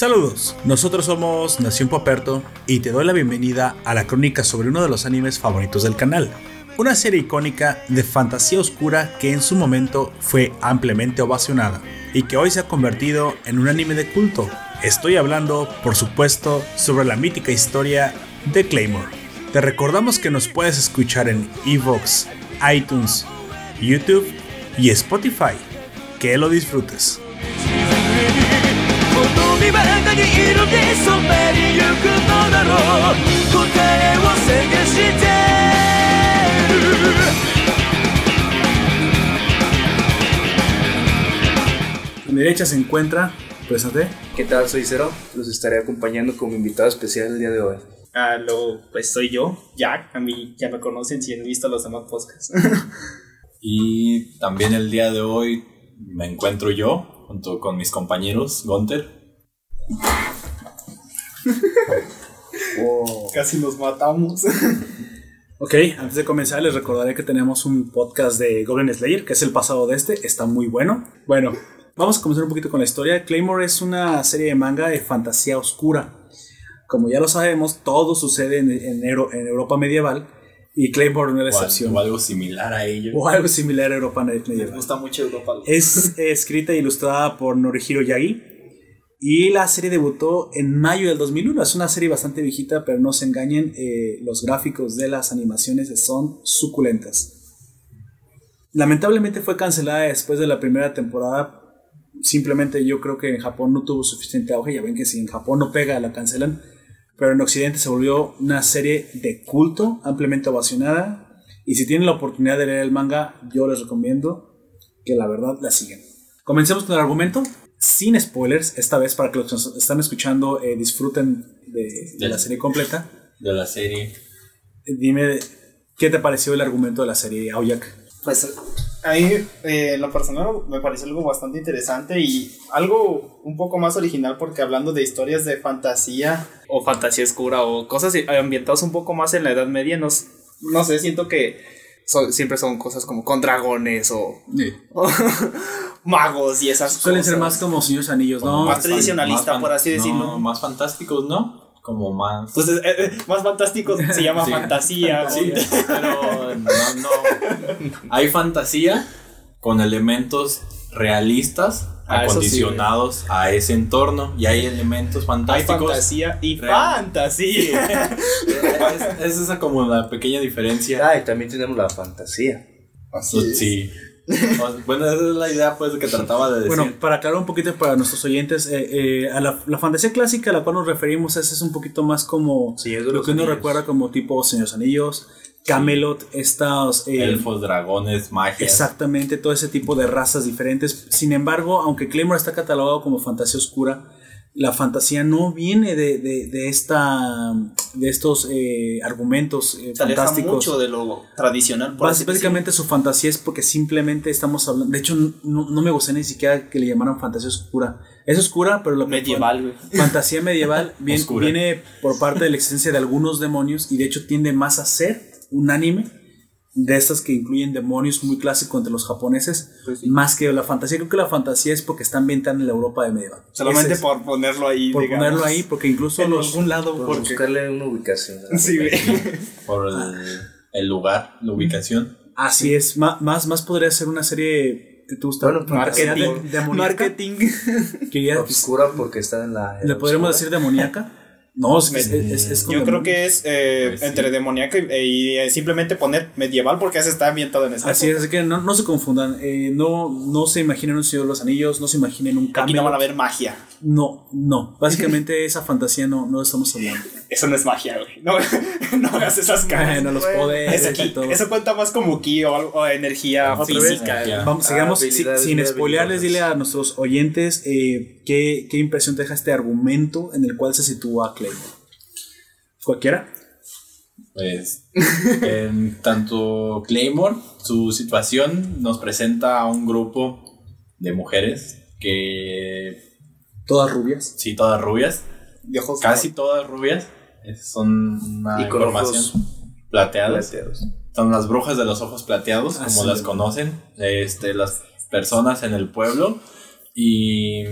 Saludos, nosotros somos Nación Poperto y te doy la bienvenida a la crónica sobre uno de los animes favoritos del canal, una serie icónica de fantasía oscura que en su momento fue ampliamente ovacionada y que hoy se ha convertido en un anime de culto. Estoy hablando, por supuesto, sobre la mítica historia de Claymore. Te recordamos que nos puedes escuchar en Evox, iTunes, YouTube y Spotify. Que lo disfrutes. A mi derecha se encuentra, préstate. ¿Qué tal? Soy Cero. Los estaré acompañando como invitado especial el día de hoy. lo, pues soy yo, Jack. A mí ya me conocen si han visto los demás podcasts. y también el día de hoy me encuentro yo junto con mis compañeros, Gunter. Casi nos matamos. Ok, antes de comenzar les recordaré que tenemos un podcast de Goblin Slayer, que es el pasado de este, está muy bueno. Bueno, vamos a comenzar un poquito con la historia. Claymore es una serie de manga de fantasía oscura. Como ya lo sabemos, todo sucede en, en, Europa medieval y Claymore no es la excepción. O algo similar a ello. O algo similar a Europa medieval. Me gusta mucho Europa. Es escrita e ilustrada por Norihiro Yagi y la serie debutó en mayo del 2001. Es una serie bastante viejita, pero no se engañen, eh, los gráficos de las animaciones son suculentas. Lamentablemente fue cancelada después de la primera temporada. Simplemente yo creo que en Japón no tuvo suficiente auge. Ya ven que si en Japón no pega, la cancelan. Pero en Occidente se volvió una serie de culto, ampliamente ovacionada. Y si tienen la oportunidad de leer el manga, yo les recomiendo que la verdad la sigan. Comencemos con el argumento sin spoilers, esta vez para que los que están escuchando eh, disfruten de, la serie completa. De la serie. Dime, ¿qué te pareció el argumento de la serie, Aoyak? Pues a mí, eh, lo personal, me pareció algo bastante interesante y algo un poco más original porque hablando de historias de fantasía o fantasía oscura o cosas ambientadas un poco más en la Edad Media, no, no sé, siento que siempre son cosas como con dragones o, magos y esas Suelen ser más como señores anillos, ¿no? Más, tradicionalista, por así decirlo. más fantásticos, ¿no? Como más. Entonces, eh, eh, más fantásticos se llama fantasía. Sí, pero no, no. Hay fantasía con elementos realistas ah, acondicionados a ese entorno y hay elementos fantásticos. Hay fantasía y fantasía. es, esa como la pequeña diferencia. Ah, y también tenemos la fantasía. Así sí. bueno, esa es la idea pues que trataba de decir. Bueno, para aclarar un poquito para nuestros oyentes, eh, eh, a la, fantasía clásica a la cual nos referimos es, es un poquito más como lo que uno recuerda como tipo Señores Anillos, Camelot, estos... Eh, Elfos, dragones, magia. Exactamente, todo ese tipo de razas diferentes. Sin embargo, aunque Claymore está catalogado como fantasía oscura, la fantasía no viene de, de, esta de estos eh, argumentos eh, fantásticos. mucho de lo tradicional básicamente su fantasía es porque simplemente estamos hablando de hecho no, me gusta ni siquiera que le llamaran fantasía oscura. Es oscura pero lo medieval fantasía medieval viene, viene por parte de la existencia de algunos demonios y de hecho tiende más a ser un anime de estas que incluyen demonios muy clásico entre los japoneses, pues más que la fantasía. Creo que la fantasía es porque están ambientada en la Europa de medieval. Solamente por ponerlo ahí. Por ponerlo ahí, porque incluso en algún lado. Por buscarle una ubicación. Sí, por el, lugar, la ubicación. Así es, más, más podría ser una serie que te gusta. marketing. De, marketing. Oscura porque está en la. ¿Le podríamos decir demoníaca? No, es, es, Yo creo que es eh, pues entre demoníaco y, eh, simplemente poner medieval porque se está ambientado en esa Así es, así que no, no se confundan. Eh, no, no se imaginen un Señor de los Anillos, no se imaginen un cambio. Aquí no van a ver magia. No, no. Básicamente esa fantasía no, no estamos hablando. Eso no es magia, güey. No, no hagas esas caras. no los poderes Eso cuenta más como ki o, algo, energía física. Vamos, sigamos sin spoilearles, dile a nuestros oyentes eh, qué, qué impresión te deja este argumento en el cual se sitúa Claymore. ¿Cualquiera? Pues en tanto Claymore, su situación nos presenta a un grupo de mujeres que Todas rubias. Sí, todas rubias. de ojos Casi todas rubias eh, son una Y con ojos plateados. Son las brujas de los ojos plateados, Ah, como sí. las conocen este, las personas en el pueblo. Y,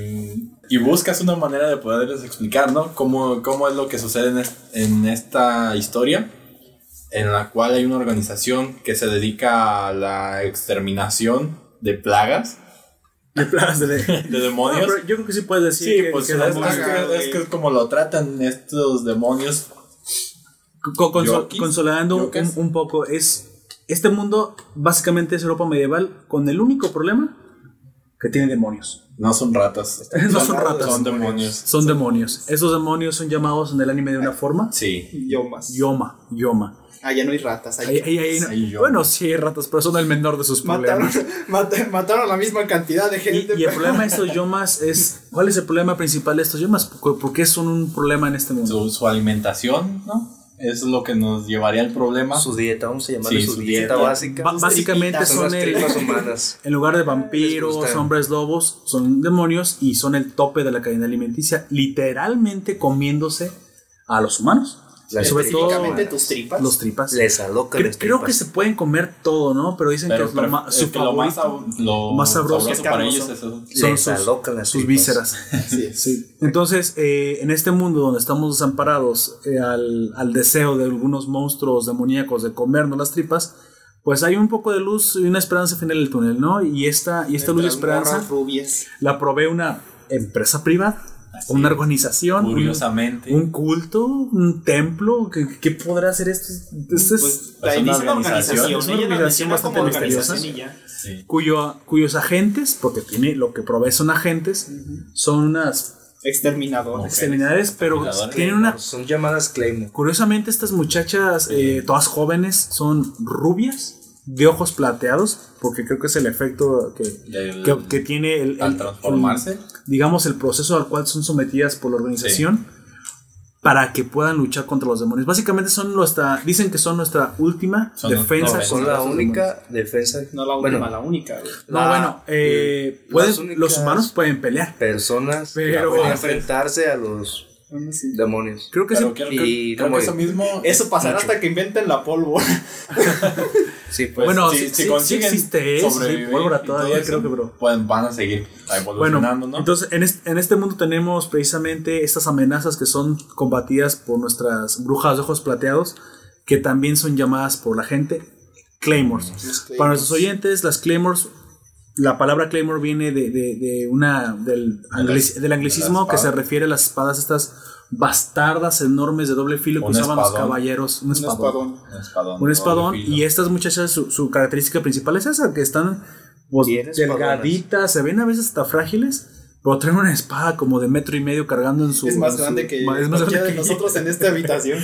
y buscas una manera de poderles explicar, ¿no? Cómo, cómo es lo que sucede en, es- en esta historia, en la cual hay una organización que se dedica a la exterminación de plagas, De plagas de- de Bueno, demonios. pero yo creo que sí puedes decir Sí, que, pues que es, que, es que es como lo tratan estos demonios. Co- consol- Yokis. consolidando un, Yokes. un poco, es este mundo básicamente es Europa medieval con el único problema que tiene demonios. No son ratas. No son ratas. Son demonios. Son demonios. Esos demonios son llamados en el anime de una forma Sí. yomas. Yoma, Yoma. Ah, ya no hay ratas. Ahí- ahí- ahí no- Sí, Yoma. bueno, sí hay ratas, pero son el menor de sus Mataron, problemas. mata- mataron a la misma cantidad de Y, gente. y el problema de estos yomas es, ¿cuál es el problema principal de estos yomas? ¿Por qué son un problema en este mundo? Su, su alimentación, ¿no? Es lo que nos llevaría al problema. Su dieta, vamos a llamarle Sí, su, su dieta, dieta. básica. Ba- básicamente son, son las el, tripas humanas. En lugar de vampiros, hombres lobos, son demonios y son el tope de la cadena alimenticia, literalmente comiéndose a los humanos. Sobre todo tus tripas. los tripas. Les alocan Cre- las creo que se pueden comer todo, ¿no? Pero dicen Pero, que es lo, pero ma- es su que lo más, favorito sab- lo más sabroso. sabroso para ellos es eso. son Les sus, las sus vísceras. Es. Sí. Entonces, eh, en este mundo donde estamos desamparados eh, al, al deseo de algunos monstruos demoníacos de comernos las tripas, pues hay un poco de luz y una esperanza final del túnel, ¿no? Y esta, y esta luz y esperanza la provee una empresa privada, una organización, un, Curiosamente. un culto, un templo. ¿Qué, qué podrá hacer esto? Esto es- Pues, Pues ahí una la organización. organización. Es una la organización bastante misteriosa. Sí. cuyo, cuyos agentes, porque tiene lo que provee son agentes, son unas Exterminador. exterminadores, pero Exterminadores. tienen una Son llamadas Claymore. Curiosamente, estas muchachas, eh, todas jóvenes, son rubias, de ojos plateados, porque creo que es el efecto que, que, que tiene el, al transformarse. el- digamos, el proceso al cual son sometidas por la organización para que puedan luchar contra los demonios. Básicamente son nuestra, dicen que son nuestra última Son defensa no, Son contra la única defensa. No la última, bueno, la única. No, bueno, eh, pueden- los humanos pueden pelear, personas Pero- pueden enfrentarse a los demonios. creo que sí. Pero Y creo que eso mismo. Eso pasará mucho. hasta que inventen la pólvora. Sí, pues. Bueno, si, sí- si sí consiguen existe eso, sí, pólvora todavía todo eso, creo que, bro. Pues van a seguir Bueno, evolucionando, ¿no? entonces en este, en este mundo tenemos precisamente estas amenazas que son combatidas por nuestras brujas de ojos plateados, que también son llamadas por la gente Claymores. Para nuestros oyentes, las Claymores, la palabra Claymore viene de, de- de una, del, anglic- del anglicismo de que se refiere a las espadas estas bastardas enormes de doble filo que Un usaban los caballeros. Un Un espadón. un espadón. Un espadón. Y estas muchachas, su, su característica principal es esa, que están pues, delgaditas, se ven a veces hasta frágiles, pero traen una espada como de metro y medio cargando en su... Es más su- grande que es más grande que- nosotros en esta habitación.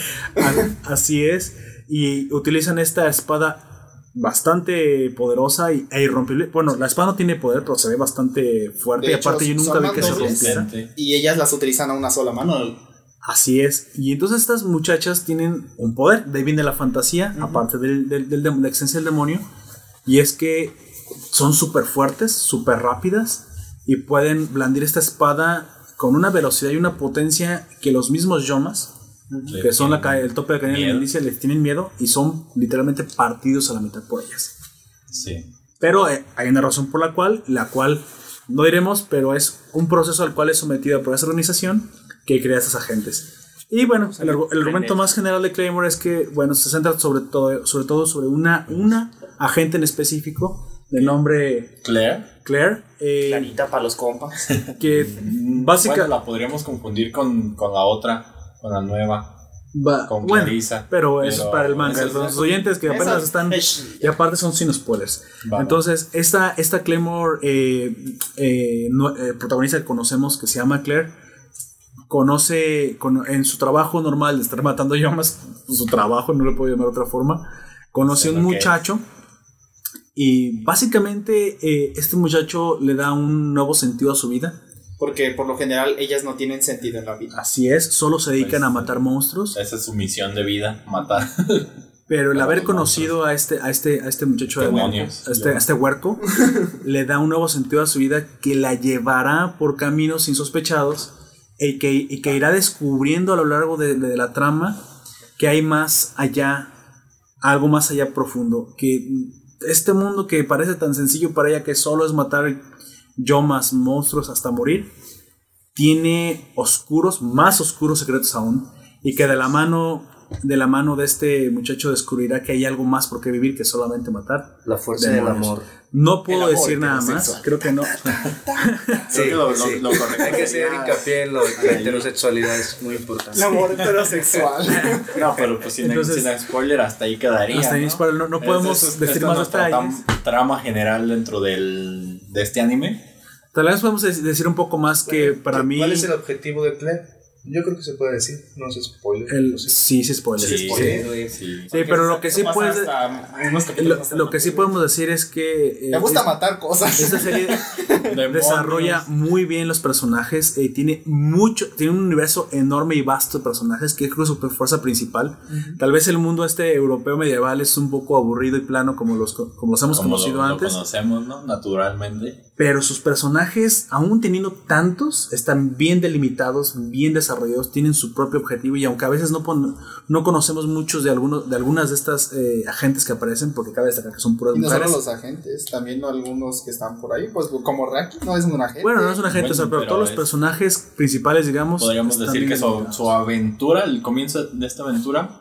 Así es. Y utilizan esta espada bastante poderosa y, e irrompible. Bueno, la espada no tiene poder, pero se ve bastante fuerte. De y hecho, aparte yo nunca vi que se rompiera. Y ellas las utilizan a una sola mano. Así es. Y entonces estas muchachas tienen un poder. De ahí viene la fantasía, aparte del, del- del de la existencia del demonio. Y es que son súper fuertes, súper rápidas. Y pueden blandir esta espada con una velocidad y una potencia que los mismos yomas, Que son la, el tope de la cadena alimenticia, les tienen miedo y son literalmente partidos a la mitad por ellas. Sí. Pero eh, hay una razón por la cual, la cual no diremos, pero es un proceso al cual es sometida por esa organización que crea esas agentes. Y bueno, el, el argumento más general de Claymore es que, bueno, se centra sobre todo sobre, todo sobre una, una agente en específico de nombre Claire. Claire, eh, Clarita para los compas. que básicamente... Bueno, la podríamos confundir con, con la otra, con la nueva. Va- Con bueno, Clarissa. pero eso es Pero para el manga. Los oyentes que apenas Esa- están. es- Y aparte son sin spoilers. Entonces, esta, esta Claymore, eh, eh, no- eh, protagonista que conocemos, que se llama Claire, conoce cono- en su trabajo normal de estar matando llamas, su trabajo, no lo puedo llamar de otra forma, conoce a un muchacho. Y básicamente eh, este muchacho le da un nuevo sentido a su vida. Porque por lo general ellas no tienen sentido en la vida. Así es, solo se dedican Pues, a matar monstruos. Esa es su misión de vida, matar. Pero el haber conocido a este, a este, a este muchacho de Demonios. a este, a este huerco, le da un nuevo sentido a su vida que la llevará por caminos insospechados y que, y que irá descubriendo a lo largo de, de la trama que hay más allá, algo más allá profundo, que este mundo que parece tan sencillo para ella que solo es matar yomas, monstruos hasta morir, tiene oscuros, más oscuros secretos aún, y que de la mano de la mano de este muchacho descubrirá que hay algo más por qué vivir que solamente matar. La fuerza del amor. No puedo amor decir nada más, creo que no. Sí, que lo- lo- sí. lo correcto Hay que hacer hincapié en lo, la heterosexualidad, es muy importante. El amor heterosexual. No, pero pues sin, Entonces- sin spoiler hasta ahí quedaría. Hasta ahí ¿no? es para- no- no Es- podemos es- decir esta más es nuestra detalles. tam- trama general dentro del, de este anime. Tal vez podemos dec- decir un poco más que para mí ¿Cuál es el objetivo de Claire? Yo creo que se puede decir, no es spoiler. el ¿o sí? sí sí spoiler. Sí, Sí, sí, sí. Sí, pero lo que sí puedes lo, lo que sí podemos decir es que eh, Me gusta es- matar cosas. esta serie desarrolla muy bien los personajes, eh, tiene mucho, tiene un universo enorme y vasto de personajes que es creo su fuerza principal. Tal vez el mundo este europeo medieval es un poco aburrido y plano como los co- como los hemos Como lo, conocido lo antes, conocemos, ¿no? Naturalmente. Pero sus personajes, aún teniendo tantos, están bien delimitados, bien desarrollados, tienen su propio objetivo y aunque a veces no, pon- no conocemos muchos de, algunos, de algunas de estas eh, agentes que aparecen, porque cabe destacar que son puras Y no solo los agentes, también algunos que están por ahí, pues como Raki no es un agente. Bueno, no es un agente, Bueno, o sea, pero, pero todos los es- personajes principales, digamos. Podríamos decir que su aventura, el comienzo de esta aventura,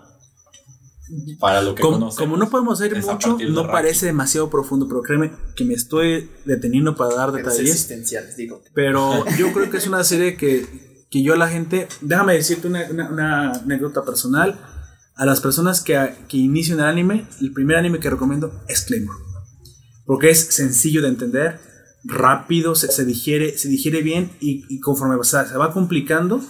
para lo que Como, como no podemos ir mucho, no parece demasiado profundo, pero créeme que me estoy deteniendo para dar detalles. existenciales, digo. Pero yo creo que es una serie que, que yo a la gente, déjame decirte una, una- una anécdota personal, a las personas que, que inician el anime, el primer anime que recomiendo es Claymore. Porque es sencillo de entender, rápido, se, se digiere, se digiere bien y, y conforme o sea, se va complicando,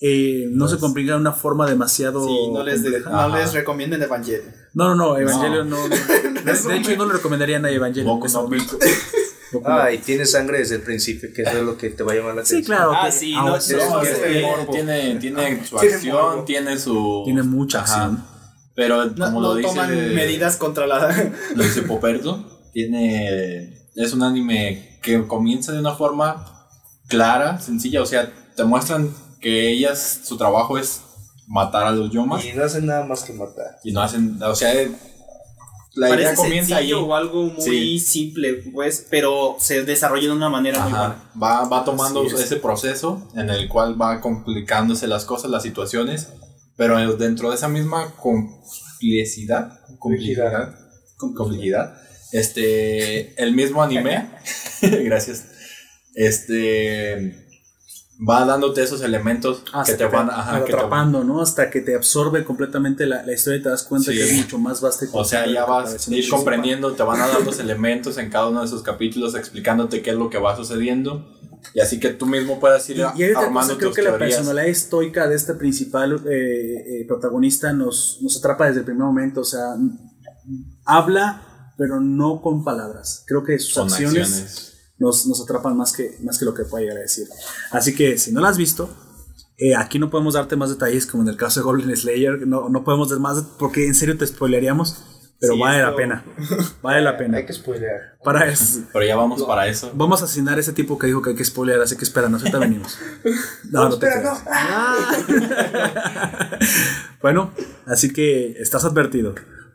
eh, no se complica de una forma demasiado... Sí, no les, de- no les recomienden Evangelion. No, no, no, Evangelion no. no. De, de hecho, yo no le recomendaría a nadie Evangelion. Boku no. Ah, y tiene sangre desde el principio, que eso es lo que te va a llamar la Sí, atención. claro. Ah, que- sí, no, sí, no, No, es que tiene, tiene su acción, tiene su. Tiene mucha Ajá. acción. Pero como no lo dice. toman medidas contra la. Lo dice Poperto, tiene. Es un anime que comienza de una forma clara, sencilla. O sea, te muestran que ellas, su trabajo es matar a los yomas Y no hacen nada más que matar. y no hacen. O sea, la idea comienza ahí. o algo muy Sí. simple, pues, pero se desarrolla de una manera muy buena. Ajá, va, va tomando es. ese proceso en el cual va complicándose las cosas, las situaciones, pero dentro de esa misma complejidad, complejidad, complejidad, este, el mismo anime, gracias, este, va dándote esos elementos Hasta que te van, ajá, que te van- atrapando, ¿no? Hasta que te absorbe completamente la, la historia y te das cuenta Sí. que es mucho más vasta. y O sea, ya vas ir comprendiendo, te van a dar los elementos en cada uno de esos capítulos explicándote qué es lo que va sucediendo y así que tú mismo puedas ir Y, y armando cosa, creo tus que la teorías. personalidad estoica de este principal eh, eh, protagonista nos, nos atrapa desde el primer momento. O sea, habla, pero no con palabras. Creo que sus Son acciones, acciones. Nos, nos atrapan más que, más que lo que pueda llegar a decir. Así que si no la has visto, eh, aquí no podemos darte más detalles como en el caso de Golden Slayer. No, no podemos dar más porque en serio te spoilearíamos. Pero Sí, vale la esto- pena. Vale la pena. Hay que spoilear. Para es- Pero ya vamos para eso. Vamos a asignar a ese tipo que dijo que hay que spoilear, así que espéranos, ahorita venimos. No, no te creas. Ah. bueno, así que estás advertido.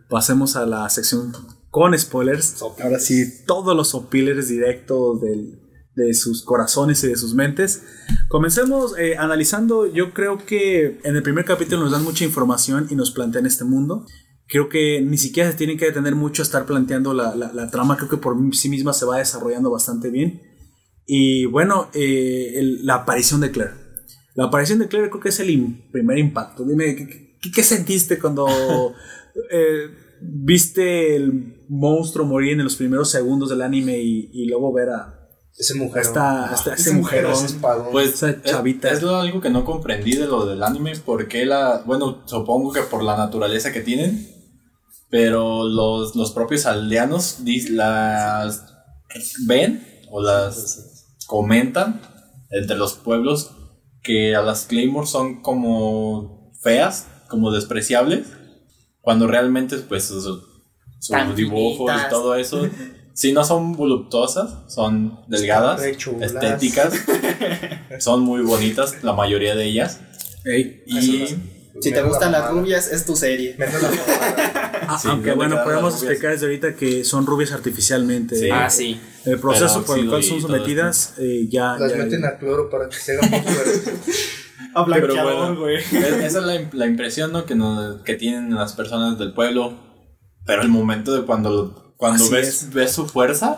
Pasemos a la sección con spoilers. Ahora sí, todos los spoilers directos del- de sus corazones y de sus mentes. Comencemos eh, analizando. Yo creo que en el primer capítulo nos dan mucha información y nos plantean este mundo. Creo que ni siquiera se tienen que detener mucho a estar planteando la, la- la trama. Creo que por sí misma se va desarrollando bastante bien. Y bueno, eh, el- la aparición de Claire. La aparición de Claire creo que es el im- primer impacto. Dime, ¿qué, qué- qué sentiste cuando eh, viste el monstruo morir en los primeros segundos del anime y, y luego ver a Ese mujer. esta, esta- ese mujerón? Pues Esa es- chavita. Es, lo algo que no comprendí de lo del anime, porque la, bueno, supongo que por la naturaleza que tienen, pero los, los propios aldeanos las ven o las comentan entre los pueblos que a las Claymore son como feas, como despreciables, cuando realmente pues sus, sus dibujos y todo eso Sí, no son voluptuosas, son delgadas, estéticas, son muy bonitas, la mayoría de ellas. Ey, Y Si te gustan las rubias, es tu serie. La ah, Sí, aunque ¿dónde bueno, podemos explicar desde ahorita que son rubias artificialmente. Sí. Eh, Ah, sí. El proceso por el cual son sometidas eh, ya. Las ya- meten a cloro para que se hagan muy fuertes. A blanqueador, güey. es- esa es la, la impresión ¿no? que, nos- que tienen las personas del pueblo. Pero el momento de cuando, cuando Así ves, es. ves su fuerza,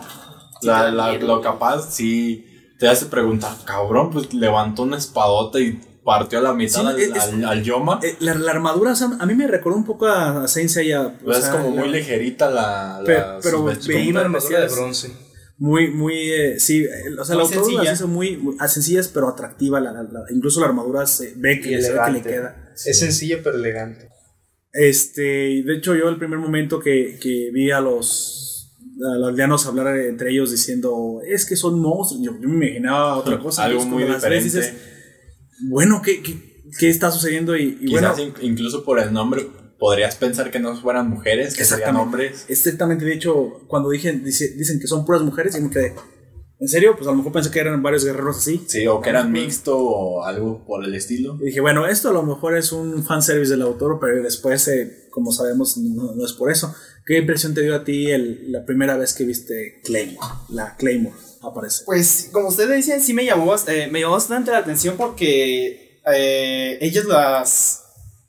Sí la- la- lo capaz, sí te hace preguntar, cabrón, pues levantó una espadota y partió a la mitad Sí, al, es- al- al Yoma. Eh, la, la armadura, o sea, a mí me recordó un poco a Saint Seiya. Pues es sea, como muy ligerita la, la Pero- pero veía una armadura de bronce. Muy, muy, eh, sí, o sea, Muy la autor sencilla. las hizo muy, muy sencillas, pero atractiva. La, la- la- incluso la armadura se ve que, se ve que le queda. Es sencilla pero elegante. Este, de hecho, yo el primer momento que, que vi a los, a los aldeanos hablar entre ellos diciendo, es que son monstruos, yo, yo me imaginaba otra cosa. Algo muy las diferente. bueno, ¿qué, qué, qué está sucediendo? Y, y bueno, incluso por el nombre podrías pensar que no fueran mujeres, que serían hombres. Exactamente, de hecho, cuando dije, dice- dicen que son puras mujeres, y me quedé, ¿en serio? Pues a lo mejor pensé que eran varios guerreros así. Sí, o que eran mixto o algo por el estilo. Y dije, bueno, esto a lo mejor es un fanservice del autor, pero después, eh, como sabemos, no, no es por eso. ¿Qué impresión te dio a ti el- la primera vez que viste Claymore? La Claymore aparece. Pues, como ustedes dicen, sí me llamó, eh, me llamó bastante la atención porque eh, ellos las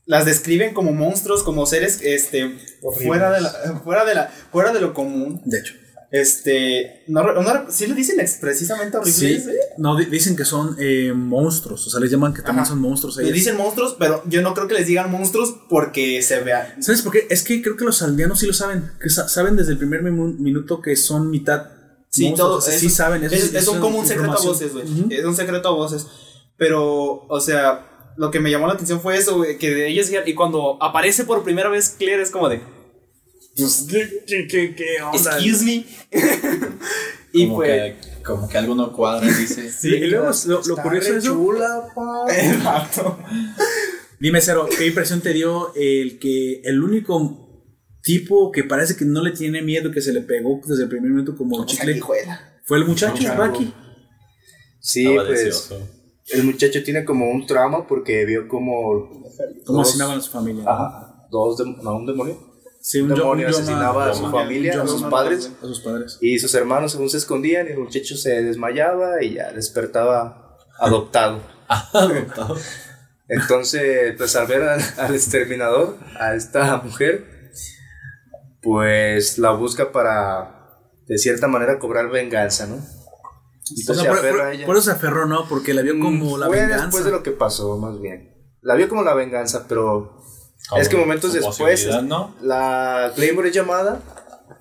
las describen como monstruos, como seres este Horribles. fuera de la fuera de la fuera de lo común. De hecho. Este, no, no sí le dicen precisamente horribles, Sí, ¿eh? no, di- dicen que son eh, monstruos, o sea, les llaman que también Ajá. son monstruos. Le dicen monstruos, pero yo no creo que les digan monstruos porque se vean. ¿Sabes por qué? Es que creo que los aldeanos sí lo saben, que sa- saben desde el primer minu- minuto que son mitad. Sí, monstruos, todo. o sea, es, sí saben. eso Es, es eso un, como un secreto a voces, güey. Ujú. Es un secreto a voces. Pero, o sea, lo que me llamó la atención fue eso, güey, que de ellos. Y cuando aparece por primera vez Claire, es como de. Pues, ¿qué, qué, qué, qué onda? Excuse me. y como, pues. que, como que algo no cuadra, dice. Sí, y luego lo, lo curioso es eso. chula, pa. Exacto. Dime, Cero, ¿qué impresión te dio el que el único tipo que parece que no le tiene miedo, que se le pegó desde el primer minuto como Como chicle, fue el muchacho. Baki? Sí, Estaba pues deseoso. El muchacho tiene como un trauma porque vio como ¿Cómo asesinaban a su familia? ajá, dos no, un demonio Sí, un demonio asesinaba a su familia, a sus padres a sus padres. y sus hermanos según se escondían y el muchacho se desmayaba y ya despertaba adoptado. Adoptado. Entonces, pues al ver al, al exterminador, a esta mujer, pues la busca para, de cierta manera, cobrar venganza, ¿no? O Entonces sea, se por, aferra por- a ella. por eso se aferró, ¿no? Porque la vio como Mm, la fue venganza. después de lo que pasó, más bien. La vio como la venganza, pero Como es que momentos después, ¿no? la Claymore es llamada.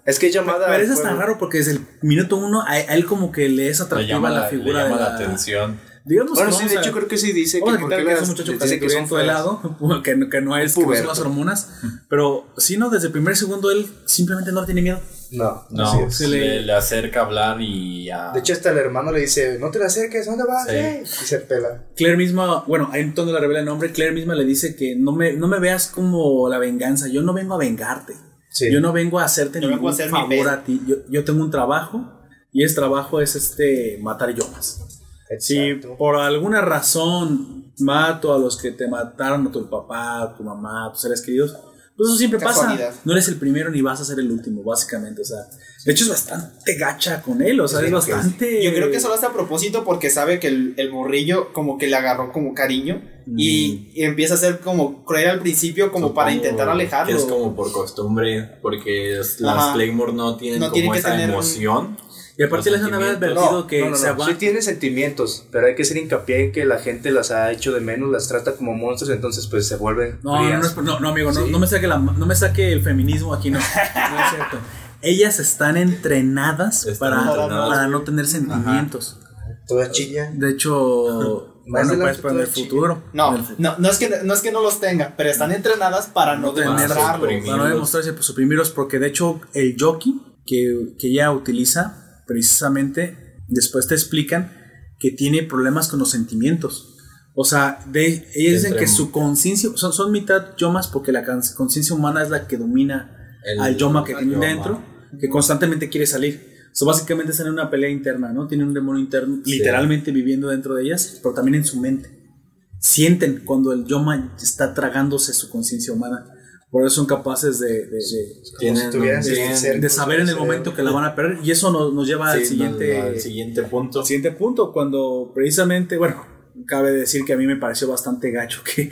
Es que es llamada. Pero eso es tan raro porque desde el minuto uno a, a él como que le es Le atractiva llama, la, la, le figura llama de la la, atención. Digamos Bueno, que sí, de a- hecho creo que sí dice que por quitar qué que es un muchacho dice que son helado, que, no- que no es, que no son las hormonas, pero si no, desde el primer segundo él simplemente no le tiene miedo. No, No, así es. se le- le, le acerca a hablar y a... De hecho, hasta el hermano le dice: No te la acerques, ¿dónde vas? Sí. eh?" Y se pela. Claire misma, bueno, ahí donde le revela el nombre, Claire misma le dice que no me, no me veas como la venganza, yo no vengo a vengarte, Sí. yo no vengo a hacerte Yo vengo ningún a hacer mi favor a ti, yo, yo tengo un trabajo y ese trabajo es este matar yomas. Si por alguna razón mato a los que te mataron, a tu papá, a tu mamá, a tus seres queridos, pues eso siempre Casualidad. pasa. No eres el primero ni vas a ser el último, básicamente. O sea, de hecho es bastante gacha con él, o sea, Sí, es bastante. Yo creo que eso lo hace a propósito porque sabe que el, el morrillo como que le agarró como cariño y, y empieza a ser como cruel al principio como para intentar alejarlo. que Es como por costumbre, porque es- las Ajá. Claymore no tienen No como tienen que esa tener un- emoción. Y aparte les han haber advertido No, que no, no, se. Sí tiene sentimientos, pero hay que hacer hincapié en que la gente las ha hecho de menos, las trata como monstruos, entonces pues se vuelven No, no, frías. no, amigo, no, Sí. no me saque la, no me saque el feminismo aquí, no. No es cierto. Ellas están entrenadas Están para, entrenadas. para no tener sentimientos. Todas chillan. De hecho, bueno, pues para el futuro. No, el no, no es que no es que no los tenga, pero están entrenadas para no, no demostrarlo. para no demostrarse pues, suprimirlos porque de hecho el jockey que, que ella utiliza precisamente después te explican que tiene problemas con los sentimientos o sea de ellos dicen que su conciencia son, son mitad yomas porque la conciencia humana es la que domina El- al yoma que tiene dentro que constantemente quiere salir So, básicamente están en una pelea interna, ¿no? Tienen un demonio interno literalmente viviendo dentro de ellas, pero también en su mente. Sienten cuando el Yoma está tragándose su conciencia humana. Por eso son capaces de, de- de- Tienen, de- tienen- ser- de saber en el momento que la van a perder. Y eso nos, nos lleva al siguiente, al siguiente punto. al siguiente punto, cuando precisamente, bueno, cabe decir que a mí me pareció bastante gacho que,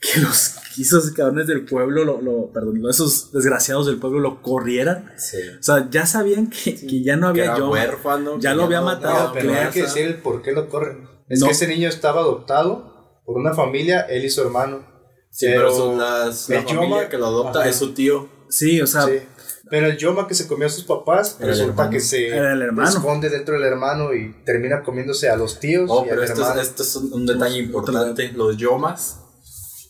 que los esos cabrones del pueblo, lo, lo- perdón, esos desgraciados del pueblo lo corrieran. Sí. O sea, ya sabían que, que ya no había yo. huérfano. ya lo había no- matado, No, pero hay que decir el por qué lo corren. Es No. que ese niño estaba adoptado por una familia, él y su hermano. Sí, pero, son las, la el familia Yoma- que lo adopta Ajá. es su tío. Sí, o sea, Sí. Pero el Yoma que se comió a sus papás, resulta que se esconde dentro del hermano y termina comiéndose a los tíos Oh, y pero esto es, hermano. esto es un, un detalle importante. Los yomas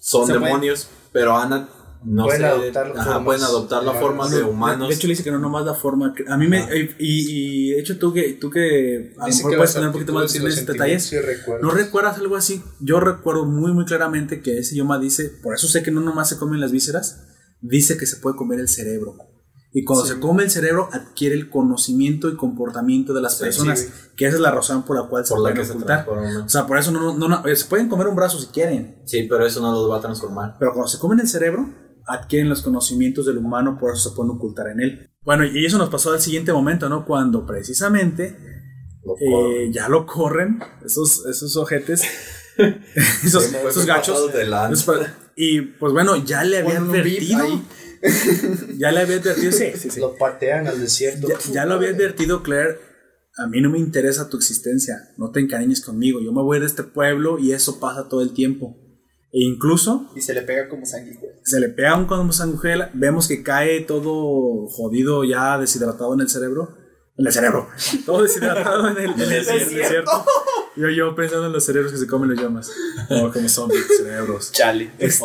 son Se demonios, pero Ana no Pueden sé, adoptar ajá, formas pueden adoptar la forma de humanos. de hecho le dice que no nomás la forma. que- A mí me. Y, y de hecho tú que, tú que a lo mejor que puedes tener un poquito más de detalles. sí. ¿No recuerdas algo así? Yo recuerdo muy, muy claramente que ese Yoma dice, por eso sé que no nomás se comen las vísceras, dice que se puede comer el cerebro. Y cuando se come el cerebro, adquiere el conocimiento y comportamiento de las Sí, personas, sí. que esa es la razón por la cual se la pueden se ocultar. O sea, por eso no, no, no- eh, se pueden comer un brazo si quieren, Sí, pero eso no los va a transformar. pero cuando se comen el cerebro, adquieren los conocimientos del humano, por eso se pueden ocultar en él. Bueno, y eso nos pasó al siguiente momento, ¿no? Cuando precisamente Lo eh, ya lo corren, esos, esos ojetes, esos, Sí, fue esos gachos. Y pues bueno, ya le había advertido. Ya le había advertido, sí, sí, sí. Lo patean al desierto. Ya, ya lo había advertido Claire. A mí no me interesa tu existencia. No te encariñes conmigo. Yo me voy de este pueblo y eso pasa todo el tiempo. E incluso Y se le pega como sanguijuela. se le pega un como sanguijuela. Vemos que cae todo jodido, ya deshidratado en el cerebro. En el cerebro. Todo deshidratado en el, en el Desierto. desierto. Yo, yo pensando en los cerebros que se comen los llamas. No, como zombies, cerebros. Chale. Este,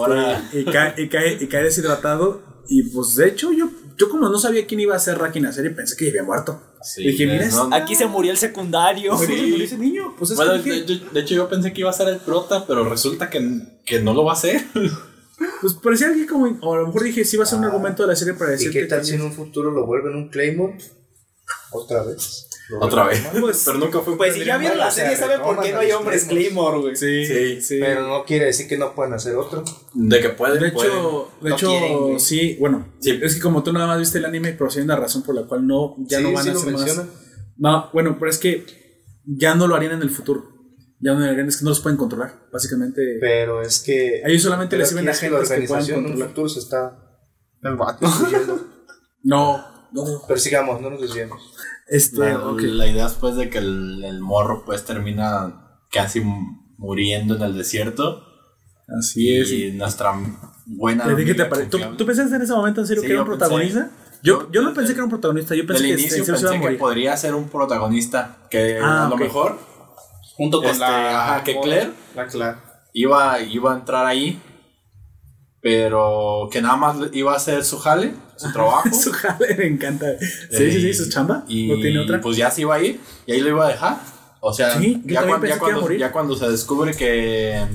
y, cae, y, cae, y cae deshidratado. Y pues de hecho, yo, yo como no sabía quién iba a ser Raki Nacer y pensé que ya había muerto. Sí, y dije, mira, no- Aquí se murió el secundario. Pues, cuando le dice niño, pues es Bueno, que de, dije, de- de hecho yo pensé que iba a ser el prota, pero resulta que, que no lo va a ser. pues parecía que como, o a lo mejor dije, sí va a ser un argumento de la serie para ¿Y decirte qué tal que- si en un futuro lo vuelven un Claymore? Otra vez. Otra vez. Pues- pero nunca fue Pues si ya vieron la serie, ¿saben por qué no hay hombres. Claymore, güey? Sí, Sí, sí. Pero no quiere decir que no pueden hacer otro. De que pueden, de pueden. hecho, de No hecho quieren, sí, bueno, Sí. es que como tú nada más viste el anime, pero sí hay una razón por la cual no, ya Sí, no van sí a lo hacer más. No, bueno, pero es que ya no lo harían en el futuro. Ya no lo harían, es que no los pueden controlar, básicamente. Pero es que. Ellos solamente pero le sirven aquí a es que la agentes que puedan en controlar. futuro se está El vato. no, no. Pero sigamos, no nos desviemos. Este, La, idea es pues de que el, el morro pues termina casi muriendo en el desierto. Así es. Y nuestra buena. ¿De qué te amiga ¿Tú, tú pensaste en ese momento en serio Sí, que era un protagonista? yo, yo no pensé que era un protagonista, yo pensé Del que inicio en serio se iba a pensé que morir. podría ser un protagonista. Que Ah, a lo ok. mejor Junto con Este, la. ajá, que Claire. La Claire. iba, iba a entrar ahí. Pero que nada más iba a hacer su jale, su trabajo. Su jale me encanta. Sí, Eh, sí, sí, su chamba. Y no tiene otra. pues ya se iba a ir y ahí lo iba a dejar. O sea, Sí, ya, cuando, ya cuando se descubre que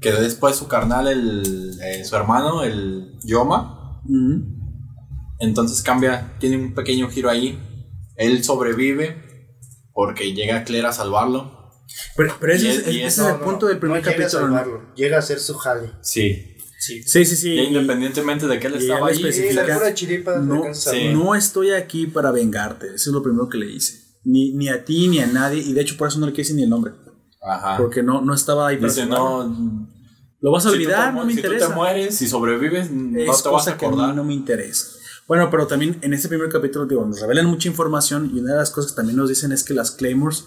que después su carnal, el, eh, su hermano, el Yoma, entonces cambia, tiene un pequeño giro ahí. Él sobrevive porque llega Claire a salvarlo. Pero, pero ese, es, ese el no, punto no, del primer no llega a capítulo. ¿no? salvarlo, Llega a hacer su jale. Sí. Sí, sí, sí. Y independientemente de que él estaba ahí, Sí, no, a sí. no estoy aquí para vengarte. Eso es lo primero que le hice. Ni, ni a ti ni a nadie. Y de hecho, por eso no le quise ni el nombre. Ajá. Porque no, no estaba ahí para Dice, no, Lo vas a si te olvidar, no me si interesa. tú te mueres, si sobrevives, no es te vas a cosa que a mí acordar. no me interesa. Bueno, pero también en este primer capítulo, digo, nos revelan mucha información y una de las cosas que también nos dicen es que las Claymores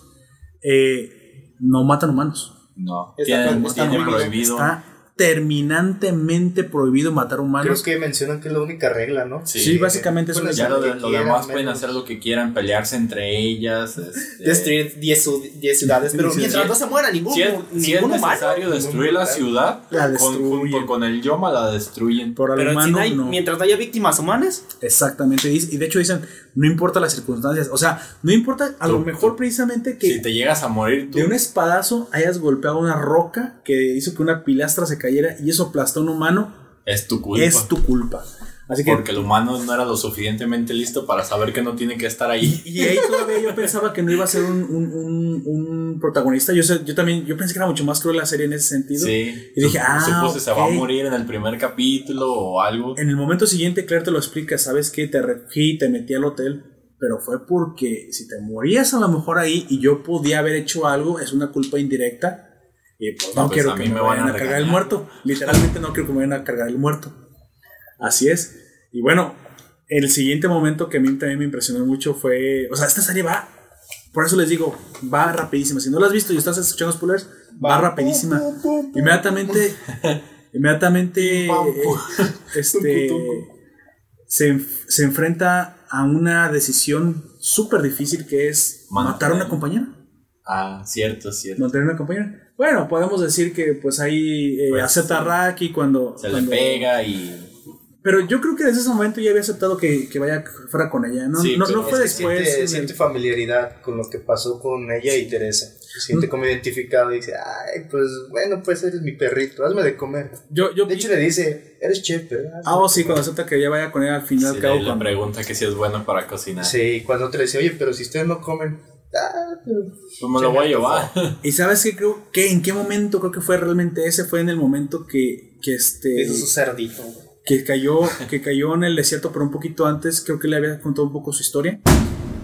eh, no matan humanos. No, Está tienen, prohibido. tienen prohibido. Está terminantemente prohibido matar Creo humanos. que mencionan que es la única regla, ¿no? Sí, básicamente es una- Ya lo, lo de- que lo quieran, demás pueden hacer lo que quieran, pelearse entre ellas. este, Destruir 10 ciu- 10 ciudades. Pero mientras no se muera ningún, si es, si es ningún humano. necesario destruir la ciudad, La con, destruyen. junto con el Yoma la destruyen. Por al Pero humano, si no hay- no. mientras no haya víctimas humanas, Exactamente. Y de hecho dicen, no importa las circunstancias. O sea, no importa a lo mejor tú- precisamente que Si te llegas a morir tú, de un espadazo hayas golpeado una roca que hizo que una pilastra se cayera y eso aplastó a un humano, es tu culpa. es tu culpa. Así que Porque el humano no era lo suficientemente listo para saber que no tiene que estar ahí. Y ahí todavía yo pensaba que no iba a ser un, un, un, un protagonista. Yo, sé- yo también, yo pensé que era mucho más cruel la serie en ese sentido. Sí. Y dije, ah, Supuse se va a morir en el primer capítulo o algo. En el momento siguiente, Claire te lo explica, sabes que te recogí, te metí al hotel, pero fue porque si te morías a lo mejor ahí y yo podía haber hecho algo, es una culpa indirecta. Y pues no No, pues, quiero a que mí me, vayan a a cargar el muerto. Literalmente no quiero que me vayan a cargar el muerto. Así es. Y bueno, el siguiente momento que a mí también me impresionó mucho fue, o sea, esta serie va, por eso les digo, va rapidísima. Si no la has visto y estás escuchando spoilers, va, rapidísima. Inmediatamente, inmediatamente, este, se, se enfrenta a una decisión súper difícil que es Matar. matar a una compañera. Ah, cierto, cierto. Matar a una compañera. Bueno, podemos decir que pues ahí eh, Pues, acepta a Raki cuando... Se le cuando- pega y. Pero yo creo que desde ese momento ya había aceptado que, que vaya fuera con ella. No, Sí, no, pero no fue después. siente, el- siente familiaridad con lo que pasó con ella y Teresa. Se siente como identificado y dice, ay, pues bueno, pues eres mi perrito, hazme de comer. yo, yo De hecho le dice, eres chef, ¿verdad? Ah, oh, sí, cuando acepta que ya vaya con ella al final Sí, al cabo. le, le cuando- pregunta que si es bueno para cocinar. Sí, cuando te le dice, oye, pero si ustedes no comen, ah, pero... Pues me lo voy a llevar. Y sabes qué creo que en qué momento creo que fue realmente ese fue en el momento que, que este es un cerdito, que cayó que cayó en el desierto pero un poquito antes creo que le había contado un poco su historia.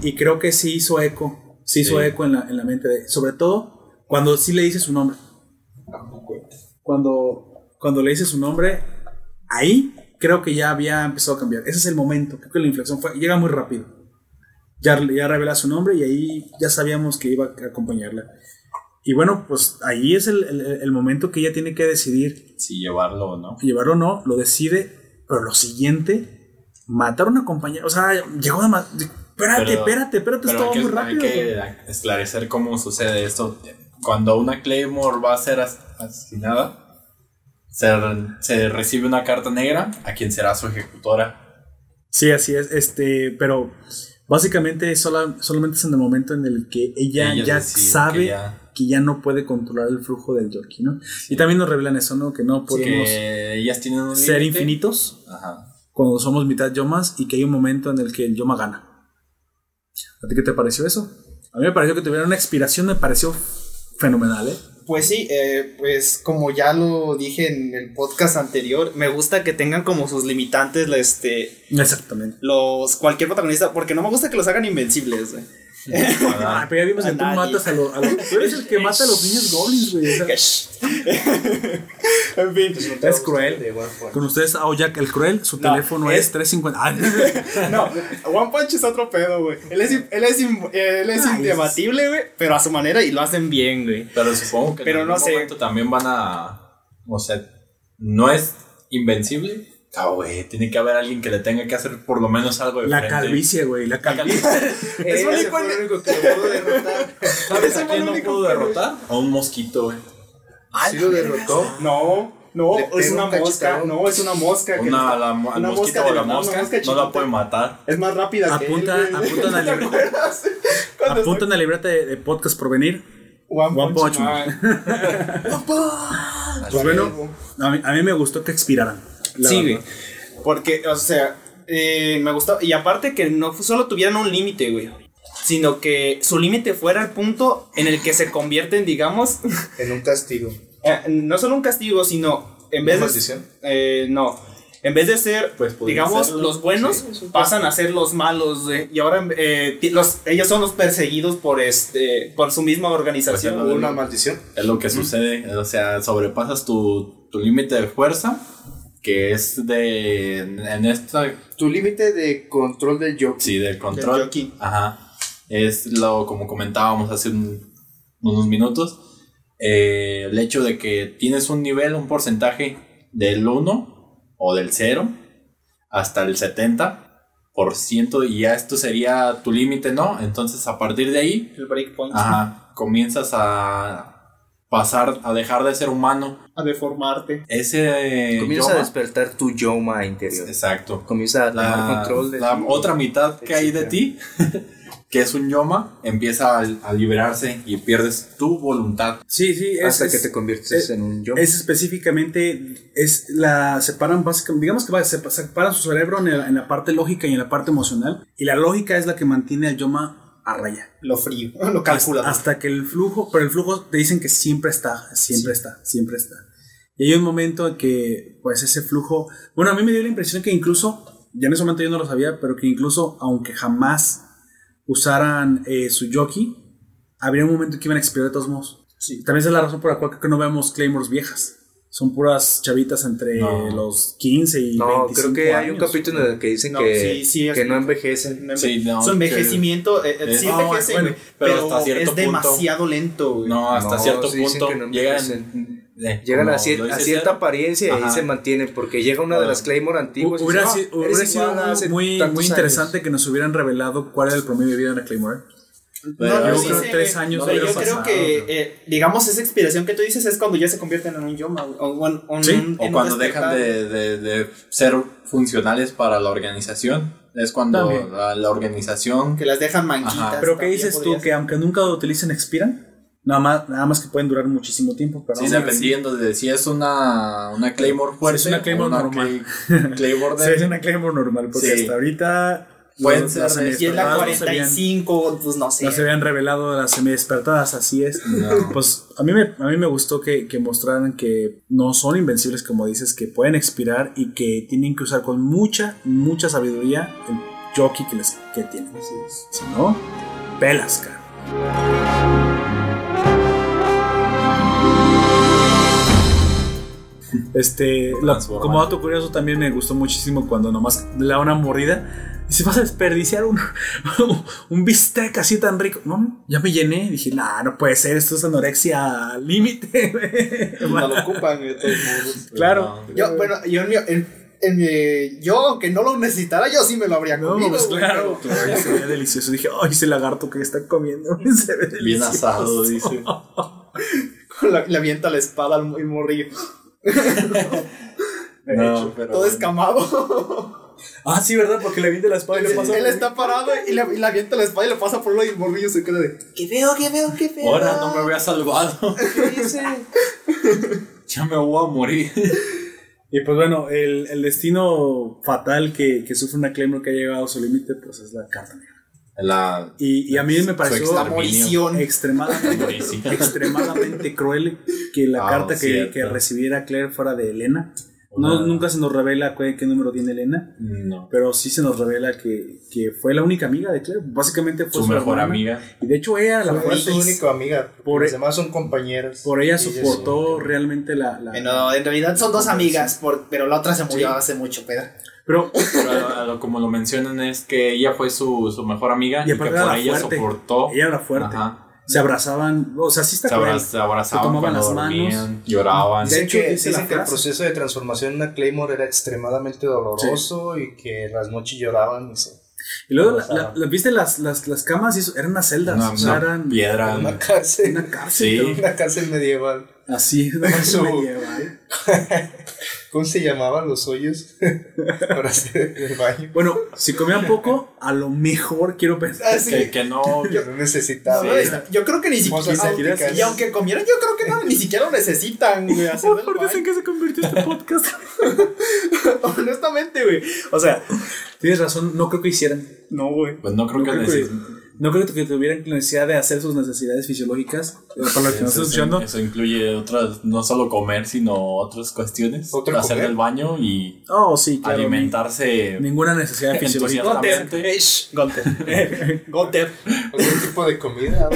Y creo que sí hizo eco sí hizo Sí. eco en la, en la mente de sobre todo cuando sí le dice su nombre. Cuando cuando le dice su nombre ahí creo que ya había empezado a cambiar. Ese es el momento creo que la inflexión fue llega muy rápido ya, ya revela su nombre y ahí ya sabíamos que iba a acompañarla y bueno pues ahí es el, el- el momento que ella tiene que decidir Si llevarlo o no. llevarlo o no, lo decide, pero lo siguiente, matar a una compañera, o sea, llegó de. Espérate, Pero- espérate, espérate, Pero esto va hay que, muy hay rápido. que esclarecer cómo sucede esto. Cuando una Claymore va a ser as- asesinada, se, se recibe una carta negra a quien será su ejecutora. Sí, así es, este, pero básicamente sola- solamente es en el momento en el que ella ya sabe que que ya- no puede controlar el flujo del Yorkie, ¿no? Y también nos revelan eso, ¿no? Que no podemos Que ellas tienen un ser infinitos Ajá. cuando somos mitad yomas y que hay un momento en el que el yoma gana. ¿A ti qué te pareció eso? A mí me pareció que tuviera una expiración, me pareció fenomenal, ¿eh? Pues sí, eh, pues como ya lo dije en el podcast anterior, me gusta que tengan como sus limitantes este, Exactamente. los cualquier protagonista, porque no me gusta que los hagan invencibles. güey. Ah, pero ya vimos que tú nadie. matas a los. Tú eres el que mata a los niños goblins, güey. o sea, en fin, Es cruel. De One Punch. con ustedes, a Jack el Cruel, su No, teléfono es- es 350. Ah, no, One Punch es otro pedo, güey. Él es, él es, él es Ay, indebatible, güey, pero a su manera y lo hacen bien, güey. Pero supongo que Pero en no algún sé. momento también van a. O sea, no es invencible. Ah, güey, tiene que haber alguien que le tenga que hacer por lo menos algo de la frente. calvicie, güey. La calvicie. Es único el único que lo pudo derrotar. ¿Sabes a quién no pudo derrotar? A un mosquito, güey. Sí lo derrotó. No, no, es una un mosca. No, es una mosca. que Una, la, mo- al una mosquito mosca de o la una mosca mosca no la puede matar. Es más rápida Apunta- que él, apunta en la Apunta en la libreta de, de podcast por venir. One, One Punch Punch Man. Pues bueno, a mí, a mí me gustó que expiraran. La Sí, verdad. güey. Porque, o sea, eh, me gustó. Y aparte que no solo tuvieran un límite, güey. Sino que su límite fuera el punto en el que se convierten, digamos, En un castigo. eh, no solo un castigo, sino en vez ¿Una de. maldición? eh, no. En vez de ser, Pues digamos, serlo. los buenos, Sí, pasan a ser los malos, güey. Y ahora eh, los, ellos son los perseguidos por este por su misma organización. Pues ¿Hubo güey. una maldición? Es lo que sucede. O sea, sobrepasas tu, tu límite de fuerza, que es de. En esta. Tu límite de control del yo. Sí, del control. jockey. Ajá. Es lo como comentábamos hace un- unos minutos. eh, el hecho de que tienes un nivel, un porcentaje del 1 o del 0 hasta el 70%, y ya esto sería tu límite, ¿no? Entonces a partir de ahí El breakpoint. Ajá, comienzas a pasar, a dejar de ser humano. A deformarte. Ese Comienza a Yoma- despertar tu Yoma interior. Exacto. Comienza a tomar La, control de la ti. otra mitad que hay de ti que es un Yoma, empieza a, a liberarse y pierdes tu voluntad. Sí, sí, es, Hasta es- que te conviertes es- en un yo. Es específicamente, es la separan básicamente, digamos que va- sepa- separan su cerebro en, el- en la parte lógica y en la parte emocional. Y la lógica es la que mantiene al Yoma a raya. Lo frío, lo calcula. Hasta, hasta que el flujo, pero el flujo te dicen que siempre está, siempre está, siempre está. Y hay un momento en que, pues ese flujo, bueno, a mí me dio la impresión que incluso, ya en ese momento yo no lo sabía, pero que incluso, aunque jamás usaran eh, su jockey, habría un momento que iban a expirar de todos modos. También esa es la razón por la cual creo que no vemos Claymores viejas. Son puras chavitas entre No. los 15 y No, 25 creo que hay un capítulo en el que dicen No, que, sí, sí, es- que no envejecen. Sí, no, Su envejecimiento, eh, eh, Eh, sí no, envejece, bueno, güey, pero pero, hasta cierto es punto- demasiado lento, güey. No, hasta No, cierto sí punto llegan, eh, Llegan a, cier- a dice cierta apariencia y ahí Ajá. se mantienen. Porque llega una de las Claymore antiguas. y Hubiera, dice, "Ah, hubiera eres sido muy, muy años". interesante que nos hubieran revelado cuál era el promedio de vida de una Claymore. Pero no, yo no, creo sí, que sí, tres años Pero hubiera yo creo pasado, que, eh, digamos, esa expiración que tú dices es cuando ya se convierten en un yoma, o, o en Sí, un- O en un cuando dejan de, de- de ser funcionales para la organización. Es cuando la, la organización. Que las dejan manquitas. Ajá. Pero ¿qué dices tú? podría Que aunque nunca lo utilicen, expiran. Nada más, nada más que pueden durar muchísimo tiempo. Pero Sí, dependiendo de si es una, una Claymore fuerte. es una Claymore normal. Clay- Claymore Sí, de- es una Claymore normal. Porque Sí. hasta ahorita. Pueden ser. Y es la semidespertadas no se habían- 45, pues no sé. No se habían revelado las semidespertadas, así es. No. Pues a mí me, a mí me gustó que, que mostraran que no son invencibles, como dices, que pueden expirar y que tienen que usar con mucha, mucha sabiduría el jockey que, les, que tienen. Si no, pelas, cara. Este, la- como dato curioso, también me gustó muchísimo cuando nomás le da una mordida y se vas a desperdiciar un, un bistec así tan rico. No, ya me llené. Dije, nah, no puede ser, esto es anorexia límite. No lo ocupan, güey, de todos modos. claro. No. Yo, bueno, yo en mi, en, en mi- yo, aunque no lo necesitara, yo sí me lo habría No, comido. pues claro, pero- claro, se veía delicioso. Dije, ay, ese lagarto que está comiendo. Se ve Bien delicioso. asado, dice. Con la- le avienta la espada al muy No, pero Todo bueno. escamado. Ah, sí, ¿verdad? Porque le viene la espada y le pasa. Él está parado y le, y le avienta la espada y le pasa por lo y el morrillo se queda de. ¿Qué veo, qué veo, qué veo? Ahora no me había salvado. ¿Qué dice? ya me voy a morir. Y pues bueno, el, el destino fatal que, que sufre una Claymore que ha llegado a su límite, pues es la carta negra. La, Y, y a mí me pareció extremadamente, extremadamente cruel que la Ah, carta que, que recibiera Claire fuera de Elena. No, nunca se nos revela qué, qué número tiene Elena, no. pero sí se nos revela que, que fue la única amiga de Claire. Básicamente fue Su su, mejor hermana. amiga. Y de hecho ella, la Fue su única amiga. Por Por e- los demás son compañeras. por ella soportó realmente la... la- Bueno, en realidad son dos amigas, por, pero la otra se murió hace mucho, Pedro. Pero Pero a- a lo- como lo mencionan es que ella fue su, su mejor amiga Y y, que por la ella fuerte. soportó. ella era fuerte. Ajá. Se abrazaban, o sea, sí está Se, abra- se abrazaban Se tomaban cuando las manos. dormían, lloraban. De hecho, que, dicen que el proceso de transformación en una Claymore era extremadamente doloroso y que las noches lloraban y se... Y luego, la, la- la- ¿viste las, las, las camas? Y eso, eran unas celdas. Una, o sea, una eran piedra. Una cárcel. una cárcel. Sí. Una cárcel medieval. Así, una cárcel medieval. ¿Cómo se llamaban los hoyos para hacer el baño? Bueno, si comían poco, a lo mejor quiero pensar. Ah, sí. Que, que no. Que no necesitaba. No, yo creo que ni siquiera. Y aunque comieran, yo creo que no, ni siquiera lo necesitan, güey. ¿Por qué sé baño. que se convirtió este podcast? Honestamente, güey. O sea, Tienes razón, no creo que hicieran. no, güey. Pues no creo No que creo que, neces- no creo que tuvieran la necesidad de hacer sus necesidades fisiológicas. Para lo que nos Eso, estás escuchando. eso incluye otras, no solo comer, sino otras cuestiones. ¿Otro hacer comer? el baño y Oh, sí, claro. alimentarse. ni- Ninguna necesidad fisiológica. Gunter. Gunter. ¿Algún tipo de comida?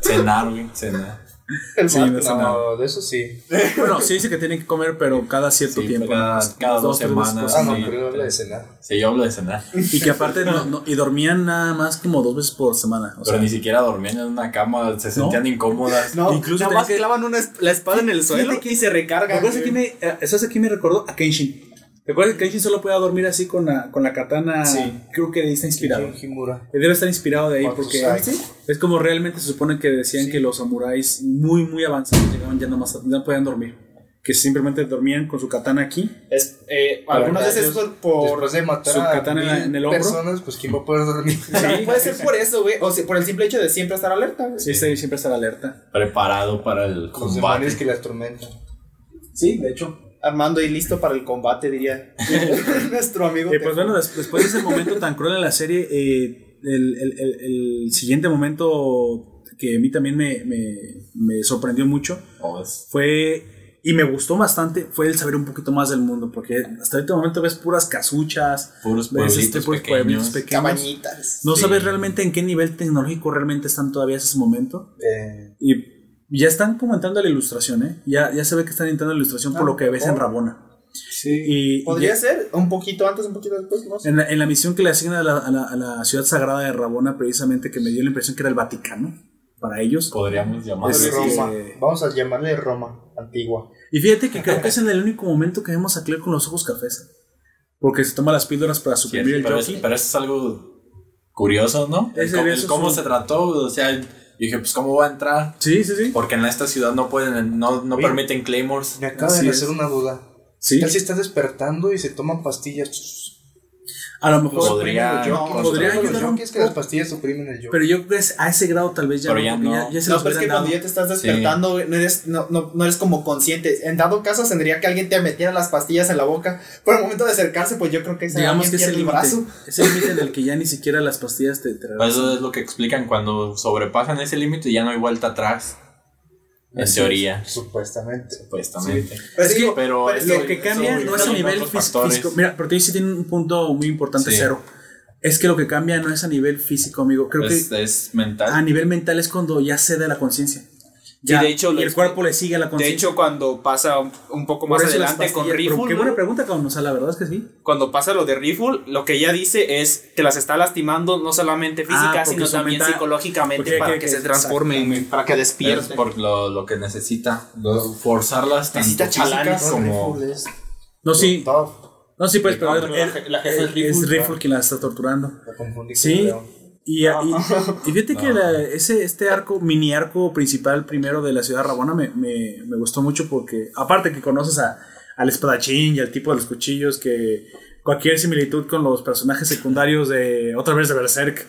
Cenar, güey, cenar. El Sí, mar- no de eso sí. Bueno, sí dice que tienen que comer, pero cada cierto Sí, tiempo. cada- dos semanas. Ah, no, pero yo hablo de cenar. Sí, yo hablo de cenar. Y que aparte no, no- y dormían nada más como dos veces por semana. O Pero sea, ni siquiera dormían en una cama, se sentían incómodas. No, Incluso nada más que- clavan una la espada en el suelo y se recargan. ¿Te acuerdas güey. aquí me, eso aquí me recordó a Kenshin? ¿Te acuerdas que Kenshin solo podía dormir así con la, con la katana? Sí. Creo que de ahí está inspirado. Himura. Él Debe estar inspirado de ahí porque Sai. es como realmente se supone que decían que los samuráis muy muy avanzados llegaban ya nomás, ya no podían dormir. que simplemente dormían con su katana aquí. Es, eh, algunas veces es por, por- Después de matar su a katana mil en el hombro. personas, pues ¿quién va a poder dormir? puede ser por eso, güey, o sea, por el simple hecho de siempre estar alerta. güey. Sí, sí, siempre estar alerta. Preparado para el Los combate. demonios que le atormentan. Sí, de hecho. Armando y listo para el combate, diría nuestro amigo. Eh, pues bueno, des- después de ese momento tan cruel en la serie, eh, el, el- el- el siguiente momento que a mí también me, me- me sorprendió mucho Oh, es- fue, y me gustó bastante, fue el saber un poquito más del mundo, porque hasta este momento ves puras casuchas, Puros ves este, puros pequeños. pueblitos pequeños. cabañitas. No Sí. sabes realmente en qué nivel tecnológico realmente están todavía en ese momento. Eh, Y ya están como entrando a la ilustración, ¿eh? Ya, ya se ve que están entrando a la ilustración por Ah, lo que ves en oh. Rabona. Sí. Y, y Podría ya- ser un poquito antes, un poquito después, no sé. en, la, en la misión que le asignan a la, a la- a la ciudad sagrada de Rabona, precisamente, que me dio la impresión que era el Vaticano para ellos. Podríamos sí, Roma. Vamos a llamarle Roma antigua. Y fíjate que creo que es en el único momento que vemos a Claire con los ojos cafés. Porque se toma las píldoras para Sí, suprimir el pero, es, pero eso es algo curioso, ¿no? El, cómo- el se trató, o sea, yo dije, pues cómo va a entrar, Sí, sí, sí. porque en esta ciudad no pueden, no, no Oye, permiten claymores. Me acaba de hacer una duda. Sí. ¿Qué tal si está despertando y se toma pastillas? A lo mejor. Podría- los jockeys, podría ayudar un jockeys que las pastillas suprimen el yo. Pero yo creo que es a ese grado tal vez ya Pero no, ya no. ya se No, los pero es que cuando ya te estás despertando, no eres, no, no, no eres como consciente. En dado caso, tendría que alguien te metiera las pastillas en la boca. Por el momento de acercarse, pues yo creo que ese Digamos alguien que es el brazo. Es el límite en el que ya ni siquiera las pastillas te, te Pues eso es lo que explican cuando sobrepasan ese límite ya no hay vuelta atrás. En teoría, Supuestamente. supuestamente. Pero Es que- Pero pero es Lo que cambia no es a nivel físico. Mira, pero tú sí tiene un punto muy importante, Sí. cero. Es que lo que cambia no es a nivel físico, amigo. Creo es, que es mental. a nivel mental es cuando ya cede la conciencia. Ya, de hecho, y el cuerpo le sigue a la De conciencia. hecho, cuando pasa un, poco más adelante con pero Riffle, Qué buena pregunta, cabrón. O sea, la verdad es que sí. cuando pasa lo de Riffle, lo que ella dice es que las está lastimando no solamente física, Ah, porque sino también psicológicamente para que- que, que- se transformen, güey, para que es despierten. por lo, lo que necesita. lo- forzarlas Necesita chalanes, como. Es No, sí. top. No, sí, pues, pero la jefa él- es Riffle, es. Riffle quien la está torturando. La confundí con Sí. León. Y, y, y fíjate que No. la- ese, este arco, mini arco principal primero de la ciudad de Rabona me, me, me gustó mucho porque, aparte que conoces a, al espadachín y al tipo de los cuchillos, que cualquier similitud con los personajes secundarios de otra vez de Berserk,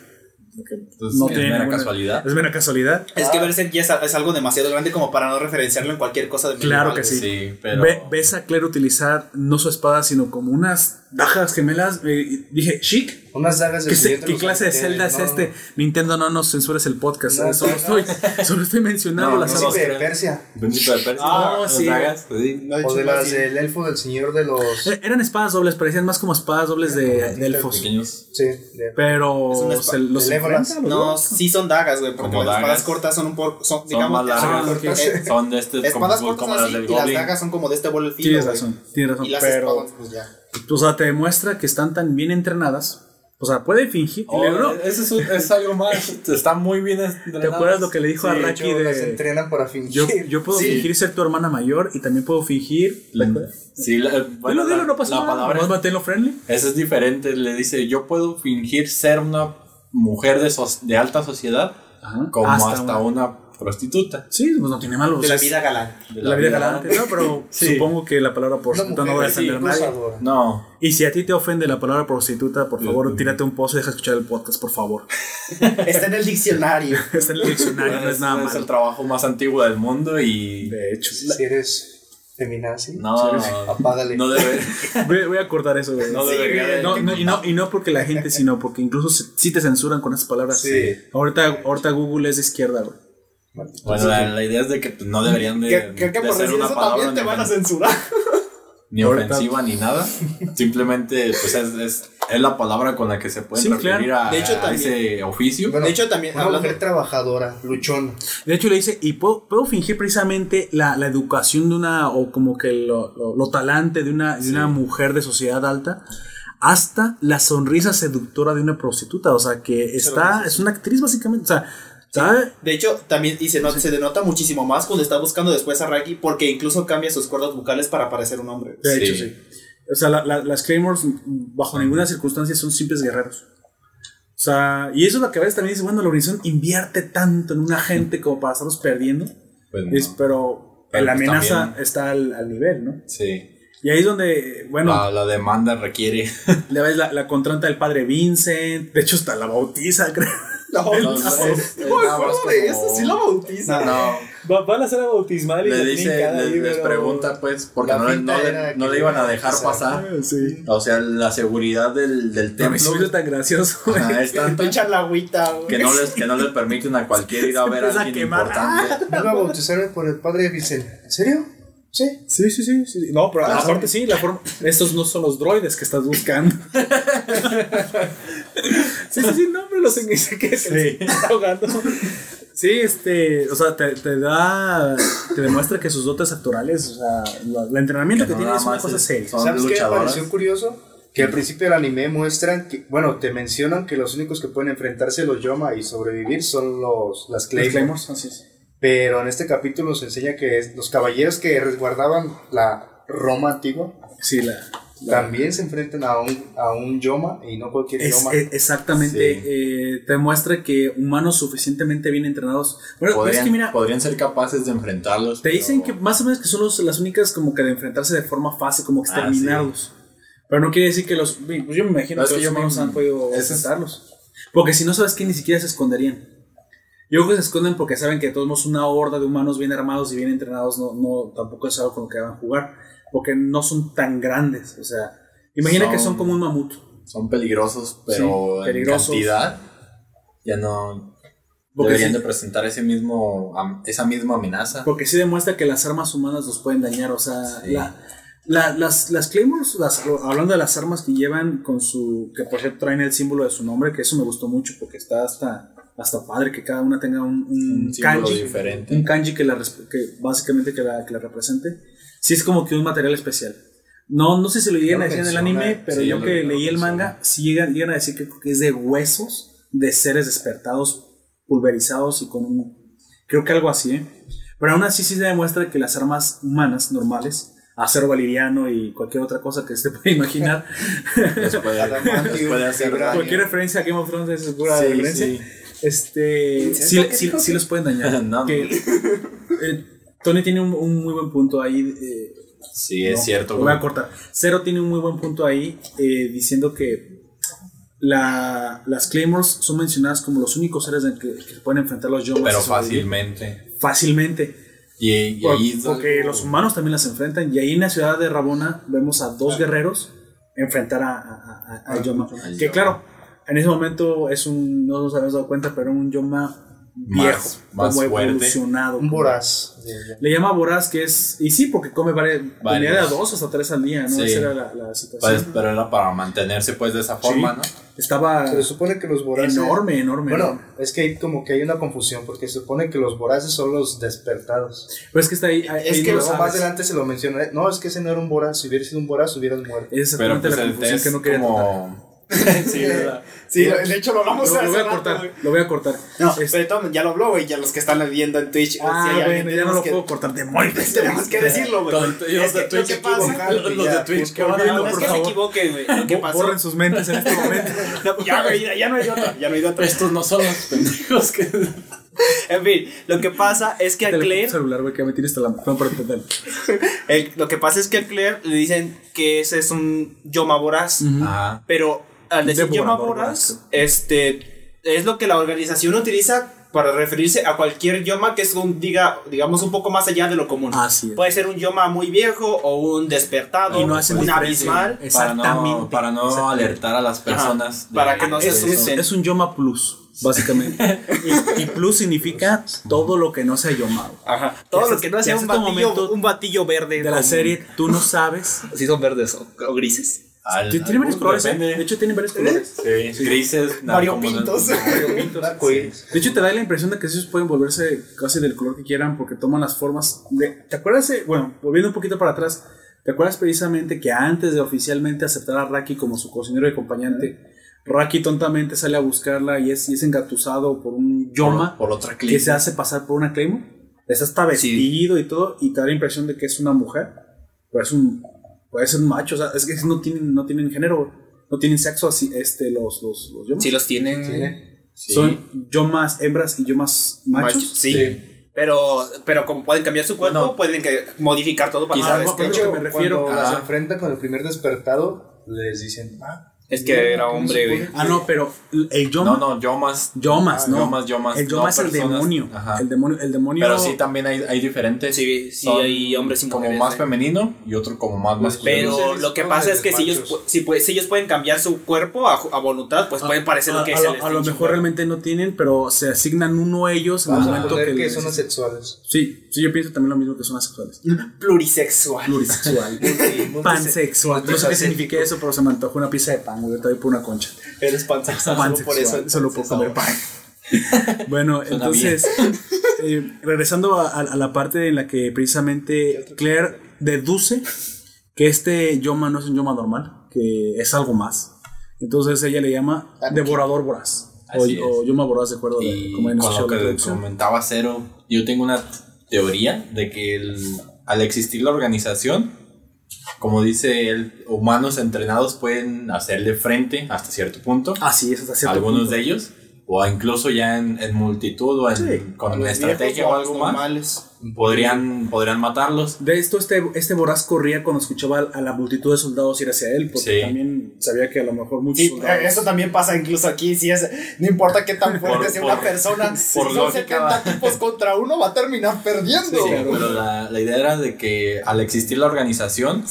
Entonces, no es tiene mera ninguna- casualidad. Es mera casualidad. Es que Berserk ya es, es algo demasiado grande como para no referenciarlo en cualquier cosa de Claro que sí. pero. Ve- ves a Claire utilizar no su espada, sino como unas dagas gemelas. eh, dije, chic. Unas dagas de ¿Qué, se- qué clase de Zelda es este? Nintendo, no nos censures el podcast. No, eh, solo, no. estoy, solo estoy mencionando No, las no, armas. Príncipe no, de Persia. Príncipe de Persia. Ah, sí. dagas, sí. No, de O de las sí. del elfo del señor de los. Eh, Eran espadas dobles, parecían más como espadas dobles de, de elfos. Pequeños. Sí, de- Pero se los enfrenta, No, sí son dagas, güey, porque las espadas dagas. cortas son un poco, son, Son digamos, más largas. son- de este. espadas cortas y las dagas son como de este vuelo el filo, Tienes razón, tienes razón. Pero, pues ya. o sea, te demuestra que están tan bien entrenadas. O sea, puede fingir. Oh, no, Eso es, un- es algo más. Está muy bien ¿Te acuerdas lo que le dijo a Raki de. entrenan para fingir. Yo, yo puedo Sí. fingir ser tu hermana mayor y también puedo fingir. Sí, la, bueno, Dilo, dilo, la- no pasa la nada. palabra Nomás manténlo friendly. Eso es diferente. Le dice: Yo puedo fingir ser una mujer de, so- de alta sociedad Ajá. como Hasta hasta, una- una prostituta. Sí, pues no tiene malo. De la vida galán. de la vida galante. No, pero Sí. supongo que la palabra prostituta no va a defender a nadie. No, Y si a ti te ofende la palabra prostituta, por favor, tírate un pozo y deja escuchar el podcast, por favor. Está en el diccionario. Está en el diccionario, no es nada es el trabajo más antiguo del mundo y. De hecho. Si eres feminazi, No, apágale. no debe. Voy, voy a cortar eso, güey. No debería de- No, no, y, no, y no porque la gente, sino porque incluso si si te censuran con esas palabras. Sí. Ahorita, ahorita Google es de izquierda, güey. Bueno, la, la idea es de que pues, no deberían de, Que, que, por ser decir una eso palabra también te ni, van a censurar. ni ofensiva ni nada. Simplemente, pues es, es, es la palabra con la que se pueden Sí, referir claro. a, De hecho, a también- ese oficio. Bueno, De hecho, también Una hablando- mujer trabajadora, luchona. De hecho, le dice, y puedo, puedo fingir precisamente la, la educación de una, o como que lo, lo- lo talante de una, de una mujer de sociedad alta, hasta la sonrisa seductora de una prostituta. O sea, que está, es una actriz básicamente. O sea, está- De hecho, también y se, not- se denota muchísimo más cuando está buscando después a Raki porque incluso cambia sus cuerdas vocales para parecer un hombre. de Sí. hecho, sí. O sea, la- la- las Claymores, bajo ninguna circunstancia, son simples guerreros. O sea, y eso es lo que a veces también dice, bueno, la organización invierte tanto en una gente como para estarlos perdiendo. Pues, no. Es- pero, Pero la pues amenaza también- está al, al nivel, ¿no? Sí. Y ahí es donde, bueno, La, la demanda requiere. le ves la, la contrata del padre Vincent, de hecho hasta la bautiza, creo. No, No, no, no, no, no, ¿cómo de como- eso? Sí la bautiza. No, Va, van a hacer la bautismal y le la dice, le- ahí, les pregunta pues, porque La no, le- no, no iban a a dejar pasar. Sí. O sea, la seguridad del, del No, me templo tan gracioso. güey. es tanta la agüita, güey. que no les, que no les permiten a cualquiera ir a ver a a alguien importante. Vengo a bautizarme por el padre Vicente. ¿En serio? Sí. Sí, sí, sí, sí. No, pero Ah, aparte sí, la forma. Estos no son los droides que estás buscando. sí, sí, sí, no, pero los en- que se está ahogando. Sí, este, o sea, te, te da, te demuestra que sus dotes actorales, o sea, la- el entrenamiento Que que, no tiene es una cosa seria. ¿Sabes qué me pareció curioso? Que al principio del anime muestran que, bueno, te mencionan que los únicos que pueden enfrentarse a los Yoma y sobrevivir son los, las Los Claymore. Claymores, así es. Pero en este capítulo se enseña que es- los caballeros que resguardaban la Roma antigua Sí, la, también se enfrentan a un, a un Yoma y no cualquier Es, Yoma. es- exactamente, Sí. eh, te muestra que humanos suficientemente bien entrenados. Bueno, Podrían, es que mira, podrían ser capaces de enfrentarlos. te dicen que más o menos que son los- las únicas como que de enfrentarse de forma fácil, como Ah, exterminarlos. Pero no quiere decir que los. Pues yo me imagino No, que que los me- humanos han podido enfrentarlos. Porque si no sabes que ni siquiera se esconderían. Yo creo que se esconden porque saben que de todos modos una horda de humanos bien armados y bien entrenados no, no tampoco es algo con lo que van a jugar. Porque no son tan grandes. O sea, imagina que son Son- como un mamut. Son peligrosos, pero Sí, peligrosos. en cantidad ya no Porque deberían sí. de presentar ese mismo esa misma amenaza. Porque sí demuestra que las armas humanas los pueden dañar. O sea, Sí. la- la- las, las Claymores, las- hablando de las armas que llevan con su. que por cierto traen el símbolo de su nombre, que eso me gustó mucho porque está hasta, hasta padre que cada una tenga un, un Un kanji. diferente. Un kanji que, la, que básicamente que la, que la represente. Sí, es como que un material especial. No, no sé si lo llegan a decir en el anime, pero sí, yo que leí el manga, sí llegan, llegan a decir que, que es de huesos de seres despertados, pulverizados y con un. Creo que algo así, ¿eh? Pero aún así sí se demuestra que las armas humanas normales, acero valeriano y cualquier otra cosa que se puede imaginar, cualquier referencia a Game of Thrones es pura Sí, referencia. sí. Este, sí, sí los pueden dañar. No, Que, eh, Tony tiene un, un muy buen punto ahí. eh, Sí, es no, cierto. Lo voy a cortar. Cero tiene un muy buen punto ahí eh, diciendo que la- las Claymores son mencionadas como los únicos seres en que, que se pueden enfrentar los Yomas. Pero fácilmente. Fácilmente. Y, y Por- ahí porque los humanos también las enfrentan. Y ahí en la ciudad de Rabona vemos a dos guerreros enfrentar a, a- a- al Yoma. Que claro, en ese momento es un, no nos habíamos dado cuenta, pero un Yoma viejo, más como fuerte. evolucionado. Un voraz. Le llama voraz, que es. Y sí, porque come varias. Comía de dos hasta tres al día, ¿no? Sí. Esa era la, la situación. Pues, pero era para mantenerse pues de esa forma, ¿no? Estaba Se supone que los voraces. enorme, enorme. Bueno, enorme. es que hay como que hay una confusión porque se supone que los voraces son los despertados. Pero es que está ahí. ahí Es no que lo luego más adelante se lo menciona. eh, No, es que ese no era un voraz. Si hubiera sido un voraz, hubieras muerto. Es Pero exactamente pues la el confusión test que no quería tratar. como... sí, ¿verdad? Sí, de hecho lo hablamos Lo, lo hace voy a rato, cortar, lo voy a cortar. No, Es- pero Tom, ya lo habló, güey, ya los que están viendo en Twitch. ah, ya bueno, ya no lo que- puedo cortar. Demonios. Tenemos que decirlo, güey. Los- de Twitch lo que pasa, los- los de Twitch que van a- es que se favor. equivoque, güey. Lo pasó. Borren sus mentes en este momento. No, ya, güey, ya, no hay de otra, ya no hay de otra. Estos no son los pendejos que... En fin, lo que pasa es que a Claire, celular, güey, que me tienes la no, pero entender. lo que pasa es que a Claire le dicen que ese es un Yoma voraz, Ajá. pero al decir Yoma Devorador voraz. este, es lo que la organización utiliza para referirse a cualquier Yoma que es un, diga, digamos, un poco más allá de lo común. Así es. Puede ser un Yoma muy viejo o un despertado, Y no hacen un abismal. Para Exactamente. no, para no alertar a las personas. Ajá, para que no se asusten. es un Yoma Plus, básicamente. y, y Plus significa todo lo que no sea Yoma. Ajá. Todo lo que no sea un batillo, momento un batillo verde. De la serie, tú no sabes. Sí, son verdes o, o grises. Al- Tiene varios algunos colores, ¿eh? depende. De hecho, tiene varios colores. Sí, grises. nada, Mario Pintos. De hecho, te da la impresión de que esos pueden volverse casi del color que quieran porque toman las formas de... ¿Te acuerdas? de- bueno, volviendo un poquito para atrás, ¿te acuerdas precisamente que antes de oficialmente aceptar a Raki como su cocinero y acompañante, Raki tontamente sale a buscarla y es, y es engatusado por un Yoma Por, por otra que se hace pasar por una Claymore? Está vestido y todo y te da la impresión de que es una mujer, pero es un... Puede ser un macho, o sea, es que no tienen, no tienen género, no tienen sexo así, este, los, los, los Yomas. Sí, los tienen. Sí. Son yomas hembras y yomas machos. Sí. Pero, pero como pueden cambiar su cuerpo, pueden que modificar todo para Quizás que es parezca- que- me refiero cuando a- las enfrentan con el primer despertado, les dicen, ah, Es que era hombre, güey. Ah, no, pero el Yoma. No, no, Yomas. Yomas, Ah, ¿no? Yomas, Yomas, El Yoma no es el demonio. Ajá. El demonio. El demonio. Pero sí, también hay, hay diferentes. Sí, sí, Son hay hombres y Como mujeres, más eh. femenino y otro como más Pues, masculino. Pero lo que pasa es que si ellos, si, pu- si ellos pueden cambiar su cuerpo a, a voluntad, pues pueden parecer a, lo que a es el a lo mejor realmente no tienen, pero se asignan uno ellos en el a momento que, que son asexuales. Sí, sí, yo pienso también lo mismo que son asexuales. Plurisexual. Plurisexual. Pansexual. No sé qué significa eso, pero se me antojó una pieza de pan, güey. Voy por una concha. Eres pansexual. solo por eso. Solo puedo comer pan. Bueno, Suena entonces, eh, regresando a, a- a la parte en la que precisamente Claire deduce que este Yoma no es un Yoma normal, que es algo más. Entonces ella le llama Devorador Voraz. O, o Yoma Voraz, de acuerdo, de, Y como en que comentaba Cero, yo tengo una teoría de que el- al existir la organización, como dice él, humanos entrenados pueden hacerle frente hasta cierto punto. Así es, hasta cierto algunos punto. de ellos, o incluso ya en, en multitud o en, Sí, con una estrategia o algo más, podrían, podrían matarlos. De esto, este, este voraz corría cuando escuchaba a la multitud de soldados ir hacia él, porque Sí. también sabía que a lo mejor muchos Sí, soldados. eso también pasa incluso aquí. Si es, no importa qué tan fuerte Por- sea por- una persona, por si son lógica, 70 va. tipos contra uno, va a terminar perdiendo. Sí, pero la, la idea era de que al existir la organización,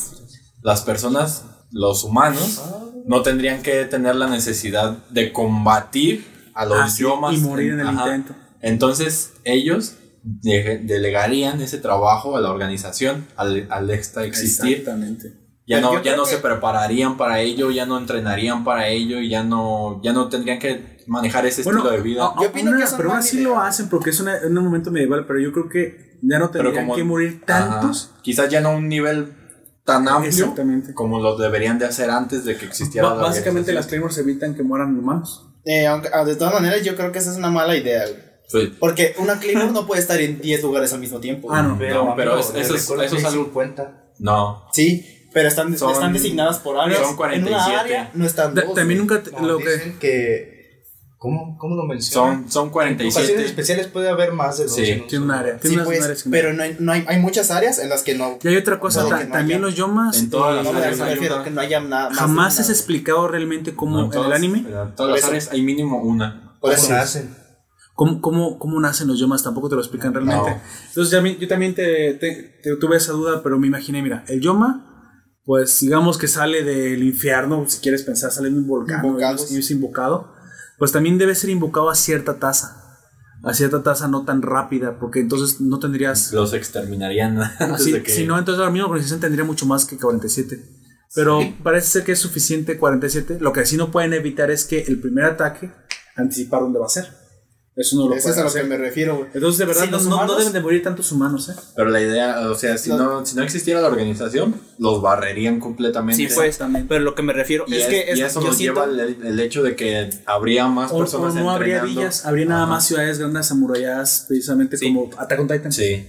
las personas, los humanos, no tendrían que tener la necesidad de combatir a los Ah, sí, yomas. y morir en el Ajá. intento. Entonces, ellos de- delegarían ese trabajo a la organización al, al esta existir. Exactamente. Ya Pero no, ya no que- se prepararían para ello, ya no entrenarían para ello, y ya no, ya no tendrían que manejar ese Bueno, estilo de vida. Yo opino una- que pero aún así lo hacen porque es una- en un momento medieval, pero yo creo que ya no tendrían como- que morir tantos. Ajá. Quizás ya no a un nivel tan amplio Exactamente. como lo deberían de hacer antes de que existiera Ba- la básicamente las. Claymores evitan que mueran humanos. Eh, aunque, ah, de todas maneras, yo creo que esa es una mala idea, güey. Sí. Porque una Claymore no puede estar en 10 lugares al mismo tiempo. Ah, no. Pero, No, pero amigo, es- les eso es- eso es algo- 50. No. Sí, pero están, Son- están designadas por áreas. son En una 47. área no están dos, también nunca te- lo que dicen que... ¿Cómo, ¿Cómo lo mencionan? Son, son En ocasiones 47. especiales puede haber más de dos. Sí. tiene un área. Sí, unas pues, áreas que- pero no hay, no hay, hay muchas áreas en las que no. Y hay otra cosa, No, ta- no también haya- los Yomas En todas eh, las No, áreas refiero que no haya nada más. jamás es explicado realmente cómo No, en el anime, en todas las áreas hay mínimo una. Por ¿Cómo eso. nacen? cómo, cómo, cómo nacen los Yomas, tampoco te lo explican realmente. No. Entonces ya yo también te, te- te- tuve esa duda, pero me imaginé, mira, el Yoma, pues digamos que sale del infierno, si quieres pensar, sale de un volcán y es invocado, pues también debe ser invocado a cierta tasa. A cierta tasa no tan rápida, porque entonces no tendrías Los exterminarían Si, de que. si no, entonces la misma organización tendría mucho más que 47. Pero parece ser que es suficiente 47. Lo que sí no pueden evitar es que el primer ataque anticipar dónde va a ser. Eso no lo Eso es a lo que me refiero, güey. Entonces, de verdad, no, los no- no humanos- deben de morir tantos humanos, ¿eh? Pero la idea, o sea, si, no, si no existiera la organización, los barrerían completamente. Sí, pues. Exactamente. Pero lo que me refiero Y, es, es- que es, y eso yo nos siento- lleva el, el hecho de que habría más O, o personas no habría villas, habría nada más ciudades grandes amuralladas, precisamente Sí. como Attack on Titan. Sí.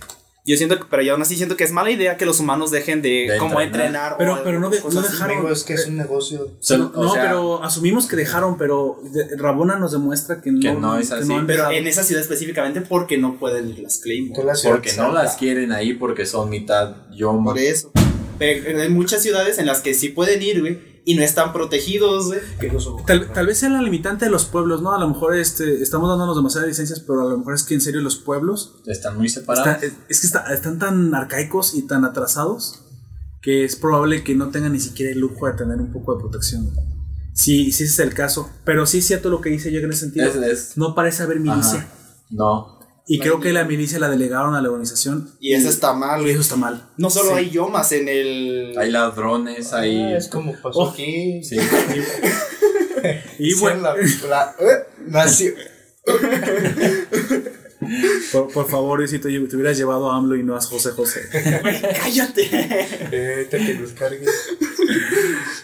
Yo siento, que- pero yo aún así siento que es mala idea que los humanos dejen de, De como entrenar. entrenar. o Pero- pero no de- no dejaron- es que es un negocio. No, o no, sea, pero asumimos que dejaron, pero de- Rabona nos demuestra que no, Que no es así. no Pero en esa ciudad específicamente porque no pueden ir las Claymore. La Porque no las quieren ahí porque son mitad yoma. Por eso. Pero hay muchas ciudades en las que sí pueden ir, güey, y no están protegidos, güey. Tal, tal vez sea la limitante de los pueblos, ¿no? A lo mejor este, estamos dándonos demasiadas licencias, pero a lo mejor es que en serio los pueblos Están muy separados. está- es, es que está- están tan arcaicos y tan atrasados que es probable que no tengan ni siquiera el lujo de tener un poco de protección. Sí, sí ese es el caso, pero sí es cierto lo que dice yo en ese sentido. Es- es- no parece haber milicia. Ajá. No. Y creo que la milicia la delegaron a la organización. Y eso está mal, Y eso está mal. No solo Sí. hay yomas en el. Hay ladrones, hay. Ah, es como pasó Oh. aquí. Sí. Y bueno, la, la- eh, nació. por, por favor, Luisito, yo- te hubieras llevado a AMLO y no a José José. Cállate. Eh, te que los cargues.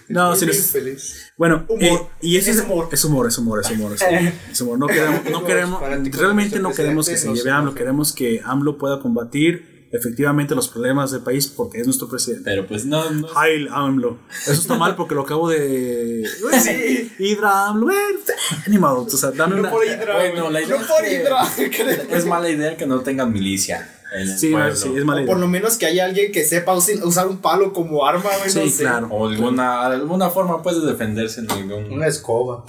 No, si nos- feliz. Bueno, Humor. eh, y eso Es es, humor. es humor, es humor, es humor, es humor. Es humor. No queremos, no queremos, realmente no queremos que se lleve a AMLO, queremos que AMLO pueda combatir efectivamente los problemas del país porque es nuestro presidente. Pero pues no, no. Hail AMLO. Eso está mal porque lo acabo de. Sí. Hidra AMLO. Modo. O sea, dame una. Bueno, la idea no es por que- Hydra. Es mala idea que no tengan milicia en el Sí, no, pueblo. sí, es mala O por idea. lo menos que haya alguien que sepa usar un palo como arma, güey. Sí, no sé. claro. O alguna, alguna forma pues de defenderse en algún... Una escoba.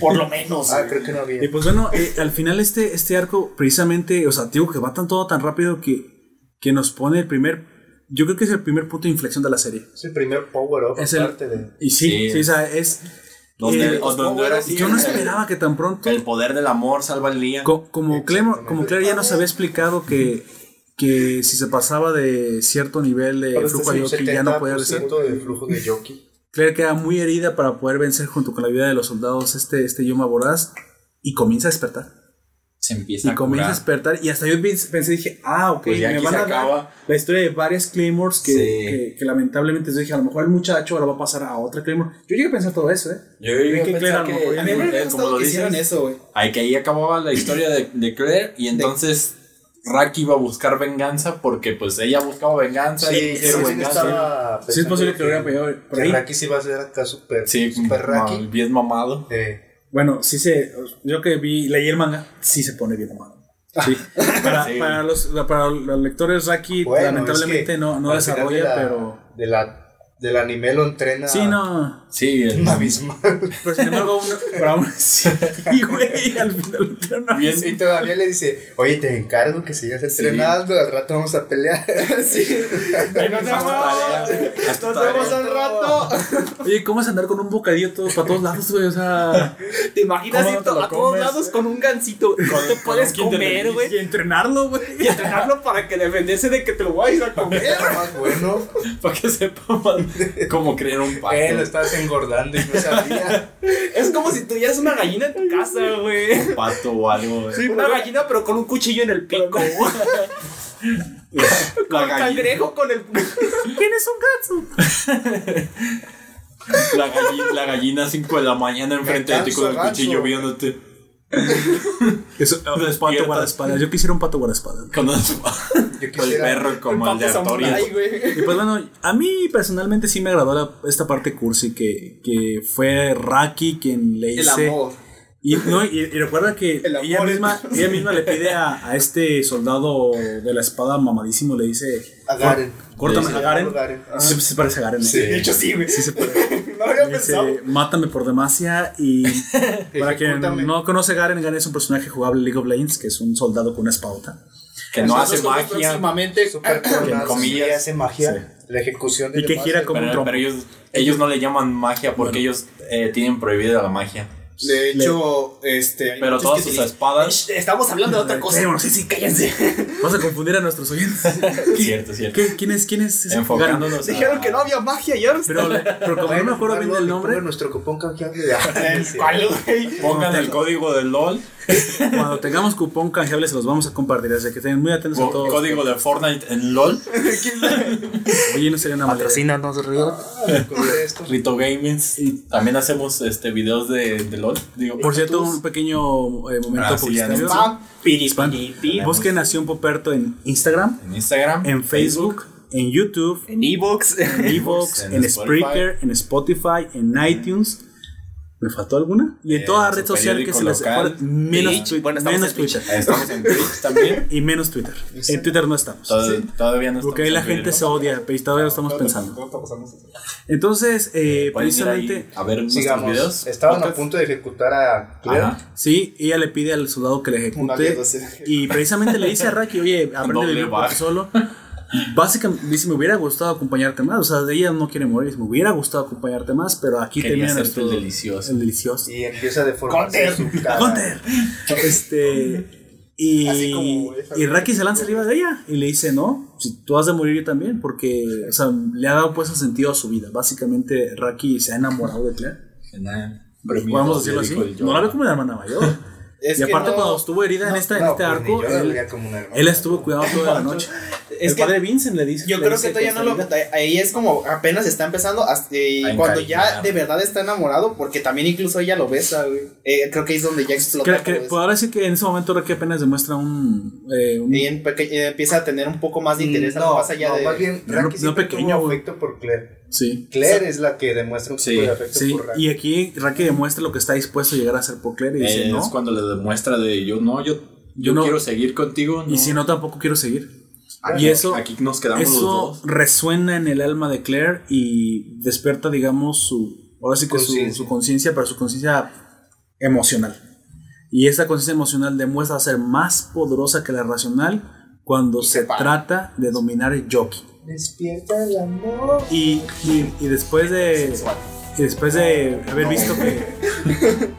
Por lo menos. Ah, creo que no había. Y pues bueno, eh, al final este, este arco, precisamente, o sea, digo que va tan todo tan rápido que, que nos pone el primer. Yo creo que es el primer punto de inflexión de la serie. Es el primer power up Es el, aparte de. y sí, Sí. sí, o sea, es. Donde, eh, o donde sí yo no el- esperaba que tan pronto. El poder del amor salva el día. Co- como, Clemo- como Claire ya nos había explicado que, que si se pasaba de cierto nivel de flujo de Yoki ya no podía 70% vencer. de flujo de Yoki. Claire queda muy herida para poder vencer junto con la vida de los soldados este, este Yoma Voraz y comienza a despertar. Se empieza Y a comienza a despertar y hasta yo pens- pensé, dije, ah, ok, Pues ya me aquí van se a dar acaba. la historia de varias Claymores que, Sí. que, que lamentablemente yo dije, a lo mejor el muchacho ahora va a pasar a otra Claymore. Yo llegué a pensar todo eso, ¿eh? Yo llegué a que pensar Claire a mí me como lo dices, eso, güey. Ay, que ahí acababa la historia de, de Claire y entonces Raki iba a buscar venganza porque pues ella buscaba venganza y Sí, sí, venganza. Sí, es posible que lo hubiera pillado por ahí. Raki sí va a ser acá super, Sí, super Raki. bien mamado. Eh, Bueno, sí se. Yo que vi, leí el manga, sí se pone bien amado. Sí. Para, Sí. para los, para los lectores, Raki bueno, lamentablemente es que no, no desarrolla, de la- pero. De la, del anime lo entrena. Sí, no. Sí, el- Un abismal. Pero sin embargo, uno, pero aún sí, güey, al final tiene una Bien, y todavía le dice, oye, te encargo que sigas entrenando, al rato vamos a pelear. sí. Nos vemos. Nos vemos al rato. Oye, ¿cómo es andar con un bocadillo todo, para todos lados, güey? O sea. ¿Te imaginas ¿Cómo ir no te lo a todos lados con un gancito? No te puedes comer, güey. Y entrenarlo, güey. Y entrenarlo para que defenderse de que te lo vayas a comer. Más bueno. Para que sepan cómo crear un pato. Eh, lo estabas engordando y no sabía. Es como si tuvieras una gallina en tu casa, güey. Un pato o algo. güey. Una gallina, pero con un cuchillo en el pico. La Con gallina, cangrejo con el. ¿Tienes un ganso? la, gallina, la gallina a 5 de la mañana enfrente de ti con el cuchillo viéndote. Eso, un pato Despiertas. guardaespaldas. Yo quisiera un pato guardaespaldas. Con el, con el perro como el de Artorias. samurái, güey. Y pues bueno, a mí personalmente sí me agradó la- esta parte cursi que, que fue Raki quien le El hice. amor. Y, no, y, y recuerda que El amor ella es- misma, ella misma le pide a, a este soldado de la espada mamadísimo, le dice, A Garen. córtame Sí, a Garen. Garen. Sí, se parece a Garen. ¿eh? Sí. De hecho, sí, güey. Sí se parece. No lo había Le dice, pensado. mátame por demasia y para quien no conoce Garen, Garen es un personaje jugable de League of Legends, que es un soldado con una espadota. Que no hace magia. Próximamente. Super coronado, comillas. hace magia. La ejecución de Y que gira como un Pero, trompo. pero ellos, ellos no le llaman magia porque ellos eh, tienen prohibida la magia. De hecho, este. hay Pero todas sus espadas. Estamos hablando de otra cosa. Sí, bueno, sí, sí, cállense. Vamos a confundir a nuestros oyentes. Cierto, cierto. ¿Qué- ¿Quién es? ¿Quién es? Enfocándonos. a- Dijeron que no había magia y ahora Pero, le- pero como no me acuerdo bien del nombre, nuestro cupón canjeable de El cual, güey. Pongan el código del LOL. Cuando tengamos cupón canjeable se los vamos a compartir, así que estén muy atentos a o todos. Código de Fortnite en LOL. Oye, no sería una mala. Patrocínanos, Río. esto. Rito Gamings. Y también hacemos este videos de, de LOL. Digo, Por cierto, un pequeño eh, momento Ah, publicitario. Busquen Nación Poperto en Instagram, en Instagram, en Facebook, en YouTube, En Evox. en Evox, en. Spreaker, en Spotify, en iTunes. ¿Me faltó alguna? Y en En toda red social que se les local. menos, Twitch. Twi- Bueno, estamos menos en Twitch. Twitter. Estamos en Twitch también. Y menos Twitter. En Twitter no estamos. Tod- Todavía no Porque ahí la estamos en gente se odia, pero todavía lo estamos pensando. Entonces, eh, ahí precisamente, a ver Sigamos. videos. Estaban a punto de ejecutar a. Ajá. sí, ella le pide al soldado que le ejecute. Y precisamente le dice a Raki, oye, aprende a vivir por solo. Básicamente dice, me hubiera gustado acompañarte más. O sea, de ella no quiere morir. Me hubiera gustado acompañarte más, pero aquí Quería termina el delicioso. El delicioso. Y empieza a deformarse Conter. Este. Y, como y Raki se lanza arriba de ella y le dice, no, si tú has de morir yo también, porque, o sea, le ha dado pues un sentido a su vida. Básicamente, Raki se ha enamorado de Claire. Genial. Podemos decirlo así. No la ve como una hermana mayor. Es y que aparte no- cuando estuvo herida en, No, esta, en este pues, arco, yo él, veía como una hermana. él estuvo cuidado toda la noche. Es el que- padre Vincent le dice. Yo creo dice que todavía no lo. Ahí es como apenas está empezando. hasta- y A cuando ya de verdad está enamorado, porque también incluso ella lo besa, güey. Eh, creo que ahí es donde ya explota. Creo que, pues ahora sí que en ese momento Rocky apenas demuestra un, eh, un- Y en peque- eh, empieza a tener un poco más de interés, no, más allá no, de. más bien, No, pequeño, afecto por Claire. Sí. Claire es la que demuestra un Sí, poco de afecto Sí, por Raki. y aquí Rocky demuestra lo que está dispuesto a llegar a hacer por Claire y dice, es no, cuando le demuestra de yo no, yo, yo, no- quiero seguir contigo. y si no tampoco quiero seguir. Y eso, Aquí nos quedamos los eso dos. resuena en el alma de Claire y despierta, digamos, su, ahora sí que su- Conciencia. su conciencia, pero su conciencia emocional. Y esa conciencia emocional demuestra ser más poderosa que la racional cuando Y se trata de dominar el jockey. Despierta el amor. Y, y, y después de y después de haber visto que,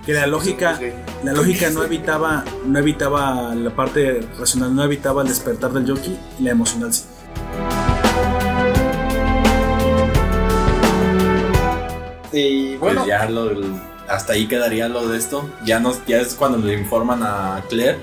que la lógica la lógica no evitaba no evitaba la parte racional no evitaba el despertar del jockey la emocional sí Y bueno, Pues ya lo, hasta ahí quedaría lo de esto. Ya, nos, ya es cuando le informan a Claire.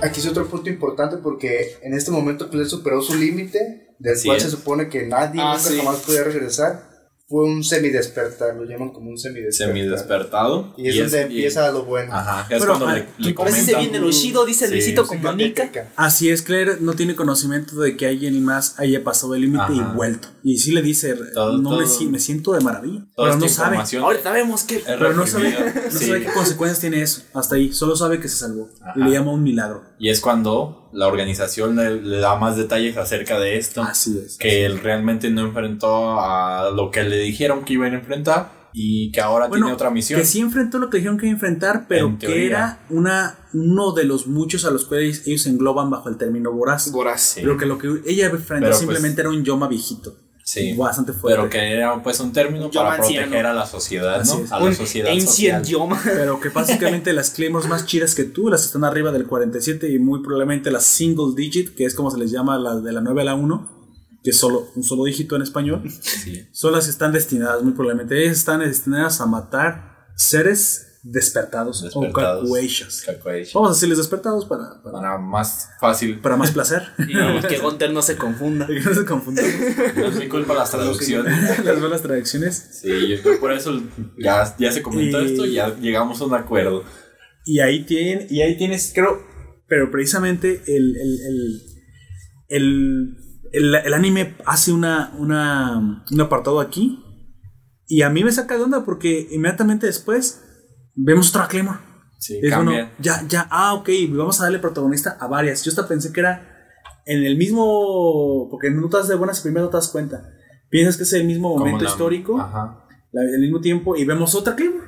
Aquí es otro punto importante porque en este momento Claire superó su límite, del Así cual es. se supone que nadie Ah, nunca sí. jamás podía regresar. Fue un semidespertar, lo llaman como un semidespertar. Semi-despertado. Y es donde empieza lo bueno. Ajá, es Pero, cuando le, le y parece comentan. bien el Oshido, dice Sí, Luisito sí, Comunica. así es Claire no tiene conocimiento de que alguien más haya pasado el límite y vuelto y sí le dice Todo- no Me, todo- si- me siento de maravilla Toda pero no sabe Ahorita vemos que. es pero no sabe, no Sí. sabe qué consecuencias tiene eso hasta ahí solo sabe que se salvó Ajá. y le llama un milagro Y es cuando la organización le, le da más detalles acerca de esto. así es que él realmente no enfrentó a lo que le dijeron que iba a enfrentar y que ahora Bueno, tiene otra misión. Que sí enfrentó lo que dijeron que iba a enfrentar, pero En que teoría. era una, uno de los muchos a los cuales ellos engloban bajo el término voraz. Voraz. Sí. Pero que lo que ella enfrentó Pero, pues, simplemente era un Yoma viejito. Sí. Bastante fuerte. Pero que era pues un término Yo para anciano. proteger a la sociedad, ¿no? A la Un sociedad Ancient social. Yoma. Pero que básicamente las claymores más chidas que tú, las están arriba del 47 y muy probablemente las single digit, que es como se les llama las de la 9 a la 1, que es solo un solo dígito en español, Sí. son las que están destinadas muy probablemente. Ellas están destinadas a matar seres despertados, Despertados. o. Vamos a decirles despertados para, para, Para más fácil. para más placer. Y que Gunter no se confunda. Y que no se. No mi culpa las traducciones. las malas traducciones. Sí, yo creo por eso ya, ya se comentó Y- esto y ya llegamos a un acuerdo. Y ahí, tienen, y ahí tienes, creo, pero precisamente el, el, el, el, el- el anime hace una, una, un apartado aquí. Y a mí me saca de onda porque inmediatamente después vemos otra Claymore. Sí, Es bueno, ya, ya, ah, ok, vamos a darle protagonista a varias. Yo hasta pensé que era en el mismo, porque no te das de buenas primero no te das cuenta. Piensas que es el mismo momento la- histórico, Ajá. la- al mismo tiempo, y vemos otra Claymore.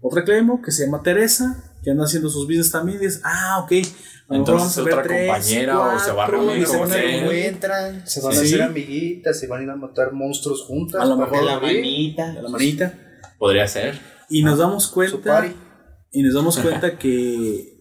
Otra Claymore que se llama Teresa, que anda haciendo sus business también. Y dices, ah, ok. A Entonces, vamos a ver otra tres, compañera o se va a reunir y se con van a encuentran. Se van Sí. a hacer amiguitas, se van a ir a matar monstruos juntas. A lo mejor La manita. a la manita. Podría ser. Y nos damos cuenta. Y nos damos cuenta que.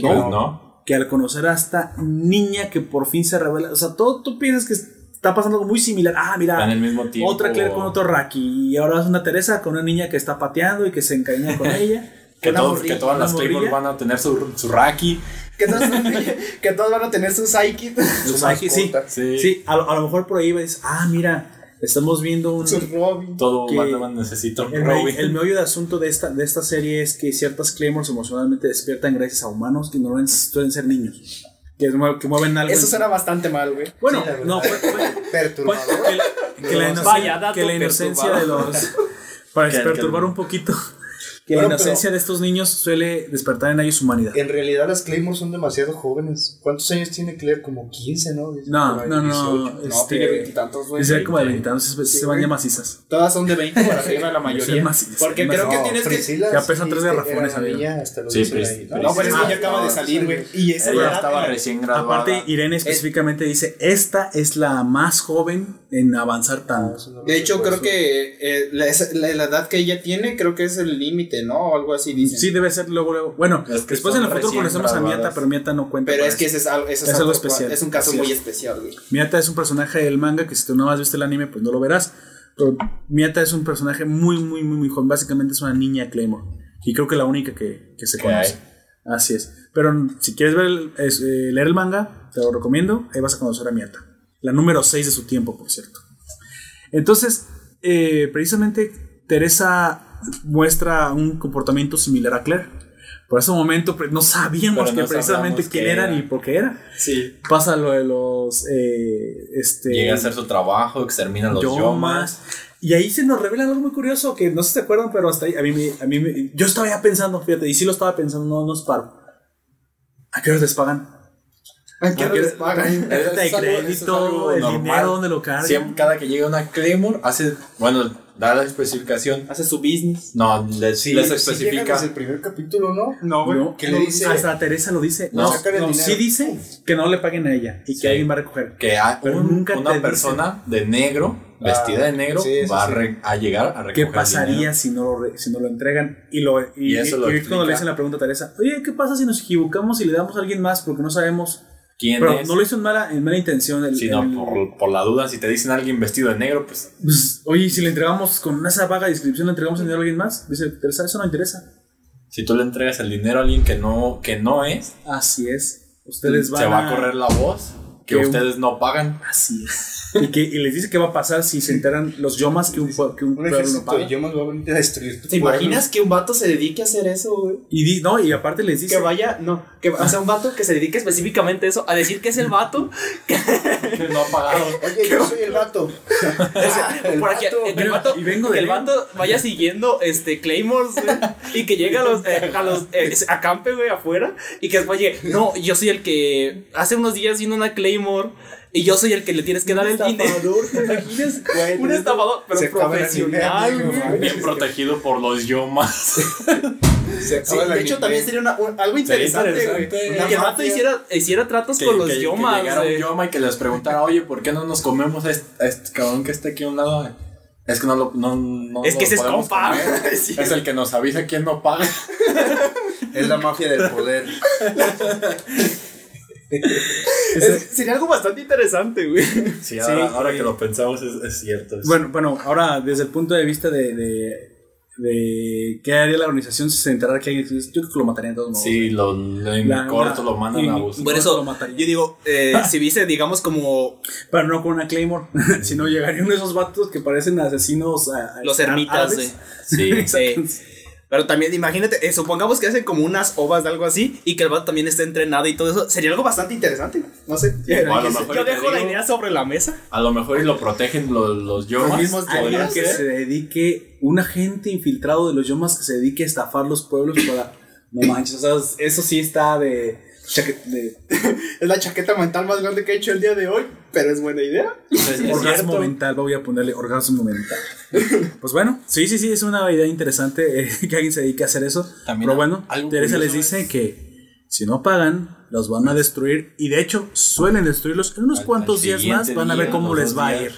No. no. que al conocer a esta niña que por fin se revela, o sea, todo tú piensas que está pasando algo muy similar. Ah, Está en mira, el mismo tiempo. otra Claire con otro Raki y ahora es una Teresa con una niña que está pateando y que se encariña con ella. Que, morrilla- todas las Claymore van a tener su, su Raki. Que todos, que todos van a tener su psychic. Su Psyche, sí. Sí. Sí, a, lo- a lo mejor por ahí ves, ah, mira, estamos viendo un... Robin. Todo Que- Batman necesita un El, Robin. el meollo de asunto de esta, de esta serie es que ciertas Claymores emocionalmente despiertan gracias a humanos que normalmente suelen ser niños. Que, mue- que mueven algo. Eso en- suena bastante mal, güey. Bueno, Sí, no, fue- fue- Perturbador. fue- que, la- que la inocencia, Vaya que la inocencia de los. Para perturbar un poquito. Que Bueno, la inocencia de estos niños suele despertar en ellos humanidad. En realidad las Claymore son demasiado jóvenes. ¿Cuántos años tiene Claire? Como 15, ¿no? Dicen No, no, no. 18. No, este, tiene veintitantos, güey. Es de como de 20. veintitantos, se, van ya macizas. Todas son de 20 para arriba, la mayoría. Sí, más- Porque creo que tienes que. Priscila Ya pesan tres garrafones, amigo. niña, hasta Sí, Pris- No, pero es que Ah, ya acaba de salir, güey. Y esa Ella edad, estaba recién graduada. Aparte, Irene específicamente dice: Esta es la más joven en avanzar tanto. De hecho, creo que eh, la, esa- la- la edad que ella tiene, creo que es el límite, ¿no? O algo así dicen. Sí, debe ser luego, luego. Bueno, Es que después en el futuro conocemos a Miata, pero Miata no cuenta. Pero es que ese es algo, ese Es algo otro- especial. Es un caso muy es. especial, güey. Miata es un personaje del manga que si tú no has visto el anime, pues no lo verás. Pero Miata es un personaje muy, muy, muy, muy joven. Básicamente es una niña Claymore. Y creo que la única que, que se conoce. hay. Así es. Pero si quieres ver el- es, eh, leer el manga, te lo recomiendo. Ahí vas a conocer a Miata. La número 6 de su tiempo, por cierto. Entonces, eh, precisamente Teresa muestra un comportamiento similar a Claire. Por ese momento no sabíamos Pero no que precisamente quién era era. ni por qué era. Sí. Pasa lo de los. eh, este, Llega a hacer su trabajo, extermina los yomas. yomas. Y ahí se nos revela algo muy curioso que no sé si se acuerdan, pero hasta ahí a mí, me- a mí me- yo estaba ya pensando, fíjate, y sí lo estaba pensando, no nos paro. ¿A qué horas les pagan? ¿A qué ¿A qué les pagan? De es crédito, algo el normal. dinero, ¿dónde lo cargan? Siempre, cada que llega una Claymore, hace, bueno, da la especificación. Hace su business. No, les, Sí, les sí especifica. desde el primer capítulo, ¿no? No, No, ¿Qué le no, dice? Hasta Teresa lo dice. No, No, no, sí dice que no le paguen a ella y que Sí. alguien va a recoger. que hay Pero un- nunca una persona de negro, vestida de negro, sí, va sí. A, re- a llegar a recoger ¿Qué pasaría dinero. si no, lo re- si no lo entregan? Y, lo, y, Y eso y- lo y cuando le dicen la pregunta a Teresa, oye, ¿qué pasa si nos equivocamos y le damos a alguien más porque no sabemos? ¿Quién Pero es? no lo hizo en mala, en mala intención. El, Sino el- por, por la duda, si te dicen alguien vestido de negro, pues Pues, oye, ¿y si le entregamos con esa vaga descripción, le entregamos el dinero a alguien más. Dice, Teresa, eso no interesa. si tú le entregas el dinero a alguien que no, que no es, Así es. Ustedes van se va a correr la voz que que un- ustedes no pagan. Así es. y, que, y les dice qué va a pasar si se enteran los yomas que un, que un Un pueblo no paga. yomas va a venir a destruir tu ¿Te pueblo. imaginas que un vato se dedique a hacer eso, güey? Y, di- no, y aparte les dice... Que vaya, no, que o sea, un vato que se dedique específicamente a eso, a decir que es el vato, Que no ha pagado. Oye, yo soy el vato. El por aquí, vato. el vato, Y vengo que de el León. vato vaya siguiendo este Claymores, güey, y que llegue a los, eh, a los, eh, acampe, güey, afuera, y que después llegue, no, yo soy el que hace unos días vino una Claymore, y yo soy el que le tienes que dar el dinero. ¿te imaginas? Un estafador, pero Se profesional, dinero, güey. güey. Bien protegido por los yomas. Se Sí, de hecho, también sería una- un- algo interesante, güey. interesante. Que el vato mafia. hiciera, hiciera tratos Que, con los que- que yomas, llegara un yoma y que les preguntara, oye, ¿por qué no nos comemos a este, a este cabrón que está aquí a un lado? Es que no lo no, no Es que ese es compa. Sí. Es el que nos avisa quién no paga. Es la mafia del poder. Es- sería algo bastante interesante, güey. Sí, ahora- ahora, que lo pensamos es, es cierto. es- Bueno, bueno, ahora desde el punto de vista de, de, de qué haría la organización si se enterara que alguien... Yo creo que lo matarían de todos modos. sí, lo, lo en La- corto la- lo mandan y- a buscar. Por Lo eso, mataría. yo digo, eh, si viste, digamos, como Pero no con una Claymore, sino llegaría uno de esos vatos que parecen asesinos... a- a- los ermitas. Sí, Exacto. Sí. Pero también, imagínate, eh, supongamos que hacen como unas ovas de algo así y que el vato también esté entrenado y todo eso. Sería algo bastante interesante. No sé. A lo mejor Yo dejo la idea sobre la mesa. A lo mejor y lo protegen los, los yomas. mismos Alguien Podría que se dedique, un agente infiltrado de los yomas que se dedique a estafar los pueblos para... No manches, o sea, eso sí está de... de Es la chaqueta mental más grande que he hecho el día de hoy, pero es buena idea. Es- es orgasmo cierto. mental, voy a ponerle orgasmo mental. pues bueno, sí, sí, sí, es una idea interesante eh, que alguien se dedique a hacer eso. También Pero bueno, Teresa les dice es- que si no pagan, los van a destruir. Y de hecho, suelen destruirlos. En unos Al- cuantos al días más van a ver cómo les va a ir.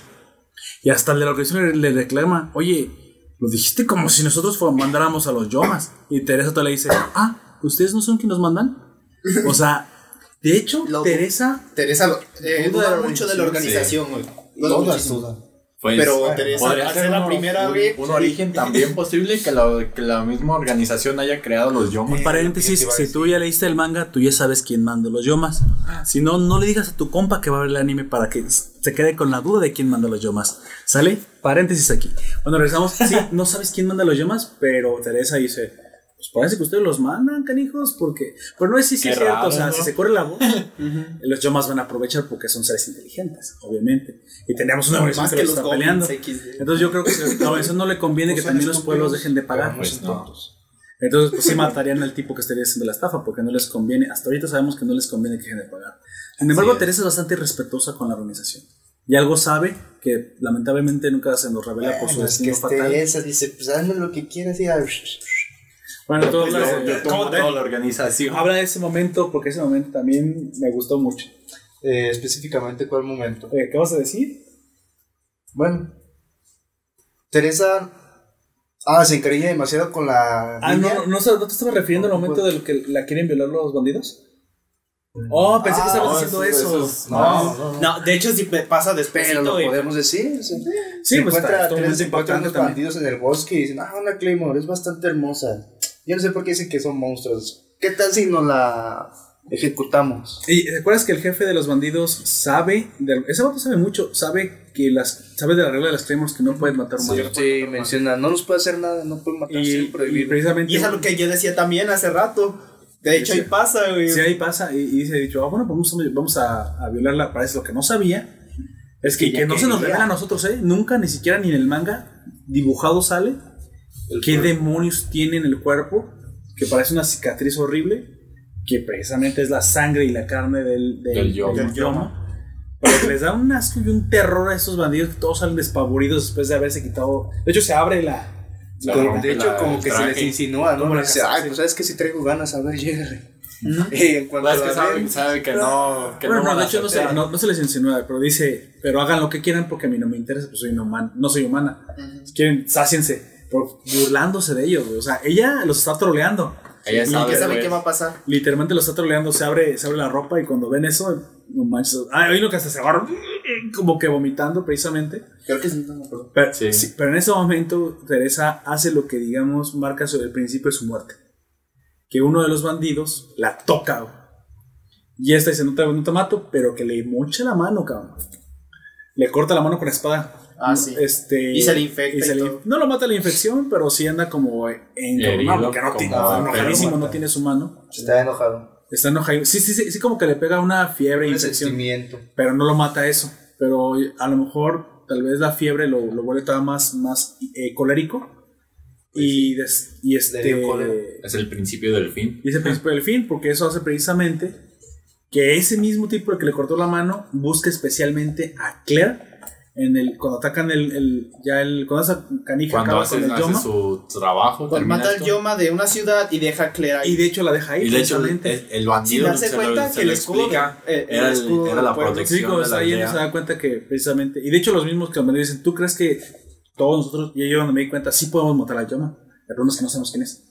Y hasta el de la organización le, le reclama, oye, lo dijiste como si nosotros mandáramos a los yomas. Y Teresa te le dice, ah, ¿ustedes no son quienes nos mandan? O sea, de hecho, Lo- Teresa Teresa eh, Duda mucho de la organización, güey. Duda Todas dudan. Pues, Pero bueno, Teresa, podría ser la primera, un, güey. un origen también posible que la, que la misma organización haya creado los yomas. Un paréntesis, ¿qué te iba a si tú ya leíste el manga, tú ya sabes quién manda los yomas. Si no, no le digas a tu compa que va a ver el anime para que se quede con la duda de quién manda los yomas. ¿Sale? Paréntesis aquí. Bueno, regresamos. Sí, no sabes quién manda los yomas, pero Teresa dice, pues parece que ustedes los mandan, canijos, porque... Pero no es si sí, es cierto, raro, o sea, ¿no? si se corre la voz, los yomas van a aprovechar porque son seres inteligentes, obviamente. Y tenemos una organización Más que, que los está goblins peleando. XD. Entonces yo creo que a la organización no le conviene que No son también los pueblos dejen de pagar. Pues no. tontos. Entonces, pues sí matarían al tipo que estaría haciendo la estafa, porque no les conviene. Hasta ahorita sabemos que no les conviene que dejen de pagar. Sin embargo, es. Teresa es bastante respetuosa con la organización. Y algo sabe que lamentablemente nunca se nos revela por su que destino fatal. esa dice, pues hazme lo que quieras y. Bueno, todo Yo, habla, yo tomo toda la organización. habla de ese momento, porque ese momento también me gustó mucho. Eh, específicamente, ¿cuál momento? Eh, ¿Qué vas a decir? Bueno, Teresa. Ah, se encariña demasiado con la. Ah, niña. no, no, no, ¿no te estabas refiriendo al momento del que la quieren violar los bandidos? Oh, pensé que Ah, estabas no, diciendo eso- eso. eso es- no, no, no. No, de hecho, si pasa después, Pero lo güey. podemos decir. sea, Sí, se pues encuentra, está- se encuentra impactante unos también. bandidos en el bosque y dicen, ah, una Claymore, es bastante hermosa. Yo no sé por qué dicen que son monstruos. ¿Qué tal si nos la ejecutamos? ¿Y te acuerdas que el jefe de los bandidos sabe, de- ese vato sabe mucho, sabe que las, sabe de la regla de las Claymores que no puedes matar a un humano. Sí, menciona, no nos puede hacer nada, no puede matar, Y, sí, y prohibido. precisamente Y es algo que yo decía también hace rato. De hecho, Sí. ahí pasa, güey. Sí, ahí pasa y, y dice, dicho, ah, bueno, pues vamos, vamos a, a violarla. Parece lo que no sabía. Es que, Que ya que no se nos revela a nosotros, ¿eh? Nunca, ni siquiera ni en el manga dibujado sale qué demonios tiene en el cuerpo, que parece una cicatriz horrible, que precisamente es la sangre y la carne del, del, Del Yoma. del Yoma. Pero que les da un asco y un terror a estos bandidos que todos salen despavoridos después de haberse quitado. De hecho, se abre la. La- rompe De hecho, la- como que se les insinúa, ¿no? La dice, ay, pues sabes que si traigo ganas, a ver, llégale. Ujú. Y en cuanto que la sabe, ven, sabe que no. Que bueno, no, no, de hecho no se, no, no se les insinúa, pero dice, pero hagan lo que quieran porque a mí no me interesa, pues soy una humana, no soy humana. Si quieren, sáciense, pero burlándose de ellos, güey. O sea, ella los está troleando. Ella sabe, Que sabe qué va a pasar. Literalmente los está troleando, se abre, se abre la ropa y cuando ven eso, no manches. Ah, hay uno que hasta se agarra como que vomitando precisamente. Creo que sí, no me acuerdo. Pero, Sí. sí, pero en ese momento Teresa hace lo que digamos marca sobre el principio de su muerte. Que uno de los bandidos la toca. güey. Y esta dice, no te, no te mato, pero que le mocha la mano, cabrón. Le corta la mano con la espada. Ah, sí. Este, Y se le infecta y se le- todo. no lo mata la infección, pero sí anda como encabronado, porque no tiene, enojadísimo, no tiene su mano. está enojado. Está enojado. Sí, sí, sí, sí, como que le pega una fiebre, Un infección sentimiento. pero no lo mata eso. Pero a lo mejor tal vez la fiebre lo, lo vuelve todavía más, más eh, colérico. Y, des- y este. Es el principio del fin. Y es el principio del fin, porque eso hace precisamente que ese mismo tipo el que le cortó la mano busque especialmente a Claire en el, cuando atacan el, el- ya el cuando esa canija Cuando acaba hace, con el hace Yoma su trabajo. Termina mata al. Yoma de una ciudad y deja a Claire ahí. y de hecho la deja ahí Y de hecho, el, el bandido Sin darse se cuenta se que el escudo explica, de- eh, el era, el- escudo era la pueblo. protección Sí, cuando de la ahí se aldea. da cuenta que precisamente. Y de hecho, los mismos que me dicen, ¿tú crees que todos nosotros, y yo me di cuenta, sí podemos matar a Yoma? El problema es que no sabemos quién es.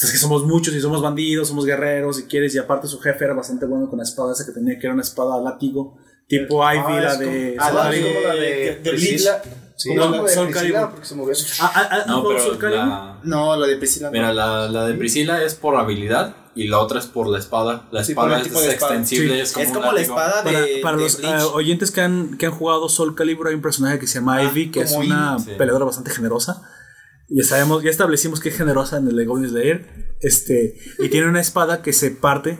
Es que somos muchos y somos bandidos, somos guerreros, si quieres, y aparte su jefe era bastante bueno con la espada esa que tenía, que era una espada látigo, tipo Ivy, Ah, la de. Ah, la de- de. Sí, No, Priscila, Calibur. porque se movió. Ah, ah, ah, No, ¿no pero Calibur? la, No, la de Priscila. no. mira, la, la de Priscila es por habilidad y la otra es por la espada. La Sí, espada el es espada. extensible, Sí. es como, es como la espada de. Para, para de los eh, oyentes que han, que han jugado Soul Calibur, hay un personaje que se llama Ah, Ivy, que es una sí. peleadora bastante generosa. Y sabemos, ya establecimos que es generosa en el de Goblin Slayer. Este, y tiene una espada que se parte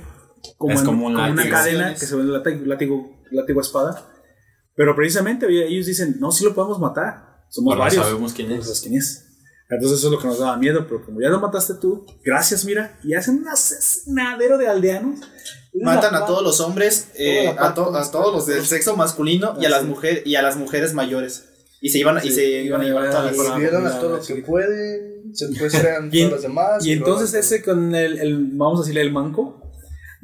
como, Es en- como un como una cadena que se ve en látigo, látigo, látigo espada. Pero precisamente ellos dicen, no, sí lo podemos matar. Somos no varios. sabemos quién es. sabes quién es. Entonces eso es lo que nos daba miedo, pero como ya lo mataste tú, gracias, mira, y hacen un asesinadero de aldeanos. Matan a todos los hombres, eh, a, to- a todos los del sexo masculino y a las mujeres y a las mujeres mayores. Y se iban, y se iban a llevar a todas Sí, las sí. Vieron a todo lo que pueden, se los demás. Y entonces ese con el, el- vamos a decirle el manco,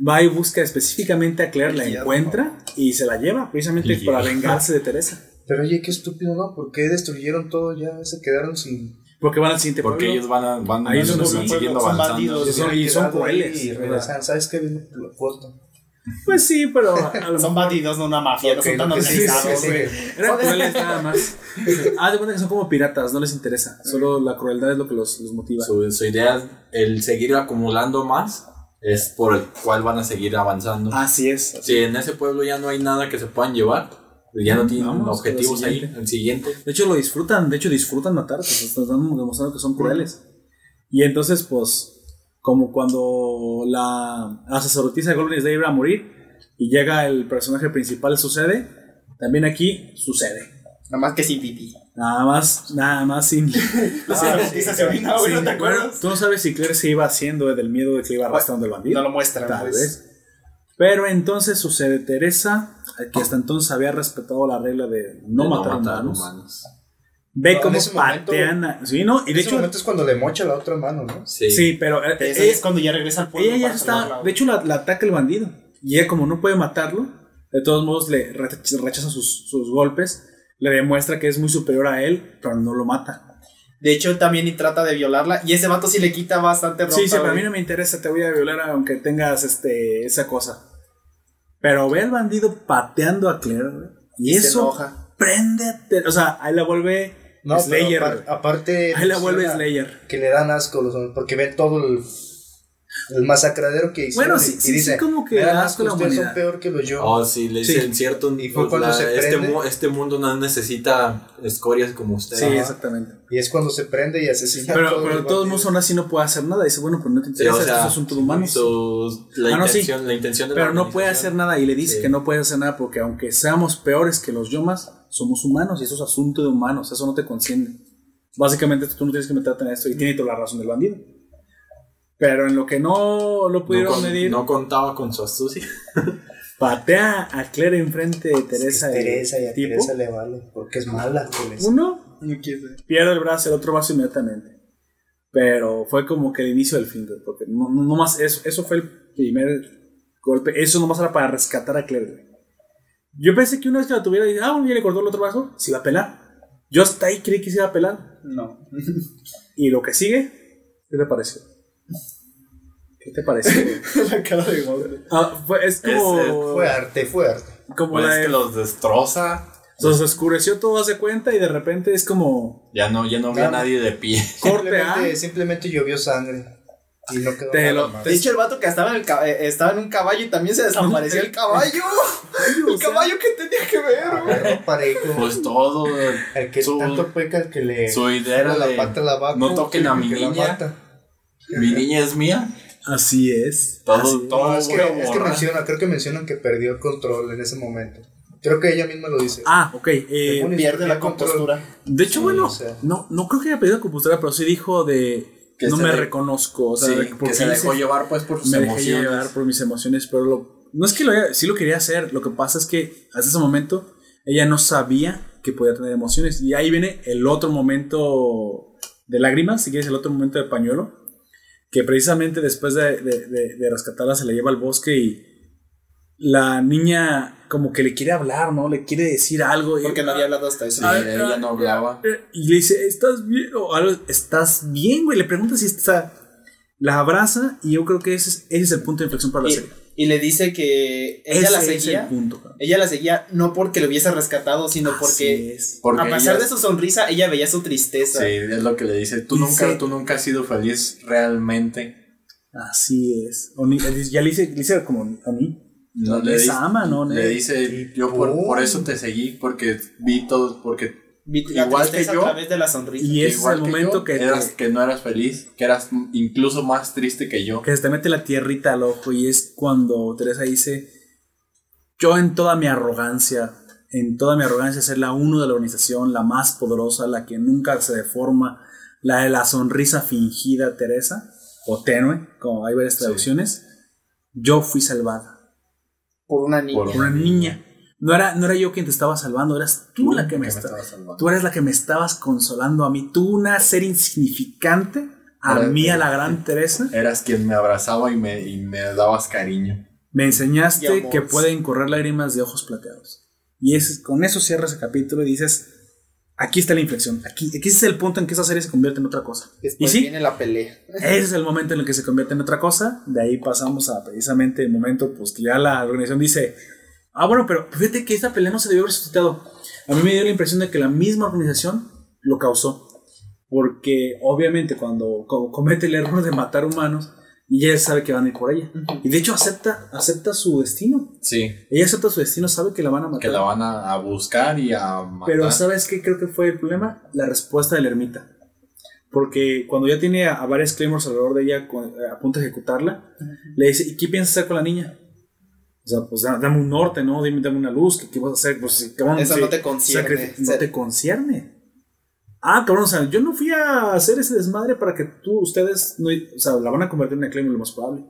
va y busca específicamente a Claire, la encuentra y se la lleva precisamente Y- para vengarse de Teresa. Pero oye, qué estúpido, ¿no? ¿Por qué destruyeron todo? Ya se quedaron sin. Porque van al siguiente Porque pueblo. ellos van, a, van, Ahí son siguiendo son avanzando. bandidos. Y son- y son crueles. Y regresan, ¿sabes qué? Lo corto. Pues sí, pero Son bandidos, no una mafia, no Ok, son tan sí, organizados, sí, sí. güey. Eran crueles nada más. Haz de cuenta que son como piratas, no les interesa. Solo la crueldad es lo que los, los motiva. Su, su idea, el seguir acumulando más, es por el cual van a seguir avanzando. Así es. Si en ese pueblo ya no hay nada que se puedan llevar, ya no tienen Vamos, objetivos ahí, el siguiente. De hecho, lo disfrutan, de hecho, disfrutan matar, pues están demostrando que son crueles. Y entonces, pues, como cuando la, sacerdotisa de Golden Slayer iba a morir y llega el personaje principal, sucede, también aquí sucede. Nada más que sin pipí. Nada más, nada más sin. ¿no tú no sabes si Claire se iba haciendo del miedo de que iba arrastrando el bandido. No lo muestran, Tal pues. vez. Pero entonces sucede Teresa, que hasta entonces había respetado la regla de no De matar, humanos. humanos. Ve No, cómo momento- patean. a- sí, no, y En de ese hecho. momento es cuando le mocha la otra mano, ¿no? Sí. Sí, pero eh, ella, es cuando ya regresa al pueblo. ella ya está. De hecho, la, la ataca el bandido. Y ella, como no puede matarlo, de todos modos le re- rechaza sus, sus golpes. Le demuestra que es muy superior a él, pero no lo mata. De hecho, él también y trata de violarla. Y ese vato sí le quita bastante ropa. Sí, sí, pero a mí no me interesa, te voy a violar aunque tengas este, esa cosa. Pero ve al bandido pateando a Claire, güey, Y, Y eso enoja. prende. O sea, ahí la vuelve No, Slayer. pero aparte. ahí la vuelve Slayer. Que le dan asco los hombres, porque ven todo el. El masacradero que hicieron. Bueno, sí, y sí, dice, sí, como que "Vean, asco la ustedes son humanidad". peor que los yo. Oh, sí, le Sí. dicen cierto. Y fue pues, cuando la- se este, prende. mu- este mundo no necesita escorias como ustedes. Sí, Ajá. exactamente. Y es cuando se prende y asesina Pero, todos pero de todos modos, aún así no puede hacer nada. Dice, bueno, pues no te Sí, interesa, o sea, es asunto su- la, Ah, no, sí. intención, la intención de la Pero no puede hacer nada y le dice Sí. que no puede hacer nada porque aunque seamos peores que los yomas, somos humanos y eso es asunto de humanos, eso no te conciende. Básicamente tú no tienes que meterte en esto y tiene toda la razón del bandido. Pero en lo que no lo No, pudieron con- medir, no contaba con su astucia. patea a Claire enfrente de Teresa. Es Teresa y a tipo. Teresa le vale. Porque es mala. Teresa. Uno pierde el brazo, el otro brazo inmediatamente. Pero fue como que el inicio del fin, porque no, no, no más eso, eso fue el primer golpe. Eso nomás era para rescatar a Claire. Yo pensé que una vez que la tuviera, dije, ah, bueno, ya le cortó el otro brazo, se iba a pelar. Yo hasta ahí creí que se iba a pelar. No. Y lo que sigue, ¿qué te pareció? ¿Qué te pareció? güey? la cara de madre. Ah, fue- es como, Es- Fue arte, fue arte. como Pues la es que los destroza. se oscureció todo, hace cuenta, y de repente es como Ya no, ya no vi a Claro. nadie de pie. corte a. Simplemente, simplemente llovió sangre. Y no quedó Te nada lo- más. De hecho, el vato que estaba en, el cab- eh, estaba en un caballo y también se desapareció el caballo. el caballo que tenía que ver, güey. Pues todo. El que su- tanto peca, el que le Su idea era la de, pata a la vaca. no toquen a mi niña. Mi niña es mía. Así es. Todo, así es. todo No, es, que, es que menciona, creo que mencionan que perdió el control en ese momento. Creo que ella misma lo dice. Ah, ok. eh, Pierde la compostura. de hecho, sí, bueno, o sea. no, no creo que haya pedido compostura, pero sí dijo de Que no me de- reconozco. O sea, Sí, de que porque se dejó dice, llevar pues por sus me dejé emociones. llevar por mis emociones, pero lo- no es que lo haya, sí lo quería hacer. Lo que pasa es que hasta ese momento ella no sabía que podía tener emociones. Y ahí viene el otro momento de lágrimas, si quieres, el otro momento de pañuelo. Que precisamente después de, de- de- de rescatarla se la lleva al bosque y la niña como que le quiere hablar, ¿no? Le quiere decir algo. y- Porque no había hablado hasta eso. Sí, ella no hablaba. y le dice, ¿estás bien? O algo, ¿estás bien, güey? Le pregunta si está... La abraza y yo creo que ese es, ese es el punto de inflexión para la Y, serie. Y le dice que ella Ese la es el seguía. punto. Ella la seguía no porque lo hubiese rescatado, sino Así porque a pesar ella- de su sonrisa, ella veía su tristeza. Sí, es lo que le dice. Tú Dice- nunca, tú nunca has sido feliz realmente. Así es. Oni- ya le dice, le dice como Oni. No, Les dice- ama, ¿no? Le dice, yo por, por eso te seguí, porque vi todo, porque la Igual que yo. a través de la sonrisa. Y ese es el momento yo, que, te- eras, que no eras feliz, que eras incluso más triste que yo. que se te mete la tierrita al ojo y es cuando Teresa dice, yo en toda mi arrogancia, en toda mi arrogancia ser la uno de la organización, la más poderosa, la que nunca se deforma, la de la sonrisa fingida Teresa, o tenue, como hay varias traducciones, yo fui salvada por una niña. Por una niña. No era, no era yo quien te estaba salvando, eras tú, la que me, que me estaba estabas salvando. Tú eres la que me estabas consolando a mí. Tú, una ser insignificante, a Era- mí, a la gran Teresa, Eras quien me abrazaba y me, y me dabas cariño. me Y enseñaste que pueden correr lágrimas de ojos plateados. Y es, con eso cierras el capítulo y dices, aquí está la inflexión. Aquí, aquí es el punto en que esa serie se convierte en otra cosa. y Después sí, viene la pelea. ese es el momento en el que se convierte en otra cosa. De ahí pasamos a precisamente el momento pues, que ya la organización dice, ah, bueno, pero fíjate que esta pelea no se debió haber suscitado. A mí me dio la impresión de que la misma organización lo causó. Porque obviamente cuando co- comete el error de matar humanos, y ella sabe que van a ir por ella. Y de hecho acepta, acepta su destino. Sí, Ella acepta su destino, sabe que la van a matar. que la van a, buscar y a matar. Pero ¿sabes qué creo que fue el problema? La respuesta de la ermita. Porque cuando ya tiene a, a varias claymores alrededor de ella eh, a punto de ejecutarla, le dice, ¿y qué piensas hacer con la niña? O sea, pues da- dame un norte, ¿no? Dime, dame una luz, ¿qué, qué vas a hacer? Pues, cabrón, Eso sí, no te concierne. No te concierne. Ah, cabrón, o sea, yo no fui a hacer ese desmadre para que tú, ustedes, no, o sea, la van a convertir en una claymore lo más probable.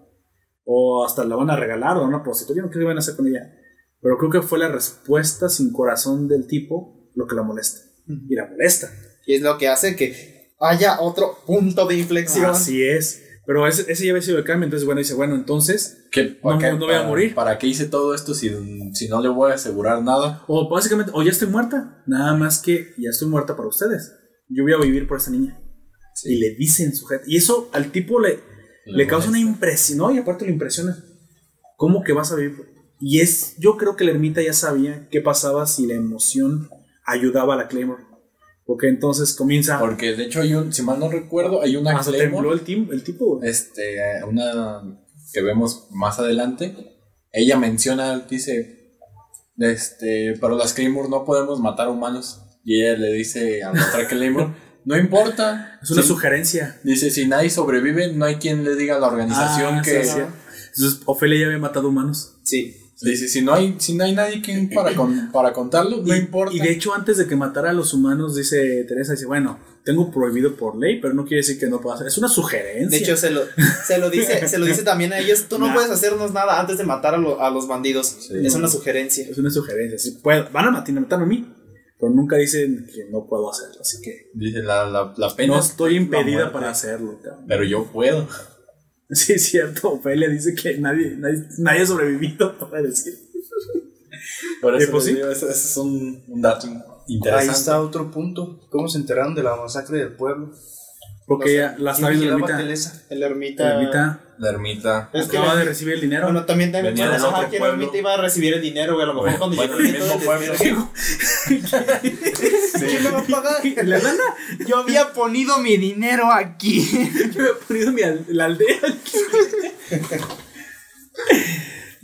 O hasta la van a regalar o a una prostituta, yo no sé qué van a hacer con ella. Pero creo que fue la respuesta sin corazón del tipo lo que la molesta. Y la molesta. Y es lo que hace que haya otro punto de inflexión. Así es. Pero ese, ese ya había sido el cambio. Entonces, bueno, dice, bueno, entonces. ¿Qué- No, qué- no voy a morir. ¿Para qué hice todo esto si, si no le voy a asegurar nada? O básicamente, o ya estoy muerta. Nada más que ya estoy muerta para ustedes. Yo voy a vivir por esa niña. Y le dicen sujeto. Y eso al tipo le, le causa una impresión. No, y aparte le impresiona. ¿Cómo que vas a vivir? Y es, yo creo que la ermita ya sabía qué pasaba si la emoción ayudaba a la Claymore. Porque entonces comienza. Porque de hecho hay un, si mal no recuerdo, hay una Hasta Claymore, tembló el, tim- el tipo, este, una que vemos más adelante. Ella menciona, dice, este, pero las Claymore no podemos matar humanos. Y ella le dice a la otra Claymore, no importa. Es una si- sugerencia. Dice, si nadie sobrevive, no hay quien le diga a la organización Ah, que... sí, sí. Entonces, Ofelia ya había matado humanos. Sí. Dice, si no hay, si no hay nadie quien para, con- para contarlo, no y, importa. Y de hecho, antes de que matara a los humanos, dice Teresa, dice, bueno, tengo prohibido por ley, pero no quiere decir que no pueda hacer. Es una sugerencia. De hecho, se lo, se lo dice, se lo dice también a ellos. Tú no Nah. puedes hacernos nada antes de matar a, lo- a los bandidos. Sí. Es una sugerencia. es una sugerencia. Sí, puedo- van a matar, matar a mí, pero nunca dicen que no puedo hacerlo. Así que Dice, la, la, la pena no es estoy impedida para hacerlo. cabrón. Pero yo puedo. Sí, es cierto. Ofelia dice que nadie, nadie, nadie ha sobrevivido para decir. Por Eh, eso pues les sí. digo, ese, ese es un, un dato Ahí interesante. está otro punto. ¿Cómo se enteraron de la masacre del pueblo? Porque ella la está ¿quién viendo la ermita. El ermita. La ermita La ermita. Es que acaba la- de recibir el dinero. Bueno, también también Venía otro que el pueblo. ermita iba a recibir el dinero, güey. A lo mejor Bueno, cuando bueno, llegó el mismo pueblo. ¿Quién me va a pagar? ¿La lana? Yo había ponido mi dinero aquí. Yo he ponido mi al- la aldea.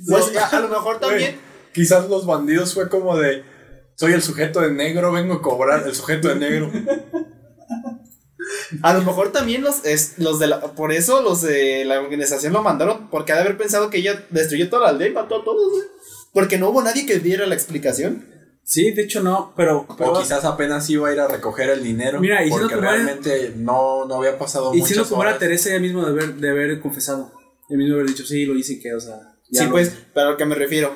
Pues a, a lo mejor también. Quizás los bandidos fue como de, soy el sujeto de negro, vengo a cobrar el sujeto de negro. A lo mejor también los, es, los de la. Por eso los de la organización lo mandaron. Porque ha de haber pensado que ella destruyó toda la aldea y mató a todos, güey. Porque no hubo nadie que diera la explicación. Sí, de hecho no, pero. pero o quizás apenas iba a ir a recoger el dinero. Mira, y porque era- realmente no, no había pasado y como era horas. Teresa ella misma de haber, de haber confesado. Ella misma haber dicho, sí, lo hice y que, o sea. ya sí, lo- pues, pero a lo que me refiero.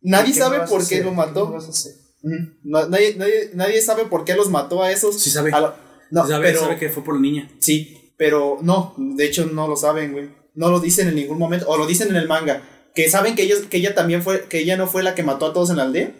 Nadie ¿Qué sabe por qué hacer? lo ¿Qué mató. vas a hacer? Ujú. No, nadie, nadie, nadie sabe por qué los mató a esos. Sí sabe. A lo- no, sabe, pero. sabe que fue por la niña. Sí, pero no. De hecho, no lo saben, güey. No lo dicen en ningún momento. O lo dicen en el manga. Que saben que ellos, que ella también fue, que ella no fue la que mató a todos en la aldea.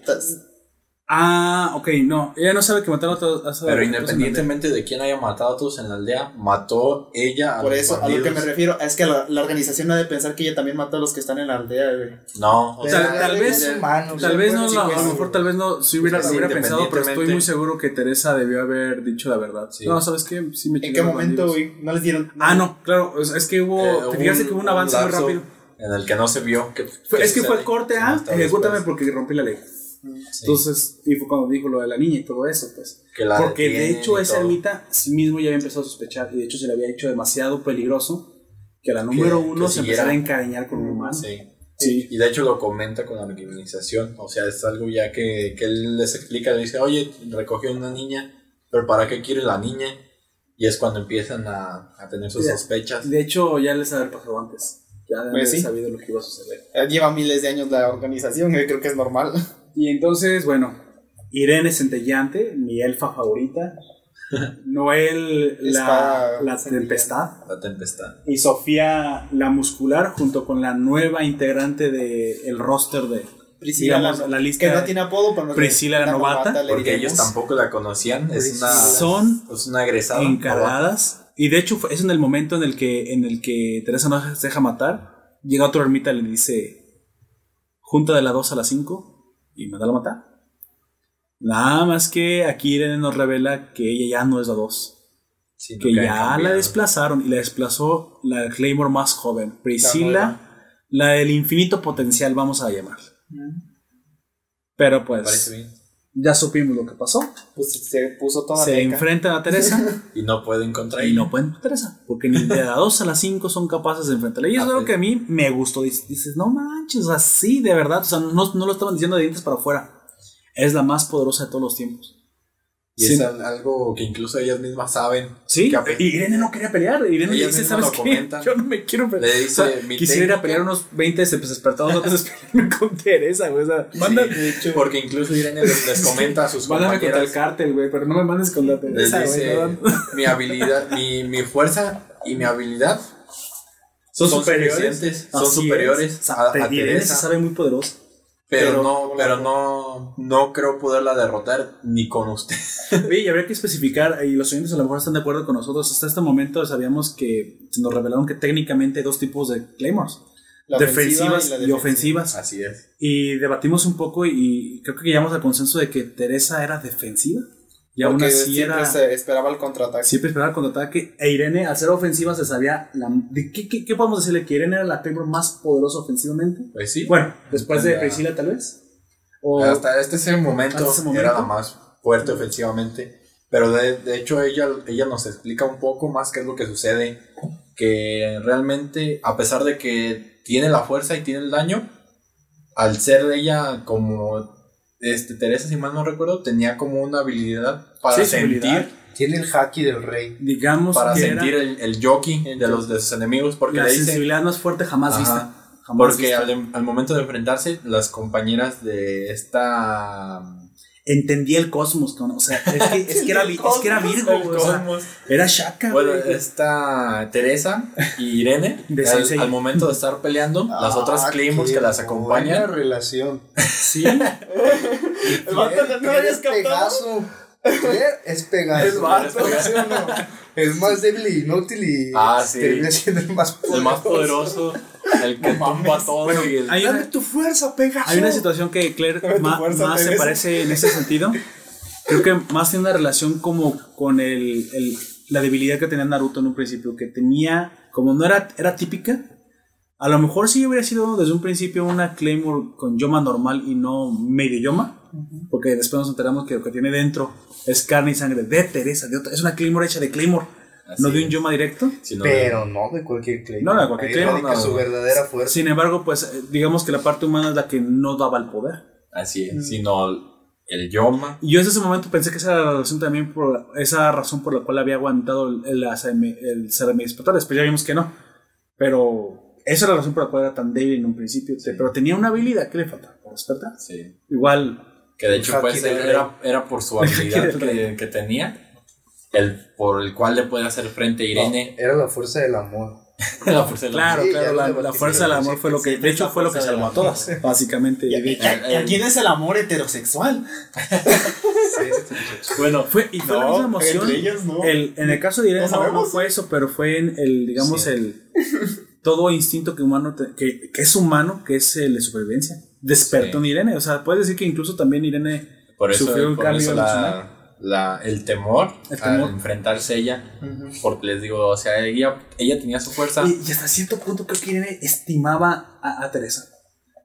Ah, ok, no. Ella no sabe que mataron a todos. a Pero independientemente de quién haya matado a todos en la aldea, mató ella a Por los eso, a lo que me refiero es que la, la organización no ha de pensar que ella también mató a los que están en la aldea, güey. No, o Tal- sea, tal vez- es humano, Tal vez no, sí, lo- a lo mejor tal vez no, si hubiera, Pues, hubiera pensado, pero estoy independientemente. muy seguro que Teresa debió haber dicho la verdad. Sí. No, ¿sabes qué? Sí me ¿En chingué qué los momento, bandidos. güey? No les dieron. Ah, no, claro, es, es que hubo, eh, te fijaste que hubo un avance muy lapso rápido. En el que no se vio. Que, Fue- que es que fue el corte A, hasta ejecútame porque rompí la ley. Sí. Entonces, y fue cuando dijo lo de la niña y todo eso, pues. Que la Porque de hecho esa todo. ermita sí mismo ya había empezado a sospechar y de hecho se le había hecho demasiado peligroso que la número Que- uno que se siguiera. empezara a encariñar con un humano. Sí. Sí. Y de hecho lo comenta con la organización. O sea, es algo ya que, que él les explica. Le dice, oye, recogió una niña, pero ¿para qué quiere la niña? Y es cuando empiezan a, a tener sus sospechas. De hecho, ya les había pasado antes. Ya Pues sí. sabido lo que iba a suceder. Eh, Lleva miles de años la organización, güey, creo que es normal. Y entonces, bueno, Irene Centellante, mi elfa favorita. Noel, la, la tempestad. La tempestad. Y Sofía, la muscular, junto con la nueva integrante del roster de Priscila, digamos, la, la lista que no tiene apodo, pero no Priscila la novata, Porque ellos tampoco la conocían. Es una, Son es una egresada. novata. encargadas. Y de hecho, fue- es en el momento en el que, en el que Teresa no se deja matar. Llega otro ermita y le dice: Junta de la 2 a la 5 y me da la matar. Nada más que aquí Irene nos revela que ella ya no es la 2. Sí, Que ya la desplazaron y la desplazó la Claymore más joven, nueva. Priscila, la del infinito potencial, vamos a llamar. Pero Me pues, parece bien. Ya supimos lo que pasó. Pues se puso toda Se enfrentan a Teresa. Y no pueden contra Y ella. no pueden Teresa, porque ni de la 2 a la 5 son capaces de enfrentarla. Y eso Ah, es algo que a mí me gustó. Dices, dices, no manches, así de verdad. O sea, no, no lo estaban diciendo de dientes para afuera. Es la más poderosa de todos los tiempos. Y Sí. es al- algo que incluso ellas mismas saben. Sí, Que Irene no quería pelear. Irene le dice, ¿sabes qué? Yo no me quiero pelear. Le dice, O sea, "Mi quisiera ir a técnica". pelear unos 20 pues, despertados antes de pelearme con Teresa, güey. O sea, manda, hecho, Porque incluso Irene les, les comenta a sus mándame contra el cártel, güey, pero no me mandes contra Les Teresa, güey. dice, no. mi habilidad, mi, mi fuerza y mi habilidad Son, son superiores. suficientes, son Así superiores es. a, a Irene se Teresa, sabe muy poderosa. Pero, pero- no, pero no, no creo poderla derrotar ni con usted. Oye, y habría que especificar, y los oyentes a lo mejor están de acuerdo con nosotros, hasta este momento sabíamos que nos revelaron que técnicamente hay dos tipos de claymores, defensivas y, la defensiva. ofensivas. Así es. Y debatimos un poco y creo que llegamos al consenso de que Teresa era defensiva. Y aún Porque así siempre era. se esperaba el contraataque. Siempre esperaba el contraataque. E Irene, al ser ofensiva, se sabía. La, de, ¿qué, qué, qué podemos decirle? ¿Que Irene era la Claymore más poderosa ofensivamente? Pues sí. Bueno, después de La- Priscila, tal vez. O, Hasta este ese momento, hasta ese momento. era la más fuerte ofensivamente. Pero de, de hecho ella, ella nos explica un poco más qué es lo que sucede. Que realmente, a pesar de que tiene la fuerza y tiene el daño, al ser ella como este, Teresa, si mal no recuerdo, tenía como una habilidad para Sí, sentir, habilidad. Tiene el haki del rey. digamos para que sentir era el, el jockey de los, de sus enemigos. Porque la le dice, sensibilidad más fuerte jamás Ajá. vista. Jamás porque vista. al, al momento de enfrentarse, las compañeras de esta entendía el cosmos, o sea, es que, es que era, vi- es que era Virgo, o sea, era Shaka, Bueno, güey. esta Teresa y Irene, De al, momento de estar peleando, las otras Ah, Claymores qué que las buena acompañan, relación. Sí, El vato no Claire habías es. Claire es Pegaso. Es vato. ¿Sí o no? Es más débil y inútil y Ah, sí. termina siendo el más poderoso. el más poderoso, el que tumba todo y el- hay Dame una, tu fuerza, Pegaso. hay una situación que Claire ma- fuerza, más se parece en ese sentido. Creo que más tiene una relación como con el, el- la debilidad que tenía Naruto en un principio, que tenía, como no era, era típica, a lo mejor sí hubiera sido desde un principio una Claymore con Yoma normal y no medio Yoma, porque después nos enteramos que lo que tiene dentro es carne y sangre de Teresa, de otra, es una Claymore hecha de Claymore, Así no de un es. Yoma directo. Pero no de cualquier Claymore. No, de cualquier Claymore, no. su verdadera fuerza. Sin embargo, pues eh, digamos que la parte humana es la que no daba el poder. así es, sino el Yoma, Y yo desde ese momento pensé que esa era la razón también por la- esa razón por la cual había aguantado el, el, ACM el. Después ya vimos que no. Pero esa era la razón por la cual era tan débil en un principio. Pero tenía una habilidad que le faltaba por despertar. sí, Igual. Que de hecho pues del era, era por su habilidad del que, que tenía, el por el cual le puede hacer frente a Irene, Era la fuerza del amor. la fuerza de la- Claro, Sí, claro, la, fuerza del amor fue lo que. De hecho, fue lo que salvó a del todas, básicamente. ¿Y, quién es el amor heterosexual? Bueno, Fue, y fue la misma emoción. entre ellas no. El, en el caso de Irene ¿No no, no fue eso, pero fue en el, digamos, el todo instinto que humano te- que, que es humano, que es el de supervivencia. Despertó Sí. en Irene. O sea, puedes decir que incluso también Irene por eso, sufrió un por cambio eso la, la- el temor, El temor. enfrentarse a ella, porque les digo, o sea, ella, ella tenía su fuerza, Y, y hasta cierto punto creo que Irene estimaba a, a Teresa.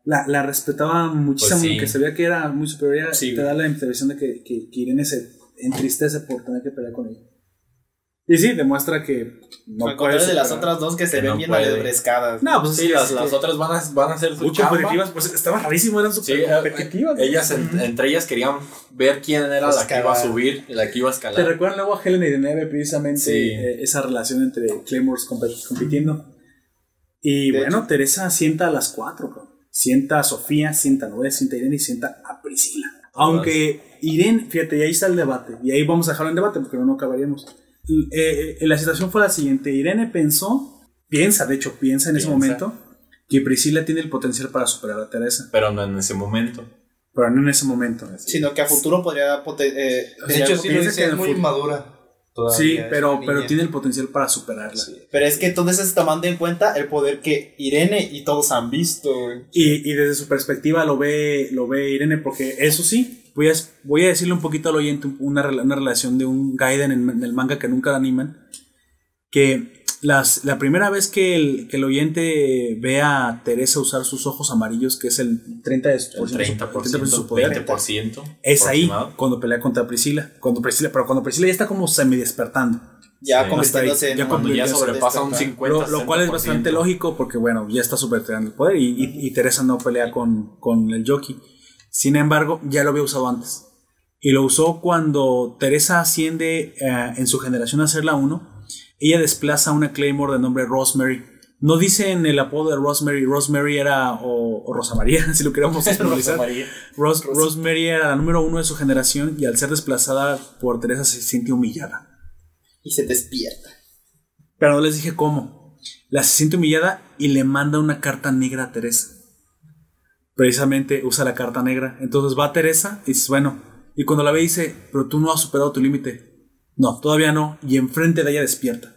La, la respetaba muchísimo, Pues sí. aunque sabía que era muy superior. Sí, te da la impresión de que, que, que Irene se entristece por tener que pelear con ella. Y sí, demuestra que no Al contrario de las otras dos que se Que ven no bien alebrescadas. No, pues sí, sí, las, las otras van a, van a hacer su muy competitivas, pues estaba rarísimo, eran Sí, súper eh, competitivas. ellas en- entre ellas querían ver quién era la que iba a subir y la que iba a ¿Te escalar. recuerdan luego a Helen y Deneve precisamente Sí. eh, esa relación entre Claymores comp- compitiendo? Y De bueno, Teresa sienta a las cuatro, cabrón. sienta a Sofía, sienta a Noé, sienta a Irene y sienta a Priscila. Aunque Irene, fíjate, y ahí está el debate, y ahí vamos a dejarlo en debate porque no, no acabaríamos. Eh, eh, la situación fue la siguiente, Irene pensó, piensa, de hecho piensa en ese momento, que Priscila tiene el potencial para superar a Teresa, Pero no en ese momento. pero no en ese momento. Sino que a futuro podría eh, De hecho, sí lo piensa dice, que es en el muy inmadura. Todavía, Sí, pero, pero tiene el potencial para superarla. Pero es que entonces tomando en cuenta el poder que Irene y todos han visto. Y, y desde su perspectiva lo ve, lo ve Irene, porque eso sí, voy a, voy a decirle un poquito al oyente una, una relación de un Gaiden en, en el manga que nunca animan, que las, la primera vez que el, que el oyente ve a Teresa usar sus ojos amarillos, que es el 30%, de su- El 30%, de su poder, 20%. es ahí cuando pelea contra Priscila, cuando Priscila, pero cuando Priscila ya está como semi despertando. Ya Sí. convirtiéndose Ya en Cuando ya Ya sobrepasa un despertar. 50 Lo, lo cual es bastante 60%. lógico porque, bueno, ya está superando el poder y, y- y Teresa no pelea con, con el jockey. Sin embargo, ya lo había usado antes. Y lo usó cuando Teresa asciende eh, en su generación a ser la 1. Ella desplaza a una Claymore de nombre Rosemary. No dice en el apodo de Rosemary, Rosemary era o, o Rosa María, si lo queremos. Ros- Rosemary era la número uno de su generación y al ser desplazada por Teresa se siente humillada. Y se despierta. Pero no les dije cómo. La se siente humillada y le manda una carta negra a Teresa. Precisamente usa la carta negra. Entonces va a Teresa y dice, bueno, y cuando la ve dice, pero tú no has superado tu límite. No, todavía no. Y enfrente de ella despierta.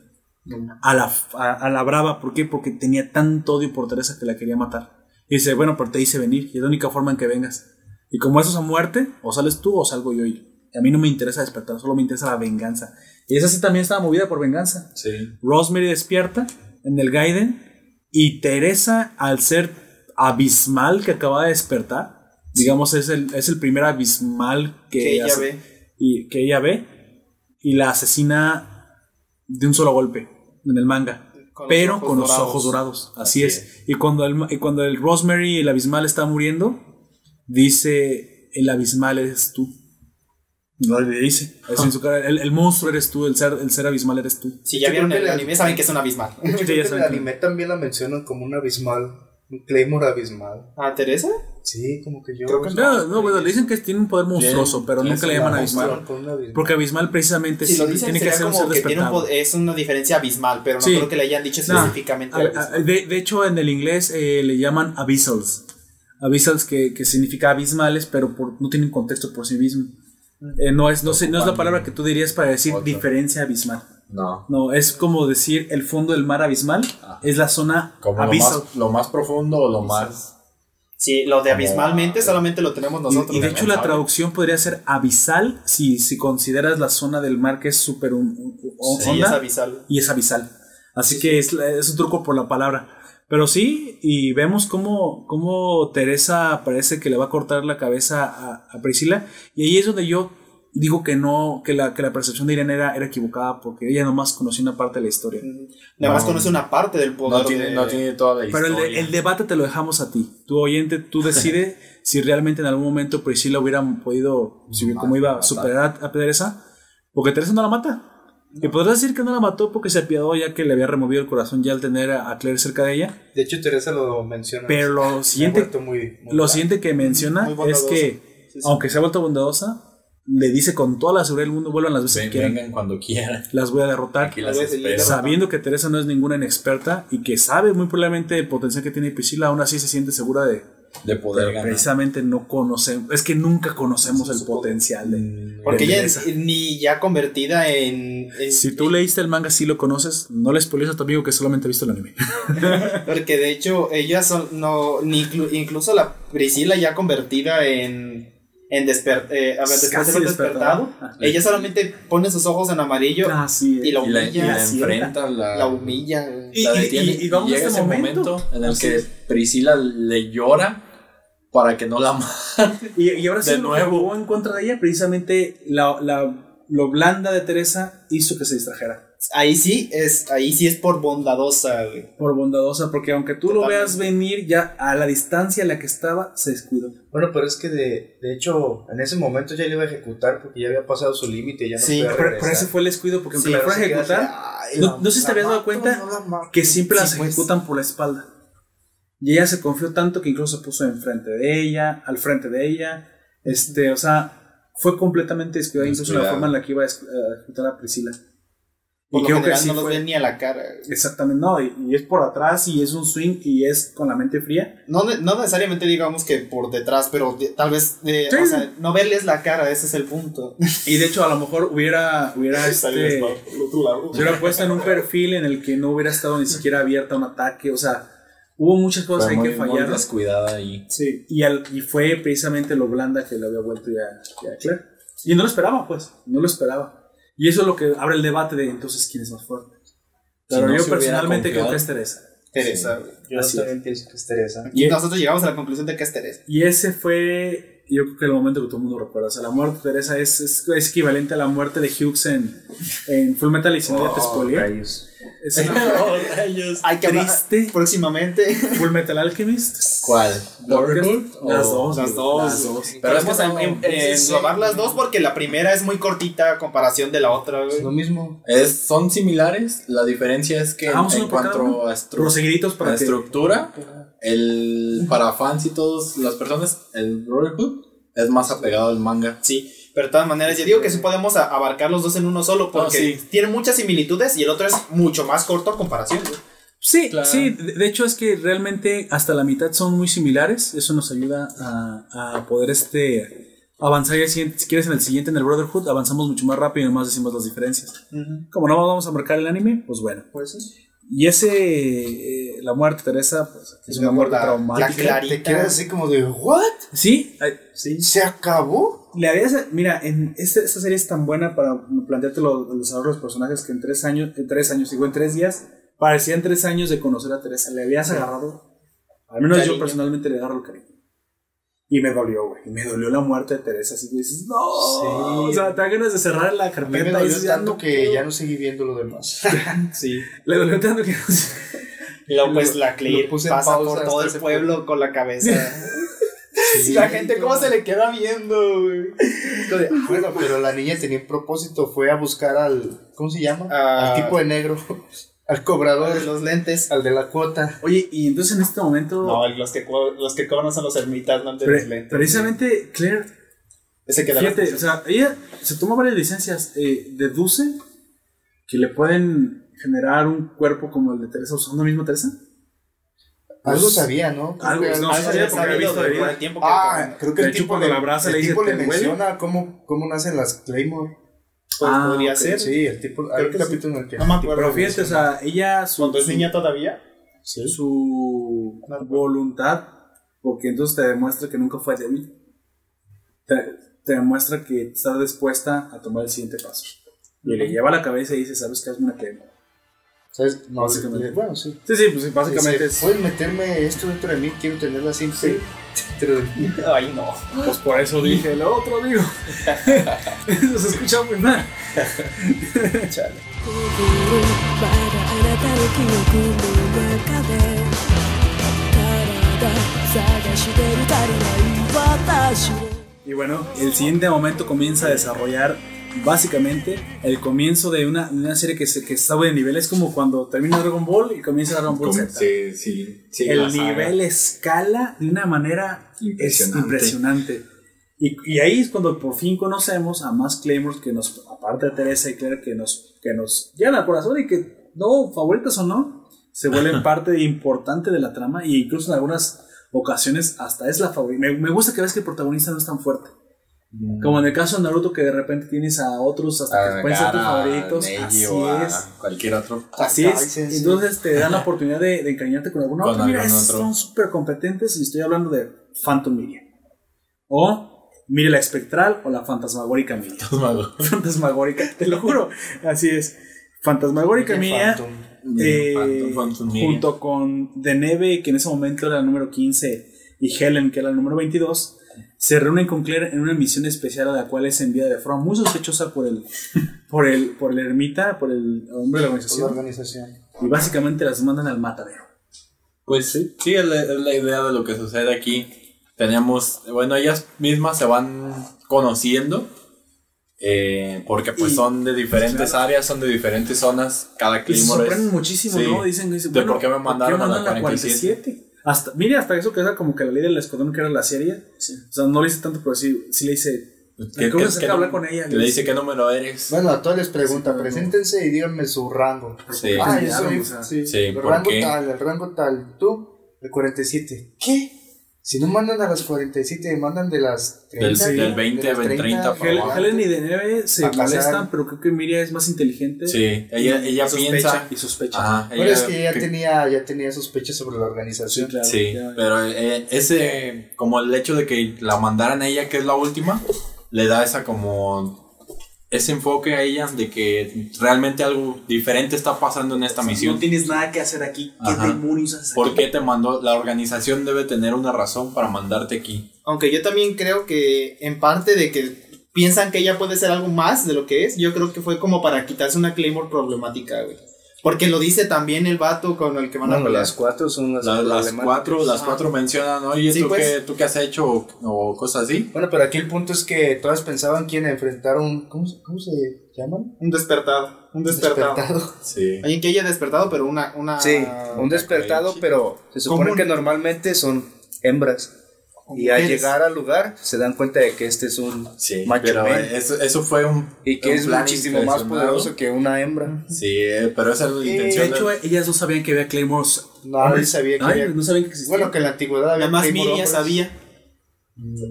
A la, a, a la brava, ¿por qué? Porque tenía tanto odio por Teresa que la quería matar. Y dice, bueno, pero te hice venir y es la única forma en que vengas. Y como eso es a muerte, o sales tú o salgo yo. Y A mí no me interesa despertar, solo me interesa la venganza. Y esa sí también estaba movida por venganza. Sí. Rosemary despierta en el Gaiden y Teresa, al ser abismal que acaba de despertar, digamos, es el, es el primer abismal que, Que ella hace- ve. Y, que ella ve y la asesina de un solo golpe en el manga. Con pero con los dorados. ojos dorados. Así, Así es. Y cuando el, y cuando el Rosemary, el abismal, está muriendo, dice: El abismal eres tú. No le dice. Eso en su cara, el, el monstruo eres tú, el ser, el ser abismal eres tú. Si ya Yo vieron el la- anime, saben que es un abismal. Yo Sí, creo ya que saben el anime también la mencionan como un abismal. Un Claymore abismal. ¿A Teresa? Sí, como que yo. Creo que No, no, bueno, le dicen que tiene un poder monstruoso, Bien, pero nunca es le llaman abismal. Porque abismal precisamente Si sí, dicen, tiene que ser un ser que un es una diferencia abismal, pero no Sí. creo que le hayan dicho No, específicamente. a- de, de hecho, en el inglés eh, le llaman abyssals. Abyssals que, que significa abismales, pero por- no tienen contexto por sí mismo. Eh, no, es, no, sé- no es la palabra que tú dirías para decir Otro. diferencia abismal. No. No, es como decir el fondo del mar abismal es la zona Como lo abyssal. más, lo más profundo o lo más. Sí, lo de Como- abismalmente solamente lo tenemos nosotros. Y, y de hecho la traducción podría ser abisal si, si consideras la zona del mar que es súper Sí, es abisal. y es abisal. Así que es, es un truco por la palabra. Pero sí, y vemos cómo, cómo Teresa parece que le va a cortar la cabeza a, a Priscila. Y ahí es donde yo digo que no, que la, que la percepción de Irene era, era equivocada, porque ella nomás conocía una parte de la historia. Nada más No. conoce una parte del poder. No tiene, de- no tiene toda la Pero historia. el, de- el debate te lo dejamos a ti. Tu oyente, tú decides si realmente en algún momento Priscila hubiera podido, si, cómo iba a superar a, a Teresa, porque Teresa no la mata. Y podrás decir que no la mató porque se apiadó ya que le había removido el corazón ya al tener a, Claire cerca de ella. De hecho, Teresa lo menciona. Pero lo siguiente, muy- muy lo siguiente que menciona Muy es que, Sí, sí. aunque se ha vuelto bondadosa, le dice con toda la seguridad del mundo, vuelvan las veces Ven- que quieran, vengan cuando quieran. las voy a derrotar. Aquí las. Sabiendo que Teresa no es ninguna inexperta y que sabe muy probablemente el potencial que tiene Priscila, aún así se siente segura de, De poder pero ganar. precisamente no conocemos, es que nunca conocemos el potencial de, Porque de ella es- ni ya convertida en. en- Si tú leíste el manga, sí lo conoces, no le spoilees a tu amigo que solamente ha visto el anime. Porque de hecho, ella son, no, ni inclu- incluso la Priscila ya convertida en. En desper, eh, a ver, después de Casi haber despertado. despertado, ella solamente pone sus ojos en amarillo Ah, sí, y la Y la, humilla. y la enfrenta, la, la humilla. Y- la detiene. y vamos a llega este ese momento. momento, en el que. Priscila le llora para que no la mate. Y, y ahora sí, De nuevo. en contra de ella, precisamente la, la- lo blanda de Teresa hizo que se distrajera. Ahí sí es, ahí sí es por bondadosa, güey. Por bondadosa, porque aunque tú lo veas venir, ya a la distancia a la que estaba, se descuidó. Bueno, pero es que de, de hecho, en ese momento ya le iba a ejecutar porque ya había pasado su límite, ya no Sí, podía Pero, pero ese fue el descuido, porque aunque Sí, la fuera a ejecutar, así, no, la- no sé si te la habías dado cuenta no la mato. que siempre Sí, las pues. ejecutan por la espalda. Y ella se confió tanto que incluso se puso enfrente de ella, al frente de ella. Este, o sea, fue completamente descuidada, incluso en la forma en la que iba a ejecutar a Priscila. Por Y lo creo que sí no los fue- ven ni a la cara. Exactamente, no, y, y es por atrás y es un swing y es con la mente fría. No, ne- no necesariamente digamos que por detrás, pero de- tal vez, de- Sí. o sea, no verles la cara, ese es el punto. Y de hecho, a lo mejor hubiera, hubiera este, se hubiera puesto en un perfil en el que no hubiera estado ni siquiera abierta a un ataque. O sea, hubo muchas cosas ahí muy, que muy fallaron. descuidada ahí. Sí, y, al- y fue precisamente lo blanda que le había vuelto ya, ya a Claire. Y no lo esperaba, pues, no lo esperaba. Y eso es lo que abre el debate de entonces quién es más fuerte. Si Pero no yo personalmente creo que es Teresa. Teresa, güey. Yo Así también pienso que es Teresa. Y Y- nosotros llegamos a la conclusión de que es Teresa. Y ese fue, yo creo que el momento que todo el mundo recuerda. O sea, la muerte de Teresa es, es, es equivalente a la muerte de Hughes en, en Full Metal y si no ya te spoileé. rayos. Es una Hay que hablar triste próximamente. Full Metal Alchemist. ¿Cuál? Brotherhood. Las O- dos. Las dos. Las dos. Pero es que Podemos no, en- en- sí, sí. englobar las dos porque la primera es muy cortita a comparación de la otra, güey. Es lo mismo. Es, son similares, la diferencia es que en, Hagamos en cuanto a, estru- para a estructura, el para fans y todas las personas, el Brotherhood es más apegado al manga. Sí, pero de todas maneras, yo digo que sí podemos abarcar los dos en uno solo porque sí. tienen muchas similitudes y el otro es mucho más corto a comparación. Sí, Claro. sí. De hecho, es que realmente hasta la mitad son muy similares. Eso nos ayuda a, a poder este avanzar. siguiente- si quieres, en el siguiente, en el Brotherhood, avanzamos mucho más rápido y nomás decimos las diferencias. Como no vamos a marcar el anime, pues bueno. Pues sí. Y ese, eh, la muerte de Teresa, pues es una muerte La- traumática. la. Te quedas así como de, ¿what? Sí, ay, sí. ¿Se acabó? Le habías, mira, en este- esta serie es tan buena para plantearte lo- el desarrollo de los personajes que en tres años, en tres años, digo en tres días, parecían tres años de conocer a Teresa. Le habías agarrado, al menos yo personalmente le agarro el cariño. Y me dolió, güey. Y me dolió la muerte de Teresa. Así que dices, no. Sí. O sea, te ganas de cerrar la me carpeta. y dolió tanto no que quiero. ya no seguí viendo lo demás. Sí. Le dolió tanto que. Y luego, pues, la lo Clear puse en pasa por todo el pueblo con la cabeza. Sí, la gente, ¿cómo no. se le queda viendo, güey? Bueno, pero la niña tenía un propósito, fue a buscar al, ¿cómo se llama? Ah. al tipo de negro, al De cobrador, los lentes. al de la cuota. Oye, y entonces en este momento. No, los que, los que cobran son los ermitas, no de pre- los lentes. precisamente, Claire Ese que Fíjate, la- o sea, ella se toma varias licencias. eh, deduce que le pueden generar un cuerpo como el de Teresa usando mismo Teresa. Algo sabía, ¿no? Creo algo, que no, algo sabía porque había sabido visto de- de por vida. el tiempo que Ah, creo que De el hecho, tipo cuando le, la abraza el le dice, tipo le menciona cómo, cómo nacen las Claymore. Pues, Ah, podría ser. Sí, el tipo, un que capítulo en el que No me acuerdo. Pero fíjate, o sea, ella, su, Cuando es niña todavía. su No. voluntad, porque entonces te demuestra que nunca fue débil, te, te demuestra que está dispuesta a tomar el siguiente paso. Y le lleva la cabeza y dice, ¿sabes qué? Hazme una crema. ¿Sabes? No, Básicamente. le- bueno, sí. Sí, sí, pues básicamente Dice, es... Puedes meterme esto dentro de mí, quiero tenerla siempre dentro de mí. Ay, no. Pues por eso dije el otro, amigo. Eso se escucha muy mal. Chale. まだあなたの記憶の中で体探してる足りない私を Y bueno, el siguiente momento comienza a desarrollar básicamente el comienzo de una, de una serie que, se, que está de nivel. Es como cuando termina Dragon Ball y comienza Dragon Ball Z. Sí, sí, sí. el nivel escala de una manera Impresionante. es impresionante. Y, y ahí es cuando por fin conocemos a más Claymores que nos, aparte de Teresa y Claire, que nos, que nos llegan al corazón y que, no, favoritas o no, se vuelven parte importante de la trama e incluso en algunas ocasiones hasta es la favorita. Me, me gusta que ves que el protagonista no es tan fuerte. Como en el caso de Naruto que de repente tienes a otros hasta que pueden ser tus favoritos. Neji Así a es. cualquier otro. Así es. sí, sí. Entonces te dan la oportunidad de, de encariñarte con alguno Con otro. Mira, otro. son súper competentes y estoy hablando de Phantom Miria. O mire la espectral o la fantasmagórica Miria. fantasmagórica, te lo juro. Así es. Fantasmagórica Miria. Phantom. eh, Phantom- Phantom Miria. junto con The Neve, que en ese momento era el número 15, y Helen, que era el número 22, se reúnen con Claire en una misión especial a la cual es enviada de forma muy sospechosa por el, por el, por el ermita, por el hombre de la Por la organización, organización. y básicamente las mandan al matadero. Pues sí, sí es, la, es la idea de lo que sucede aquí. Tenemos, bueno, ellas mismas se van conociendo. eh, porque pues Y- son de diferentes áreas, son de diferentes zonas. Cada Y se Claymore es- sorprenden muchísimo, sí. ¿no? Dicen, dicen, De bueno, por qué me mandaron a la 47? Hasta, mire, hasta eso que era como que la ley del escuadrón que era la serie. O sea, no le dice tanto, pero sí, sí le dice. ¿Qué- ¿Cómo qué- se hablar con ella? que le dice qué número eres. Bueno, a todos les pregunta, Sí, preséntense y díganme su rango. Sí. Ah, yo soy o sea, sí, sí, el ¿por rango qué? tal, el rango tal. Tú, el 47. ¿Qué? Si no mandan a las 47, mandan de las 30. Del- del 20, De las 30 para Hel- abajo. Helen y Deneve se A casar. molestan, pero creo que Miria es más inteligente. Sí, ella, ella sospecha piensa. y sospecha. Ajá, Pero ella es que ya pi- tenía, ya tenía sospechas sobre la Sí, organización. claro. Sí, ya- pero eh, ese, como el hecho de que la mandaran a ella, que es la última, le da esa como, ese enfoque a ella de que realmente algo diferente está pasando en esta No misión. tienes nada que hacer aquí. ¿Qué Ajá. demonios haces ¿Por aquí? qué te mandó? La organización debe tener una razón para mandarte aquí. Aunque yo también creo que en parte de que piensan que ella puede ser algo más de lo que es, yo creo que fue como para quitarse una Claymore problemática, güey. Porque lo dice también el vato con el que van a pelear. las cuatro son las, La- las problemáticas. cuatro, las cuatro mencionan, oye, Sí, ¿tú, pues. qué, ¿tú qué has hecho? O, o cosas así. Bueno, pero aquí el punto es que todas pensaban que iban a enfrentar un. ¿Cómo, se- cómo se llaman? Un despertado. Un despertado. Despertado. Sí. Alguien que haya despertado, pero una. una Sí, un despertado, pero se supone que normalmente son hembras. Y al llegar al lugar se dan cuenta de que este es un Sí, macho pero eso, eso fue un. y que un es muchísimo más poderoso que una hembra. Sí, eh, pero esa es la Eh, intención. De hecho, de- ellas no sabían que había Claymores. Nadie hombres. sabía que Ay, había- No sabían que existía. Bueno, que en la antigüedad había Además, hombres. sabía.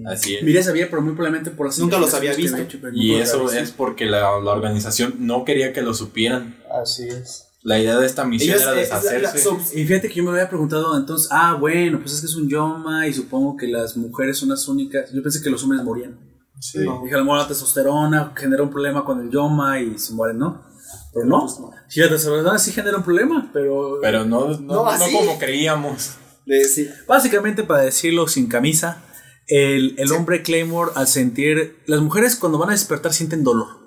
así es. Miria sabía, pero muy probablemente por las Nunca los había visto. hecho, Y eso es porque la, la organización no quería que lo supieran. Así es. La idea de esta misión Ellos, era es la- la deshacerse. Y fíjate que yo me había preguntado entonces, ah, bueno, pues es que es un Yoma y supongo que las mujeres son las únicas. Yo pensé que los hombres morían. Sí. Dije, a lo mejor la testosterona genera un problema con el Yoma y se mueren, ¿no? Pero no. Sí, la testosterona sí genera un problema, pero, Pero no, no, No, no como creíamos. de- sí. básicamente para decirlo sin camisa, el, el hombre Claymore al sentir... Las mujeres cuando van a despertar sienten dolor.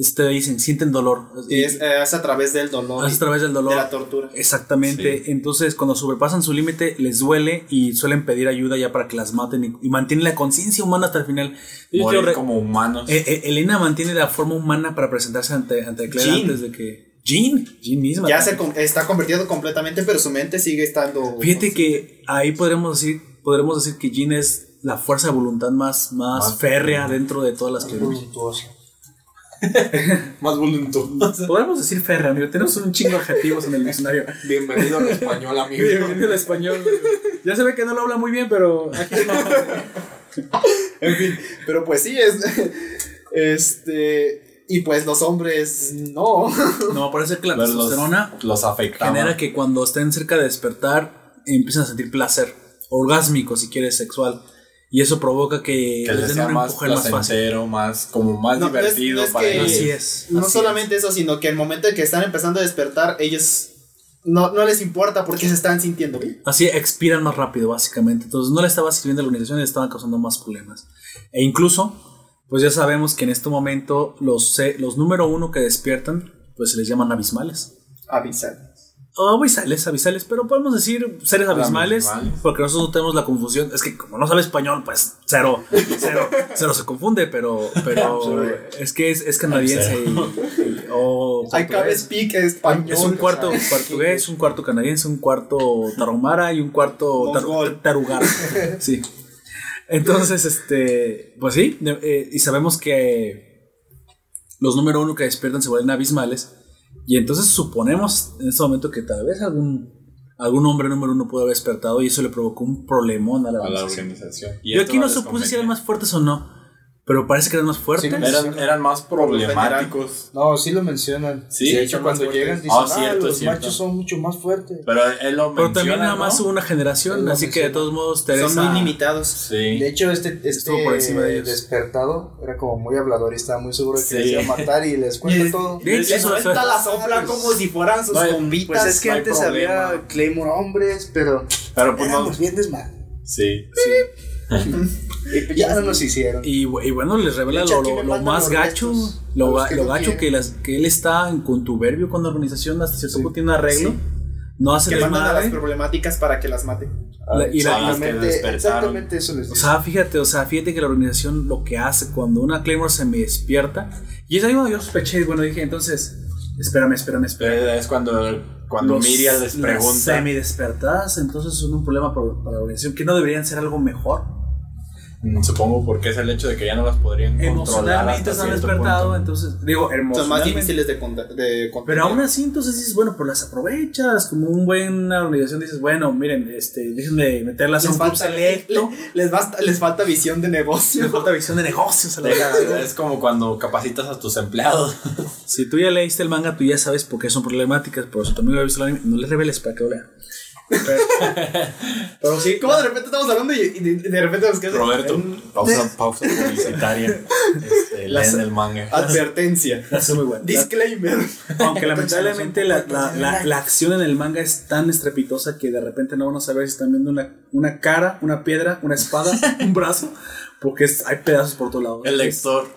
Este dicen, sienten dolor. Y es, eh, es a través del dolor. Es a través del dolor. De la tortura. Exactamente. Entonces, cuando sobrepasan su límite, les duele y suelen pedir ayuda ya para que las maten y, y mantienen la conciencia humana hasta el final. Yo Morir re- como humanos. Eh, eh, Elena mantiene la forma humana para presentarse ante, ante Claire Jean. antes de que. Jean, Jean misma. Ya se con- está convertido completamente, pero su mente sigue estando. Fíjate que ahí podremos decir, podremos decir que Jean es la fuerza de voluntad más, más, Más férrea dentro de todas las que. Más voluntuoso. Podemos decir férrea, amigo. Tenemos un chingo de adjetivos en el diccionario. Bienvenido al español, amigo. Bienvenido al español. Ya se ve que no lo habla muy bien, pero aquí no. En fin, pero pues sí, es. Este. Y pues los hombres no. No, parece que la Pero los, testosterona los afectaba. genera que cuando estén cerca de despertar empiezan a sentir placer orgásmico, si quieres, sexual. Y eso provoca que, que les den sea un más empuje más fácil. más, como más No, no es- divertido es para que- ellos. Así es. No así solamente eso, sino que el momento en que están empezando a despertar, ellos no, no les importa porque se están sintiendo bien. Así expiran más rápido, básicamente. Entonces no le estaba sirviendo a la organización y le estaban causando más problemas. E incluso, pues ya sabemos que en este momento los, los número uno que despiertan, pues se les llaman abismales. Avisar. O abisales, abisales, pero podemos decir seres abismales, Abismales. porque nosotros no tenemos la confusión. Es que como no sabe español, pues cero, cero, cero se confunde, pero, pero es que es, es canadiense y, y- o I can speak español. Es un cuarto portugués, un cuarto canadiense, un cuarto tarahumara y un cuarto tar- Mongol. tarugara. Sí. Entonces, este, pues sí, eh, y sabemos que los número uno que despiertan se vuelven abismales. Y entonces suponemos en este momento que tal vez algún, algún hombre número uno pudo haber despertado y eso le provocó un problemón a la a la organización. Yo aquí no supuse si eran más fuertes o no, pero parece que eran más fuertes. Sí, Eran, eran más problemáticos. No, sí lo mencionan. Sí, de hecho, cuando más llegan fuertes. dicen, Ah, ah, cierto, los cierto. machos son mucho más fuertes. Pero él lo pero menciona, también nada ¿no? más hubo una generación, así que de menciona. todos modos Teresa... Son muy limitados. Sí. De hecho, este, este Estuvo por encima de ellos. despertado era como muy hablador y estaba muy seguro de que Sí. les iba a matar y les cuenta Y- todo. De hecho, Les suelta la sopla como si fueran sus No hay- bombitas. Pues es que no antes problema. había Claymore hombres, pero Pero pues no. éramos bien desmadre. Sí. Y ya no nos hicieron. Y, y bueno, les revela hecho, lo, lo- más gacho, lo, ga- que lo gacho que, las, que él está en contuberbio con la organización hasta cierto punto tiene un arreglo, no hace que mandan a las problemáticas para que las maten. La- y la- Ah, las que exactamente, eso les O dice. sea, fíjate, o sea, fíjate que la organización lo que hace cuando una Claymore se me despierta, y es ahí donde yo sospeché, y bueno, dije, entonces, espérame, espérame, espérame. Es cuando, cuando Los- Miriam les las pregunta. semidespertadas, entonces son un problema por- para la organización, que no deberían ser algo mejor. Supongo porque es el hecho de que ya no las podrían controlar. Emocionalmente se han despertado, punto. entonces, digo, Son más difíciles de, conta- de. Pero aún así, entonces dices, bueno, pues las aprovechas como un buena organización. Dices, bueno, miren, este, déjenme meterlas a les un club falta, selecto. le- les, basta- les falta visión de negocio. Les falta visión de negocios. a la verdad. es como cuando capacitas a tus empleados. Si tú ya leíste el manga, tú ya sabes por qué son problemáticas. Pero si tu amigo ha visto el anime, no le reveles para que lo. Pero, pero sí, ¿Cómo de repente estamos hablando y, y de, de repente nos quedamos Roberto, pausa, pausa publicitaria. Este, Las- el manga. Advertencia. es muy bueno. Disclaimer. Aunque lamentablemente la, la, la, la acción en el manga es tan estrepitosa que de repente no van a saber si están viendo una, una cara, una piedra, una espada, un brazo, porque es- hay pedazos por todos lados. El lector.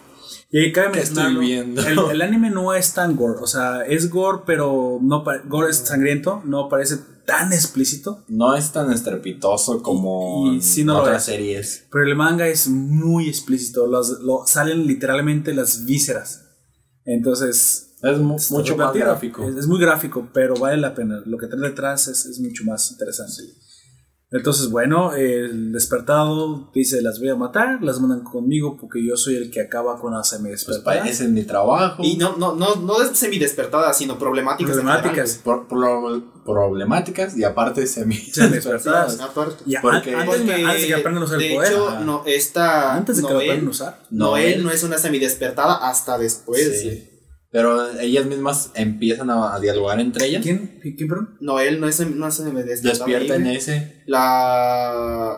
Y cabe ¿Qué estoy mencionarlo, viendo? El, el anime no es tan gore, o sea, es gore, pero no gore es sangriento, no parece tan explícito. No es tan estrepitoso como Y- y sí no lo otras es. series. Pero el manga es muy explícito, los, lo- salen literalmente las vísceras. Entonces, Es mu- mucho más gráfico. Es, es muy gráfico, pero vale la pena. Lo que trae detrás es, es mucho más interesante. Entonces, bueno, el despertado dice, las voy a matar, las mandan conmigo porque yo soy el que acaba con las Pues semidespertadas. pa- ese es mi trabajo. Y no, no, no, no es semidespertada, sino problemáticas. Problemáticas. Pro- pro- problemáticas y aparte semi Semidespertadas. Aparte. Y Porque- antes, Porque, antes de que aprendan a usar el de poder. hecho, Ajá. no, esta antes de que Noel, aprendan a usar. Noel Noel. no es una semidespertada hasta después. Sí. Pero ellas mismas empiezan a, a dialogar entre ellas. ¿Quién? ¿Quién, perdón? No, él no es, no despertaba Despierta en ese. La.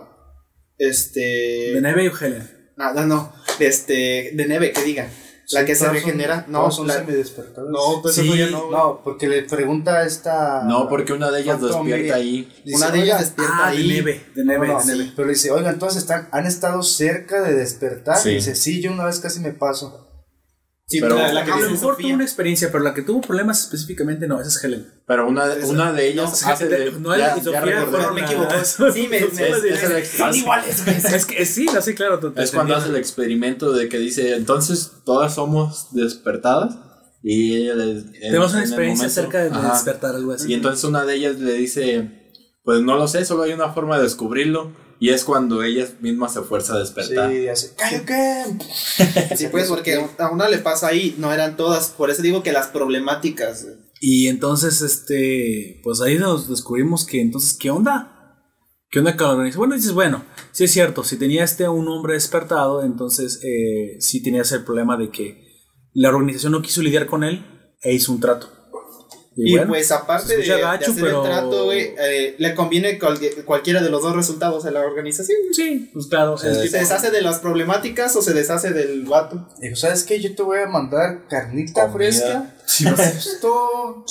Este. De Neve y Helen. No, no, no. De este. De Neve, que diga. La Sí, que se todas son- regenera. No, todas son la- semidespertadas. no, pues Sí, eso ya no. No, porque le pregunta a esta. No, porque una de ellas despierta ahí. Dice, Una de ellas "Oigan, despierta Ah, ahí. de Neve. De Neve, no, no, de Neve. Pero dice, oigan, todos están, han estado cerca de despertar. Sí. Dice, sí, yo una vez casi me paso. Sí, Pero- la, la que a lo mejor tuvo una experiencia, pero la que tuvo problemas específicamente no, esa es Helen. Pero una, Esa- una de ellas No, hace de. Y ya Sofía me la- equivoco. Sí, me- Son de- iguales. Es que sí, no, sí, claro. te- te Es cuando hace el experimento de que dice, entonces todas somos despertadas. Y ella le- en- Tenemos una experiencia momento- acerca de Ajá. despertar, algo así. Y entonces una de ellas le dice, pues no lo sé, solo hay una forma de descubrirlo. Y es cuando ella misma se fuerza a despertar. Sí, hace, ¿Cayo qué? Sí, pues porque a una le pasa ahí, no eran todas. Por eso digo que las problemáticas. güey. Y entonces, este, pues ahí nos descubrimos que entonces, ¿qué onda? ¿Qué onda con la organización? Bueno, dices, bueno, sí es cierto, si tenía este un hombre despertado, entonces eh, sí tenías el problema de que la organización no quiso lidiar con él e hizo un trato. Y, bueno, pues aparte de, escucha de gacho, hacer pero- el trato, güey, eh, le conviene cualquiera de los dos resultados a la organización. sí, pues claro. Tipo- se deshace de las problemáticas o se deshace del vato. Dijo, ¿sabes qué? Yo te voy a mandar carnita Comida. fresca. No sé. Esto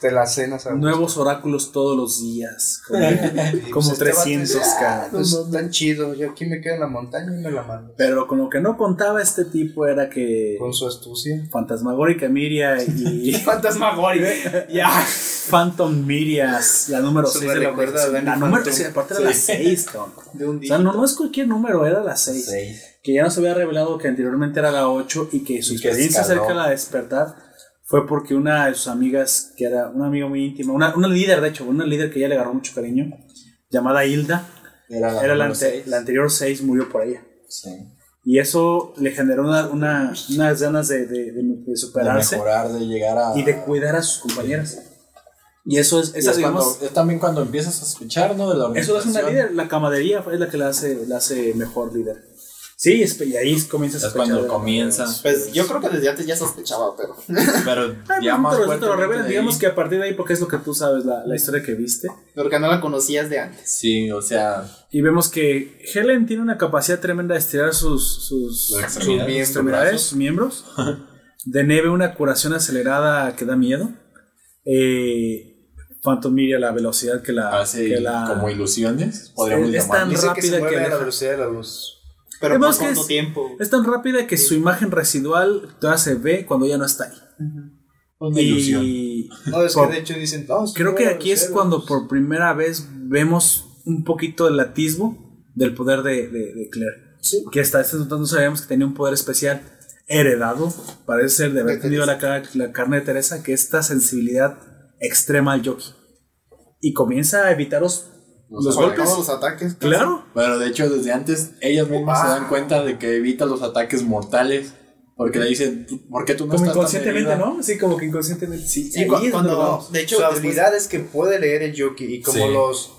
te la cenas a gusto. Nuevos oráculos todos los días. Como, como pues, este vato 300 dice, "Ah, cada. Pues tan chido. Yo aquí me quedo en la montaña y me la mando. Pero con lo que no contaba este tipo era que Con su astucia. Fantasmagórica Miria y Fantasmagórico. ya. Phantom Mirias, la número Eso 6 me de la. Danny La número, Phantom. sí, aparte era la 6, cabrón. De un O sea, no, no es cualquier número, era la 6. Seis. Que ya nos había revelado que anteriormente era la 8 y que su experiencia acerca de la despertar fue porque una de sus amigas, que era una amiga muy íntima, una, una líder de hecho, una líder que ya le agarró mucho cariño, llamada Hilda, Era la, era la, ante- seis. la anterior 6, murió por ella. Sí. Y eso le generó una, una- unas ganas de, de- de- de De superarse mejorar, de llegar a. y de cuidar a sus compañeras. Y eso es, Y esa, es, digamos, cuando- es también cuando empiezas a sospechar, ¿no? De la eso es una líder, la camaradería es la que la hace, la hace mejor líder. Sí, es- y ahí comienza a Es cuando comienza. Pues yo creo que desde antes ya sospechaba, pero. Pero ya más te lo- fuerte. te lo revelan, digamos que a partir de ahí, porque es lo que tú sabes, la, la historia que viste. Porque no la conocías de antes. Sí, o sea, Y vemos que Helen tiene una capacidad tremenda de estirar sus, sus, Sus extremidades, sus extremidades, sus miembros. De Neve una curación acelerada que da miedo. Eh, Phantom Miria la velocidad que la... hace que la como ilusiones, podríamos es tan. Dice que rápida que a la velocidad de la luz. Pero Además por cuánto es- tiempo. Es tan rápida que su imagen residual todavía se ve cuando ya no está ahí. Una ilusión. Y No, es Por- que de hecho dicen, se creo que aquí es cuando luz. por primera vez vemos un poquito el atisbo del poder de, de, de Claire. Que hasta este momento no sabíamos que tenía un poder especial heredado, parece ser de haber De tenido la, la carne de Teresa, que esta sensibilidad extrema al yoki. Y comienza a evitar los, Los golpes. todos los ataques. Claro. Pero de hecho, desde antes, ellas mismas se dan cuenta de que evita los ataques mortales. Porque le dicen, ¿por qué tú no Como estás tan inconscientemente, herida?" ¿no? Sí, como que inconscientemente. Sí, Sí, cu- es cuando- de hecho, su después- habilidad es que puede leer el yoki y como Sí. los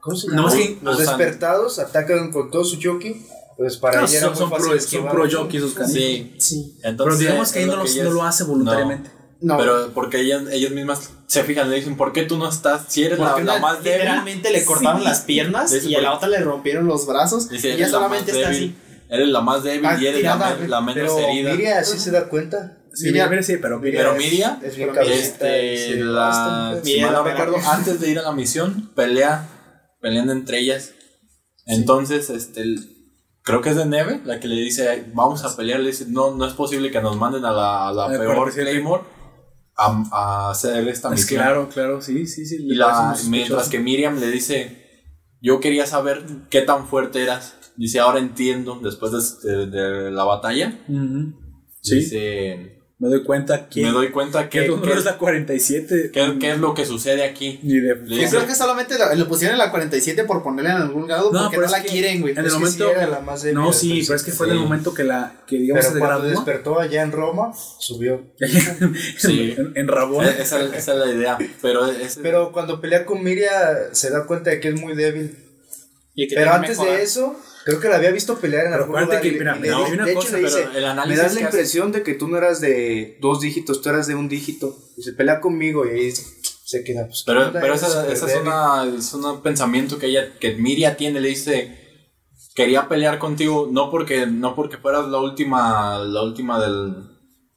¿cómo se No, llama? es que- los despertados atacan con todo su yoki pues para No, ella era son, muy son fácil pro, son esquivar pro esos canijos. Sí. Sí. Entonces, Pero digamos que es ahí no, lo no lo hace voluntariamente. No. Pero porque ellas, ellas mismas se fijan, le dicen, ¿por qué tú no estás? Si eres la, más débil. literalmente le cortaron Sí. las piernas Dice, y a la otra le rompieron los brazos Dice, y solamente está débil. así. Eres la más débil Ah, y eres la, tirada, me- la menos pero herida. Miria sí se da cuenta Sí, Mira, Mira, sí, pero Miria, es bien Pero Miria, este, la, si mal no recuerdo, antes de ir a la misión, pelea, pelean entre ellas. Entonces, este, el- creo que es de Neve, la que le dice, vamos a pelear, le dice, no, no es posible que nos manden a la, a la La peor 47. Claymore a, a hacer esta Es misión. claro, claro, sí, sí, sí. Y la, mientras que Miriam le dice, yo quería saber qué tan fuerte eras. Dice, ahora entiendo, después de, de- de la batalla. Sí, Dice, me doy cuenta que, me doy cuenta que que, tu número es la 47. qué- qué es lo que sucede aquí. Ni de. Yo creo que solamente la- le pusieron en la 47 por ponerla en algún lado No, porque no la que quieren, güey. en el que momento- sí era la más débil No, sí, pero es que fue en el momento que la. Que digamos pero se cuando despertó allá en Roma subió Sí. en, en Rabona. E- Esa, esa es la idea. Pero, es, pero cuando pelea con Miria se da cuenta de que es muy débil Y que pero antes mejora. de eso Creo que la había visto pelear en Pero algún lugar. que, mira, no, una de hecho, le dice, el Me das la hace- impresión de que tú no eras de dos dígitos, tú eras de un dígito. Y se pelea conmigo y ahí se queda, pues, ¿qué Pero, pero Es esa, es, una, es un pensamiento que ella, que Miria tiene, le dice, quería pelear contigo, no porque, no porque fueras la última, la última del,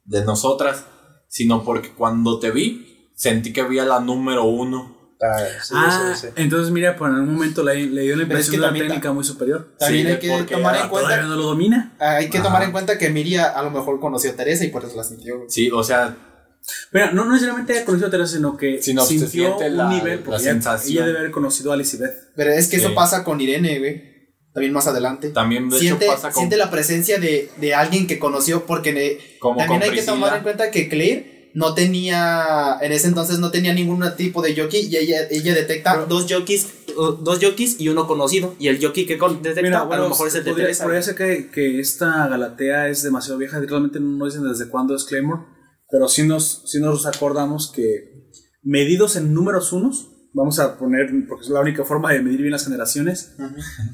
de nosotras, sino porque cuando te vi, sentí que había la número uno. Ah, sí, Ah, sí, sí. entonces mira, por algún momento le, le dio la es impresión que de una técnica muy superior. También Sí, hay que tomar en Todavía cuenta. no lo domina. Hay que Ajá. tomar en cuenta que Miria a lo mejor conoció a Teresa y por eso la sintió. Sí, o sea, Pero no, no necesariamente haya conocido a Teresa, sino que se sintió siente un la- nivel, la ella, sensación. ella debe haber conocido a Elizabeth. Pero es que Sí. eso pasa con Irene, güey. También más adelante. también de Siente, hecho pasa con, siente la presencia de, de alguien que conoció, porque ne- como también con hay que tomar en cuenta que Claire no tenía, en ese entonces no tenía ningún tipo de jockey y ella, ella detecta Pero- dos jockeys, dos jockeys y uno conocido. Y el jockey que detecta Mira, a lo mejor es el de podría, Teresa. podría ser que, que esta Galatea es demasiado vieja, realmente no dicen desde cuándo es Claymore, pero sí nos, sí nos acordamos que medidos en números unos, vamos a poner, porque es la única forma de medir bien las generaciones,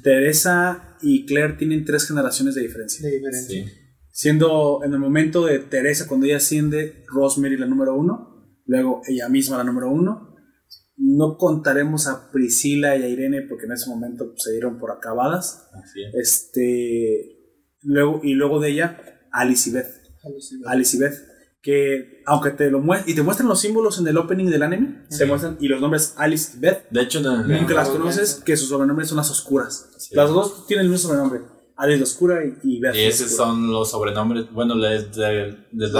Teresa y Claire tienen tres generaciones de diferencia. De diferencia. Sí. Siendo en el momento de Teresa, cuando ella asciende, Rosemary la número uno, luego ella misma la número uno. No contaremos a Priscila y a Irene porque en ese momento pues, se dieron por acabadas. Así es. Este, luego, y luego de ella, Alicibeth. Alicibeth. Que aunque te lo muestran y te muestran los símbolos en el opening del anime, te muestran y los nombres Alicibeth, De hecho, en el- nunca las conoces, que sus sobrenombres son las oscuras. Sí. Las dos tienen el mismo sobrenombre. Alice la oscura y, y Beth Y esos oscura. son los sobrenombres. Bueno, les, da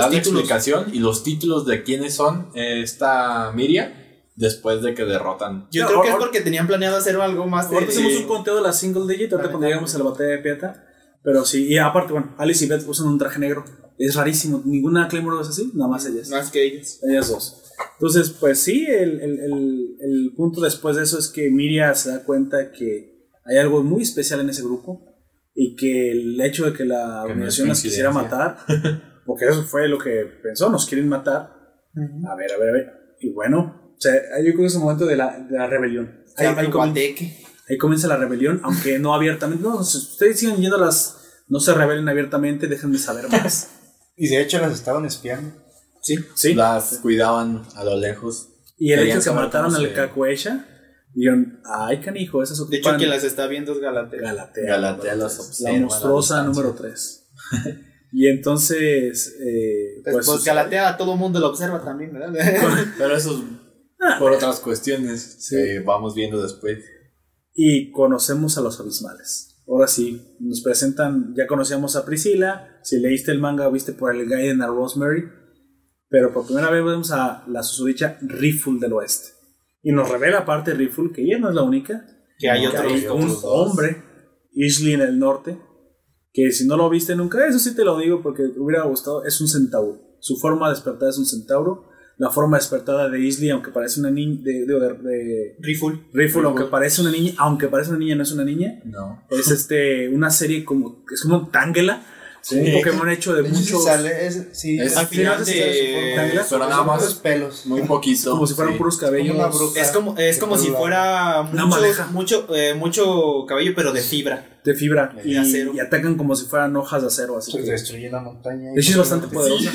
la explicación y los títulos de quiénes son eh, esta Miria después de que derrotan. Yo No, creo que es porque tenían planeado hacer algo más de... Ahorita hacemos de- un conteo de las single digit, ahorita Vale, cuando vale. lleguemos a la batalla de Pieta. Pero sí, y aparte, bueno, Alice y Beth usan un traje negro. Es rarísimo. Ninguna Claymore es así, nada más ellas. Más que ellos. Ellas dos. Entonces, pues sí, el, el, el, el punto después de eso es que Miria se da cuenta que hay algo muy especial en ese grupo y que el hecho de que la Que organización las quisiera matar, porque eso fue lo que pensó, nos quieren matar. A ver, a ver, a ver. Y bueno, o sea, yo creo que es el momento de la, de la rebelión. Ahí, comienza- ahí comienza la rebelión, aunque no abiertamente. No, si ustedes siguen yendo a las. No se rebelen abiertamente, dejen de saber más. Y de hecho las estaban espiando. Sí, sí. Las cuidaban a lo lejos. Y el hecho de que mataron al se- Kakuesha, dijeron, ay canijo, esas De hecho, ocupan quien las está viendo es Galatea. Galatea. Galatea las La observa monstruosa número 3. y entonces, eh, Pues, pues, pues Galatea a todo mundo lo observa también, ¿verdad? Pero eso es por otras cuestiones que vamos viendo después. y conocemos a los abismales. Ahora sí, nos presentan, ya conocíamos a Priscila, si leíste el manga viste por el Gaiden a Rosemary, pero por primera vez vemos a la susodicha Riffle del oeste. Y nos revela aparte Riffle que ella no es la única, que hay que otros. hay un otros hombre, Isley en el norte, que si no lo viste nunca, eso sí te lo digo porque te hubiera gustado, es un centauro. Su forma despertada es un centauro. La forma despertada de Isley, aunque parece una niña, de, de, de- Rifle. Riffle, aunque parece una niña, aunque parece una niña, no es una niña. No. Es este una serie como es como un Un Pokémon hecho de De muchos sale, es, sí, Es- al final de- Pero nada más Los pelos. muy poquito. como si fueran sí. puros cabellos. Como una bruja. Es como, es como si fuera mucho, mucho, eh, mucho cabello, pero de fibra. De fibra De y, acero. y atacan como si fueran hojas de acero, así Se que destruye la montaña. de hecho es bastante poderosa,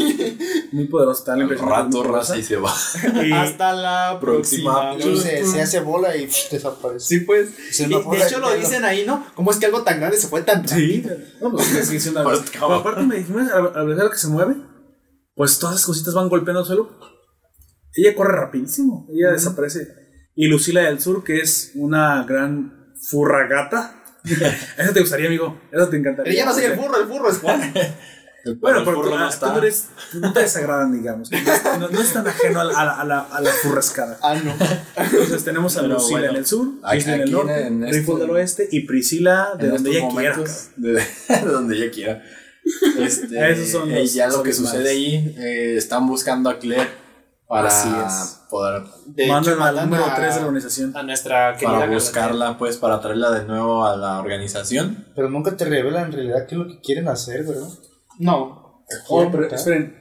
muy poderosa, está la rato raza y se va. Y- Hasta la Próxima. próxima. Se, se hace bola y pff, desaparece. Sí, pues. Se Y me de hecho lo dicen ahí, ¿no? ¿Cómo es que algo tan grande se fue tan Sí, rápido? no, pues sigue siendo Pero aparte me dijimos, a a ver que se mueve, pues todas esas cositas van golpeando el suelo. Ella corre rapidísimo, ella desaparece. Y Lucila del Sur, que es una gran furra gata. Eso te gustaría, amigo. Eso te encantaría. Pero ya no soy el burro, el burro es Juan. Bueno, pero tú, no está. tú eres, no te desagradan, digamos. No, es tan ajeno a la, a la, a la, furrascada. Ah, no. Entonces tenemos a Lucila bueno, en el sur, Isla en el norte, en este- Riffle del oeste y Priscila de donde ella quiera. De, de donde ella quiera. Este, Esos son eh, los- ya lo son que sucede ahí, eh, están buscando a Claire para Así es. poder hecho, al número a- 3 de la organización. A nuestra querida para buscarla, pues, para traerla de nuevo a la organización. Pero nunca te revelan en realidad qué es lo que quieren hacer, ¿verdad? No. Oh, pero esperen,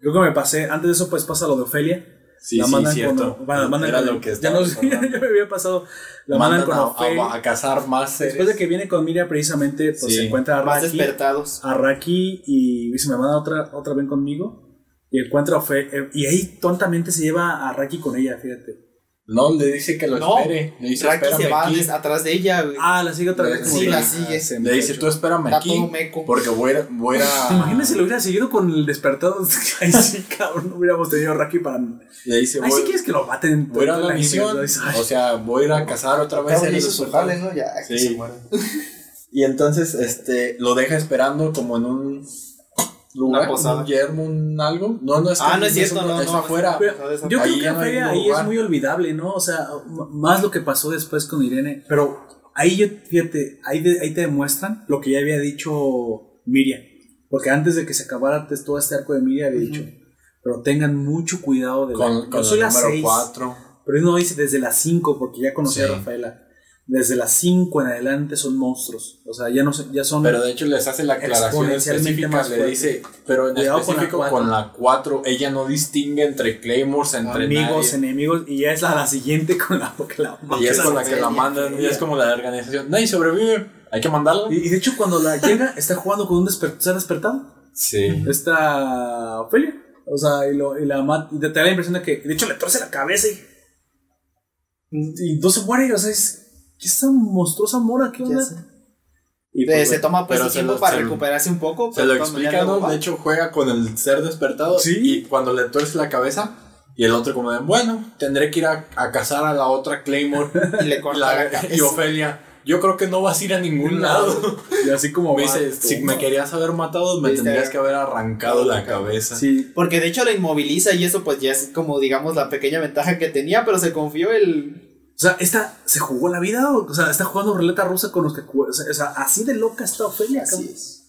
creo que me pasé, antes de eso pues pasa lo de Ofelia, Sí, la sí, mandan cierto. con. la mandan Era con- lo que ya, ya me había pasado. La mandan, Mandan con a, Ofe. a- a cazar más seres. Después de que viene con Miriam, precisamente, pues Sí. se encuentra a Más Raki. despertados. A Raki y dice: Me manda otra, otra vez conmigo. Y encuentra a Ofe. eh, y ahí tontamente se lleva a Raki con ella, fíjate. No, le dice que lo No, espere. Le dice, Raki se va aquí. atrás de ella, güey. Ah, la sigue otra vez. Sí, como la sigue. ah, ese Le dice, tú espérame Está aquí. todo meco. Porque voy a, voy a ir a- ¿Te imaginas si lo hubiera seguido con el despertado? Ay, sí, cabrón, no hubiéramos tenido a Raki para. Le dice, Ay, voy, si quieres que lo maten. voy a la anime, misión. O sea, voy a ir a cazar otra vez. Jale, ¿no? Ya, que Sí. se muera. Y entonces, este, lo deja esperando como en un lugar, Una posada. un yermo, un algo. No, no es Ah, no es cierto, un- no, es no, afuera. Pero yo Ahí creo que no Feria ahí lugar. es muy olvidable, ¿no? O sea, más lo que pasó después con Irene. Pero ahí yo, fíjate, ahí, de- ahí te demuestran lo que ya había dicho Miriam. Porque antes de que se acabara todo este arco de Miriam había dicho, pero tengan mucho cuidado de la, Con, yo con soy el la número seis, 4. Pero él no dice desde las 5, porque ya conocí a Sí. Rafaela. Desde las 5 en adelante son monstruos. O sea, ya no se- ya son. Pero de hecho les hace la aclaración específica, más le dice, pero en Cuidado específico con la 4, ella no distingue entre claymores, entre amigos, nadie. enemigos, y ya es la, la siguiente con la, porque la Y es con la que la mandan, y es como la organización. Nadie sobrevive, hay que mandarlo. Y, y de hecho, cuando la llega, está jugando con un desper ¿se ha despertado? Sí. Esta Ofelia. O sea, y, lo, y la mat- y te da la impresión de que, de hecho, le torce la cabeza y. Y no se muere, o sea, es. ¿Qué esa monstruosa mora? ¿Qué onda? Y pues, se toma pues pero su se tiempo lo- para se- recuperarse un poco. Se pero lo explica, ¿no? De hecho, juega con el ser despertado. Sí. Y cuando le tuerce la cabeza, y el otro, como de, bueno, tendré que ir a, a cazar a la otra Claymore. Y le corta La- la, y cabeza. Ofelia, yo creo que no vas a ir a ningún lado. y así como. Me dice, tú, si me querías haber matado, me Viste, tendrías que haber arrancado la cabeza. Sí. Porque de hecho la inmoviliza y eso pues ya es como digamos la pequeña ventaja que tenía, pero se confió el... O sea, esta se jugó la vida, o, o sea, está jugando ruleta rusa con los que. O sea, así de loca está Ofelia. cabrón. es.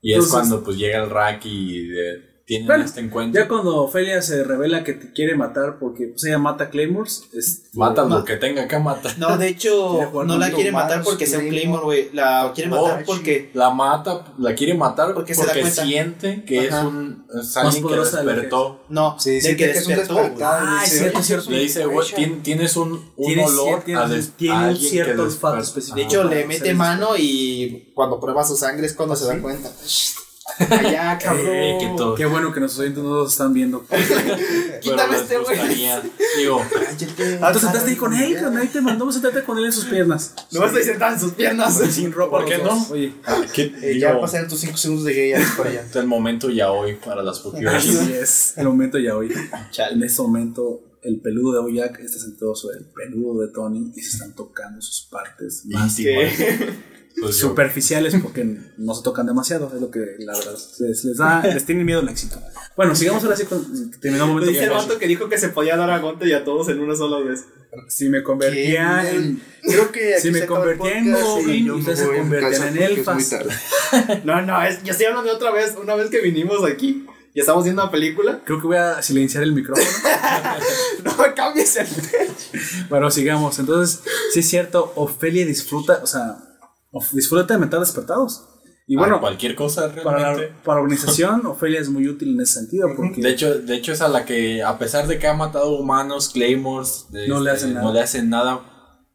Y es Entonces- cuando pues llega el Rack y de- tienen Bueno, este encuentro. Ya cuando Ofelia se revela que te quiere matar porque pues, ella mata Claymores, es, Mata Ma- lo que tenga que matar. No, de hecho no la quiere matar porque sea un Claymore, güey. La quiere matar porque... La mata, la quiere matar Porque porque, se da cuenta. siente que Ajá. es un es alguien que poderosa de lo que despertó. No, Sí, de siente que que es un despertó. Ah, es cierto, "Oye, es cierto". Le dice, güey, tien- tienes un, un Tienes olor cier- a, des- tiene a un alguien cierto que olfato específico. De hecho, le mete mano y cuando prueba su sangre es cuando se da cuenta. Allá, cabrón. Eh, que todo. Qué bueno que nuestros oyentes no nos están viendo. Quítame este güey. Digo, Cállate, Ah, tú sentaste ahí con él, ahí te mandó a sentarte con él en sus piernas. No estoy sentada en sus piernas. Sin ropa. ¿Por qué no? Oye, ¿qué- Eh, ya pasaron tus 5 segundos de gay ya para allá. el momento ya hoy para las Pokémon. así es. El momento ya hoy. Chale. En este momento, el peludo de Oyak está sentado sobre el peludo de Tony y se están tocando sus partes más ¿Qué? Pues superficiales porque no se tocan demasiado. Es lo que la verdad les, les da, les tiene miedo el éxito. Bueno, sigamos ahora sí con terminó el Lo momento. dice el vato que dijo que se podía dar a Gonte y a todos en una sola vez. Si me convertía en. Creo que Si me convertía en Goblin, ustedes se convertían en elfas. No, no, es, yo estoy hablando de otra vez. Una vez que vinimos aquí y estamos viendo la película. Creo que voy a silenciar el micrófono. No cambies el Bueno, sigamos. Entonces, sí es cierto, Ofelia disfruta, o sea, disfruta de meter despertados. Y Ah, bueno, cualquier cosa para realmente. para la organización, Ofelia es muy útil en ese sentido porque De hecho, de hecho es a la que, a pesar de que ha matado humanos, claymores, No le este, hacen nada. no le hacen nada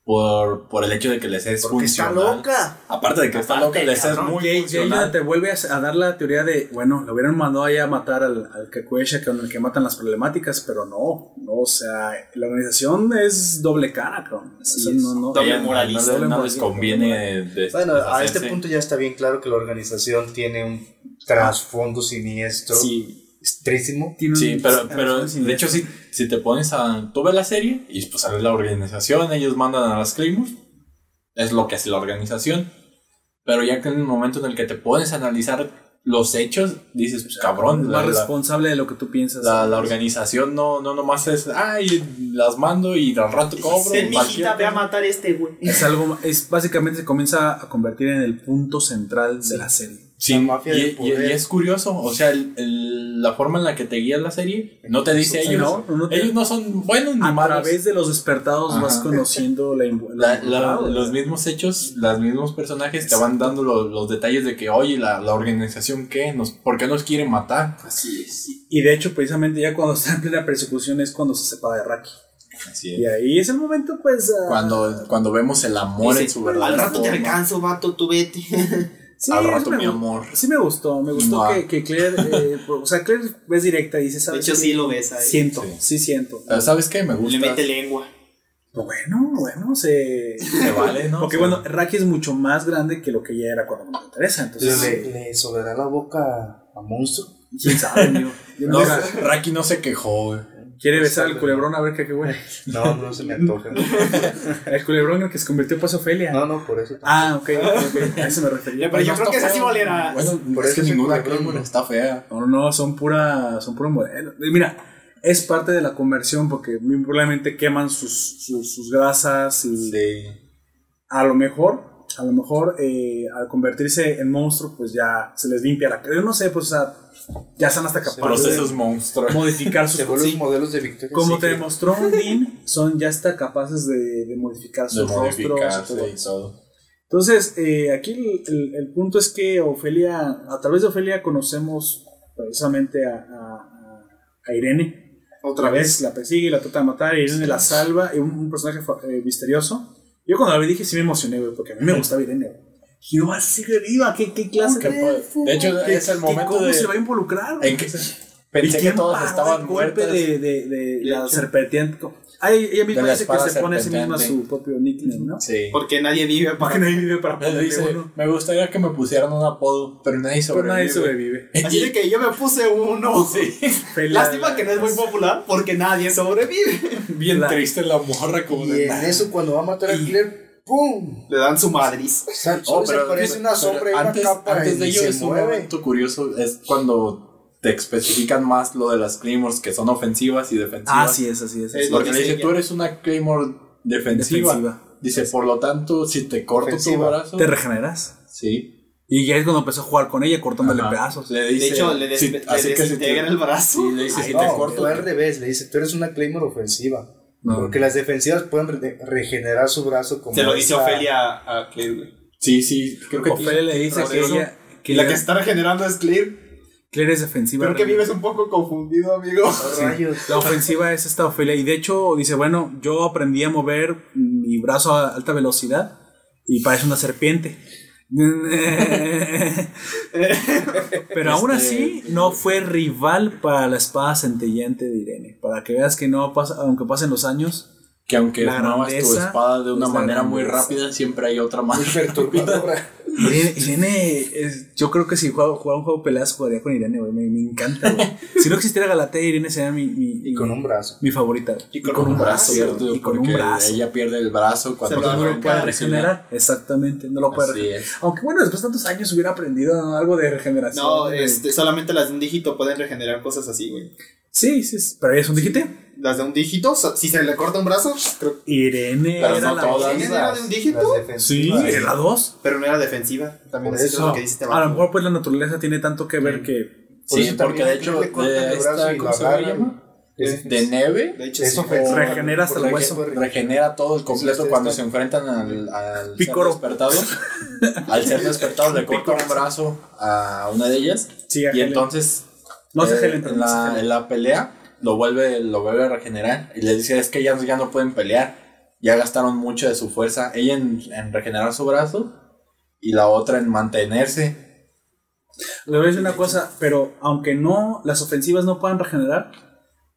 por, por el hecho de que les es Porque está funcional. loca. Aparte de que está loca, les es muy que- que ella funcional. te vuelve a, a dar la teoría de, bueno, lo hubieran mandado ahí a matar al, al Kakuesha con el que matan las problemáticas, pero no, no, o sea, la organización es doble cara, cabrón. O sea, no, no, Doble moralista, no, no les conviene des- Bueno, a este punto ya está bien claro que la organización tiene un trasfondo siniestro. Sí. Es trísimo. tiene un- Sí, pero, pero de hecho, si, si te pones a. Tú ves la serie y pues sale la organización, ellos mandan a las Claymores. Es lo que hace la organización. Pero ya que en el momento en el que te pones a analizar los hechos, dices, pues cabrón, más la, la- responsable de lo que tú piensas. la- la organización no, no nomás es, ay, las mando y al rato cobro. Mijita, cualquier ve a cosa". matar este, güey. Es algo, es básicamente se comienza a convertir en el punto central de la serie. Sí, La mafia y, del y- poder. y es curioso, o sea, el- el- la forma en la que te guía la serie no te dice ellos. no, no te- ellos no son buenos ni A malos. través de los despertados Ajá. vas conociendo la, La- la- la- la- los mismos hechos, los mismos personajes te van dando lo- los detalles de que, oye, la, la organización, ¿qué? Nos, ¿Por qué nos quiere matar? Así es. Y de hecho, precisamente ya cuando está en plena persecución es cuando se separa de Raki. Así Y es. ahí es el momento, pues. Cuando, cuando vemos el amor Dice, en su verdadera Al rato te alcanzo, vato, tú vete. sí, Al rato, me mi amor. Sí, me gustó. Me gustó que, que Claire. eh, o sea, Claire es directa y dice, De ¿sabes? hecho, qué? sí lo ves ahí. Siento, Sí. sí, siento. Pero ¿sabes qué? Me gusta. Le mete lengua. Bueno, bueno, se. Se vale, ¿no? Porque O sea, bueno, Raki es mucho más grande que lo que ella era cuando me interesa. Entonces, ¿Le, le sobrará la boca a monstruo? quién sabe, amigo. No No. Raki no se quejó, güey. Quiere besar al culebrón a ver qué, qué güey. No, no se me antoja. El culebrón el que se convirtió pues Ofelia. No, no, por eso. Ah, ok, ok, a eso me refería. Pero yo creo que esa sí feo. valera. Bueno, Por es eso que ninguna culebrón Claymore está fea. No, no, son pura, son puro modelo. Y Mira, es parte de la conversión porque muy probablemente queman sus, sus, sus grasas y Sí. a lo mejor, a lo mejor eh, al convertirse en monstruo, pues ya se les limpia la cara. Yo no sé, pues o sea, ya están hasta capaces Procesos de monstruos. modificar sus sí. modelos de Victoria. Como te Secret. demostró Dean, son ya hasta capaces de, de modificar De sus rostros. todo y todo. Entonces, eh, aquí el, el- el punto es que Ofelia, a través de Ofelia conocemos precisamente a, a- a Irene. Otra vez la persigue la trata de matar, Irene la salva, un, un personaje eh, misterioso. Yo cuando la vi dije sí me emocioné, güey, porque a mí me gustaba Irene. güey. Dije, va a seguir viva, ¿qué, qué clase ¿Qué puede? De hecho, ¿Qué- es el qué- momento ¿Cómo de- se va a involucrar? En que ¿Y pensé que quién todos estaban el golpe muertos. de, de, de la serpenteante? Ah, ella misma De dice que se pone a sí misma su propio nickname, ¿no? Sí. Porque nadie vive para. Porque nadie vive para ponerle dice, uno. me gustaría que me pusieran un apodo, pero nadie Pero nadie sobrevive. sobrevive. Así de que yo me puse uno. Felia- Lástima que no es muy popular porque nadie sobrevive. Bien La- triste la morra como Y de en eso, cuando va a matar a Claire, ¡pum! Le dan su madriz. Oh, se aparece una pero sombra y una antes, capa antes y de ello es un momento curioso, es cuando te especifican más lo de las Claymores que son ofensivas y defensivas. Ah, sí es, así es. Es así Porque que le dice, tú eres una Claymore defensiva. Defensiva. Dice, por lo tanto, si te corto Ofensiva. tu brazo. Te regeneras. Sí. Y ya es cuando empezó a jugar con ella, cortándole Ajá. pedazos. Le dice, De hecho, le, des- si- le así que si te- el brazo. Sí, le dice, si No, te corto. al revés, le dice, tú eres una Claymore ofensiva. No. Porque las defensivas pueden re- regenerar su brazo como Se lo dice esta- Ofelia a Claire, güey. Sí, sí, creo que Ofelia le dice que ella. Que la que está regenerando es Claire. Claire es defensiva. Creo que vives un poco confundido, amigo. Rayos. La ofensiva es esta Ofelia. Y de hecho, dice: Bueno, yo aprendí a mover mi brazo a alta velocidad y parece una serpiente. Pero aún Este- así, no fue rival para la espada centellante de Irene. Para que veas que no pasa, aunque pasen los años, Que aunque La tu espada de una manera muy grandeza. rápida, siempre hay otra más Muy perturbadora. Irene, Irene es- yo creo que si jugara, jugara un juego de peleas jugaría con Irene, güey. Me, me encanta, güey. Si no existiera Galatea, Irene sería mi, mi, Y con un brazo. mi favorita. güey. Y con un brazo, Cierto, y con un brazo. ella pierde el brazo cuando Se lo No lo puede regenerar. Exactamente, no lo puede Así regenerar. es. Aunque bueno, después de tantos años hubiera aprendido algo de regeneración. No, este, solamente las de un dígito pueden regenerar cosas así, güey. Sí, sí, sí, pero ella es un dígite. Las de un dígito, si se le corta un brazo, creo Irene Pero era no la todas. ¿Quién era de un dígito? Sí, era la dos. pero no era defensiva. También Por es eso. lo que dice este A lo mejor pues la naturaleza tiene tanto que ver que Por Sí, eso porque de hecho, de esta, ¿cómo se llama? De neve, De hecho, Es sí. ofensiva. regenera hasta el hueso. regenera todo el completo Sí, cuando está- se enfrentan al, al ser despertado. al ser despertado le corta un brazo a una de ellas. Sí, a y entonces No se eh, pero en, la, en la pelea lo vuelve, lo vuelve a regenerar. Y le dice es que ya, ya no pueden pelear. Ya gastaron mucho de su fuerza. Ella en, en regenerar su brazo y la otra en mantenerse. Le voy a decir una cosa, pero aunque no, las ofensivas no puedan regenerar,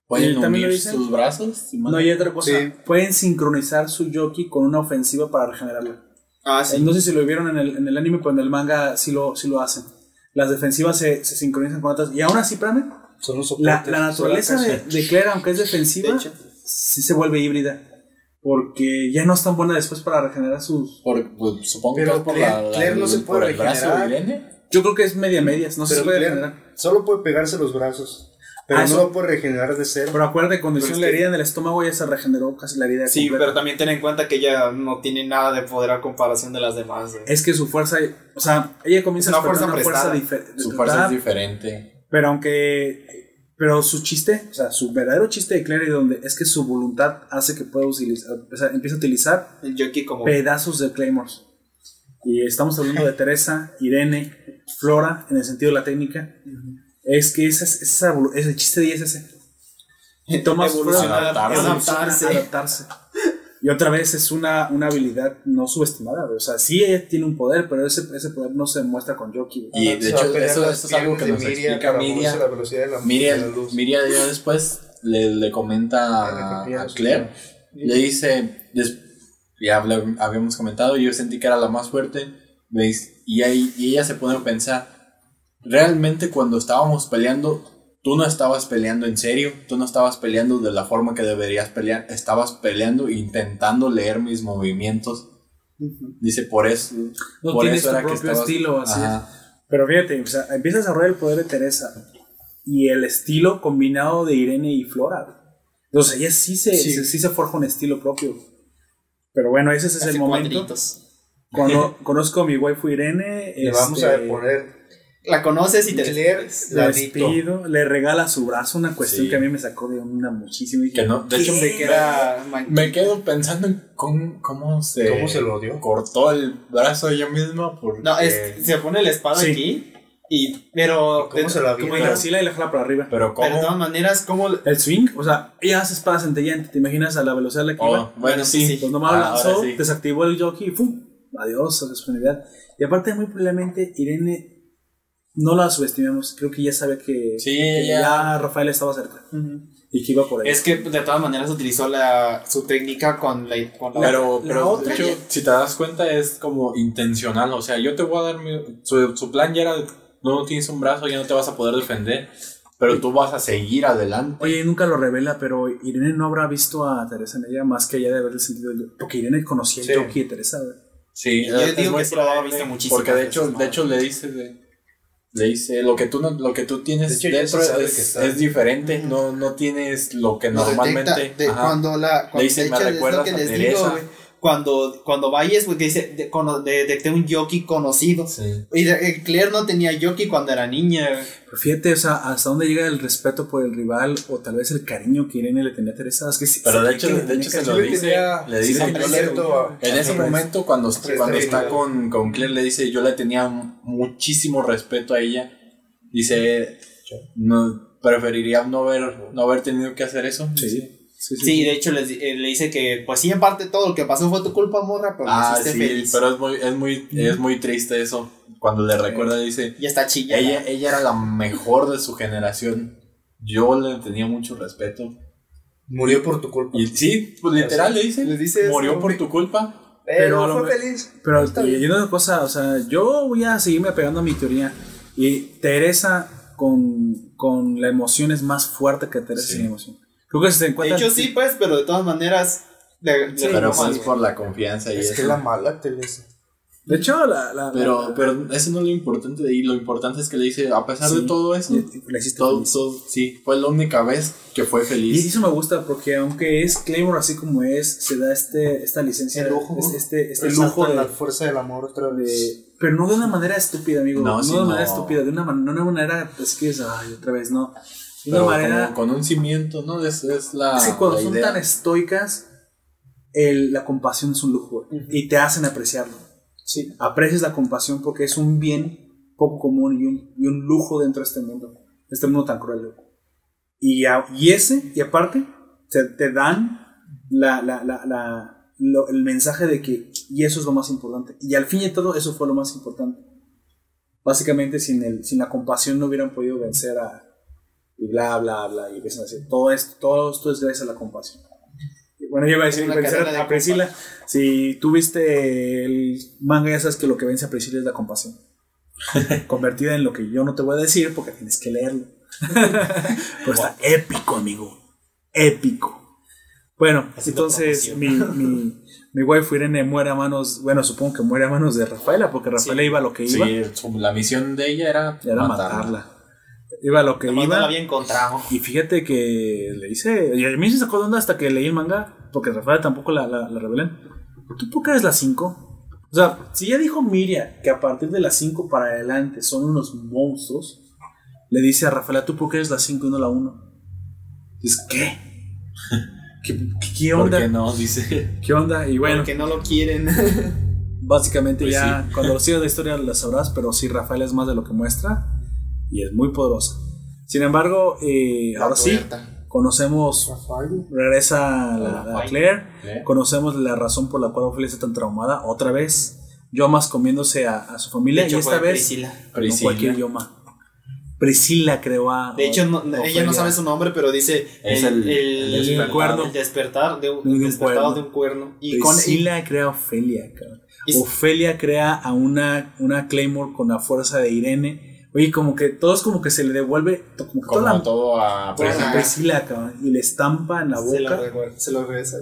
Pueden ¿Y también lo unir dicen? sus brazos. si no hay otra cosa. Sí. Pueden sincronizar su yoki con una ofensiva para regenerarla. Ah, Eh, sí. No sé si lo vieron en el, en el anime, pero en el manga sí lo, sí lo hacen. Las defensivas se, se sincronizan con otras. Y aún así, espérame, Son los la, la naturaleza de, de Claire, aunque es defensiva, De hecho. sí se vuelve híbrida. Porque ya no es tan buena después para regenerar sus. Por, pues, supongo Pero que es por, Claire- la, la- Claire no se por puede el brazo de regenerar. Irene. Yo creo que es media medias, no se puede Claire regenerar. solo puede pegarse los brazos. Pero Ah, no lo puede regenerar de cero. Pero acuérdate, cuando es la que- herida en el estómago, ya se regeneró casi la herida. Sí, completa. pero también ten en cuenta que ella no tiene nada de poder a comparación de las demás. Es que su fuerza, o sea, ella comienza Es una a fuerza una fuerza diferente. Su fuerza es diferente. Pero aunque. Pero su chiste, o sea, su verdadero chiste de Clary donde es que su voluntad hace que pueda utilizar, o sea, empieza a utilizar El jockey como... pedazos de Claymores. Y estamos hablando de Teresa, Irene, Flora, en el sentido de la técnica. Es que esa, es- esa evolu- es el chiste de ella es ese. Evolucionar, adaptarse. adaptarse. adaptarse. Y otra vez es una, una habilidad no subestimada. O sea, sí ella tiene un poder, pero ese, ese poder no se muestra con Yoki. Y de hecho, eso, eso es algo que nos Miria explica Miria. la velocidad de la, de la Miria, luz. Miria ya después le, le comenta a, a Claire, le dice, des- ya habíamos comentado, yo sentí que era la más fuerte, ¿veis? Y, ahí, y ella se pone a pensar, realmente cuando estábamos peleando, tú no estabas peleando en serio, tú no estabas peleando de la forma que deberías pelear, estabas peleando intentando leer mis movimientos. Dice, por eso, No por tienes eso tu era que propio estabas- estilo, así Ajá. Pero fíjate, o sea, empieza a desarrollar el poder de Teresa y el estilo combinado de Irene y Flora. Entonces ella sí se, Sí. se- sí se forja un estilo propio. Pero bueno, ese, ese es Hace el momento. cuadritos. Cuando conozco a mi waifu Irene, Le vamos este, a poner La conoces y te despides. la despido, le regala su brazo, una cuestión Sí. que a mí me sacó de una muchísima. y Que no, de hecho, De que era man- Me quedo pensando en cómo, cómo se, ¿Cómo se lo dio? cortó el brazo ella misma. Porque No, es, se pone la espada Sí. aquí. Y, pero. ¿Y cómo se la como en la y la jala para arriba. Pero Pero de todas cómo. maneras, ¿cómo. El swing, o sea, ella hace espada centellante, ¿te imaginas a la velocidad a la que iba? Oh, bueno, sí. sí. Pues nomás Ah, lanzó, desactivó el jockey y ¡fum! Adiós a la disponibilidad. Y aparte, muy probablemente, Irene no la subestimemos. Creo que ya sabe que, Sí, que ella- ya Rafael estaba cerca y que iba por ahí. Es que de todas maneras utilizó la, su técnica con la. Con la Pero, la pero otra de hecho, ya- si te das cuenta, es como intencional. O sea, yo te voy a dar mi. Su, su plan ya era: no tienes un brazo, ya no te vas a poder defender. Pero tú vas a seguir adelante. Oye, nunca lo revela, pero Irene no habrá visto a Teresa en ella más que ella de haber el sentido Porque Irene conocía Sí. el jockey de Teresa. Sí, Yo digo que sí lo había visto muchísimas Porque de hecho, de hecho le dice de- le dice lo que tú no, lo que tú tienes De hecho, dentro es, que es diferente, no, no tienes lo que Lo normalmente de- cuando la cuando, Le dice, "Me recuerdas a Teresa". digo. Cuando cuando vayas porque dice de, cono- de- detecté un jockey conocido. Sí. y de- Claire no tenía jockey cuando era niña. Pero fíjate, o sea, hasta dónde llega el respeto por el rival o tal vez el cariño que Irene le tenía a Teresa. Es que sí- Pero sí, de que hecho, le de hecho se lo dice, tenía- le sí, dice que tenía cierto- en ese momento cuando, Sí, cuando está con, con Claire le dice yo le tenía muchísimo respeto a ella dice no preferiría no haber no haber tenido que hacer eso Sí, sí, sí. sí de hecho les eh, le dice que pues sí en parte todo lo que pasó fue tu culpa morra pero me ah hiciste sí feliz pero es muy es muy es muy triste eso cuando le recuerda dice y está chillada ella ella era la mejor de su generación yo le tenía mucho respeto Murió por tu culpa. y sí pues literal le dice Le dice eso, murió por tu culpa Pero Pero lo fue me- feliz. Pero Está y, una cosa, o sea, yo voy a seguirme apegando a mi teoría. Y Teresa con, con la emoción es más fuerte que Teresa Sí. sin emoción. Creo que se te de encuentra. hecho sí pues pero de todas maneras le- le Sí, pero pues güey. por la confianza y Es eso que la mala Teresa. De hecho, la. la- Pero, la- pero eso no es lo importante de ahí. Lo importante es que le dice, a pesar Sí. de todo eso, todo, todo- sí, fue la única vez que fue Y feliz. eso me gusta porque aunque es Claymore así como es, se da este, esta licencia, El lujo, es- ¿no? este, este Resalta lujo de, la fuerza del amor otra vez. de- pero no de una manera estúpida, amigo. No, No, sí, de una no. manera estúpida, de una, no de una manera, pues que es, ay, otra vez, no. Una manera. como con un cimiento, ¿no? Es, es la, es que cuando la son idea. tan estoicas, el- la compasión es un lujo güey, y te hacen apreciarlo. sí Aprecias la compasión porque es un bien poco común y un, y un lujo dentro de este mundo, este mundo tan cruel. Y, a- y ese, y aparte, te, te dan la, la, la, la- lo- el mensaje de que, y eso es lo más importante. Y al fin y al todo, eso fue lo más importante. Básicamente, sin, el, sin la compasión no hubieran podido vencer a. Y bla, bla, bla. Y empiezan a decir, todo esto, todo esto es gracias a la compasión. Y bueno, yo iba a decir, a Priscila. Si tú viste el manga, ya sabes que lo que vence a Priscila es la compasión. Convertida en lo que yo no te voy a decir porque tienes que leerlo. Pero está épico, amigo. Épico. Bueno, entonces mi, mi, mi waifu Irene muere a manos, bueno, supongo que muere a manos de Rafaela, porque Rafaela iba a lo que iba, Sí, la misión de ella era, era matarla. matarla. Iba a lo que Nomás no la iba. había encontrado. Y fíjate que le dice, y a mí se sacó de onda hasta que leí el manga, porque Rafael tampoco la, la, la revelan. ¿Tú por qué eres la 5? O sea, si ya dijo Miria que a partir de las 5 para adelante son unos monstruos, le dice a Rafaela, ¿tú por qué eres la 5 y no la 1? Dices, ¿qué? ¿Qué, qué, qué ¿Por onda? qué no? Dice. ¿Qué onda? Y bueno, Porque no lo quieren. básicamente Pues ya cuando sigas la historia la sabrás, pero sí, Rafael es más de lo que muestra y es muy poderosa. Sin embargo, eh, ahora sí, conocemos, regresa la, la Claire, ¿Eh? conocemos la razón por la cual Ophelia está tan traumada, otra vez, Yomas comiéndose a, a su familia hecho, y esta vez Priscila. no Priscila. cualquier Yoma. Priscila creó a De hecho, no- ella no sabe su nombre, pero dice Es el- el despertar. el despertar de un, De un despertado cuerno. de un cuerno. Y con, y- Priscila crea a Ofelia, cabrón. Ofelia crea a una, una Claymore con la fuerza de Irene. Oye, como que todos como que se le devuelve como que Como toda la todo a toda la Priscila. Priscila, cabrón, y le estampa en la se, lo boca. se lo regresa.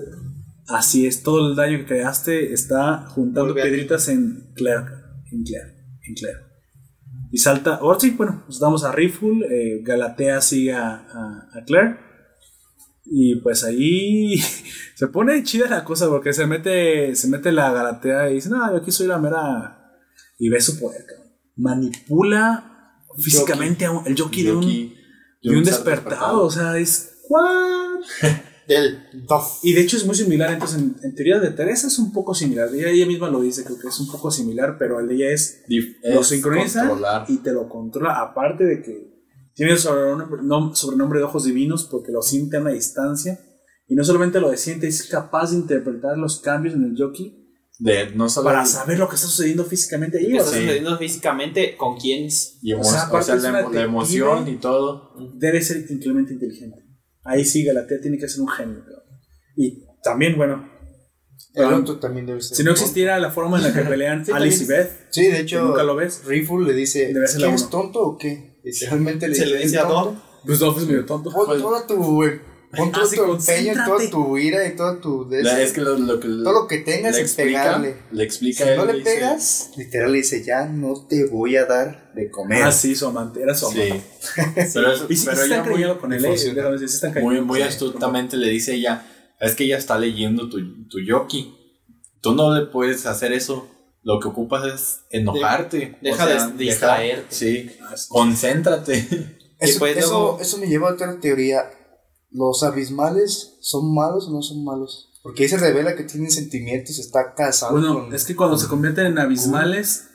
Así es, todo el daño que creaste está juntando piedritas en Claire, en Claire, en Claire. Y salta, ahora sí, bueno, nos damos a Rifle, eh, Galatea sigue a, a- a Claire. Y pues ahí se pone chida la cosa porque se mete, se mete la Galatea y dice, no, yo aquí soy la mera. Y ve su poder, cabrón. Manipula físicamente a un- el jockey de un, Yoki, de un Yoki despertado. O sea, es. ¿What? Del. Y de hecho es muy similar, entonces en, en teoría de Teresa es un poco similar. Ella, ella misma lo dice, creo que es un poco similar, pero el de ella es Dif- lo es sincroniza controlar. y te lo controla. Aparte de que tiene el sobrenombre, nom- sobrenombre de ojos divinos porque lo siente a una distancia. Y no solamente lo siente, es capaz de interpretar los cambios en el jockey De, no solo para saber lo que está sucediendo físicamente ahí. ¿Qué o está sea, sucediendo físicamente con quiénes? y emo- o sea, o sea, la, la emoción y todo. debe ser increíblemente inteligente. Ahí sí, Galatea tiene que ser un genio. Y también, bueno, El otro también debe ser. si no existiera la forma en la que pelean Sí, Alice y también. Beth, Sí, de que hecho, nunca lo ves, Rifle le dice: ¿Eres tonto o qué? Literalmente le Se dice: le dice a "¿Eres Dom. tonto?". pues es medio tonto. Pon Pues- toda tu, eh, pon todo Ah, sí, tu empeño, toda concéntrate. tu ira y todo tu. de La- ese- es que lo, lo que todo lo que tengas explica, pegarle. le explica Si él, no le dice- pegas, literal le dice: Ya no te voy a dar de comer. Ah, sí, su amante, era su Sí. amante. Pero, es- Y sí, pero sí ella muy, con él, déjame decir, sí están muy, muy Sí, astutamente le dice ella, es que ella está leyendo tu, tu yoki. Tú no le puedes hacer eso. Lo que ocupas es enojarte. deja de distraerte. Sí, concéntrate. Eso, Y pues eso, luego- eso me lleva a otra teoría. ¿Los abismales son malos o no son malos? Porque ahí se revela que tienen sentimientos, está casado Bueno, con... es que cuando se convierten en abismales,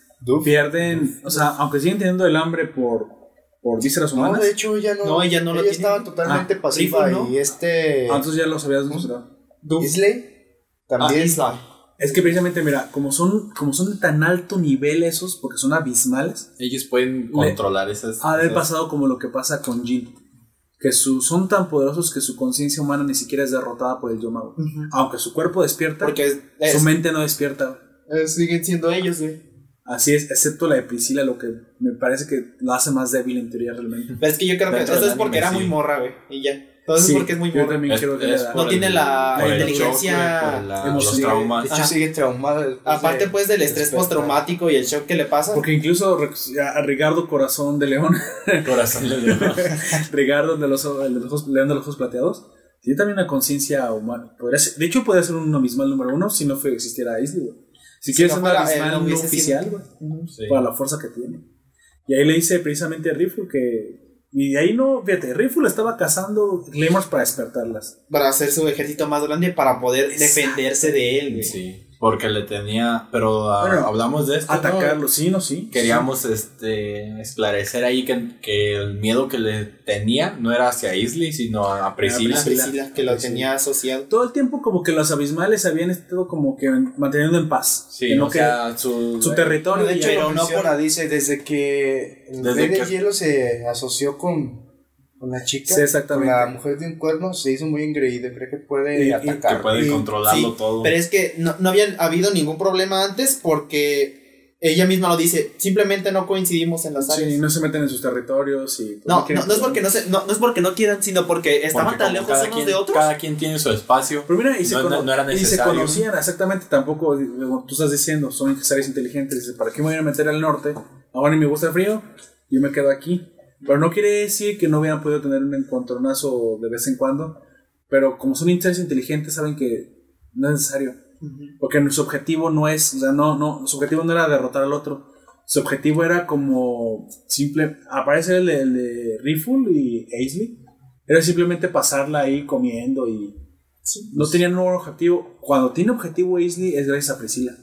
pierden, o sea, aunque siguen teniendo el hambre por, por vísceras No, humanas, de hecho ella no. No, ella no lo tiene. estaba totalmente Ah, pasiva ¿no? y este... ah, entonces ya los habías demostrado. Isley Ah, también. Isla. Es que precisamente, mira, como son, como son de tan alto nivel esos, porque son abismales, Ellos pueden controlar esas. ha de haber esas- pasado como lo que pasa con Jin. Que su, son tan poderosos que su conciencia humana ni siquiera es derrotada por el Yomago. Aunque su cuerpo despierta, Porque es, es- su mente no despierta. eh, siguen siendo ellos, güey. Así es, excepto la de Priscila, lo que me parece que lo hace más débil en teoría realmente. Pero es que yo creo que eso es porque anime, era muy morra, güey. Y ya. Eso Sí, porque es muy yo también Es- creo que No tiene el- la por el inteligencia la- los emocional. traumas. De hecho sigue después Aparte, de- pues, del estrés postraumático y el shock que le pasa. Porque incluso a Ricardo Corazón de León, Corazón de león. Ricardo de los, el de los ojos, León de los ojos plateados, tiene también una conciencia humana. Podría ser- de hecho, podría ser un abismal número uno si no fue- existiera Isley, güey. Si, Si quieres no un fuera, abismal él no oficial, güey, Sí. para la fuerza que tiene. Y ahí le dice precisamente a Rifle que. Y de ahí no, fíjate, Rifle estaba cazando Claymores para despertarlas. Para hacer su ejército más grande para poder Exacto. defenderse de él, güey. Sí, porque le tenía. Pero ah, Bueno, hablamos de esto. ¿no? Atacarlo, sí, no, sí. Queríamos este, esclarecer ahí que, que el miedo que le tenía no era hacia Isley, sino a Priscila. La Priscila, que lo tenía asociado. Todo el tiempo, como que los abismales habían estado como que manteniendo en paz. Sí, Que no o que- sea, su, su territorio. de hecho, pero no menciona, dice, desde que el Desde de que- hielo se asoció con, con la chica, Sí, exactamente. con la mujer de un cuerno, se hizo muy engreído, cree que puede Y- y- atacar. que puede Y- controlarlo sí, todo. Pero es que no, no había habido ningún problema antes porque ella misma lo dice. Simplemente no coincidimos en las áreas. Sí, no se meten en sus territorios y pues, No, no, no es porque no, se, no, no es porque no quieran, sino porque estaban Porque tan lejos unos quien, de otros. Cada quien tiene su espacio. Pero mira, y se, No- cono- no- no era y se conocían exactamente tampoco, como tú estás diciendo, son seres inteligentes. Dices, ¿para qué me voy a meter al norte? Ahora ni me gusta el frío, yo me quedo aquí. Pero no quiere decir que no hubieran podido tener un encontronazo de vez en cuando. Pero como son seres inteligentes, saben que no es necesario. Porque su objetivo no es, o sea, no, no, su objetivo no era derrotar al otro. Su objetivo era como simple, aparece el de, el de Riffle y Aisley. Era simplemente pasarla ahí comiendo y no tenían un objetivo. Cuando tiene objetivo Aisley es gracias a Priscila.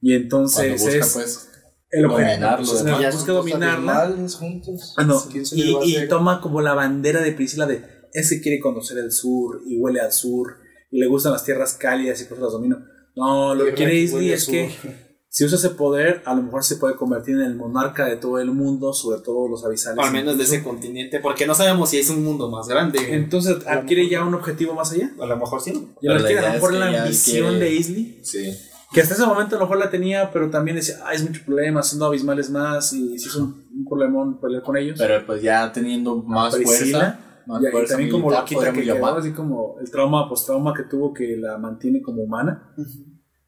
Y entonces busca, es pues, el objetivo. ¿no? Ya busca dominarla. juntos. Ah, no, ¿Quién se y, toma como la bandera de Priscila de ese quiere conocer el sur y huele al sur y le gustan las tierras cálidas y por eso las domino. No, lo que quiere Isley es que si usa ese poder, a lo mejor se puede convertir en el monarca de todo el mundo, sobre todo los abisales. Al menos de ese continente, porque no sabemos si es un mundo más grande. Entonces adquiere ya un objetivo más allá. a lo mejor sí. Y adquiere, a lo mejor la ambición de Isley, Sí. Que hasta ese momento a lo mejor la tenía, pero también decía, ah, es mucho problema, son dos abismales más y si es un, un problemón pelear con ellos. Pero pues ya teniendo más Priscila, fuerza, más Y- y fuerza también como militar, quita que quedó, así como el trauma postrauma que tuvo que la mantiene como humana.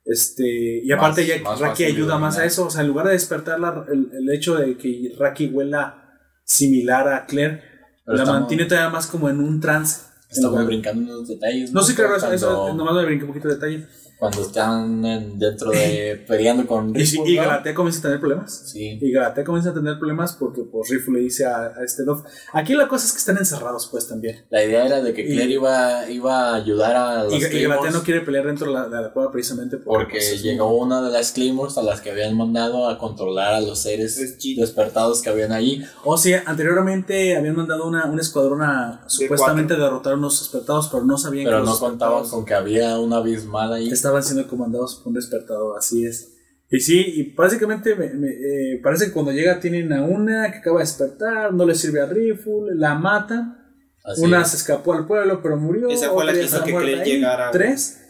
Este, y aparte Más- ya más Raki ayuda más a eso, o sea, en lugar de despertar la- el, el hecho de que Raki huela similar a Claire, Pero la mantiene todavía más como en un trance. Estamos brincando en los detalles. No, sí, claro, eso, nomás me brinqué un poquito de detalle. Cuando están en- dentro de peleando con Y, Ripple, y ¿no? Galatea comienza a tener problemas. Sí. Y Galatea comienza a tener problemas porque pues Riffle le dice a, a este Dove. Aquí la cosa es que están encerrados pues también. La idea era de que Y- Claire iba, iba a ayudar a los Y, y Galatea no quiere pelear dentro de la, de la cueva precisamente porque, porque pues, es llegó una de las Claymores a las que habían mandado a controlar a los seres despertados que habían allí. O sea, anteriormente habían mandado una, un escuadrón a supuestamente derrotar a unos despertados, pero no sabían Pero que no contaban con que había un abismal ahí. Estaban siendo comandados por un despertador, así es. Y sí, y básicamente me- me, eh, parece que cuando llega tienen a una que acaba de despertar, no le sirve a Rifle, la matan, Así una es. se escapó al pueblo pero murió, Esa fue la que hizo que ahí. llegara. Tres,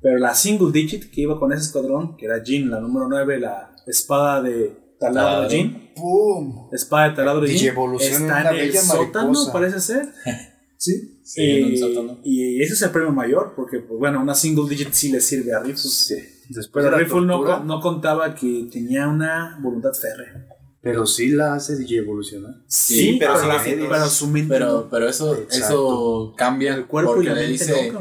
pero la single digit que iba con ese escuadrón, que era Jean, la número 9, la espada de taladro. Jean. ¡Pum! Espada de taladro de Jin Digievolución en está una en el bella sótano, mariposa. parece ser. Sí. Sí, un y, ese es el premio mayor, porque, pues, bueno, una single digit sí le sirve a Riffle. Después Pero de Riffle no, no contaba que tenía una voluntad férrea. Pero sí la hace. Sí, pero pero, sí, sí. pero su mente Pero, pero eso, Exacto. eso cambia el cuerpo y la le mente dice,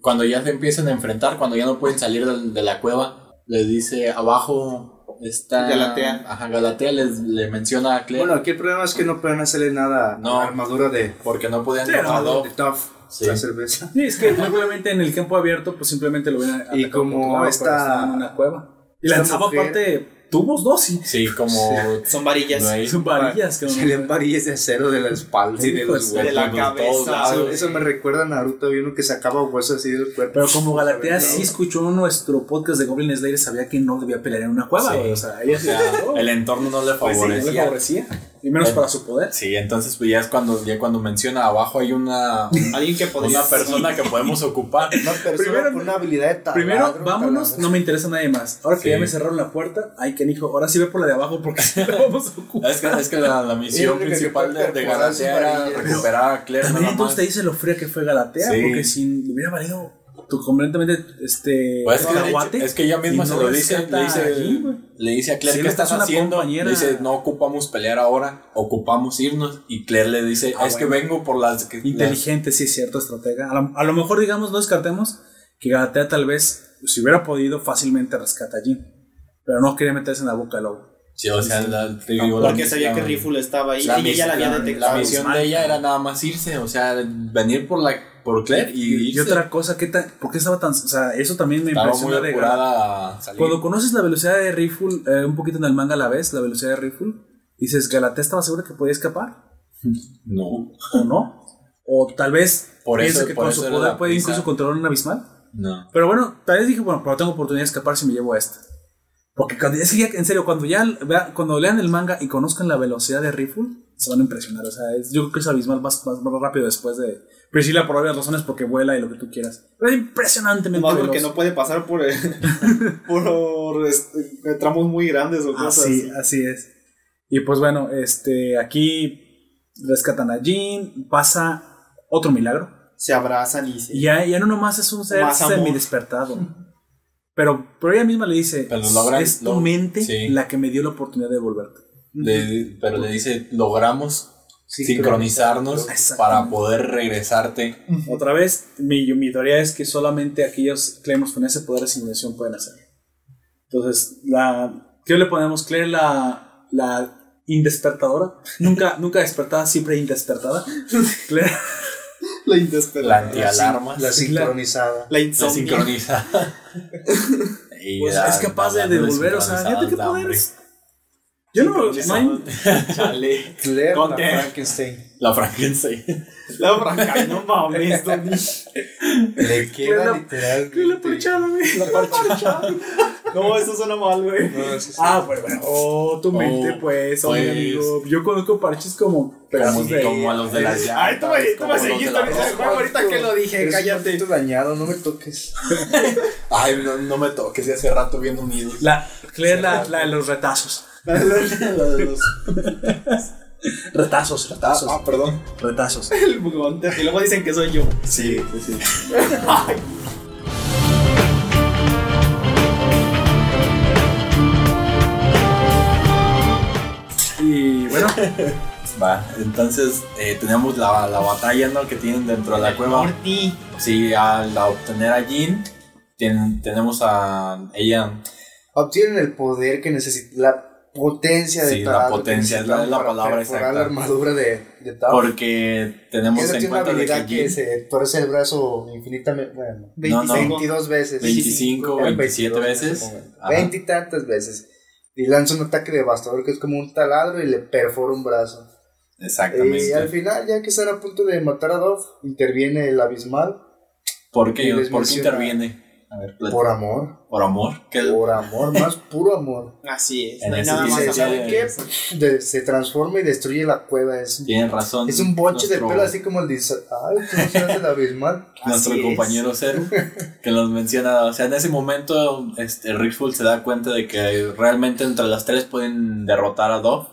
cuando ya se empiezan a enfrentar, cuando ya no pueden salir de, la cueva, le dice abajo está Galatea. Ajá, Galatea les, le menciona a Claire Bueno, aquí el problema es que no pueden hacerle nada No. a la armadura de, porque no podían Dove. de Tough, Sí. la cerveza. Sí, es que probablemente en el campo abierto, pues simplemente lo hubieran Y como esta- en una cueva. Y lanzaba aparte tubos dos y Sí, como Son varillas. no hay- son varillas. que no- Se le varillas de acero de la espalda y de los de huevos. de la todos cabeza. lados. Eso, eso me recuerda a Naruto, había uno que sacaba huesos así del cuerpo. Pero como Galatea sí escuchó nuestro podcast de Goblin Slayer, sabía que no debía pelear en una cueva. Sí. O sea, ella o sea, el entorno no le Pues sí, no le favorecía. Y menos Bueno. para su poder. Sí, entonces pues ya es cuando ya cuando menciona abajo hay una Alguien que podría. una persona que podemos ocupar. Una persona Primero- con una habilidad de taladro. Primero, vámonos, taladro. no me interesa nadie más. Ahora que Sí. ya me cerraron la puerta, ay, que hijo, ahora sí ve por la de abajo porque la vamos a ocupar. Es que, es que la, la misión principal de, de Galatea era recuperar a Claire También nada entonces más. te dice lo fría que fue Galatea, Sí. porque si hubiera valido tu completamente este Pues es, que, es que ella misma se no lo dice, le dice, allí, le dice a Claire, Sí, ¿qué le estás haciendo? compañera. Le dice, no ocupamos pelear ahora, ocupamos irnos. Y Claire le dice, Ah, es que vengo por las... que- Inteligente, sí, cierto, estratega. A lo, a lo mejor, digamos, no descartemos que Galatea tal vez, si hubiera podido, fácilmente rescata a Jin. Pero no quería meterse en la boca del lobo. las- Sí, o sea, la, te digo, la- Porque sabía que Rifle estaba ahí y ella la había misión- La detectado. misión de ella era nada más irse, o sea, venir por la por Claire y, Y, otra cosa, ¿qué tal? ¿por qué estaba tan.? O sea, eso también me Estaba muy impresiona de a salir. Cuando conoces la velocidad de Rifle, eh, un poquito en el manga a la vez, la velocidad de Rifle, dices, ¿Galatea estaba segura que podía escapar? No. ¿O no? O tal vez Por eso- que por con eso su poder puede incluso controlar un abismal. No. Pero bueno, tal vez dije, bueno, pero tengo oportunidad de escapar si me llevo a esta. Porque cuando, es que ya, en serio, cuando ya vea- cuando lean el manga y conozcan la velocidad de Rifle, se van a impresionar. O sea, es- yo creo que es abismal más, más, más rápido después de Priscilla por obvias razones porque vuela y lo que tú quieras. Pero es impresionantemente Más porque no puede pasar por, eh, por este, tramos muy grandes o cosas. Así, así es. Y pues bueno, este, aquí rescatan a Jean, pasa otro milagro. Se abrazan y se. Y ya, ya no nomás es un ser semi-despertado. Pero, pero ella misma le dice, Pero logran- es tu lo- mente sí. la que me dio la oportunidad de volverte. le- pero le dice, logramos sincronizarnos para poder regresarte. Otra vez, mi, mi teoría es que solamente aquellos Claymores con ese poder de simulación pueden hacerlo. Entonces, la, ¿qué le ponemos? Claire la, la indespertadora. Nunca, nunca despertada, siempre indespertada. Claire, La La indesperada. antialarma. La sincronizada. La La insomnia. sincroniza. Y pues, la- es capaz de la- devolver, o sea, fíjate qué poderes. Yo no, no Chale. Claire la. Frankenstein. La Frankenstein. La franca, no mames, Tony. Le queda la- que la parchada. La parchada. No, eso suena mal, güey. No, eso sí. Ah, pues bueno, oh, tu mente, Oh, pues, oh, mi pues. amigo. Yo conozco parches como pedazos Como, de. como a los de las llantas. Ay, tú me, tú me los de seguiste la ahorita, que lo dije, cállate. poquito dañado, no me toques. Ay, no, no me toques, ya hace rato bien unidos. La, Claire, la, la de los retazos. Retazos, retazos. Ah, perdón. Retazos. El Y luego dicen que soy yo. Sí, sí, sí. Y bueno, Va, entonces eh, tenemos la, la batalla ¿no? que tienen dentro de la cueva. Morty. Sí, al obtener a Jean, tien- tenemos a ella. Obtienen el poder que necesita. La potencia de Sí, la potencia, es la- necesitan es la palabra exacta. la armadura de, de. Porque tenemos Esa en tiene una cuenta de que habilidad que Jean. se torce el brazo infinitamente. Bueno, No, no. 22 veces. 25, Eran 27 22 en ese veces. momento. Ajá. 20 y tantas veces. Y lanza un ataque devastador que es como un taladro y le perfora un brazo. Exactamente. Y al final, ya que están a punto de matar a Dove, interviene el abismal ¿Por qué? ¿Por qué interviene? A ver, plat- por amor. por amor. ¿Qué- Por amor, más puro amor. Así es. En No hay nada dice, más. ¿saben qué? De- se transforma y destruye la cueva. Es, Tienen razón. es un bonche de pelo así como el de... Ay, tú no sabes el abismal. Nuestro Así es. compañero Cero, que nos menciona, o sea, en ese momento este, Rickful se da cuenta de que realmente entre las tres pueden derrotar a Dove.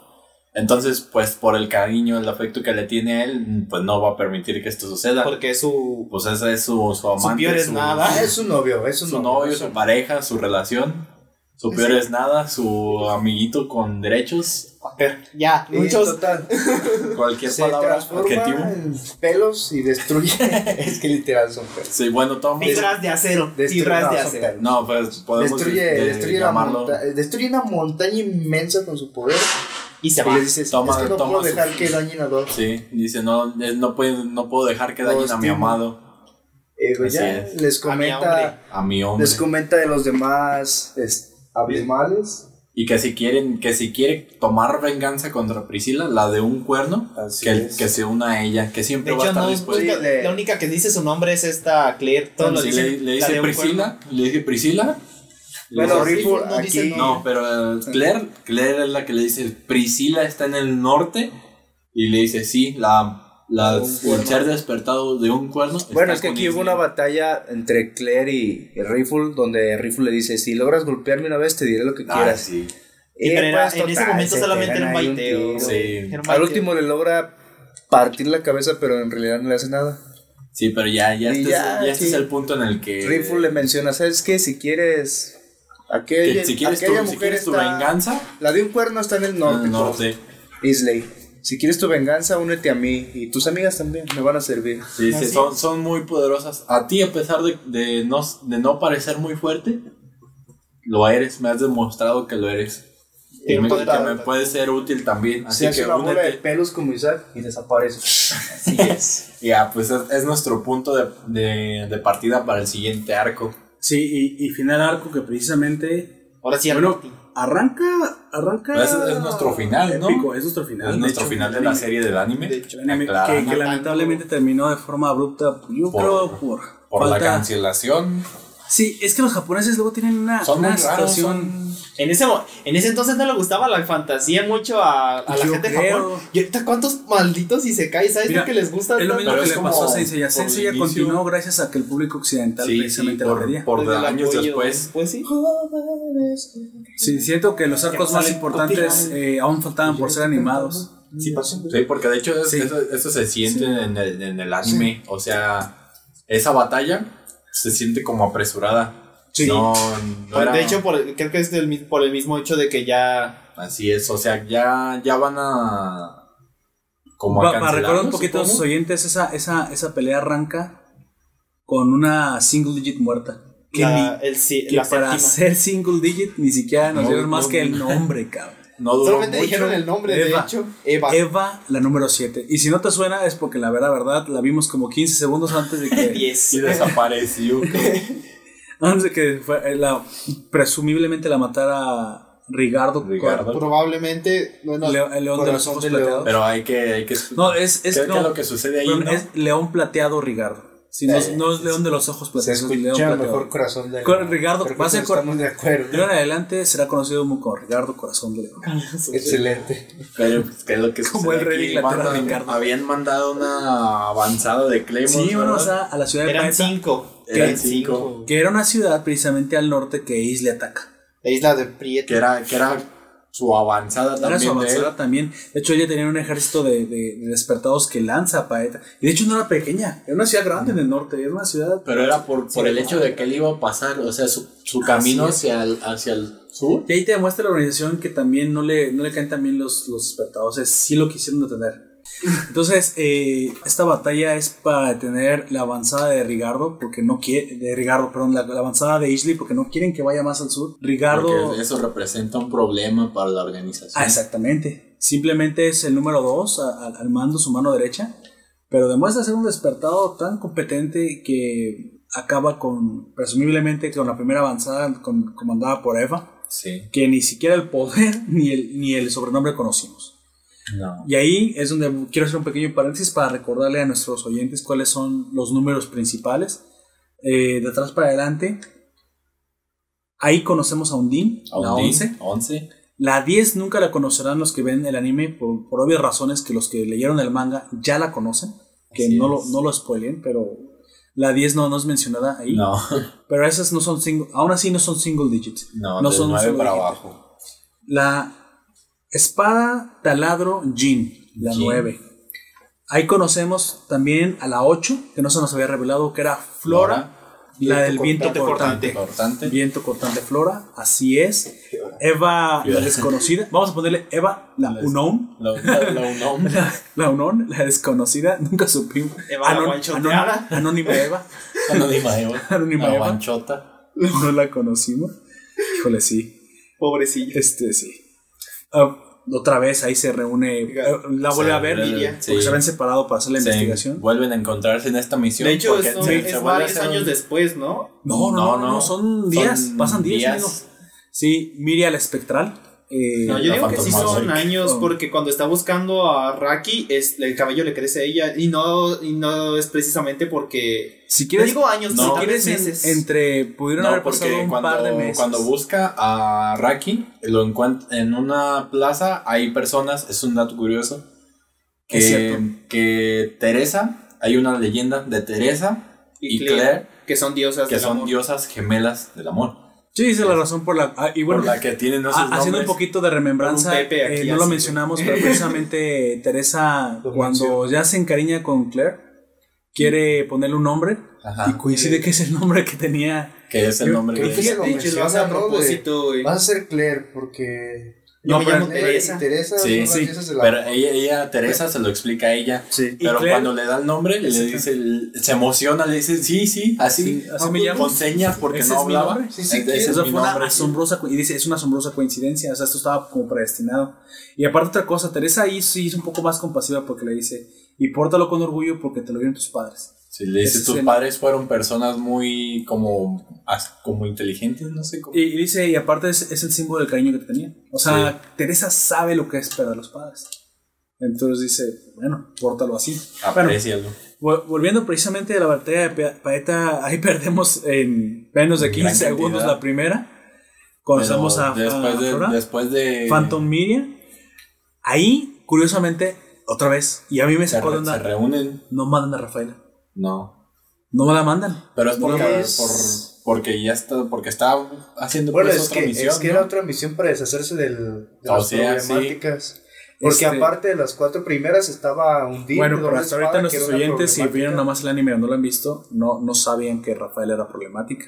Entonces, pues por el cariño, el afecto que le tiene a él, pues no va a permitir que esto suceda. Porque su. Pues ese es su, su amante, Su peor es nada. Ah, es su novio, es su, su novio, su pareja, su relación. Su peor es nada, su amiguito con derechos, Ya, muchos. total, cualquier se palabra, adjetivo. en pelos y destruye. es que literal son pelos. Sí, bueno, Tom. Fibras de acero. Fibras de acero. No, pues podemos Destruye, de- destruye, la llamarlo. monta- destruye una montaña inmensa con su poder. Y se Y va. le dices, Toma- es que no toma puedo su- dejar que dañen a Dove. Sí, dice, no, es- no, puedo, no puedo dejar que dañen a mi amado, Eh, ya les A mi hombre. comenta, a mi hombre. les comenta de los demás es, abismales. Y que si quieren, que si quiere tomar venganza contra Priscila, la de un cuerno, Así que, es. que se una a ella, que De siempre va a estar no, dispuesta. la única que dice su nombre es esta Claire. Todos lo Sí, dicen. le, dice Priscila, le dice Priscila. Bueno, Riffle no dice aquí. no. no, pero Claire, Claire es la que le dice, Priscila está en el norte, y le dice, sí, la, la, el ser despertado de un cuerno. Bueno, es que aquí hubo una batalla entre Claire y, y Riffle, donde Riffle le dice, si logras golpearme una vez, te diré lo que Ah, quieras. sí. Sí, Y pero era- pues, en ese momento solamente era un baiteo. Sí. Era un Al último le logra partir la cabeza, pero en realidad no le hace nada. Sí, pero ya, ya, este, ya, es, ya este es el punto en el que... Riffle le menciona, ¿sabes qué? Si quieres... Aquella, que si quieres, tu, aquella si mujer quieres tu está- venganza, La de un cuerno está en el norte. en el norte. Isley. Si quieres tu venganza, únete a mí. Y tus amigas también me van a servir. Sí, sí, son, son muy poderosas. A ti, a pesar de, de, no, de no parecer muy fuerte, lo eres. Me has demostrado que lo eres. Y me, total. que me puede ser útil también. Así que una bola de únete. pelos como Isaac y desaparece. Así es. Ya, pues es, es nuestro punto de, de, de partida para el siguiente arco. Sí, y, y final arco que precisamente. Ahora sí, Bueno, arranca. Arranca. Es- es nuestro final, ¿no? épico, Es nuestro final. es de nuestro hecho, final de la anime. serie del anime. De hecho, anime que, que lamentablemente terminó de forma abrupta. Yo Por- creo por. por la cancelación. Sí, es que los japoneses luego tienen una, Son una muy raros. situación. son- En ese, mo- en ese entonces no le gustaba la fantasía mucho a, a la gente de creo. Japón. Y ahorita, ¿cuántos malditos y se cae? ¿Sabes Mira, lo que les gusta? Es lo mismo que le pasó a Sensei. por Sensei ya continuó gracias a que el público occidental Sí, sí, precisamente lo por, quería. por Desde años después. Pues sí. Sí, siento que los arcos más importantes eh, aún faltaban por ser animados. Sí, pasó. Sí, porque de hecho Sí. eso, eso se siente en, el, en el anime. O sea, esa batalla se siente como apresurada. Sí. No, no Por- era- De hecho, por, creo que es del por el mismo hecho de que ya Así es, o sea, ya, ya van a. Como a para recordar un poquito a sus oyentes, esa, esa, esa pelea arranca con una single digit muerta. Que, La, ni- el, sí, que la para séptima. ser single digit ni siquiera nos No, dieron más no, que el no. nombre, cabrón. No duró Solamente mucho. dijeron el nombre, de Eva. hecho. Eva. Eva, la número 7. Y si no te suena es porque la verdad, verdad, la vimos como 15 segundos antes de que, 10. Y desapareció. antes de que fue- eh, la, presumiblemente la matara Rigardo. Rigardo. Probablemente. Bueno, el león de los ojos de plateados. Pero hay que. Hay que No, es, es, ¿Qué, qué no, es lo que sucede ahí? no? es león plateado Rigardo. Si no, es- no es león de los ojos Se plateados, es león escucha plateado. mejor corazón de Con Ricardo, va a ser estamos de acuerdo. De ahora en adelante será conocido como Ricardo Corazón de León. Excelente. Pero, pues, ¿qué es lo que Como el rey de? Inglaterra, Ricardo. Habían mandado una avanzada de Claymore. Sí, bueno, o sea, a la ciudad de Eran Paeta, 5. Eran cinco. que era una ciudad precisamente al norte que le ataca. La isla de Prieto. Que era, que era su avanzada Era su también de avanzada también. De hecho, ella tenía un ejército de, de- de despertados que lanza a Paeta. Y de hecho no era pequeña, era una ciudad grande en el norte, era una ciudad... Pero era por, por el hecho de que él iba a pasar, o sea, su, su camino hacia el, hacia el sur. Y ahí te demuestra la organización que también no le, no le caen también los, los despertados, es sí lo quisieron detener. Entonces, eh, esta batalla es para detener la avanzada de Rigardo, porque no quiere, de Rigardo, perdón, la, la avanzada de Isley, porque no quieren que vaya más al sur. Rigardo... Porque eso representa un problema para la organización. Ah, exactamente. Simplemente es el número 2 al mando, su mano derecha. Pero demuestra ser un despertado tan competente que acaba con, presumiblemente, con la primera avanzada con- comandada por Eva, Sí. que ni siquiera el poder ni el, ni el sobrenombre conocimos. No. Y ahí es donde quiero hacer un pequeño paréntesis para recordarle a nuestros oyentes cuáles son los números principales. Eh, de atrás para adelante, ahí conocemos a Undine, la 11. 11. La 10 nunca la conocerán los que ven el anime por, por obvias razones que los que leyeron el manga ya la conocen, que Así no lo, no lo spoilen, pero la 10 no, no es mencionada ahí. No, Pero esas no son single, aún así no son single digits. no, No son 9 solo para abajo. La espada taladro Jin, la Jin. 9. Ahí conocemos también a la 8, que no se nos había revelado que era Flora, la del viento cortante, cortante. Viento cortante Flora, así es. Eva, la desconocida. Vamos a ponerle Eva, la La- unknown. La, la, la unknown. La, la unknown, la desconocida, nunca supimos. Eva la Anon- anon- Anónima Eva, Anónima Eva. Anónima La Eva. guanchota. no la conocimos. Híjole, sí. Pobrecilla. Este, sí. Ah, otra vez ahí se reúne. Eh, la vuelve a ver porque sí. se ven separados para hacer la investigación. vuelven a encontrarse en esta misión. De hecho, porque eso se- es se varios un- años después, ¿no? No, no, no, No, no, no. son días, Son pasan días. días. Sí, Miriam Espectral. Eh, No, yo digo que sí son años porque cuando está buscando a Raki, es, el cabello le crece a ella y no, y no es precisamente porque... si quieres, digo años, no, si quieres en- entre pudieron haber No, porque pasado un cuando, par de meses. cuando busca a Raki, lo encuentra en una plaza, hay personas, es un dato curioso, Es cierto. que, que Teresa, hay una leyenda de Teresa y, Claire, que son diosas que del son amor. diosas gemelas del amor. Sí, esa es la razón por la. ah, y bueno, por la que tienen esos haciendo un poquito de remembranza, eh, no lo mencionamos, pero precisamente Teresa, Lo cuando ya se encariña con Claire, quiere ponerle un nombre Ajá. y coincide que es el nombre que tenía. que es el nombre de que Fíjate lo que lo hace a. De- propósito. Vas a ser Claire porque. Yo No, me pero llamo Teresa. Teresa Sí, sí, de la- Pero ella, ella, Teresa, se lo explica a ella. Sí. Pero Claire- cuando le da el nombre, le dice, se emociona, le dice, sí, sí, así, Sí, así me llamo. con señas porque Ese no es mi hablaba. nombre. Sí, sí, Ese es mi fue una nombre. asombrosa, co- y dice, es una asombrosa coincidencia, o sea, esto estaba como predestinado. Y aparte otra cosa, Teresa ahí sí es un poco más compasiva porque le dice, y pórtalo con orgullo porque te lo dieron tus padres. Sí, le dice, Ese tus padres fueron personas muy como, como inteligentes, no sé cómo. Y, y dice, y aparte es, es el símbolo del cariño que te tenían. O sea, Teresa sabe lo que es perder a los padres. Entonces dice, bueno, pórtalo así. Bueno, vol- volviendo precisamente a la batalla de Paeta, ahí perdemos en menos de En 15 gran segundos cantidad. la primera. Conocemos a, a después de, Flora, después de Phantom Miriam. Ahí, curiosamente, otra vez, y a mí me se, sacó de se reúnen, no mandan a Rafaela. No. No me la mandan. Pero es porque, es- por, porque ya está, porque estaba haciendo Bueno, pues, es otra que, misión. es que ¿no? era otra misión para deshacerse del, de O las sea, sí. problemáticas. Porque Este- aparte de las cuatro primeras estaba un día. Bueno, pero hasta ahorita nuestros oyentes, si vieron nomás el anime o no lo han visto, no, no sabían que Rafaela era problemática.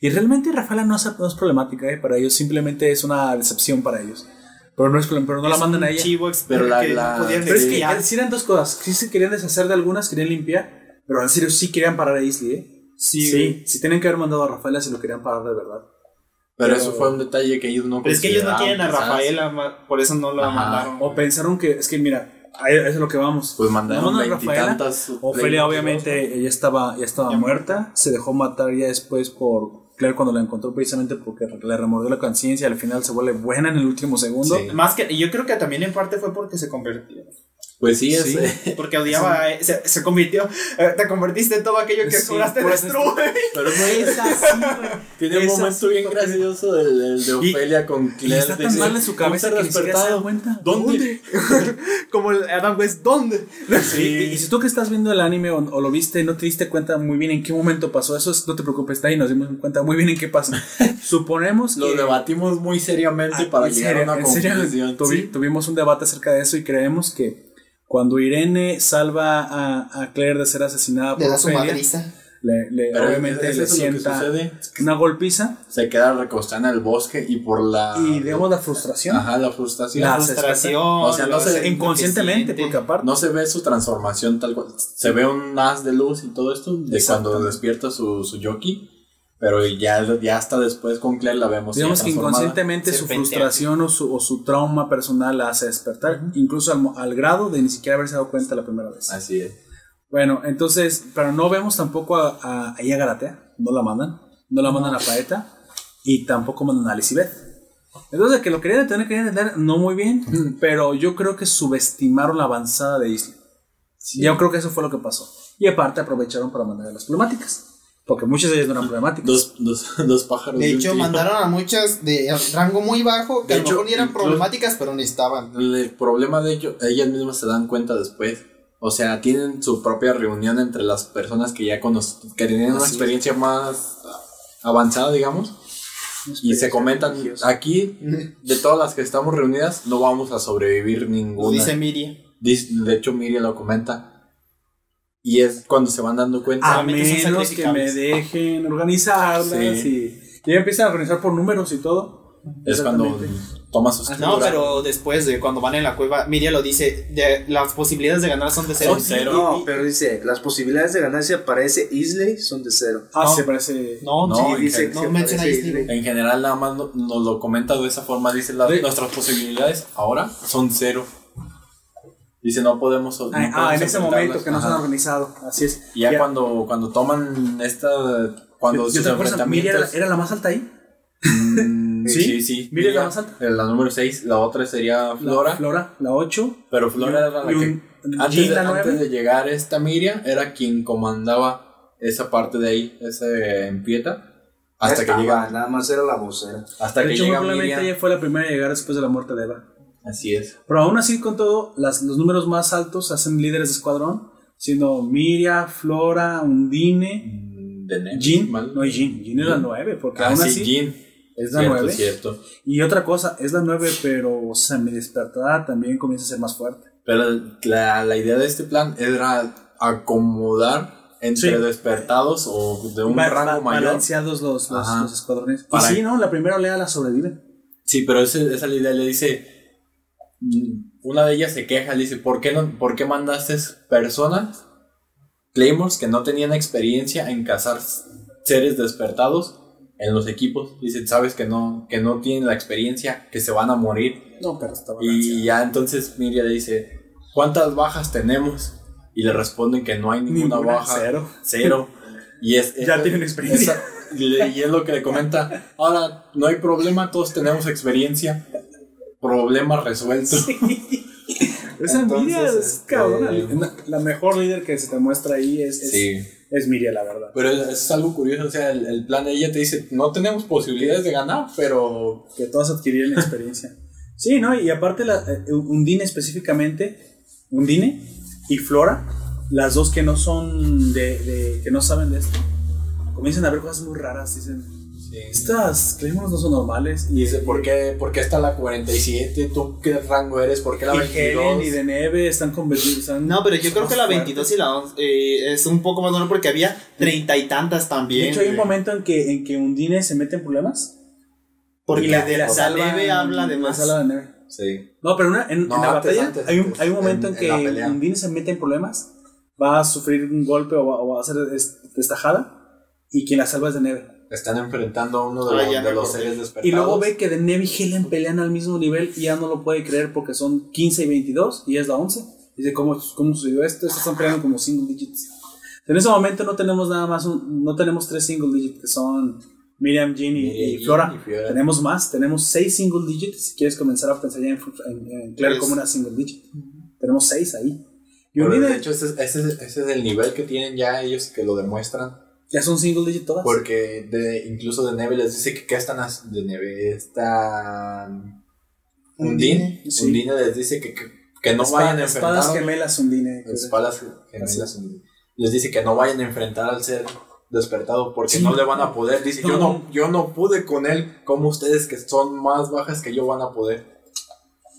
Y realmente Rafaela no es, no es problemática, ¿eh? para ellos simplemente es una decepción para ellos. Pero no, es, pero no la mandan un a ella. chivo Pero la- que la- Pero es que eran dos cosas. Sí se querían deshacer de algunas, querían limpiar. Pero en serio sí querían parar a Isley, ¿eh? Sí, Sí, sí tienen que haber mandado a Rafaela si lo querían parar de verdad. Pero, Pero- eso fue un detalle que ellos no Pero es que ellos no quieren a quizás. Rafaela, por eso no lo Ajá. mandaron. O pensaron que, es que mira, a eso es lo que vamos. Pues mandaron a Rafaela. Ofelia 22, obviamente ella estaba, ya estaba Ya muerta, se dejó matar ya después por Claire cuando la encontró precisamente porque le remordió la conciencia y al final se vuelve buena en el último segundo. Sí. Más que, y yo creo que también en parte fue porque se convirtió. Pues sí, es, Sí. eh, Porque odiaba, a- se, se convirtió, eh, te convertiste en todo aquello que Sí, juraste por destruir. pero no es así, güey. Tiene un Es momento así, bien porque- gracioso el, el de Y- Ofelia con Y Claire. está tan dice, mal en su cabeza "¿Cómo que te ni siquiera se da cuenta. ¿Dónde? Como el Adam West, ¿dónde? Y, y si tú que estás viendo el anime o, o lo viste, no te diste cuenta muy bien en qué momento pasó eso, es- no te preocupes, está ahí, nos dimos cuenta muy bien en qué pasó. Suponemos Lo que... debatimos muy seriamente Ah, para en llegar serio, a una en serio, conclusión. tuvi- Sí. Tuvimos un debate acerca de eso y creemos que cuando Irene salva a, a Claire de ser asesinada por Le da su Ofelia, madriza. le, le- Pero obviamente es le eso lo que sienta sucede. una golpiza Se queda recostada en el bosque y por la. y digamos la frustración. Ajá, la frustración. La frustración. O sea, no se- inconscientemente, que porque aparte No se ve su transformación tal cual. Se ve un haz de luz y todo esto de cuando despierta su, su Yoki. Pero ya, ya hasta después con Claire la vemos. Digamos que inconscientemente su frustración o su, o su trauma personal la hace despertar, incluso al, grado de ni siquiera haberse dado cuenta la primera vez. Así es. Bueno, entonces, pero no vemos tampoco a, a, a ella Galatea, no la mandan, no la mandan a Paeta y tampoco mandan a Elizabeth. Entonces, que lo querían entender, querían entender, no muy bien, pero yo creo que subestimaron la avanzada de Isla. Yo creo que eso fue lo que pasó. Y aparte aprovecharon para mandar a las problemáticas, porque muchas de ellas no eran problemáticas. Dos, dos, dos pájaros. De hecho, tiro. mandaron a muchas de rango muy bajo, que De a lo hecho, mejor ni eran problemáticas, pero necesitaban. El problema de ello, ellas mismas se dan cuenta después. O sea, tienen su propia reunión entre las personas que ya conocen, que tienen una es. experiencia más avanzada, digamos. Y se comentan, aquí, de todas las que estamos reunidas, no vamos a sobrevivir ninguna. dice Miriam. Dice- De hecho, Miriam lo comenta. Y es cuando se van dando cuenta. A menos que me dejen organizarlas Sí. y, y empiezan a organizar por números y todo. es cuando toma sus Ah, No, pero después de cuando van en la cueva, Miriam lo dice, de, las posibilidades de ganar son de cero. Son cero. No, pero dice, las posibilidades de ganancia para ese Isley son de cero. Ah, No. se parece. No, No, sí, dice, que- no menciona Isley. Isley. En general, nada más no- nos lo comenta de esa forma. Dice: Sí. nuestras posibilidades ahora son cero. Dice: no podemos. no Ah, ah, podemos en ese enfrentarlas". momento que no se han organizado. Así es. Y ya, cuando, cuando toman esta. Cuando ¿Yo sus acuerdas? ¿Miriam era, enfrentamientos. era la más alta ahí? Mm, ¿Sí? sí, sí. Miriam es la más alta. La número 6, la otra sería Flora. La, Flora, la 8. pero Flora era la y que. un- Antes de, antes de llegar esta Miriam, era quien comandaba esa parte de ahí, ese en Pieta. Hasta que Estaba, llega. Nada más era la vocera. Hasta De que hecho, llega probablemente Miriam. ella fue la primera a llegar después de la muerte de Eva. Así es. Pero aún así, con todo, las, los números más altos hacen líderes de escuadrón, siendo Miria, Flora, Undine, Mm, mal. No, Jean. Jean es la 9, porque Ah, aún sí, así Jean. es la Cierto, 9. cierto. Y otra cosa, es la 9, pero o sea, mi despertada también comienza a ser más fuerte. Pero la, la idea de este plan era acomodar entre Sí. despertados o de un Ba- rango mayor. Balanceados los, los, los escuadrones. Para- Y sí, ¿no? La primera oleada la sobreviven. Sí, pero ese- esa es la idea. Le dice. Una de ellas se queja, le dice: ¿Por qué, no, ¿por qué mandaste personas, Claymores, que no tenían experiencia en cazar seres despertados en los equipos? Dice: Sabes que no, que no tienen la experiencia, que se van a morir. No, pero está Y ya entonces Miriam le dice: ¿Cuántas bajas tenemos? Y le responden que no hay ninguna, Ninguna, baja. cero. Cero. Y es, Ya tienen experiencia. esa- y es lo que le comenta. Ahora, no hay problema, todos tenemos experiencia. Problema resuelto. Esa Entonces, Miria es este, cabrona. La, mejor líder que se te muestra ahí es, es, Sí. es Miria, la verdad. Pero es, es algo curioso. O sea, el, el plan de ella te dice: No tenemos posibilidades de ganar, pero. Que todas adquirieron experiencia. Sí, ¿no? Y aparte, la, eh, Undine específicamente, Undine y Flora, las dos que no son de, de- que no saben de esto, comienzan a ver cosas muy raras. Dicen, estas Claymores no son normales. Y dice: ¿por qué, ¿por qué está la 47? ¿Tú qué rango eres? ¿Por qué la y 22? Helen y de Neve están convertidos. No, pero yo creo que la fuertes. 22 y la 11 eh, es un poco más normal porque había treinta y tantas también. De hecho, hay un momento en que, en que Undine se mete en problemas. Porque y la, de la la salva- neve habla de la más. salva de Neve. Sí. No, pero una- en, No, en la antes, batalla antes, hay, un, hay un momento en, en- en la que. Undine se mete en problemas, va a sufrir un golpe o va, o va a ser des- destajada y quien la salva es de Neve. Están enfrentando a uno de, Ah, los- de los seres despertados. Y luego ve que de Neve y Helen pelean al mismo nivel y ya no lo puede creer porque son 15 y 22 y es la 11. Dice, ¿cómo, cómo sucedió esto? Estos están peleando como single digits. En ese momento no tenemos nada más, un- no tenemos tres single digits que son Miriam, Jean y, Miriam, y Flora. y Fiora. Tenemos más, tenemos seis single digits. Si quieres comenzar a pensar ya en, en, en Claire como una single digit. Tenemos seis ahí. Y Pero de hecho, ese, es- ese, es- ese es el nivel que tienen ya ellos que lo demuestran. Ya son single digit todas. Porque de, incluso de Neve les dice que qué están. De Neve está. Undine. Sí. Undine les dice que, que, que no Espa- vayan a enfrentar. espadas gemelas Undine. Espadas gemelas. Undine. Les dice que no vayan a enfrentar al ser despertado porque Sí. no le van a poder. Dice, yo, No. yo no pude con él. como ustedes que son más bajas que yo van a poder?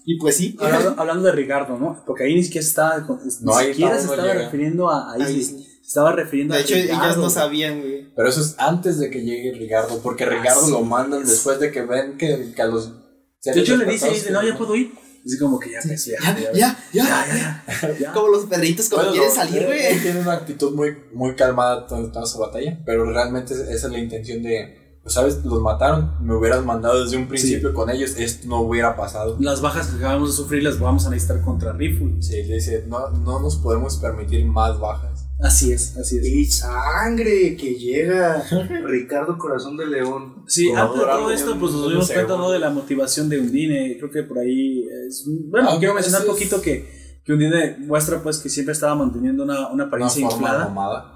Y pues sí. Hablando, hablando de Ricardo, ¿no? Porque ahí ni siquiera con- No, ni siquiera está, se estaba llega. refiriendo a, a estaba refiriendo De a hecho, ellas Ricardo. no sabían, güey. Pero eso es antes de que llegue Ricardo. Porque Ricardo Así lo mandan es. después de que ven que, que a los. De hecho, le dice, dice, que- no, ya puedo ir. Así como que ya, pues, ya, ya, Ya, ya, ya, ya, ya, ya. Como los perritos cuando Bueno, quieren no, salir, él- güey. él Tiene una actitud muy, muy calmada toda, toda su batalla, pero realmente esa es la intención de, pues sabes, los mataron, me hubieran mandado desde un principio con ellos, esto no hubiera pasado. Las bajas que acabamos de sufrir las vamos a necesitar contra Rifle. Sí, le dice, no, no nos podemos permitir más bajas. Así es, así es. Y sangre que llega Ricardo Corazón de León. Sí, antes de todo esto, pues nos dimos cuenta. ¿no? de la motivación de Undine. Creo que por ahí es. Bueno, Ah, quiero mencionar un poquito que, que Undine muestra pues que siempre estaba manteniendo una, una Una apariencia forma inflada.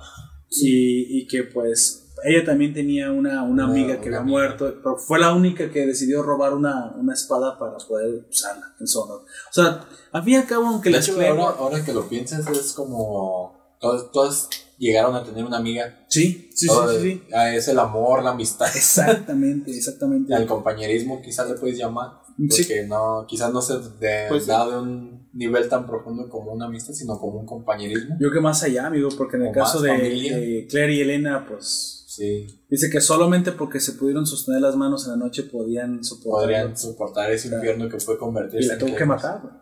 y, y que pues ella también tenía una, una Una- amiga que una había muerto, pero fue la única que decidió robar una, una espada para poder usarla en su honor. O sea, al fin y al cabo, aunque De hecho, ahora, ahora que lo piensas, es como, todas, todas llegaron a tener una amiga. Sí, sí, sí, Todo sí, sí. ah, Es el amor, la amistad. Exactamente, exactamente. El compañerismo, quizás le puedes llamar. Sí. Porque no, quizás no se de, Pues sí. de un nivel tan profundo como una amistad, sino como un compañerismo. Yo que más allá, amigo, porque en el O caso de, Claire y Elena, pues Sí, dice que solamente porque se pudieron sostener las manos en la noche podían soportar. podrían soportar ese infierno que fue convertirse y la en tuvo que matar, güey.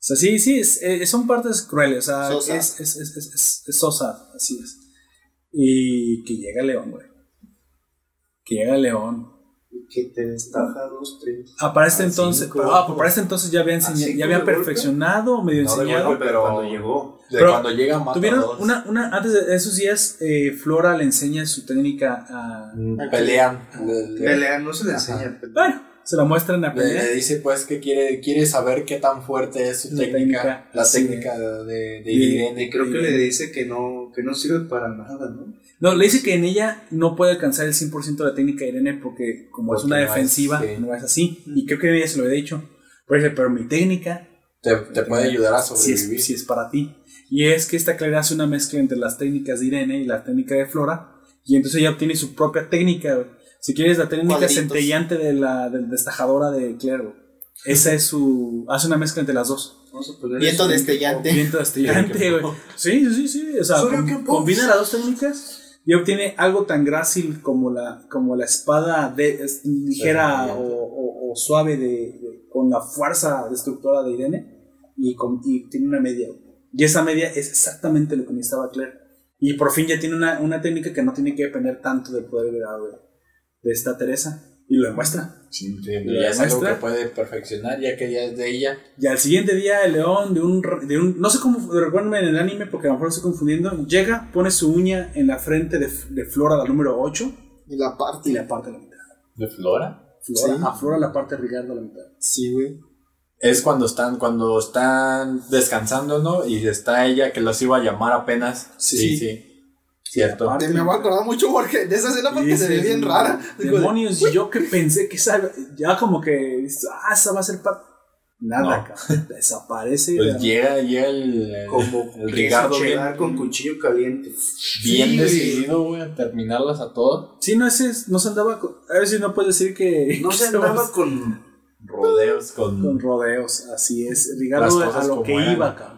O sea, sí, sí, es- eh, son partes crueles, o sea, Sosa. es, es, es, es, es- es sosa, así es. Y que llega León, güey. Que llega León. Que te destaja dos, tres. Ah, para este entonces, cinco. pero, ah, pues para este entonces ya había, enseña- cinco ya había de golpe. perfeccionado, medio No enseñado. golpe, pero Cuando llegó. De Pero cuando llega mata Tuvieron una, una, antes de esos días, eh, Flora le enseña su técnica a... Mm, Pelean. Le, le- Pelea, no se le enseña. Bueno, se la muestran a le- le dice pues que quiere, quiere saber qué tan fuerte es su La técnica, técnica, la sí. técnica de, de, de Y- Irene. Y creo que le dice que no, que no sirve para nada, ¿no? No, le dice que en ella no puede alcanzar el 100% de la técnica de Irene porque como es una no es, defensiva, sí. no es así. Y creo que ella se lo había dicho. Pero dice, pero mi técnica Te, te puede ayudar a sobrevivir. es, sí es para ti. Y es que esta Claire hace una mezcla entre las técnicas de Irene y la técnica de Flora. Y entonces ella obtiene su propia técnica. Si quieres, la técnica Cuadritos. centellante de la de destajadora de Claire. Esa es su. Hace una mezcla entre las dos. Viento destellante. Viento destellante, güey. Sí, sí, sí. O sea, combina las dos técnicas y obtiene algo tan grácil como la, como la espada de, es- ligera o, o- o suave de, de- con la fuerza destructora de Irene y, con, y tiene una media. güey. Y esa media es exactamente lo que necesitaba Claire. Y por fin ya tiene una, una técnica que no tiene que depender tanto del poder de, de esta Teresa. Y lo demuestra. Sí, Lo ya es algo que puede perfeccionar, ya que ya es de ella. Y al siguiente día el león de un, de un no sé cómo, recuérdenme en el anime porque a lo mejor estoy confundiendo, llega, pone su uña en la frente de, de Flora, la número 8, Y la parte. y la parte a la mitad. ¿De Flora? Flora, Sí. a Flora la parte de Ricardo la mitad. Sí, güey. Es cuando están, cuando están descansando, ¿no? Y está ella que los iba a llamar apenas. Sí, Sí. sí. Cierto. Me voy a acordar mucho porque de esa escena porque se ve bien rara. Demonios, y yo que pensé que esa, ya como que, ah, esa va a ser parte. Nada, No. cabrón, desaparece. Pues llega, llega el, el, Como el Ricardo bien, con cuchillo caliente. bien Sí, decidido, güey, a terminarlas a todas. Sí, no, ese es- no se andaba con, a ver si no puedes decir que... No que se andaba con. Rodeos con. con rodeos, así es. Ricardo a lo que iba, cabrón.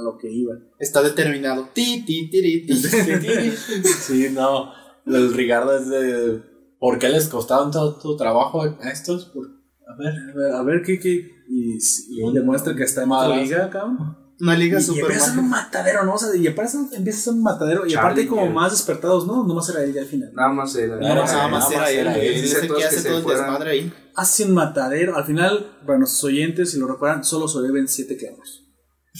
A lo que iba. Está determinado. Ti, ti, tiri, ti. sí, no. El Ricardo es de. ¿Por qué les costaba tanto trabajo a estos? Por- A ver, a ver, a ver qué, qué. Y, y demuestra que está en otra liga, cabrón. Una liga Y, y super empieza a ser un matadero, ¿no? O sea, y aparte empieza a ser un matadero. Y aparte, como más despertados, ¿no? Nomás era él ya al final. Nada más era. Más nada más era él, él. Dice que hace se todo el desmadre ahí. Hace un matadero. Al final, para nuestros oyentes, si lo recuerdan, solo sobreviven 7 clanos.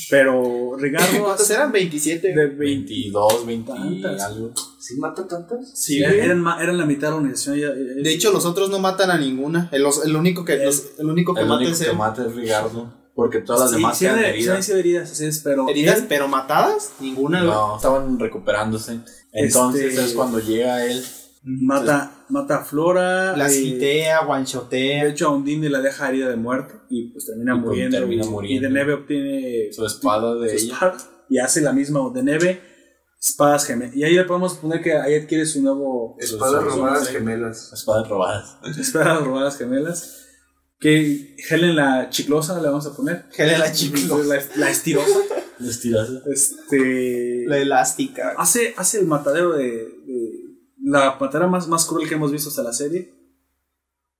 Pero Ricardo ¿Cuántos hace eran? 27. de 20. 22, 20 y Tantas. algo. ¿Sí mata tantas? Sí, eran, ma- eran la mitad de la organización. ya- ya- De hecho, los otros no matan a ninguna. El, los- el único que, los- el único que El mata único es que mata es Ricardo. Porque todas las Sí, demás sí, quedan sí, heridas. sí, heridas, así es, pero. Heridas, él- pero matadas, ninguna. No, estaban recuperándose. Entonces Este- es cuando llega él. Mata, mata a Flora. Las eh, hitea, De hecho, a Undine la deja herida de muerte y pues termina Y, muriendo. termina y, muriendo. y de Neve obtiene Su espada de su ella. espada y hace la misma de Neve, espadas gemelas. Y ahí le podemos poner que ahí adquiere su nuevo Espadas robadas sus- gemelas. Espadas robadas. espadas robadas gemelas. Que Helen la chiclosa le vamos a poner. Helen la chiclosa. La, la estirosa. Les tiras. Este. La elástica. hace, hace el matadero de, de- la matadera más, más cruel que hemos visto hasta la serie.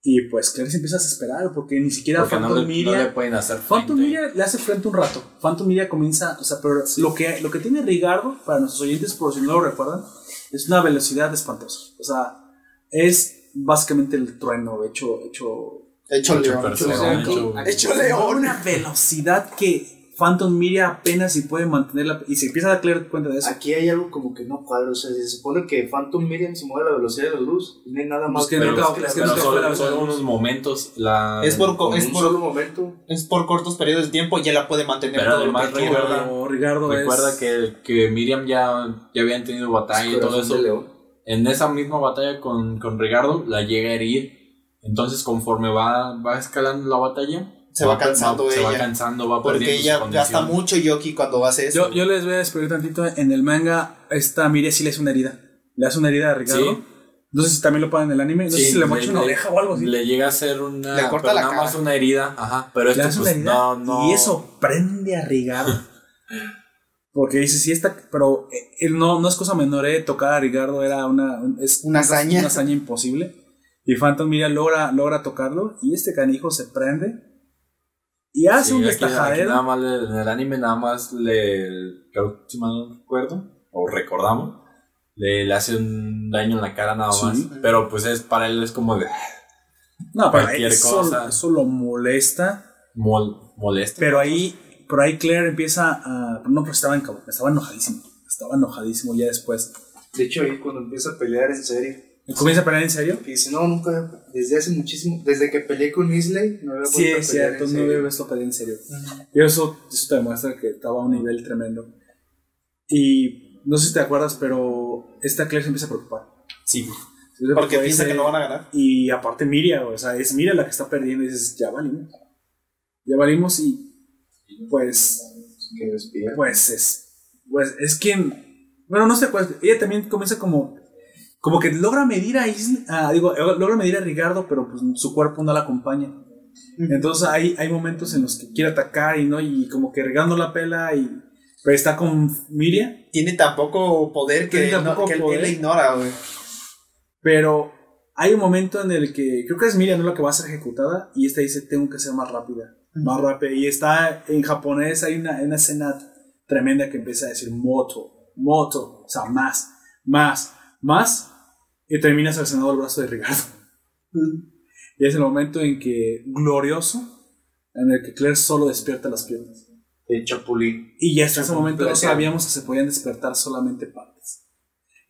Y pues Claire se empieza a desesperar porque ni siquiera Porque no Phantom le, no le pueden hacer Phantom frente. Miria le hace frente un rato. Phantom Miria comienza, o sea, pero lo, que, lo que tiene Rigardo, para nuestros oyentes, por si no lo recuerdan, es una velocidad espantosa. O sea, es básicamente el trueno hecho, hecho Hecho Hecho león. Hecho león. una velocidad que Phantom Miria apenas si puede mantenerla y se empieza a dar cuenta de eso. Aquí hay algo como que no cuadra. O sea, se supone que Phantom Miriam se mueve a la velocidad de la luz. No hay nada más. que Pero, nunca- pero es que solo, nunca la solo verdad. unos momentos. La, Es por es un por- solo momento. Es por cortos periodos de tiempo ya la puede mantener Pero todo lo además que recuerda- Pero Rigardo Recuerda es- que, que Miriam ya, ya habían tenido batalla y todo eso. En esa misma batalla con, con Ricardo la llega a herir. Entonces, conforme va, va escalando la batalla, Se va cansando Se va ella. cansando, va Porque ella gasta mucho Yoki cuando hace eso. Yo, yo les voy a despedir tantito. En el manga, esta Miria sí le hace una herida. Le hace una herida a Ricardo. Sí. No sé si también lo ponen en el anime. No sé Sí, si le mocha una oreja o algo así. Le llega a hacer una. Le corta pero la nada cara. más una herida. Ajá. Pero Le esto, hace una pues, herida. no, no. Y eso prende a Rigardo. Porque dice, sí está. Pero eh, él no, no es cosa menor, ¿eh? Tocar a Rigardo era una. Es Una hazaña. Una hazaña imposible. Y Phantom Miria logra, logra tocarlo. Y este canijo se prende. Y hace Sí, un destajadero. nada más le- en el anime nada más le. Creo que si mal no recuerdo. O recordamos. Le, le hace un daño en la cara nada Sí. más. Pero pues es para él es como de. No, pero cualquier eso, cosa. eso lo molesta. Mol, molesto. Pero ahí, por ahí Claire empieza a. No, pero estaba, estaba enojadísimo. Estaba enojadísimo ya después. De hecho, ahí cuando empieza a pelear en serio. ¿Comienza a pelear en serio? Y dice, no, nunca, desde hace muchísimo, desde que peleé con Isley, no había Sí, es pelear cierto, en no había visto pelear en serio. Y eso, eso te demuestra que estaba a un nivel tremendo. Y no sé si te acuerdas, pero esta Claire se empieza a preocupar. Sí. A Porque piensa que no van a ganar. Y aparte Miria, o sea, es Miria la que está perdiendo y dices, ya valimos. Ya valimos y pues Que pues es pues es quien bueno no sé pues ella también comienza como como que logra medir a Isla, ah, digo logra medir a Ricardo pero pues su cuerpo no la acompaña. Entonces hay, hay momentos en los que quiere atacar y no y como que Ricardo la pela y pero está con Miria. Tiene tan poco poder que, Tiene tan no- que poder. él la ignora, güey. pero hay un momento en el que creo que es Miria no la que va a ser ejecutada y esta dice tengo que ser más rápida más rápida y está en japonés hay una, una escena tremenda que empieza a decir moto moto o sea más más más y termina cercenando el brazo de Ricardo y es el momento en que glorioso en el que Claire solo despierta las piernas De Chapulín. y ya hasta ese momento no sabíamos que se podían despertar solamente partes.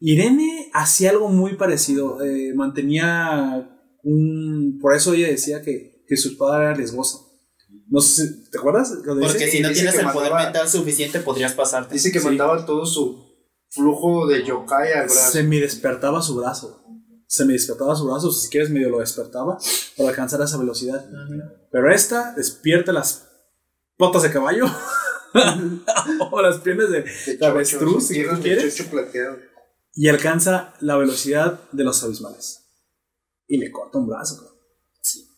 Irene hacía algo muy parecido. eh, mantenía un. Por eso ella decía que, que su espada era riesgosa. No sé si. ¿Te acuerdas? Lo Porque ese? si no dice tienes que el poder mental suficiente, podrías pasarte. Dice que Sí. mandaba todo su flujo de yokai al brazo. Se me despertaba su brazo. Se me despertaba su brazo. Si quieres, medio lo despertaba para alcanzar esa velocidad. Pero esta despierta las patas de caballo. o las piernas de, De avestruz, si tú quieres. y alcanza la velocidad de los abismales. Y le corta un brazo.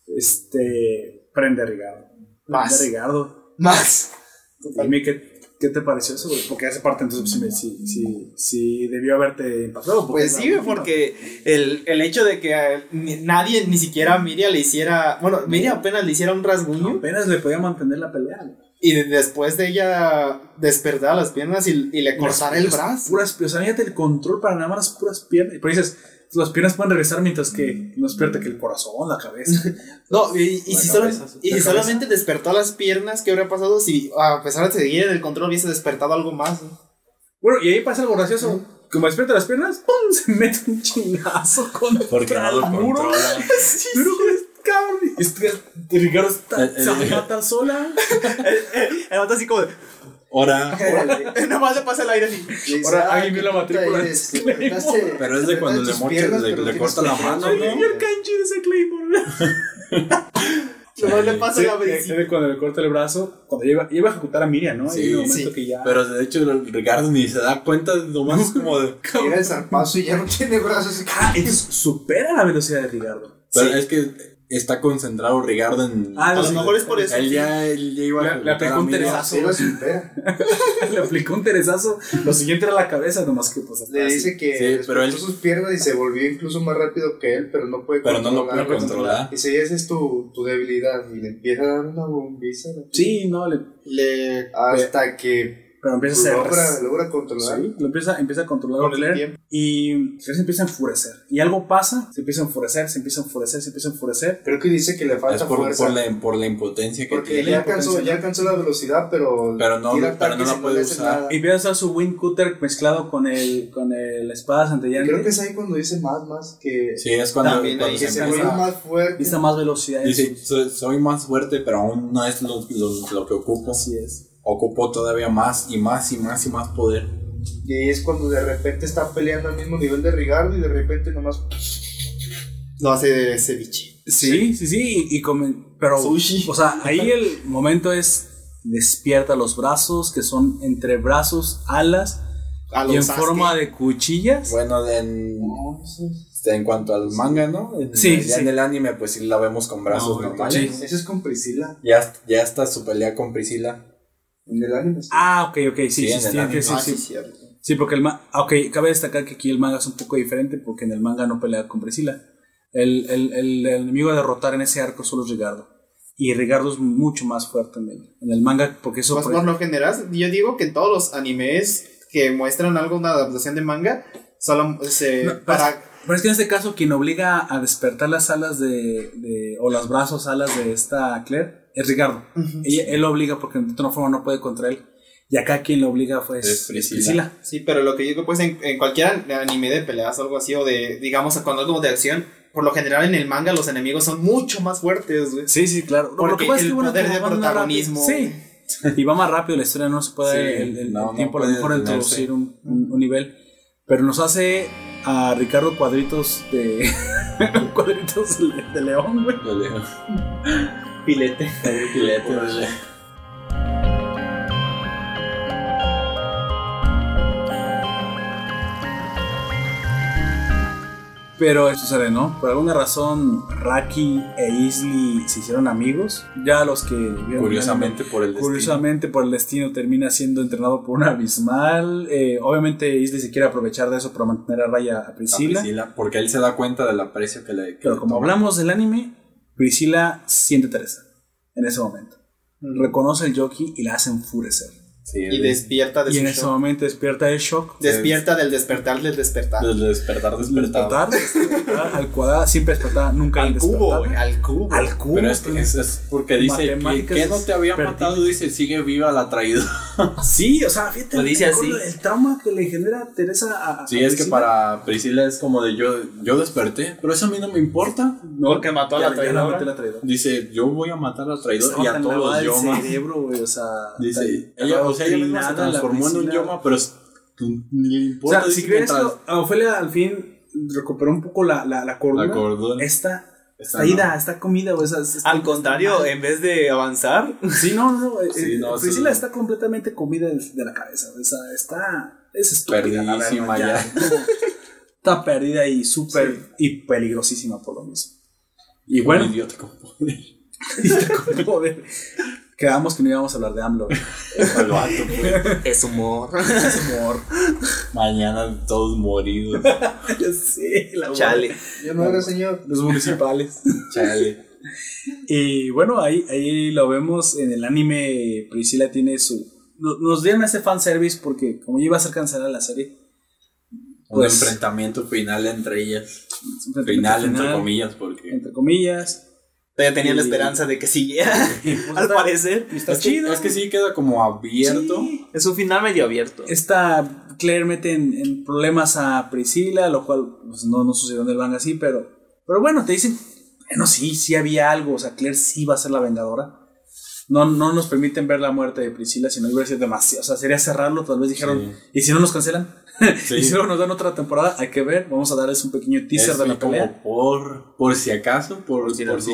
Este. Prende a. Prende Más. a Ricardo. Más. Dime que ¿Qué te pareció eso, güey? Porque esa parte entonces sí, me- sí, sí, sí debió haberte impactado. porque Pues sí, güey, porque el, el hecho de que ni- nadie, ni siquiera Miriam le hiciera. Bueno, Miriam apenas le hiciera un rasguño. apenas le podía mantener la pelea. Y de- después de ella despertar las piernas y, y le cortar el brazo. Puras, o sea, fíjate el control para nada más las puras piernas. Pero dices, las piernas pueden regresar mientras que no despierta que el corazón, la cabeza. No, y, y La si, solo- cabeza, sí. y si solamente despertó las piernas, ¿qué habría pasado si a pesar de seguir en el control hubiese despertado algo más? bueno, y ahí pasa algo gracioso. Como despierta las piernas, ¡pum! Se mete un chingazo contra Porque no lo el muro. con este cabrón. este- Ricardo está, El- el- se va a matar sola. El vato así como de, Ahora. Nomás le pasa el aire así. Ahora, "Ah, alguien vio la matrícula eres, de te cortaste- Pero es de cuando le mocha- le- le corta la mano, cortar". Ay, el kanji de ese Claymore. Nomás le pasa Sí, la es de cuando le corta el brazo, cuando lleva, lleva a ejecutar a Miriam, ¿no? Sí, Hay un momento sí. que ya. Pero de hecho, Ricardo ni se da cuenta, nomás es como de. Tira el zarpazo y ya no tiene brazos. Ah, supera la velocidad de Ricardo. Pero Sí. es que está concentrado Ricardo en. Ah, A lo sí. mejor es por eso. Él ya, él ya iba Le- a le aplicó un teresazo. Le aplicó un teresazo. Lo siguiente era la cabeza, nomás que pues hasta Le así. dice que Sí, pero él- sus piernas y se volvió incluso más rápido que él, pero no puede Pero no lo puede controlar. Dice, esa es tu, tu debilidad. Y le empieza a dar una bombiza. Sí, no, le, Le. Hasta que pero empieza a ser. logra controlar. Sí, lo empieza, empieza a controlar Con y se empieza a enfurecer. Y algo pasa, se empieza a enfurecer, se empieza a enfurecer, se empieza a enfurecer. Creo que dice que le Es falta por, fuerza. por, la, por la impotencia que porque tiene. ya alcanzó, ya alcanzó la velocidad, pero, Pero no- pero no la puede usar. nada. Y empieza a usar su Wind Cutter mezclado con el con el espada centellante. Creo que es ahí cuando dice más, más que, Sí, es cuando, También cuando ahí se que se empieza- vuelve más fuerte. Necesita más velocidad. Dice, soy, soy más fuerte, pero aún no es lo, lo, lo que ocupo. Así es. Ocupo todavía más y más y más y más poder. Y ahí es cuando de repente está peleando al mismo nivel de Ricardo y de repente nomás. Lo hace de ceviche. Sí, sí, sí, y, y comen- pero Sushi. o sea, ahí el momento es despierta los brazos que son entre brazos, alas A y en Sasuke. forma de cuchillas. Bueno, en, en cuanto al manga, ¿no? En, Sí, ya sí. en el anime, pues sí la vemos con brazos No, normales. sí. Eso es con Priscila. Ya, ya está su pelea con Priscila. En el anime. sí. Ah, ok, ok, sí, Sí, sí, en sí, el anime. sí, Ah, sí. sí. Sí, porque el manga. Ok, cabe destacar que aquí el manga es un poco diferente porque en el manga no pelea con Priscila. El, el, el, el enemigo a derrotar en ese arco solo es Ricardo. Y Ricardo es mucho más fuerte en el, en el manga porque eso. Pues por lo general, yo digo que en todos los animes que muestran algo, una adaptación de manga, solo se. No, para. Pero es que en este caso quien obliga a despertar las alas de, de- o los brazos, alas de esta Claire es Ricardo. Ella- él lo obliga porque de otra forma no puede contra él. Y acá quien lo obliga fue Es es Priscila. Priscila. Sí, pero lo que digo, pues en, en cualquier anime de peleas o algo así, o de, digamos, cuando algo de acción, por lo general en el manga los enemigos son mucho más fuertes, güey. Sí, sí, claro. Porque Lo que pasa es el que, bueno, poder de protagonismo. Sí. Y va más rápido la historia, no se puede Sí, el, el- no, el no tiempo a lo mejor introducir un, un- un nivel. Pero nos hace a Ricardo cuadritos de. cuadritos de, de león, güey. Yo le digo, Pilete. Pero sucede, ¿no? Por alguna razón, Raki e Isli se hicieron amigos. Ya los que vieron Curiosamente por el destino. Curiosamente, por el destino termina siendo entrenado por un abismal. Eh, obviamente, Isli se quiere aprovechar de eso para mantener a raya a A Priscila. Priscila, porque él se da cuenta del aprecio que le. que Pero le como toma. hablamos del anime, Priscila siente Teresa en ese momento. Reconoce el Yoki y la hace enfurecer. Sí, Y el- despierta de Y su en ese momento despierta el shock. Despierta del despertar del despertar. del despertar. Despertar, despertar, al cuadrado, siempre despertar, nunca Al cubo, al cubo. Al cubo. Pero es, que es, es porque dice que, no te había matado, dice sigue viva la traidora. Sí, o sea, fíjate. Lo dice me así. del trauma que le genera Teresa a. a Sí, es que para Priscila es como de yo, yo desperté, pero eso a mí no me importa. No, Porque mató a la traidora. a la traidora. Dice, yo voy a matar al traidor Estaba y a todos el yomas. cerebro, güey, o sea. Dice, tan ella, o sea, ella misma se adoctrinada la transformó en un yoma, pero ni le O importa. sea, si crees que Ofelia al fin recuperó un poco la, la, la cordura, La cordura. Está, Está está ida, está comida, o sea, está- Al contrario, en vez de avanzar, Sí, no, no, no. eh, Sí, eh, no, Priscila sí. está completamente comida de, la cabeza. O sea, está. Es estúpida, la verdad, ya. Está perdida y súper. y peligrosísima por lo mismo. Y bueno, Un idiota con poder. con poder. Quedamos que no íbamos a hablar de AMLO. Pues. Es humor. Es humor. Mañana todos moridos. Sé, la Chale. Yo no era señor. Los municipales. Chale. Y bueno, ahí, ahí lo vemos en el anime. Priscila tiene su. no- Nos dieron ese fanservice porque, como ya iba a ser cancelada la serie, Un Pues- enfrentamiento final entre ellas. simplemente Final, entre final, comillas, porque. Entre comillas. Todavía tenía la esperanza de que siguiera. Al está- parecer. está Es que, chido. es que sí queda como abierto. Sí. Es un final medio abierto. Esta Claire mete en, en problemas a Priscila, lo cual pues, no, no sucedió en el manga así, pero, pero bueno, te dicen, bueno, sí, sí había algo, o sea, Claire sí va a ser la vengadora. No, no nos permiten ver la muerte de Priscila, sino iba a ser demasiado, o sea, sería cerrarlo, tal vez dijeron, ¿y si no nos cancelan? Sí. y si luego nos dan otra temporada, hay que ver, vamos a darles un pequeño teaser Es de la pelea. por, por si acaso, por, Por si las sí.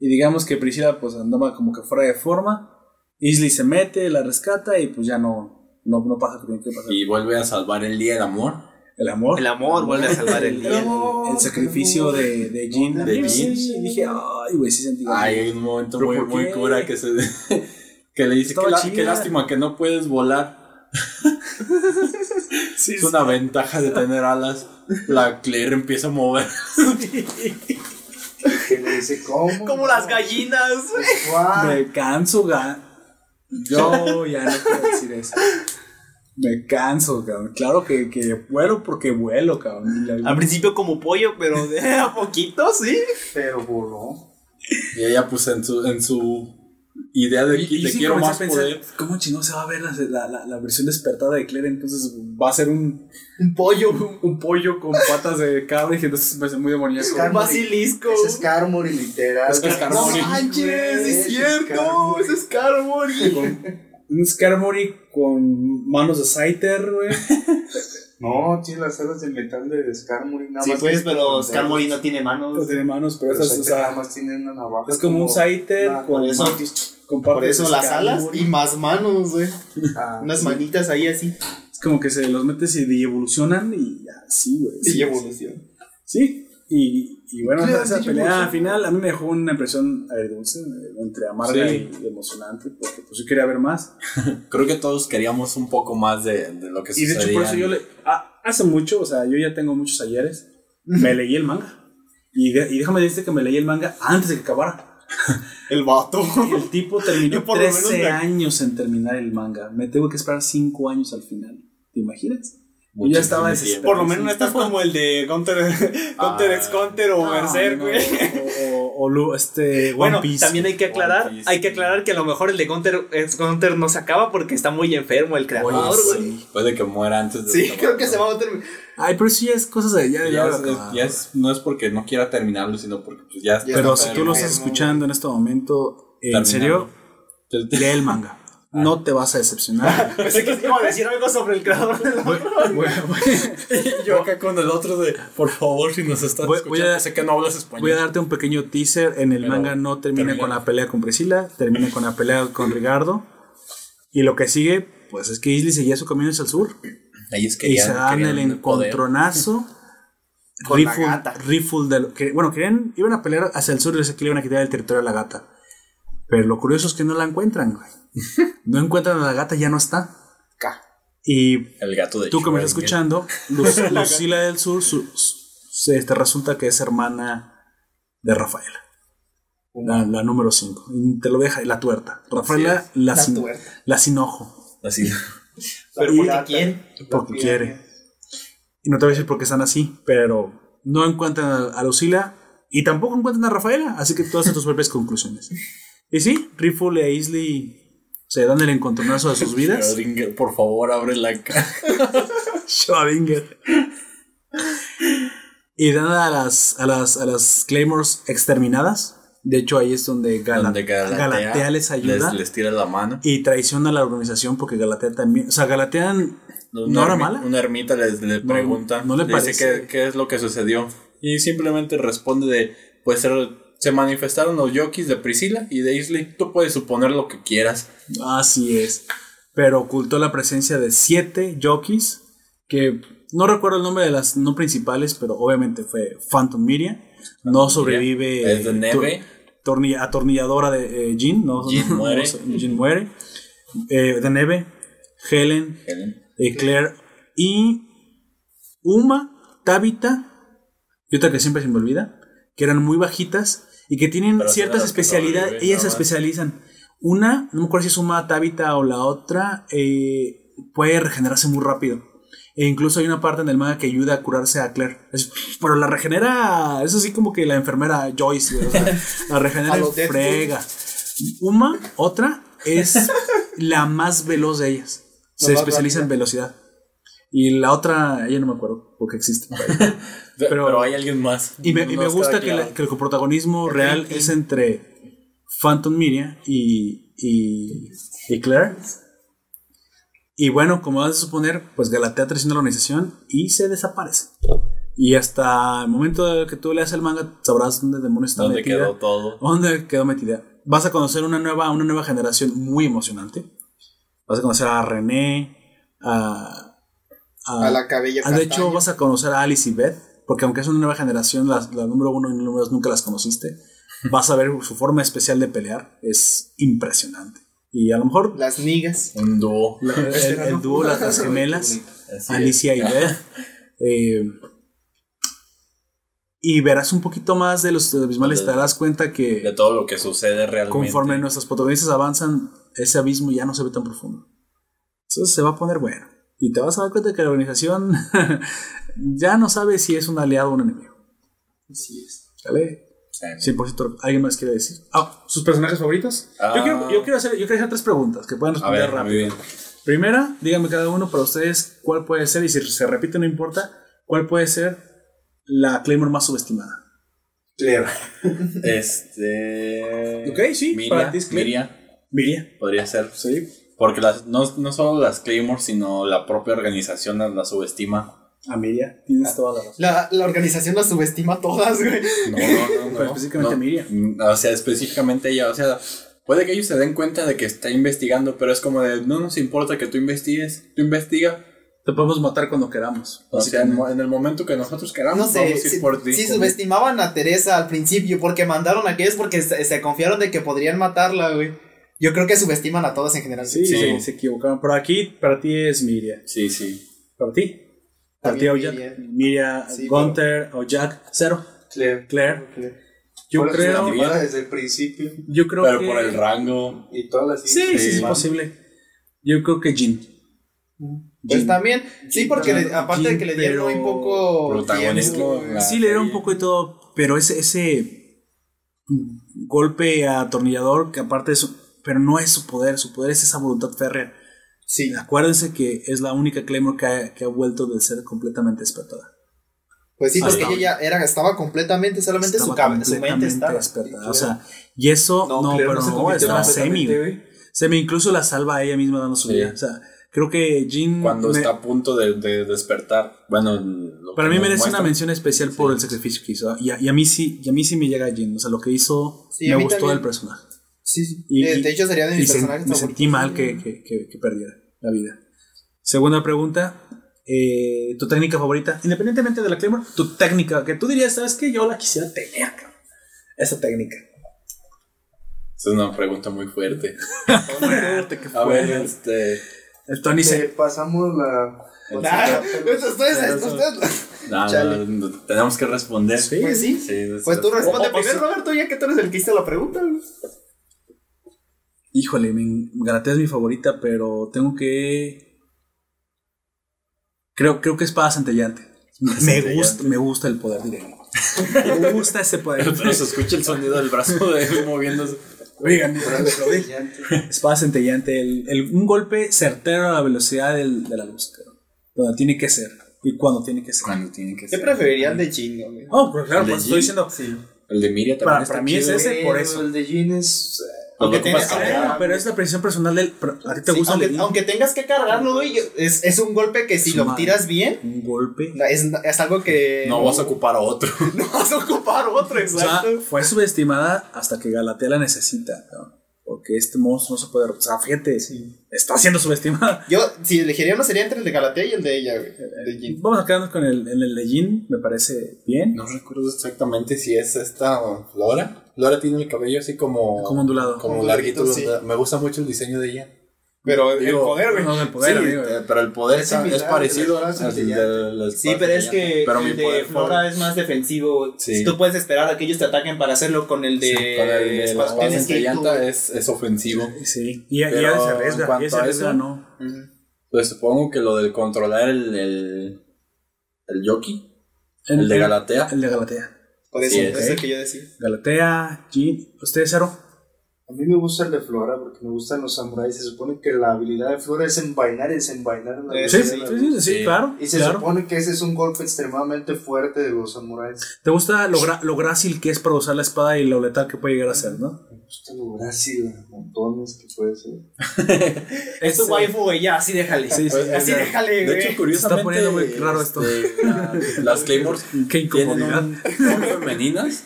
Y digamos que Priscila pues andaba como que fuera de forma, Isley se mete, la rescata y pues ya no, no, no pasa lo que tiene que pasar. Y vuelve a salvar el día del amor. El amor. El amor vuelve a salvar el El, día. el sacrificio de, de Jean. De Jean. sí, y dije, ay, güey, sí sentí. Ay, hay un momento ¿Pero muy, por muy cura que se que le dice qué lástima que no puedes volar. Sí, Es una ventaja de tener alas. La Claire empieza a mover. Que le dice, ¿cómo? Como las gallinas. Me canso, ga. Yo ya no quiero decir eso. Me canso, cabrón. Claro que, que vuelo porque vuelo, cabrón. Al principio como pollo, pero de a poquito, sí. Pero voló. Y ella, pues, en su, en su idea de, Y- y de sí quiero más a pensar, poder. ¿Cómo chino se va a ver la, la, la, la versión despertada de Claire? Entonces va a ser un, Un pollo. un, un pollo con patas de cabra y entonces me hace muy demoníaco. Scar- Basilisco. Es Skarmory, literal. Es que Skarmory. No manches, es cierto. Es Skarmory. Con- un Skarmory con manos de Scyther, güey. No, tiene las alas de metal de Skarmory. Nada Sí, más pues, pero Skarmory no tiene manos. No tiene manos, pero Pero esas, o Scyther nada sea, más tiene una navaja. es como un Scyther Ah, con, por eso- con Por eso las Skarmory. alas y más manos, güey. Ah, Unas sí. manitas ahí así. Es como que se los metes y evolucionan y así, güey. Sí, Sí, evolución. Sí, y, y bueno, Sí, esa sí, pelea final a mí me dejó una impresión agridulce, entre amarga Sí. y emocionante, porque pues yo quería ver más. Creo que todos queríamos un poco más de, de lo que Y de sucedía. hecho por eso yo le... ah, hace mucho, o sea, yo ya tengo muchos ayeres, me leí el manga. Y, de- y déjame decirte que me leí el manga antes de que acabara. El vato. Y el tipo terminó por lo menos 13 me- años en terminar el manga. Me tengo que esperar 5 años al final. ¿Te imaginas? Yo ya estaba desesperado. Por lo menos no estás como el de Counter, Counter x Counter o No, Berserk, no, güey. O, o, este, Bueno, Piece. también hay que aclarar, Piece. hay que aclarar que a lo mejor el de Counter x Counter no se acaba porque está muy enfermo el creador, güey. sí, Puede que muera antes de Sí, acabar, creo que ¿no? se va a terminar. Ay, pero sí es cosas de ya, Ya, ya, es- ya- ya es- no es porque no quiera terminarlo, sino porque pues ya está Pero si tú lo estás escuchando en este momento, en Terminando. serio, lee el manga. No te vas a decepcionar. Pensé que iba a decir algo sobre el creador de la voy- yo acá con el otro de, por favor, si nos estás Voy- escuchando, voy a- sé que no hablas español. Voy a darte un pequeño teaser. En el Pero manga no termina termina. con la pelea con Priscila, termina con la pelea con Ricardo. Y lo que sigue, pues es que Isley seguía su camino hacia el sur. Ellos y se dan el poder. encontronazo. Con la Rifle, gata. rifle del- que, bueno, querían, iban a pelear hacia el sur y les que le iban a quitar el territorio a la gata. Pero lo curioso es que no la encuentran, güey. No encuentran a la gata, ya no está. Y El gato de tú que me estás escuchando, Lu- Lucila del Sur, su- su- se, te resulta que es hermana de Rafaela. La, la número 5. Te lo deja, la tuerta. Rafaela, la, La sin, tuerta. la sin ojo. Así. Pero Y- ¿por qué quién? Porque quiere. Y no te voy a decir por qué están así, pero no encuentran a, a Lucila y tampoco encuentran a Rafaela, así que tú haces tus propias conclusiones. Y sí, Riffle e Isley se dan el encontronazo de sus vidas. Schrödinger, por favor, abre la caja. Schrödinger. Y dan a las, a las, a las Claymores exterminadas. De hecho, ahí es donde, Gala- donde Galatea, Galatea les ayuda. Les, les tira la mano. Y traiciona a la organización porque Galatea también. O sea, Galatea no era mala. Una ermita les, le pregunta. no le dice parece. qué, qué es lo que sucedió. Y simplemente responde de, pues se, se manifestaron los yokis de Priscila y de Isley. Tú puedes suponer lo que quieras. Así es. Pero ocultó la presencia de siete jockeys que no recuerdo el nombre de las no principales, pero obviamente fue Phantom Miria. No sobrevive. Es de Neve. Tu- torni- atornilladora de eh, Jin, ¿no? No- muere. no- Jin muere. Eh, de Neve, Helen, Helen. eh, Claire y Uma, Tabitha y otra que siempre se me olvida, que eran muy bajitas y que tienen Pero ciertas especialidades. sobreviven, Ellas se especializan. Una, no me acuerdo si es Uma, Tabitha o la otra, eh, puede regenerarse muy rápido. E incluso hay una parte en el manga que ayuda a curarse a Claire. Es- pero la regenera, es así como que la enfermera Joyce, o sea, la regenera frega. Uma, otra, es la más veloz de ellas. Se más especializa en velocidad. Y la otra, ella no me acuerdo porque existe. Pero, Pero- hay alguien más. Y me, y me gusta que, la- que el coprotagonismo real es entre Phantom Miria y, y, y Claire. Y bueno, como vas a suponer, pues Galatea traiciona la organización y se desaparece. Y hasta el momento que tú leas el manga, sabrás dónde demonios está ¿Dónde metida. quedó todo? ¿Dónde quedó metida? Vas a conocer una nueva, una nueva generación muy emocionante. Vas a conocer a René, a, A la cabella Ah, de hecho, vas a conocer a Alice y Beth, porque aunque es una nueva generación, las- la, número uno y la número dos nunca las conociste. Vas a ver su forma especial de pelear, es impresionante. Y a lo mejor Las migas. Un dúo. la- el, el dúo, las, las gemelas, Alicia y Beth. eh, y verás un poquito más de los abismales, te darás cuenta es. De que todo lo que sucede realmente. conforme nuestros protagonistas avanzan, ese abismo ya no se ve tan profundo. Entonces se va a poner bueno. Y te vas a dar cuenta que la organización ya no sabe si es un aliado o un enemigo. Así es. ¿Sale? Sí. 100%. ¿Alguien más quiere decir? Ah, ¿sus personajes favoritos? Ah. Yo, quiero, yo quiero hacer, yo quiero hacer tres preguntas que puedan A responder ver, rápido. muy bien. Primera, díganme cada uno para ustedes cuál puede ser, y si se repite no importa, cuál puede ser la Claymore más subestimada. Claire. Este. Ok, sí, Miria, para ti es. Miria Miria. podría ser. Sí. Porque las, no, no solo las Claymore, sino la propia organización las, las subestima. A. Tienes toda la razón. La, la organización las subestima todas, güey. No, no, no. Pero no, específicamente no. Miria. Mm, O sea, específicamente ella. O sea, puede que ellos se den cuenta de que está investigando, pero es como de no nos importa que tú investigues. Tú investiga. Te podemos matar cuando queramos. O sea, en, en el momento que nosotros queramos, No sé, vamos a ir si, por ti. si subestimaban a Teresa al principio porque mandaron a aquellos porque se, se confiaron de que podrían matarla, güey. Yo creo que subestiman a todas en general. Sí, Sí. Se, se equivocaron. Pero aquí, para ti es Miria. Sí, sí. Para ti. Para ti, Ojak. Miria. Sí, Gunther, Ojak, cero. Claire. Claire. Yo Por creo. desde el principio. Yo creo Pero que. por el rango. Y todas las Sí, sí, sí, es Sí. posible. Yo creo que Jin. Pues Jin. también, sí, porque le- Jin, aparte de que le dieron pero muy poco protagonismo, tiempo, Sí, le dieron un poco de todo, pero ese, ese golpe atornillador, que aparte es. Pero no es su poder, su poder es esa voluntad férrea. Sí, Acuérdense que es la única Claymore que ha, que ha vuelto de ser completamente despertada. pues sí, porque ella ya era, estaba completamente, solamente su, Estaba su mente completamente estaba. despertada. O sea, y eso. No, pero se no, estaba Semi. güey. Semi incluso la salva a ella misma dando su Sí. vida. O sea, creo que Jin. Cuando me- está a punto de, de despertar. Bueno, lo Para mí merece una mención especial por el sacrificio que hizo. Y a, y a mí sí, y a mí sí me llega Jin. O sea, lo que hizo me gustó también. del personaje. Sí, sí. Y- y- de hecho, sería de Y mis se- personajes me sentí mal que, que, que- que perdiera la vida. Segunda pregunta. eh, ¿Tu técnica favorita? Independientemente de la Claymore, tu técnica, que tú dirías, ¿sabes qué? Yo la quisiera tener, cabrón. Esa técnica. Esa es una pregunta muy fuerte. Fuerte, que A ver, fuerte. este. El Tony se. pasamos la. Ustedes, ustedes- No, Chale. no, no, tenemos que responder. Sí. Pues sí. es- Pues tú responde O- o- o primero, sí. Roberto, ya que tú eres el que hizo la pregunta. Híjole, me- Galatea es mi favorita, pero tengo que. Creo, creo que espada centellante. Me Centellante. gusta, me gusta el poder directo. Me gusta ese poder. Pero se escucha el sonido del brazo de él moviéndose. Oigan, espada centellante. El, el- un golpe certero a la velocidad del- de la luz. Donde tiene que ser. Y cuando tiene que ser. Cuando tiene que ¿Qué ser. preferirían de chingo, güey? Oh, pero claro, ¿El de pues estoy Jin? diciendo. El de Miria también. Para, está para mí es ese, por eso. El de Jean es. Eh, Aunque tengas- cargar. Ah, pero es la precisión personal del. ¿A ti te Sí, gusta aunque, el- aunque tengas que cargarlo, güey, es, es un golpe que si lo tiras bien, un golpe? es, es algo que. No vas a ocupar otro. no vas a ocupar otro, O sea, exacto. fue subestimada hasta que Galatea la necesita. ¿no? pero que este monstruo no se puede. O sea, fíjate, está siendo subestimada. Yo, si elegiría uno, sería entre el de Galatea y el de ella, güey. El de Jin. Vamos a quedarnos con el, el de Jin, me parece bien. No recuerdo exactamente si es esta Flora. Flora tiene el cabello así como. Como ondulado. Como larguito. sí. Me gusta mucho el diseño de ella. Pero el Digo, poder, güey. No, el poder, sí, amigo. eh, pero el poder Es es, similar, es parecido el al de Sí, pero es que Pero el de Flora es más defensivo. Sí. Si tú puedes esperar a que ellos te ataquen para hacerlo con el de. Sí, con el de la Espada- centellanta es, es ofensivo. Sí, y, y Pero ella se en arriesga. cuanto Y ella se a arriesga, eso- no. Pues supongo que lo del controlar el. el, el jockey. El, de el- Galatea. El de Galatea. Por eso, Sí, es ok. el que yo decía. Galatea, Jin. ¿Usted, Cero? A mí me gusta el de Flora porque me gustan los samuráis. Se supone que la habilidad de Flora es envainar y desenvainar. en la Sí, vida sí, de la sí, sí, Sí. claro. Y se claro. supone que ese es un golpe extremadamente fuerte de los samuráis. ¿Te gusta lo, gra- lo grácil que es para usar la espada y lo letal que puede llegar a ser, no? Me gusta lo grácil, montones que puede ser. Es tu waifu, güey, ya, así déjale. Sí, sí, así ya. déjale, De güey. hecho, curiosamente. está poniendo muy raro esto. este, la- las Claymores Qué tienen incomodidad. un- son femeninas,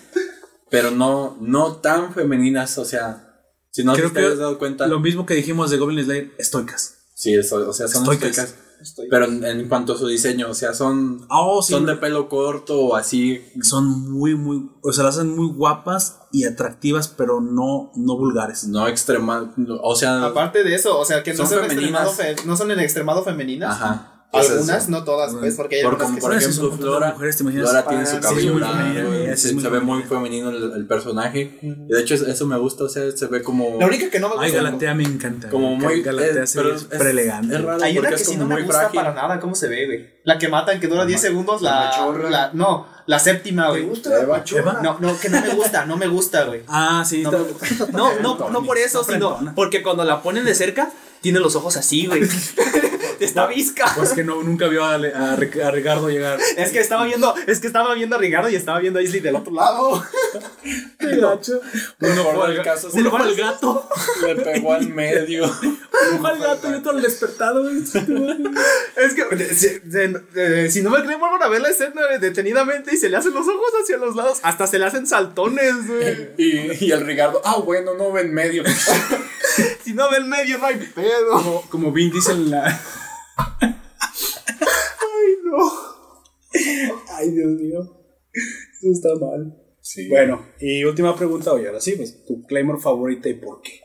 pero no, no tan femeninas. O sea, si no Creo te que has dado cuenta. Lo mismo que dijimos de Goblin Slayer, estoicas. Sí, eso, o sea, son Estoicas. estoicas. Estoy. Pero en, en cuanto a su diseño, o sea, son, Oh, sí. son de pelo corto o así. Son muy, muy. O sea, las hacen muy guapas y atractivas, pero no, no vulgares. No extrema. O sea, Aparte de eso, o sea, que no Son son, femeninas. extremado fe- no son en extremado femeninas. ajá. Algunas, no todas, pues, porque hay Por, algunas como que por ejemplo, son Flora, mujeres, ¿te imaginas? Flora tiene su sí, cabello esa se, ve muy femenino el, el personaje. Y de hecho, eso, me gusta, o sea, se ve como. La única que no me gusta. Ay, Galatea me encanta. Como muy. Galatea eh, sí pero es súper elegante. Es raro Hay una que es sí como no me gusta frágil. para nada cómo se ve, güey. La que matan, que dura 10 segundos, la la, la- No, la séptima, ¿Te güey. gusta la Eva, machorra? No, no, que no me gusta, no me gusta, güey. Ah, sí. No, está- No, no, no por eso, sino porque cuando la ponen de cerca, tiene los ojos así, güey. Está visca. Pues que no, nunca vio a, a a Ricardo llegar. Es que estaba viendo, es que estaba viendo a Ricardo y estaba viendo a Isley del otro lado. Qué gacho. Uno por el caso Uno fue al gato. le pegó al medio. Uno al gato y otro al despertado. güey. Es que si, si- si no me creen, vuelvan a ver la escena detenidamente y se le hacen los ojos hacia los lados. Hasta se le hacen saltones, güey. Y, y el Ricardo, ah, bueno, no ve en medio. Si no ve el medio, no hay pedo. Como, como Vin dice en la. Ay, no. Ay, Dios mío. Eso está mal. Bueno, y última pregunta, oye, ahora sí, pues tu Claymore favorita y por qué.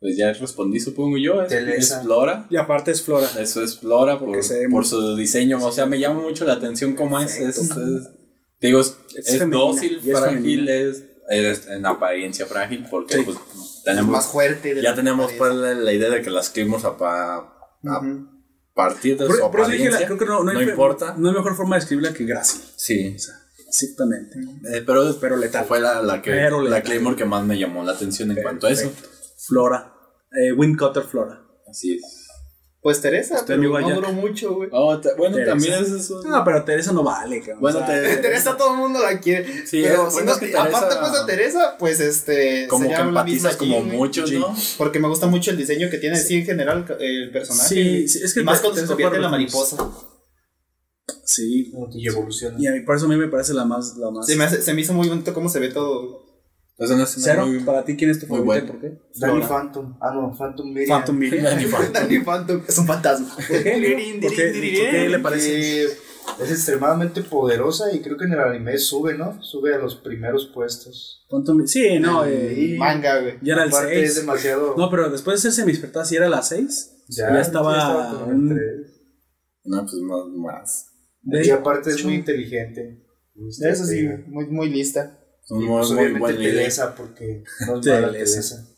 Pues ya respondí, supongo yo. Es, es Flora. Y aparte es Flora. Eso es Flora Porque por, por su diseño. O sea, me llama mucho la atención cómo es. es, es- digo, es, Es es femenina, dócil, frágil, es, es en apariencia frágil. Porque Sí. pues, Es tenemos, más fuerte. de ya tenemos pues, la, la idea de que las Claymores a, partir de Por, su por eso dije, la- apariencia. creo que no, no, hay importa. No hay mejor forma de escribirla que Gracie. Sí. O sea, exactamente. Eh, pero, Pero letal. fue la, la, que, Pero la. Claymore que más me llamó la atención en cuanto a eso. Flora. Eh, Windcutter Flora. Así es. Pues Teresa, Este pero no duró mucho, güey. Oh, te- bueno, Teresa. también es eso. No, pero Teresa no vale, cabrón. Bueno, O sea, te- Teresa todo el mundo la quiere. Sí, pero es- si bueno, no, es que Teresa- aparte pues a Teresa, pues este como que empatizas como Jean, güey. mucho, ¿no? Porque me gusta mucho el diseño que tiene así en general el personaje. Sí, sí, es que Y más cuando se convierte en la mariposa. Sí. Y evoluciona. Y a mí, por eso a mí me parece la más. La más Se me, hace- se me hizo muy bonito cómo se ve todo. Eso no es Cero, muy- para ti, ¿quién es tu y bueno. por qué? Danny Flora. Phantom. Ah, no, Phantom Miriam. Phantom Miriam. Danny Phantom. Danny Phantom es un fantasma. ¿Por qué? ¿Por qué, ¿Por qué le parece? Es extremadamente poderosa y creo que en el anime sube, ¿no? Sube a los primeros puestos. Phantom- Sí, no, eh, Y Manga, güey. ya era el aparte es 6. demasiado. No, pero después de ser semi-despertada, sí era la 6. ya estaba un- con el tres. No, pues más. más. Y aparte es muy inteligente. Eso sí, muy, muy lista. Un muy, pues muy obviamente buen. Telesa, porque no es mala Telesa.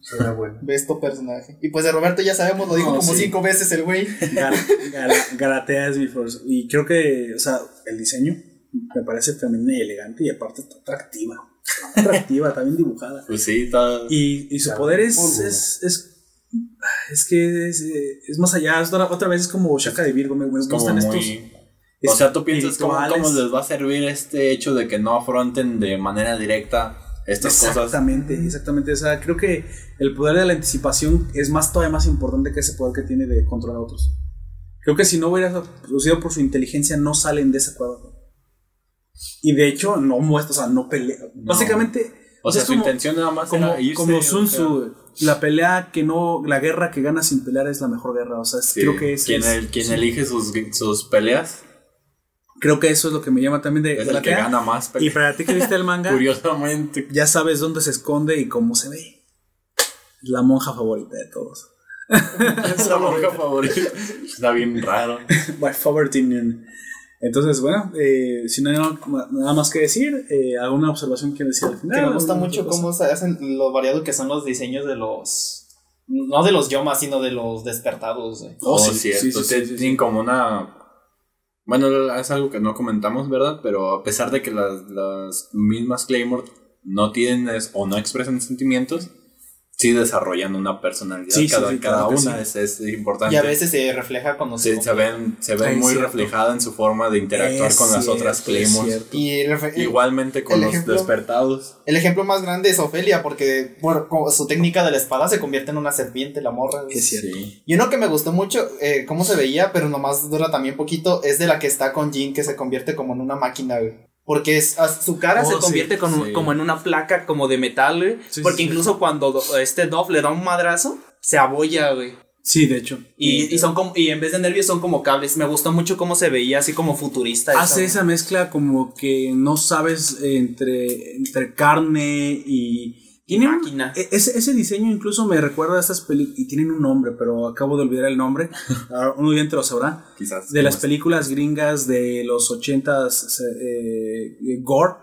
Será bueno. Besto personaje. Y pues de Roberto ya sabemos, lo dijo No, como sí. cinco veces el güey. Gal- Gal- Galatea es mi force. Y creo que, o sea, el diseño me parece femenina y elegante y aparte está atractiva. Está atractiva, está bien dibujada. Pues sí, está. Y, y su Está poder es, es, es, es que es, es más allá. es otra, otra vez es como Shaka de Virgo. Me, me gustan estos. O sea, tú piensas cómo, cómo les va a servir este hecho de que no afronten de manera directa estas cosas. Exactamente, exactamente. O sea, creo que el poder de la anticipación es más todavía más importante que ese poder que tiene de controlar a otros. Creo que si no hubiera producido por su inteligencia, no salen de ese cuadro. Y de hecho, no muestra, o sea, no pelea. Básicamente, O sea, su como- intención nada más Como, era irse, como Sun Tzu, la pelea que no, la guerra que gana sin pelear es la mejor guerra. O sea, es- sí, creo que es, quien, el- quien sí. elige sus, sus peleas creo que eso es lo que me llama también de, es el la que gana más Y para ti que viste el manga, Curiosamente. ya sabes dónde se esconde y cómo se ve. La monja favorita de todos. Es la monja favorita. Está bien raro. My favorite Indian. Entonces, bueno, eh, si no hay nada, más que decir, eh, ¿alguna observación que decir al final? Que me gusta ¿Alguna mucho cómo se hacen lo variado que son los diseños de los. No de los yomas, sino de los despertados. Oh, Oh, sí, cierto. sí, sí, sí, Tien- sí, sí. Tienen como una. Bueno, es algo que no comentamos, ¿verdad? Pero a pesar de que las, las mismas Claymore no tienen es- o no expresan sentimientos, sí desarrollan una personalidad. Sí, cada sí, cada claro una es, es importante. Y a veces se refleja cuando se. Sí, se ven, se ven Ay, muy cierto. reflejada en su forma de interactuar Es con las cierto, otras es Claymores. Y el, Igualmente con El los ejemplo- despertados. el ejemplo más grande es Ofelia, porque por, su técnica de la espada se convierte en una serpiente, la morra. Es cierto. Sí. Y uno que me gustó mucho, eh, cómo se veía, pero nomás dura también poquito, es de la que está con Jin, que se convierte como en una máquina, güey. Porque es, a- su cara Oh, se sí, convierte con, sí. como en una placa como de metal, güey. Sí, porque incluso cuando do- este Dove le da un madrazo, se abolla, güey. Sí, de hecho. Y, y son como, y en vez de nervios son como cables. Me gustó mucho cómo se veía así como futurista. Hace esa- esa mezcla como que no sabes entre, entre carne y... Tiene un- máquina. ese, ese diseño incluso me recuerda a estas películas, y tienen un nombre, pero acabo de olvidar el nombre, Ahora, uno bien te lo sabrá, Quizás. de las películas gringas de los 80s, eh, Gore,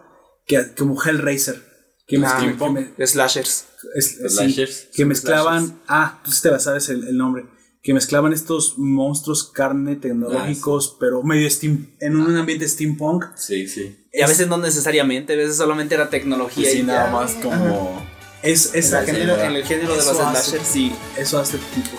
que, como Hellraiser, que, Ah, que me- slashers. es- Los sí, slashers. que mezclaban, ah, tú sí te la sabes el, el nombre, que mezclaban estos monstruos carne tecnológicos, pero medio steam, en un ambiente steampunk. Sí, sí. Y a veces no necesariamente, a veces solamente era Y tecnología. sí, y nada ya. más como. Es, es el género, en, el género, de los slashers, sí, eso hace tipo.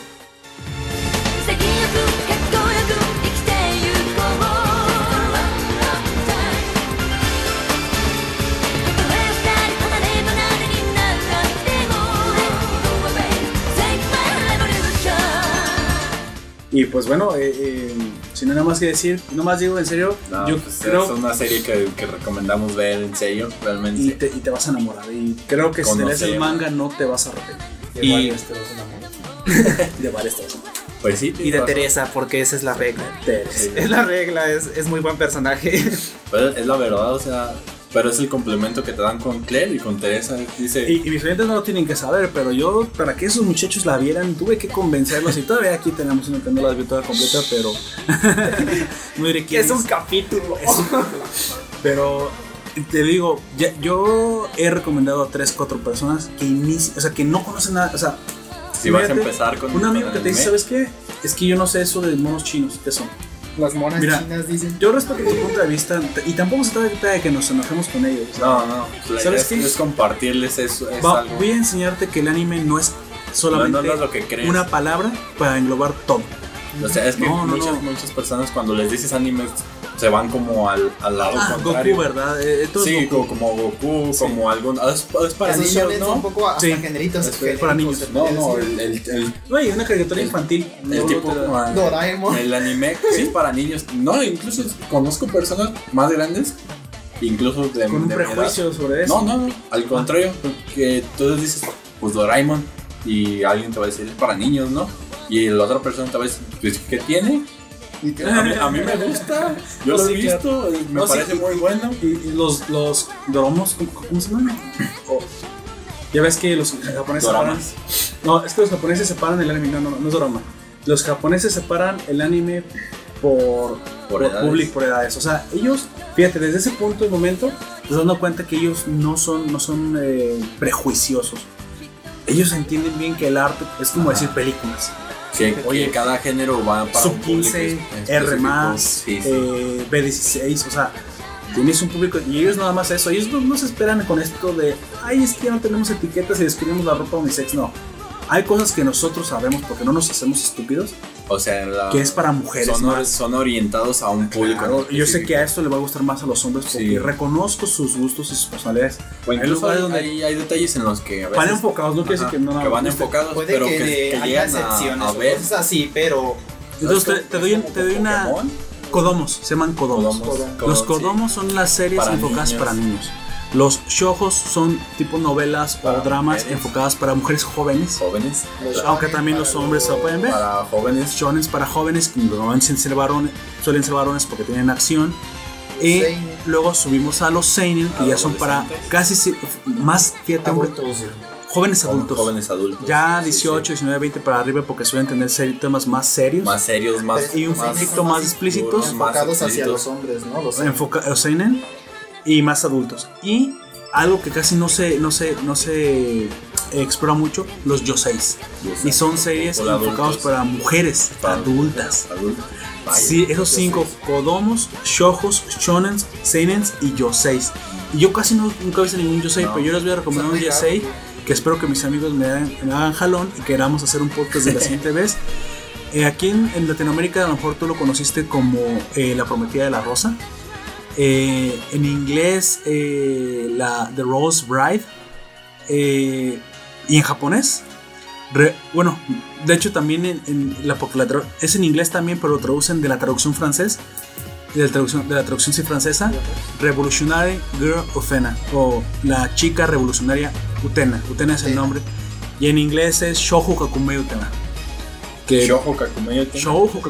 Y pues bueno, eh, eh, sin nada más que decir, no más digo en serio, No, yo pues, creo Es una serie que, que recomendamos ver en serio, realmente. y te, y te vas a enamorar. Y creo que si te lees el manga no te vas a arrepentir. De Y- varios te vas a enamorar. De varias te vas a enamorar. Pues sí. Y de razón. Teresa, porque esa es la regla. Teresa. Sí. Es la regla, es, es muy buen personaje. Pero es la verdad, o sea. Pero es el complemento que te dan con Claire y con Teresa. Dice. Y, y mis oyentes no lo tienen que saber, pero yo, para que esos muchachos la vieran, tuve que convencerlos. Y todavía aquí tenemos una que no la vi toda completa, pero. no diré quién es un capítulo. Pero te digo, ya- yo he recomendado a 3, 4 personas que inicien, o sea, que no conocen nada. O sea, si vas a empezar con. un amigo que te dice, ¿sabes qué? Es que yo no sé eso de monos chinos, ¿qué son? Las monas Mira, chinas dicen. Yo respeto tu punto de vista y tampoco se trata de que nos enojemos con ellos. o sea, No, no. la ¿Sabes qué? es compartirles eso. Es va- algo. voy a enseñarte que el anime no es solamente No, no es lo que crees. una palabra para englobar todo. O sea, es que No, no, muchas, no. muchas personas cuando les dices anime se van como al, al lado Ah, contrario. Goku, ¿verdad? Eh, es Sí, Goku. como, Goku, como algún. ah, Es, es para Esos niños, son un ¿no? poco hasta Sí. generitos. Es para genéricos, niños. se No, no, el, el, el, No, y una caricatura infantil. el No, tipo. ah, Doraemon. El anime sí es para niños. No, incluso conozco personas más grandes, incluso de. con un de prejuicio sobre eso. No, no, no, al contrario, porque tú dices, pues Doraemon, y alguien te va a decir, es para niños, ¿no? Y la otra persona te va a decir, pues, ¿qué tiene? Y que- A mí, a mí me gusta, yo lo he visto, y me No, sí, parece muy bueno. Y, y los, los doromos, ¿cómo, cómo se llaman? O- ya ves que los japoneses Doramas. separan. No, es que los japoneses separan el anime. No, no, no es dorama. Los japoneses separan el anime por, por, edades. public, por edades. O sea, ellos, fíjate, desde ese punto de momento, te dando cuenta que ellos no son, no son eh, prejuiciosos. Ellos entienden bien que el arte es como decir películas. Que, Oye, cada género va para Sub un público 15, específico. R, Sí, sí. eh, B16, o sea, tienes un público y ellos nada más eso. Ellos no, no se esperan con esto de, ay, es que ya no tenemos etiquetas y descubrimos la ropa unisex. No, hay cosas que nosotros sabemos porque no nos hacemos estúpidos, o sea, la- que es para mujeres. son, más. son orientados a un público. Claro, yo sé que a esto le va a gustar más a los hombres porque Sí. reconozco sus gustos y sus personalidades. O hay incluso lugares hay, donde hay- hay detalles en los que a veces. van enfocados, no quiere decir que no que van enfocados, Puede pero que, que, que haya excepciones a, a ver. cosas así, pero Entonces te, ¿Sabes te doy, te doy una... Kodomos, se llaman Kodomos. Kodomos. Los Kodomos, sí. Son las series Para enfocadas niños. para niños. Los shoujos son tipo novelas Para o dramas mujeres. enfocadas para mujeres jóvenes, Jóvenes. aunque también los hombres se lo pueden ver. Para jóvenes. Shonen para jóvenes, que normalmente suelen ser varones, suelen ser varones porque tienen acción. Y Seinen. luego subimos a los seinen, que ya son para casi si- más, fíjate, Adultos. jóvenes adultos. Jóvenes adultos. Ya Sí, 18, 19, 20 para arriba porque suelen tener temas más serios. sí. Más serios, más. y un más poquito más explícitos. duros, más Enfocados hacia explícitos. los hombres, ¿no? Los enfoca los seinen y más adultos. Y algo que casi no se, no se, no se explora mucho, los yoseis. Y son series adultos. para mujeres Para adultas. Adultos. Vaya. Sí, esos cinco, Kodomos, Shoujos, Shonens, Seinens y Yoseis. Y yo casi no, nunca he visto ningún Yosei, No. pero yo les voy a recomendar un Yosei que espero que mis amigos me hagan, me hagan jalón y queramos hacer un podcast de la siguiente vez. Eh, aquí en, en Latinoamérica a lo mejor tú lo conociste como eh, La Prometida de la Rosa. Eh, en inglés, eh, la The Rose Bride. Eh, y en japonés, Re- bueno, de hecho también en, en la, porque la tra- es en inglés también, pero lo traducen de la traducción francés, de la traducción, de la traducción sí francesa, Revolutionary Girl Utena, o la chica revolucionaria Utena, Utena es el nombre, y en inglés es Shoujo Kakumei Utena. Que Shoujo Kakumeyo Ten. Shoujo.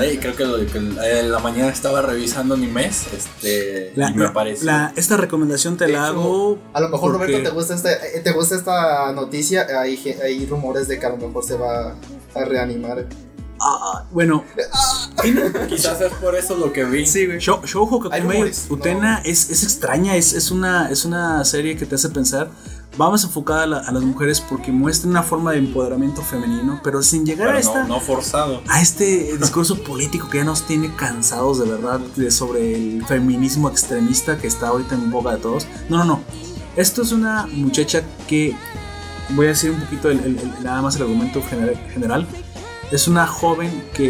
Ay, creo que, lo, que en la mañana estaba revisando animes este, La- y me apareció. la- esta recomendación te De la hecho, hago. A lo mejor, porque- Roberto, te gusta, este, eh, te gusta esta noticia. Hay, hay rumores de que a lo mejor se va a reanimar. Ah, bueno, Quizás es por eso lo que vi. Sí, güey. Shou- Shoujo rumores, Utena es, es extraña, es, es, una, es una serie que te hace pensar. Vamos enfocada a, la- a las mujeres porque muestra una forma de empoderamiento femenino, pero sin llegar Pero a esta. no, no forzado. a este discurso político que ya nos tiene cansados de verdad de sobre el feminismo extremista que está ahorita en boca de todos. No, no, no. Esto es una muchacha que voy a decir un poquito el- el- el- nada más el argumento general, general. Es una joven que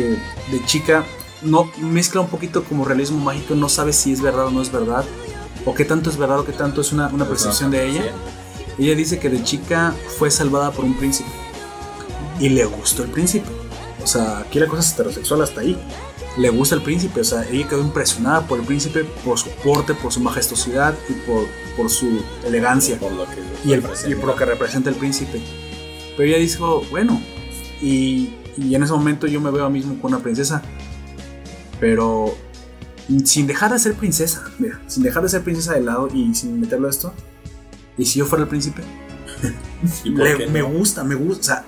de chica no mezcla un poquito como realismo mágico, no sabe si es verdad o no es verdad, o qué tanto es verdad o qué tanto es una, una percepción de ella. Ella dice que de chica fue salvada por un príncipe y le gustó el príncipe. O sea, aquí la cosa es heterosexual hasta ahí. Le gusta el príncipe, o sea, ella quedó impresionada por el príncipe, por su porte, por su majestuosidad y por, por su elegancia Por lo que y, el, y por lo que representa el príncipe. Pero ella dijo, bueno, y, y en ese momento yo me veo a mí mismo con una princesa, pero sin dejar de ser princesa, mira, sin dejar de ser princesa de lado y sin meterlo a esto. Y si yo fuera el príncipe, ¿Y por le- qué me gusta, me gusta, o sea,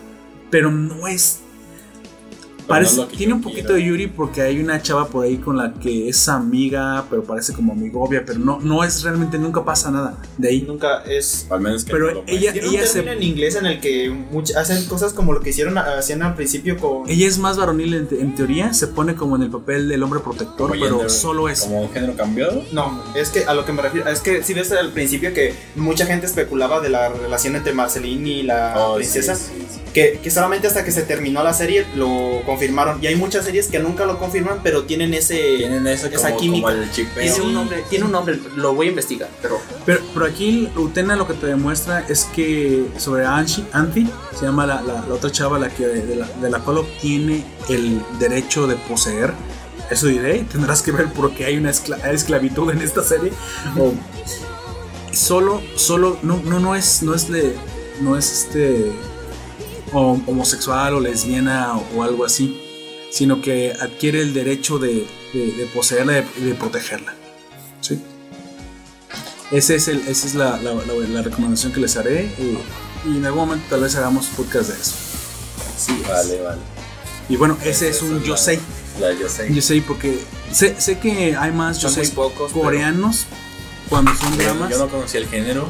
pero no es. Parece, tiene un poquito quiero. de Yuri porque hay una chava por ahí con la que es amiga, pero parece como amigovia, pero no, no es realmente, nunca pasa nada de ahí. Nunca es. Al menos que Pero no ella-. Tiene un ella se- término en inglés en el que much- hacen cosas como lo que hicieron hacían al principio con. Ella es más varonil en, en teoría, se pone como en el papel del hombre protector, Como pero gender- solo es. Como un género cambiado. No, es que a lo que me refiero, es que si ves al principio que mucha gente especulaba de la relación entre Marceline y la Oh, princesa, sí, sí, sí. Que, que solamente hasta que se terminó la serie lo confirmaron. Y hay muchas series que nunca lo confirman, pero tienen ese... Tienen ese esa como, química. como el chipeo. Tiene un nombre, tiene un nombre, lo voy a investigar, pero Pero, pero aquí Utena lo que te demuestra es que sobre Anshi, Anthi, se llama la, la- la otra chava la que, de, la, de la cual obtiene el derecho de poseer. Eso diré, y tendrás que ver por qué hay una escla- esclavitud en esta serie. O- solo, solo, no, no, no es, no es de, no es este homosexual o lesbiana o, o algo así, sino que adquiere el derecho de, de- de poseerla y de, de protegerla. ¿sí? Ese es el, esa es la, la- la- la recomendación que les haré eh, y en algún momento tal vez hagamos podcast de eso. Sí, vale, vale. Y bueno, ese es un la- yo sé, La yo sé. yo sé porque sé, sé que hay más yo son muy sé pocos. pero- coreanos cuando son dramas Yo no conocía el género.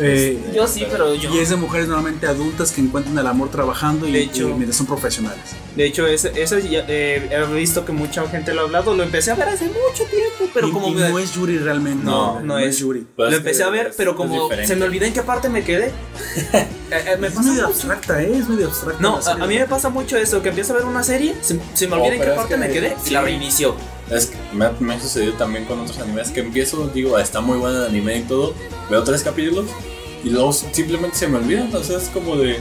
Eh, Yo sí, pero yo. y es de mujeres normalmente adultas que encuentran el amor trabajando y, De hecho- y mientras son profesionales. De hecho, ese, eso ya, eh, he visto que mucha gente lo ha hablado. Lo empecé a ver hace mucho tiempo, pero y, como y me- no es Yuri realmente. No, no es. Yuri. Pues lo empecé a ver, es- pero como se me olvidó en qué parte me quedé. Eh, eh, me Es pasa medio mucho. abstracta, ¿eh? Es medio abstracta. No, a, a mí me pasa mucho eso, que empiezo a ver una serie, se, se me olvida Oh, en qué parte que- me quedé y la reinició. Es que me, ha- me ha sucedido también con otros animes que empiezo, digo, está muy bueno el anime y todo, veo tres capítulos y luego simplemente se me olvidan, o sea, es como de...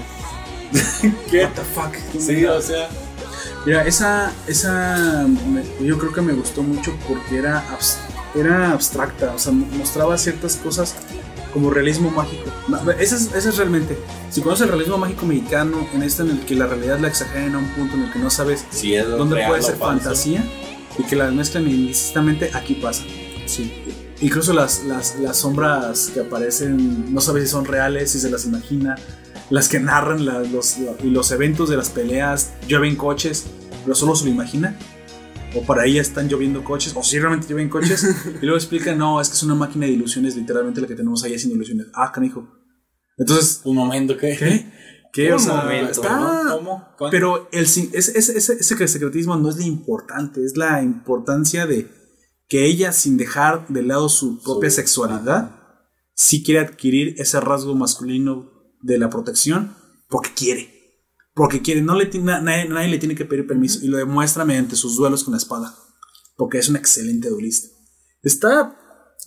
¿Qué? What the fuck? Sí, o sea, Mira, esa, esa yo creo que me gustó mucho porque era abs- era abstracta, o sea, mostraba ciertas cosas como realismo mágico. Ese es, ese es realmente. Si conoces el realismo mágico mexicano, en este en el que la realidad la exageran a un punto en el que no sabes dónde puede ser falso. fantasía y que la mezclan ilícitamente, aquí pasa. Sí. Incluso las, las, las sombras que aparecen, no sabes si son reales, si se las imagina. Las que narran la- los, los eventos de las peleas, llueven coches, pero solo se lo imagina. O para ella están lloviendo coches, o si realmente llueven coches. y luego explica, no, es que es una máquina de ilusiones, literalmente la que tenemos ahí haciendo ilusiones. Ah, canijo. Entonces, Un momento que. ¿qué? ¿Qué? O sea, momento, está- ¿no? ¿Cómo? ¿Cuándo? pero el, ese, ese, ese, ese secretismo no es lo importante, es la importancia de que ella, sin dejar de lado su propia Su- sexualidad, sí quiere adquirir ese rasgo masculino de la protección porque quiere. Porque quiere, no le na- nadie, nadie le tiene que pedir permiso y lo demuestra mediante sus duelos con la espada. Porque es un excelente duelista. Está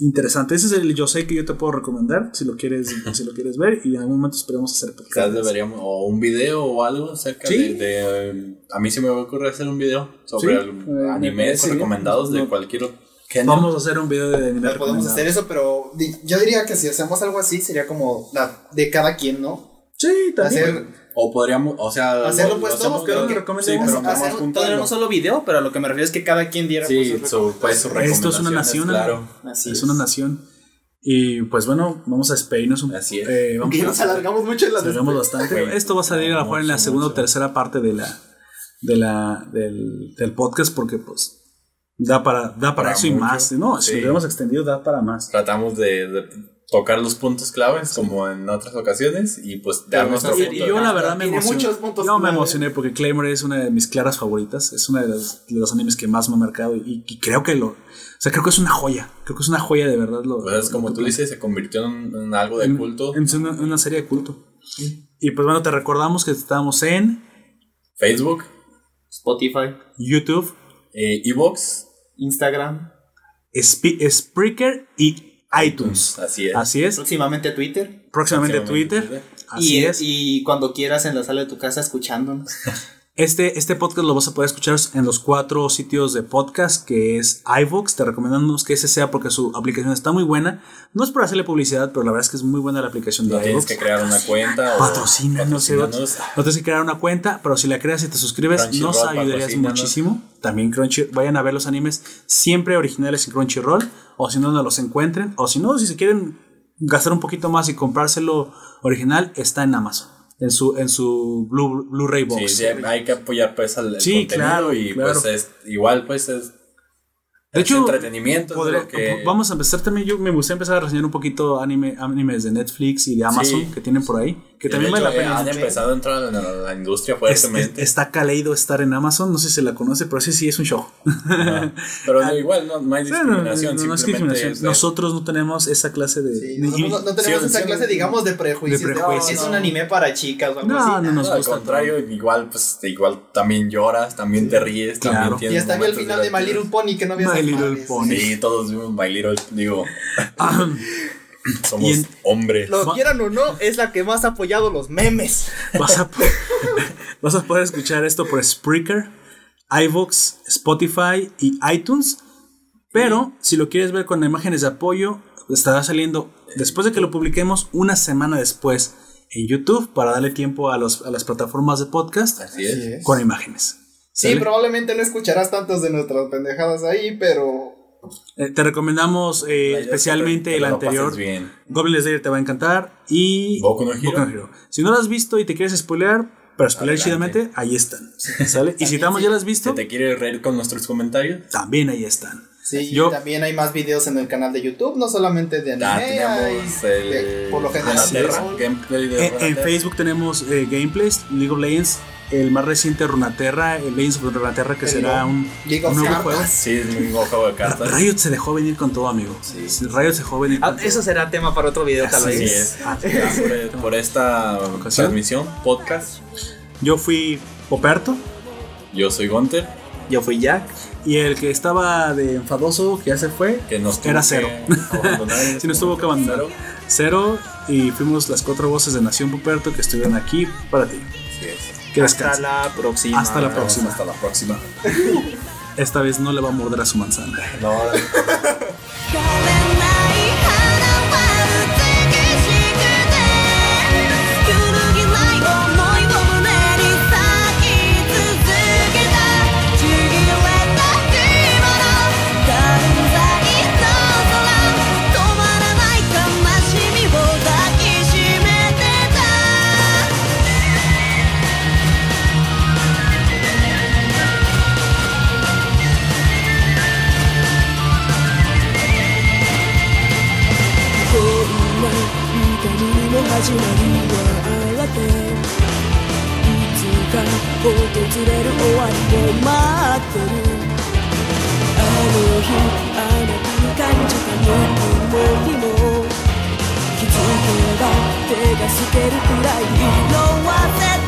interesante. Ese es el yo sé que yo te puedo recomendar si lo quieres, si lo quieres ver y en algún momento esperemos hacer Quizás deberíamos, o un video o algo acerca Sí. de, de, A mí se me ocurre hacer un video sobre Sí, eh, me animes bien. recomendados de No. cualquier género. Vamos a hacer un video de anime Pero podemos hacer eso, pero yo diría que si hacemos algo así sería como la de cada quien, ¿no? Sí, también. Hacer O podríamos, o sea, Hacerlo, pues, todos, pero pero- que sí, pero recomendemos. vamos hacer juntando. Todavía no solo video, pero a lo que me refiero es que cada quien diera Sí, pues, su, pues, sus Esto es una nación, claro. Así es una nación. Y pues bueno, vamos a despedirnos un Así es. eh, vamos a nos alargamos mucho en las alargamos bastante. Esto va a salir a lo mejor en la mucho, segunda o tercera parte de la, de la del, del podcast porque pues da para da para, Para eso y más. No, si lo hubiéramos extendido da para más. Tratamos de, de tocar los puntos claves como en otras ocasiones y pues dar nuestro Y, punto y de yo la verdad me emocioné. muchos puntos Yo me emocioné porque Claymore es una de mis claras favoritas. Es una de, las- de los animes que más me ha marcado y, y creo que lo, o sea, creo que es una joya. Creo que es una joya de verdad. Lo, Pues es como lo tú dices, se convirtió en, en algo de en- culto. En una, una serie de culto. Y pues bueno, te recordamos que estamos en Facebook, Spotify, YouTube, eh, Evox, Instagram, Spreaker y iTunes. así es. Así es. próximamente Twitter. Próximamente Próximamente Twitter. Twitter. Así y, es. y cuando quieras en la sala de tu casa escuchándonos. Este, este podcast lo vas a poder escuchar en los cuatro sitios de podcast, que es iVoox. Te recomendamos que ese sea porque su aplicación está muy buena. No es por hacerle publicidad, pero la verdad es que es muy buena la aplicación No de tienes iVoox. que crear una cuenta o Patrocínanos, no, patrocínanos. no tienes que crear una cuenta, pero si la creas y te suscribes, Crunchyroll, nos ayudarías muchísimo. También Crunchy, vayan a ver los animes siempre originales en Crunchyroll, o si no, no los encuentren, o si no, si se quieren gastar un poquito más y comprárselo original, está en Amazon, en su, en su Blu- Blu-ray box. Sí, sí, hay que apoyar pues al Sí, contenido claro, y claro. pues es igual pues es De es hecho, entretenimiento podré- que Vamos a empezar también. Yo me gustaría empezar a reseñar un poquito anime, animes de Netflix y de Amazon Sí. que tienen por ahí. Que y también vale la pena. han empezado a entrar en la, industria fuertemente es- está Kaleido estar en Amazon. No sé si se la conoce, pero sí, sí es un show. Pero no, igual no, no hay Sí, no, no, discriminación no, no es discriminación. es de- Nosotros no tenemos esa clase de. Sí, de- nosotros no, no tenemos sí, esa sí, clase, digamos, de prejuicios. de de, prejuicios. "Oh, Es no". un anime para chicas o algo No, así. no nos al gusta. contrario igual pues igual también lloras también te ríes Claro. también Y tienes hasta vi el final de My Little. Pony que no había My Little Pony. sí todos vimos My Little digo somos en- hombres Lo quieran o no, es la que más ha apoyado los memes. Vas a, po- vas a poder escuchar esto por Spreaker, iVoox, Spotify y iTunes. Pero si lo quieres ver con imágenes de apoyo, estará saliendo después de que lo publiquemos una semana después en YouTube para darle tiempo a, los, a las plataformas de podcast así es con imágenes. Sí, ¿Sale? probablemente no escucharás tantos de nuestras pendejadas ahí, pero Eh, te recomendamos eh, La especialmente te- te el anterior. bien. Goblin Slayer te va a encantar. Y. Boku no Hero. Si no lo has visto y te quieres spoilear, pero spoilear Adelante. chidamente, ahí están. ¿Sale? y si Tamo ya lo has ¿Se visto, te quiere reír con nuestros comentarios? también ahí están. sí, Yo- también hay más videos en el canal de YouTube, no solamente de anime. Hay tenemos de- el por lo general, de En. Facebook tenemos eh, gameplays, League of Legends, el más reciente Runaterra, el Legends of Runaterra, que El será un, League of un nuevo Cartas. juego. Sí, es un nuevo juego de Ra- cartas. Riot se dejó venir con todo, amigo. Riot se dejó venir Ah, con todo. eso será tema para otro video, tal vez. Es. Ah, por, por esta Ocasión. transmisión, podcast, Yo fui Poperto yo soy Gunter, Yo fui Jack. y el que estaba de enfadoso, que ya se fue, que nos era cero. en Sí, nos tuvo que abandonar. Cero, y fuimos las cuatro voces de Nación Poperto que estuvieron aquí para ti. Así es. Que Hasta la próxima. Hasta la próxima. Hasta la próxima. Esta vez no le va a morder a su manzana. No, みの始まりはあっていつか訪れる終わりを待ってる。あの日あなたに感じたぬくもりも気づけば手が透けるくらい色褪せ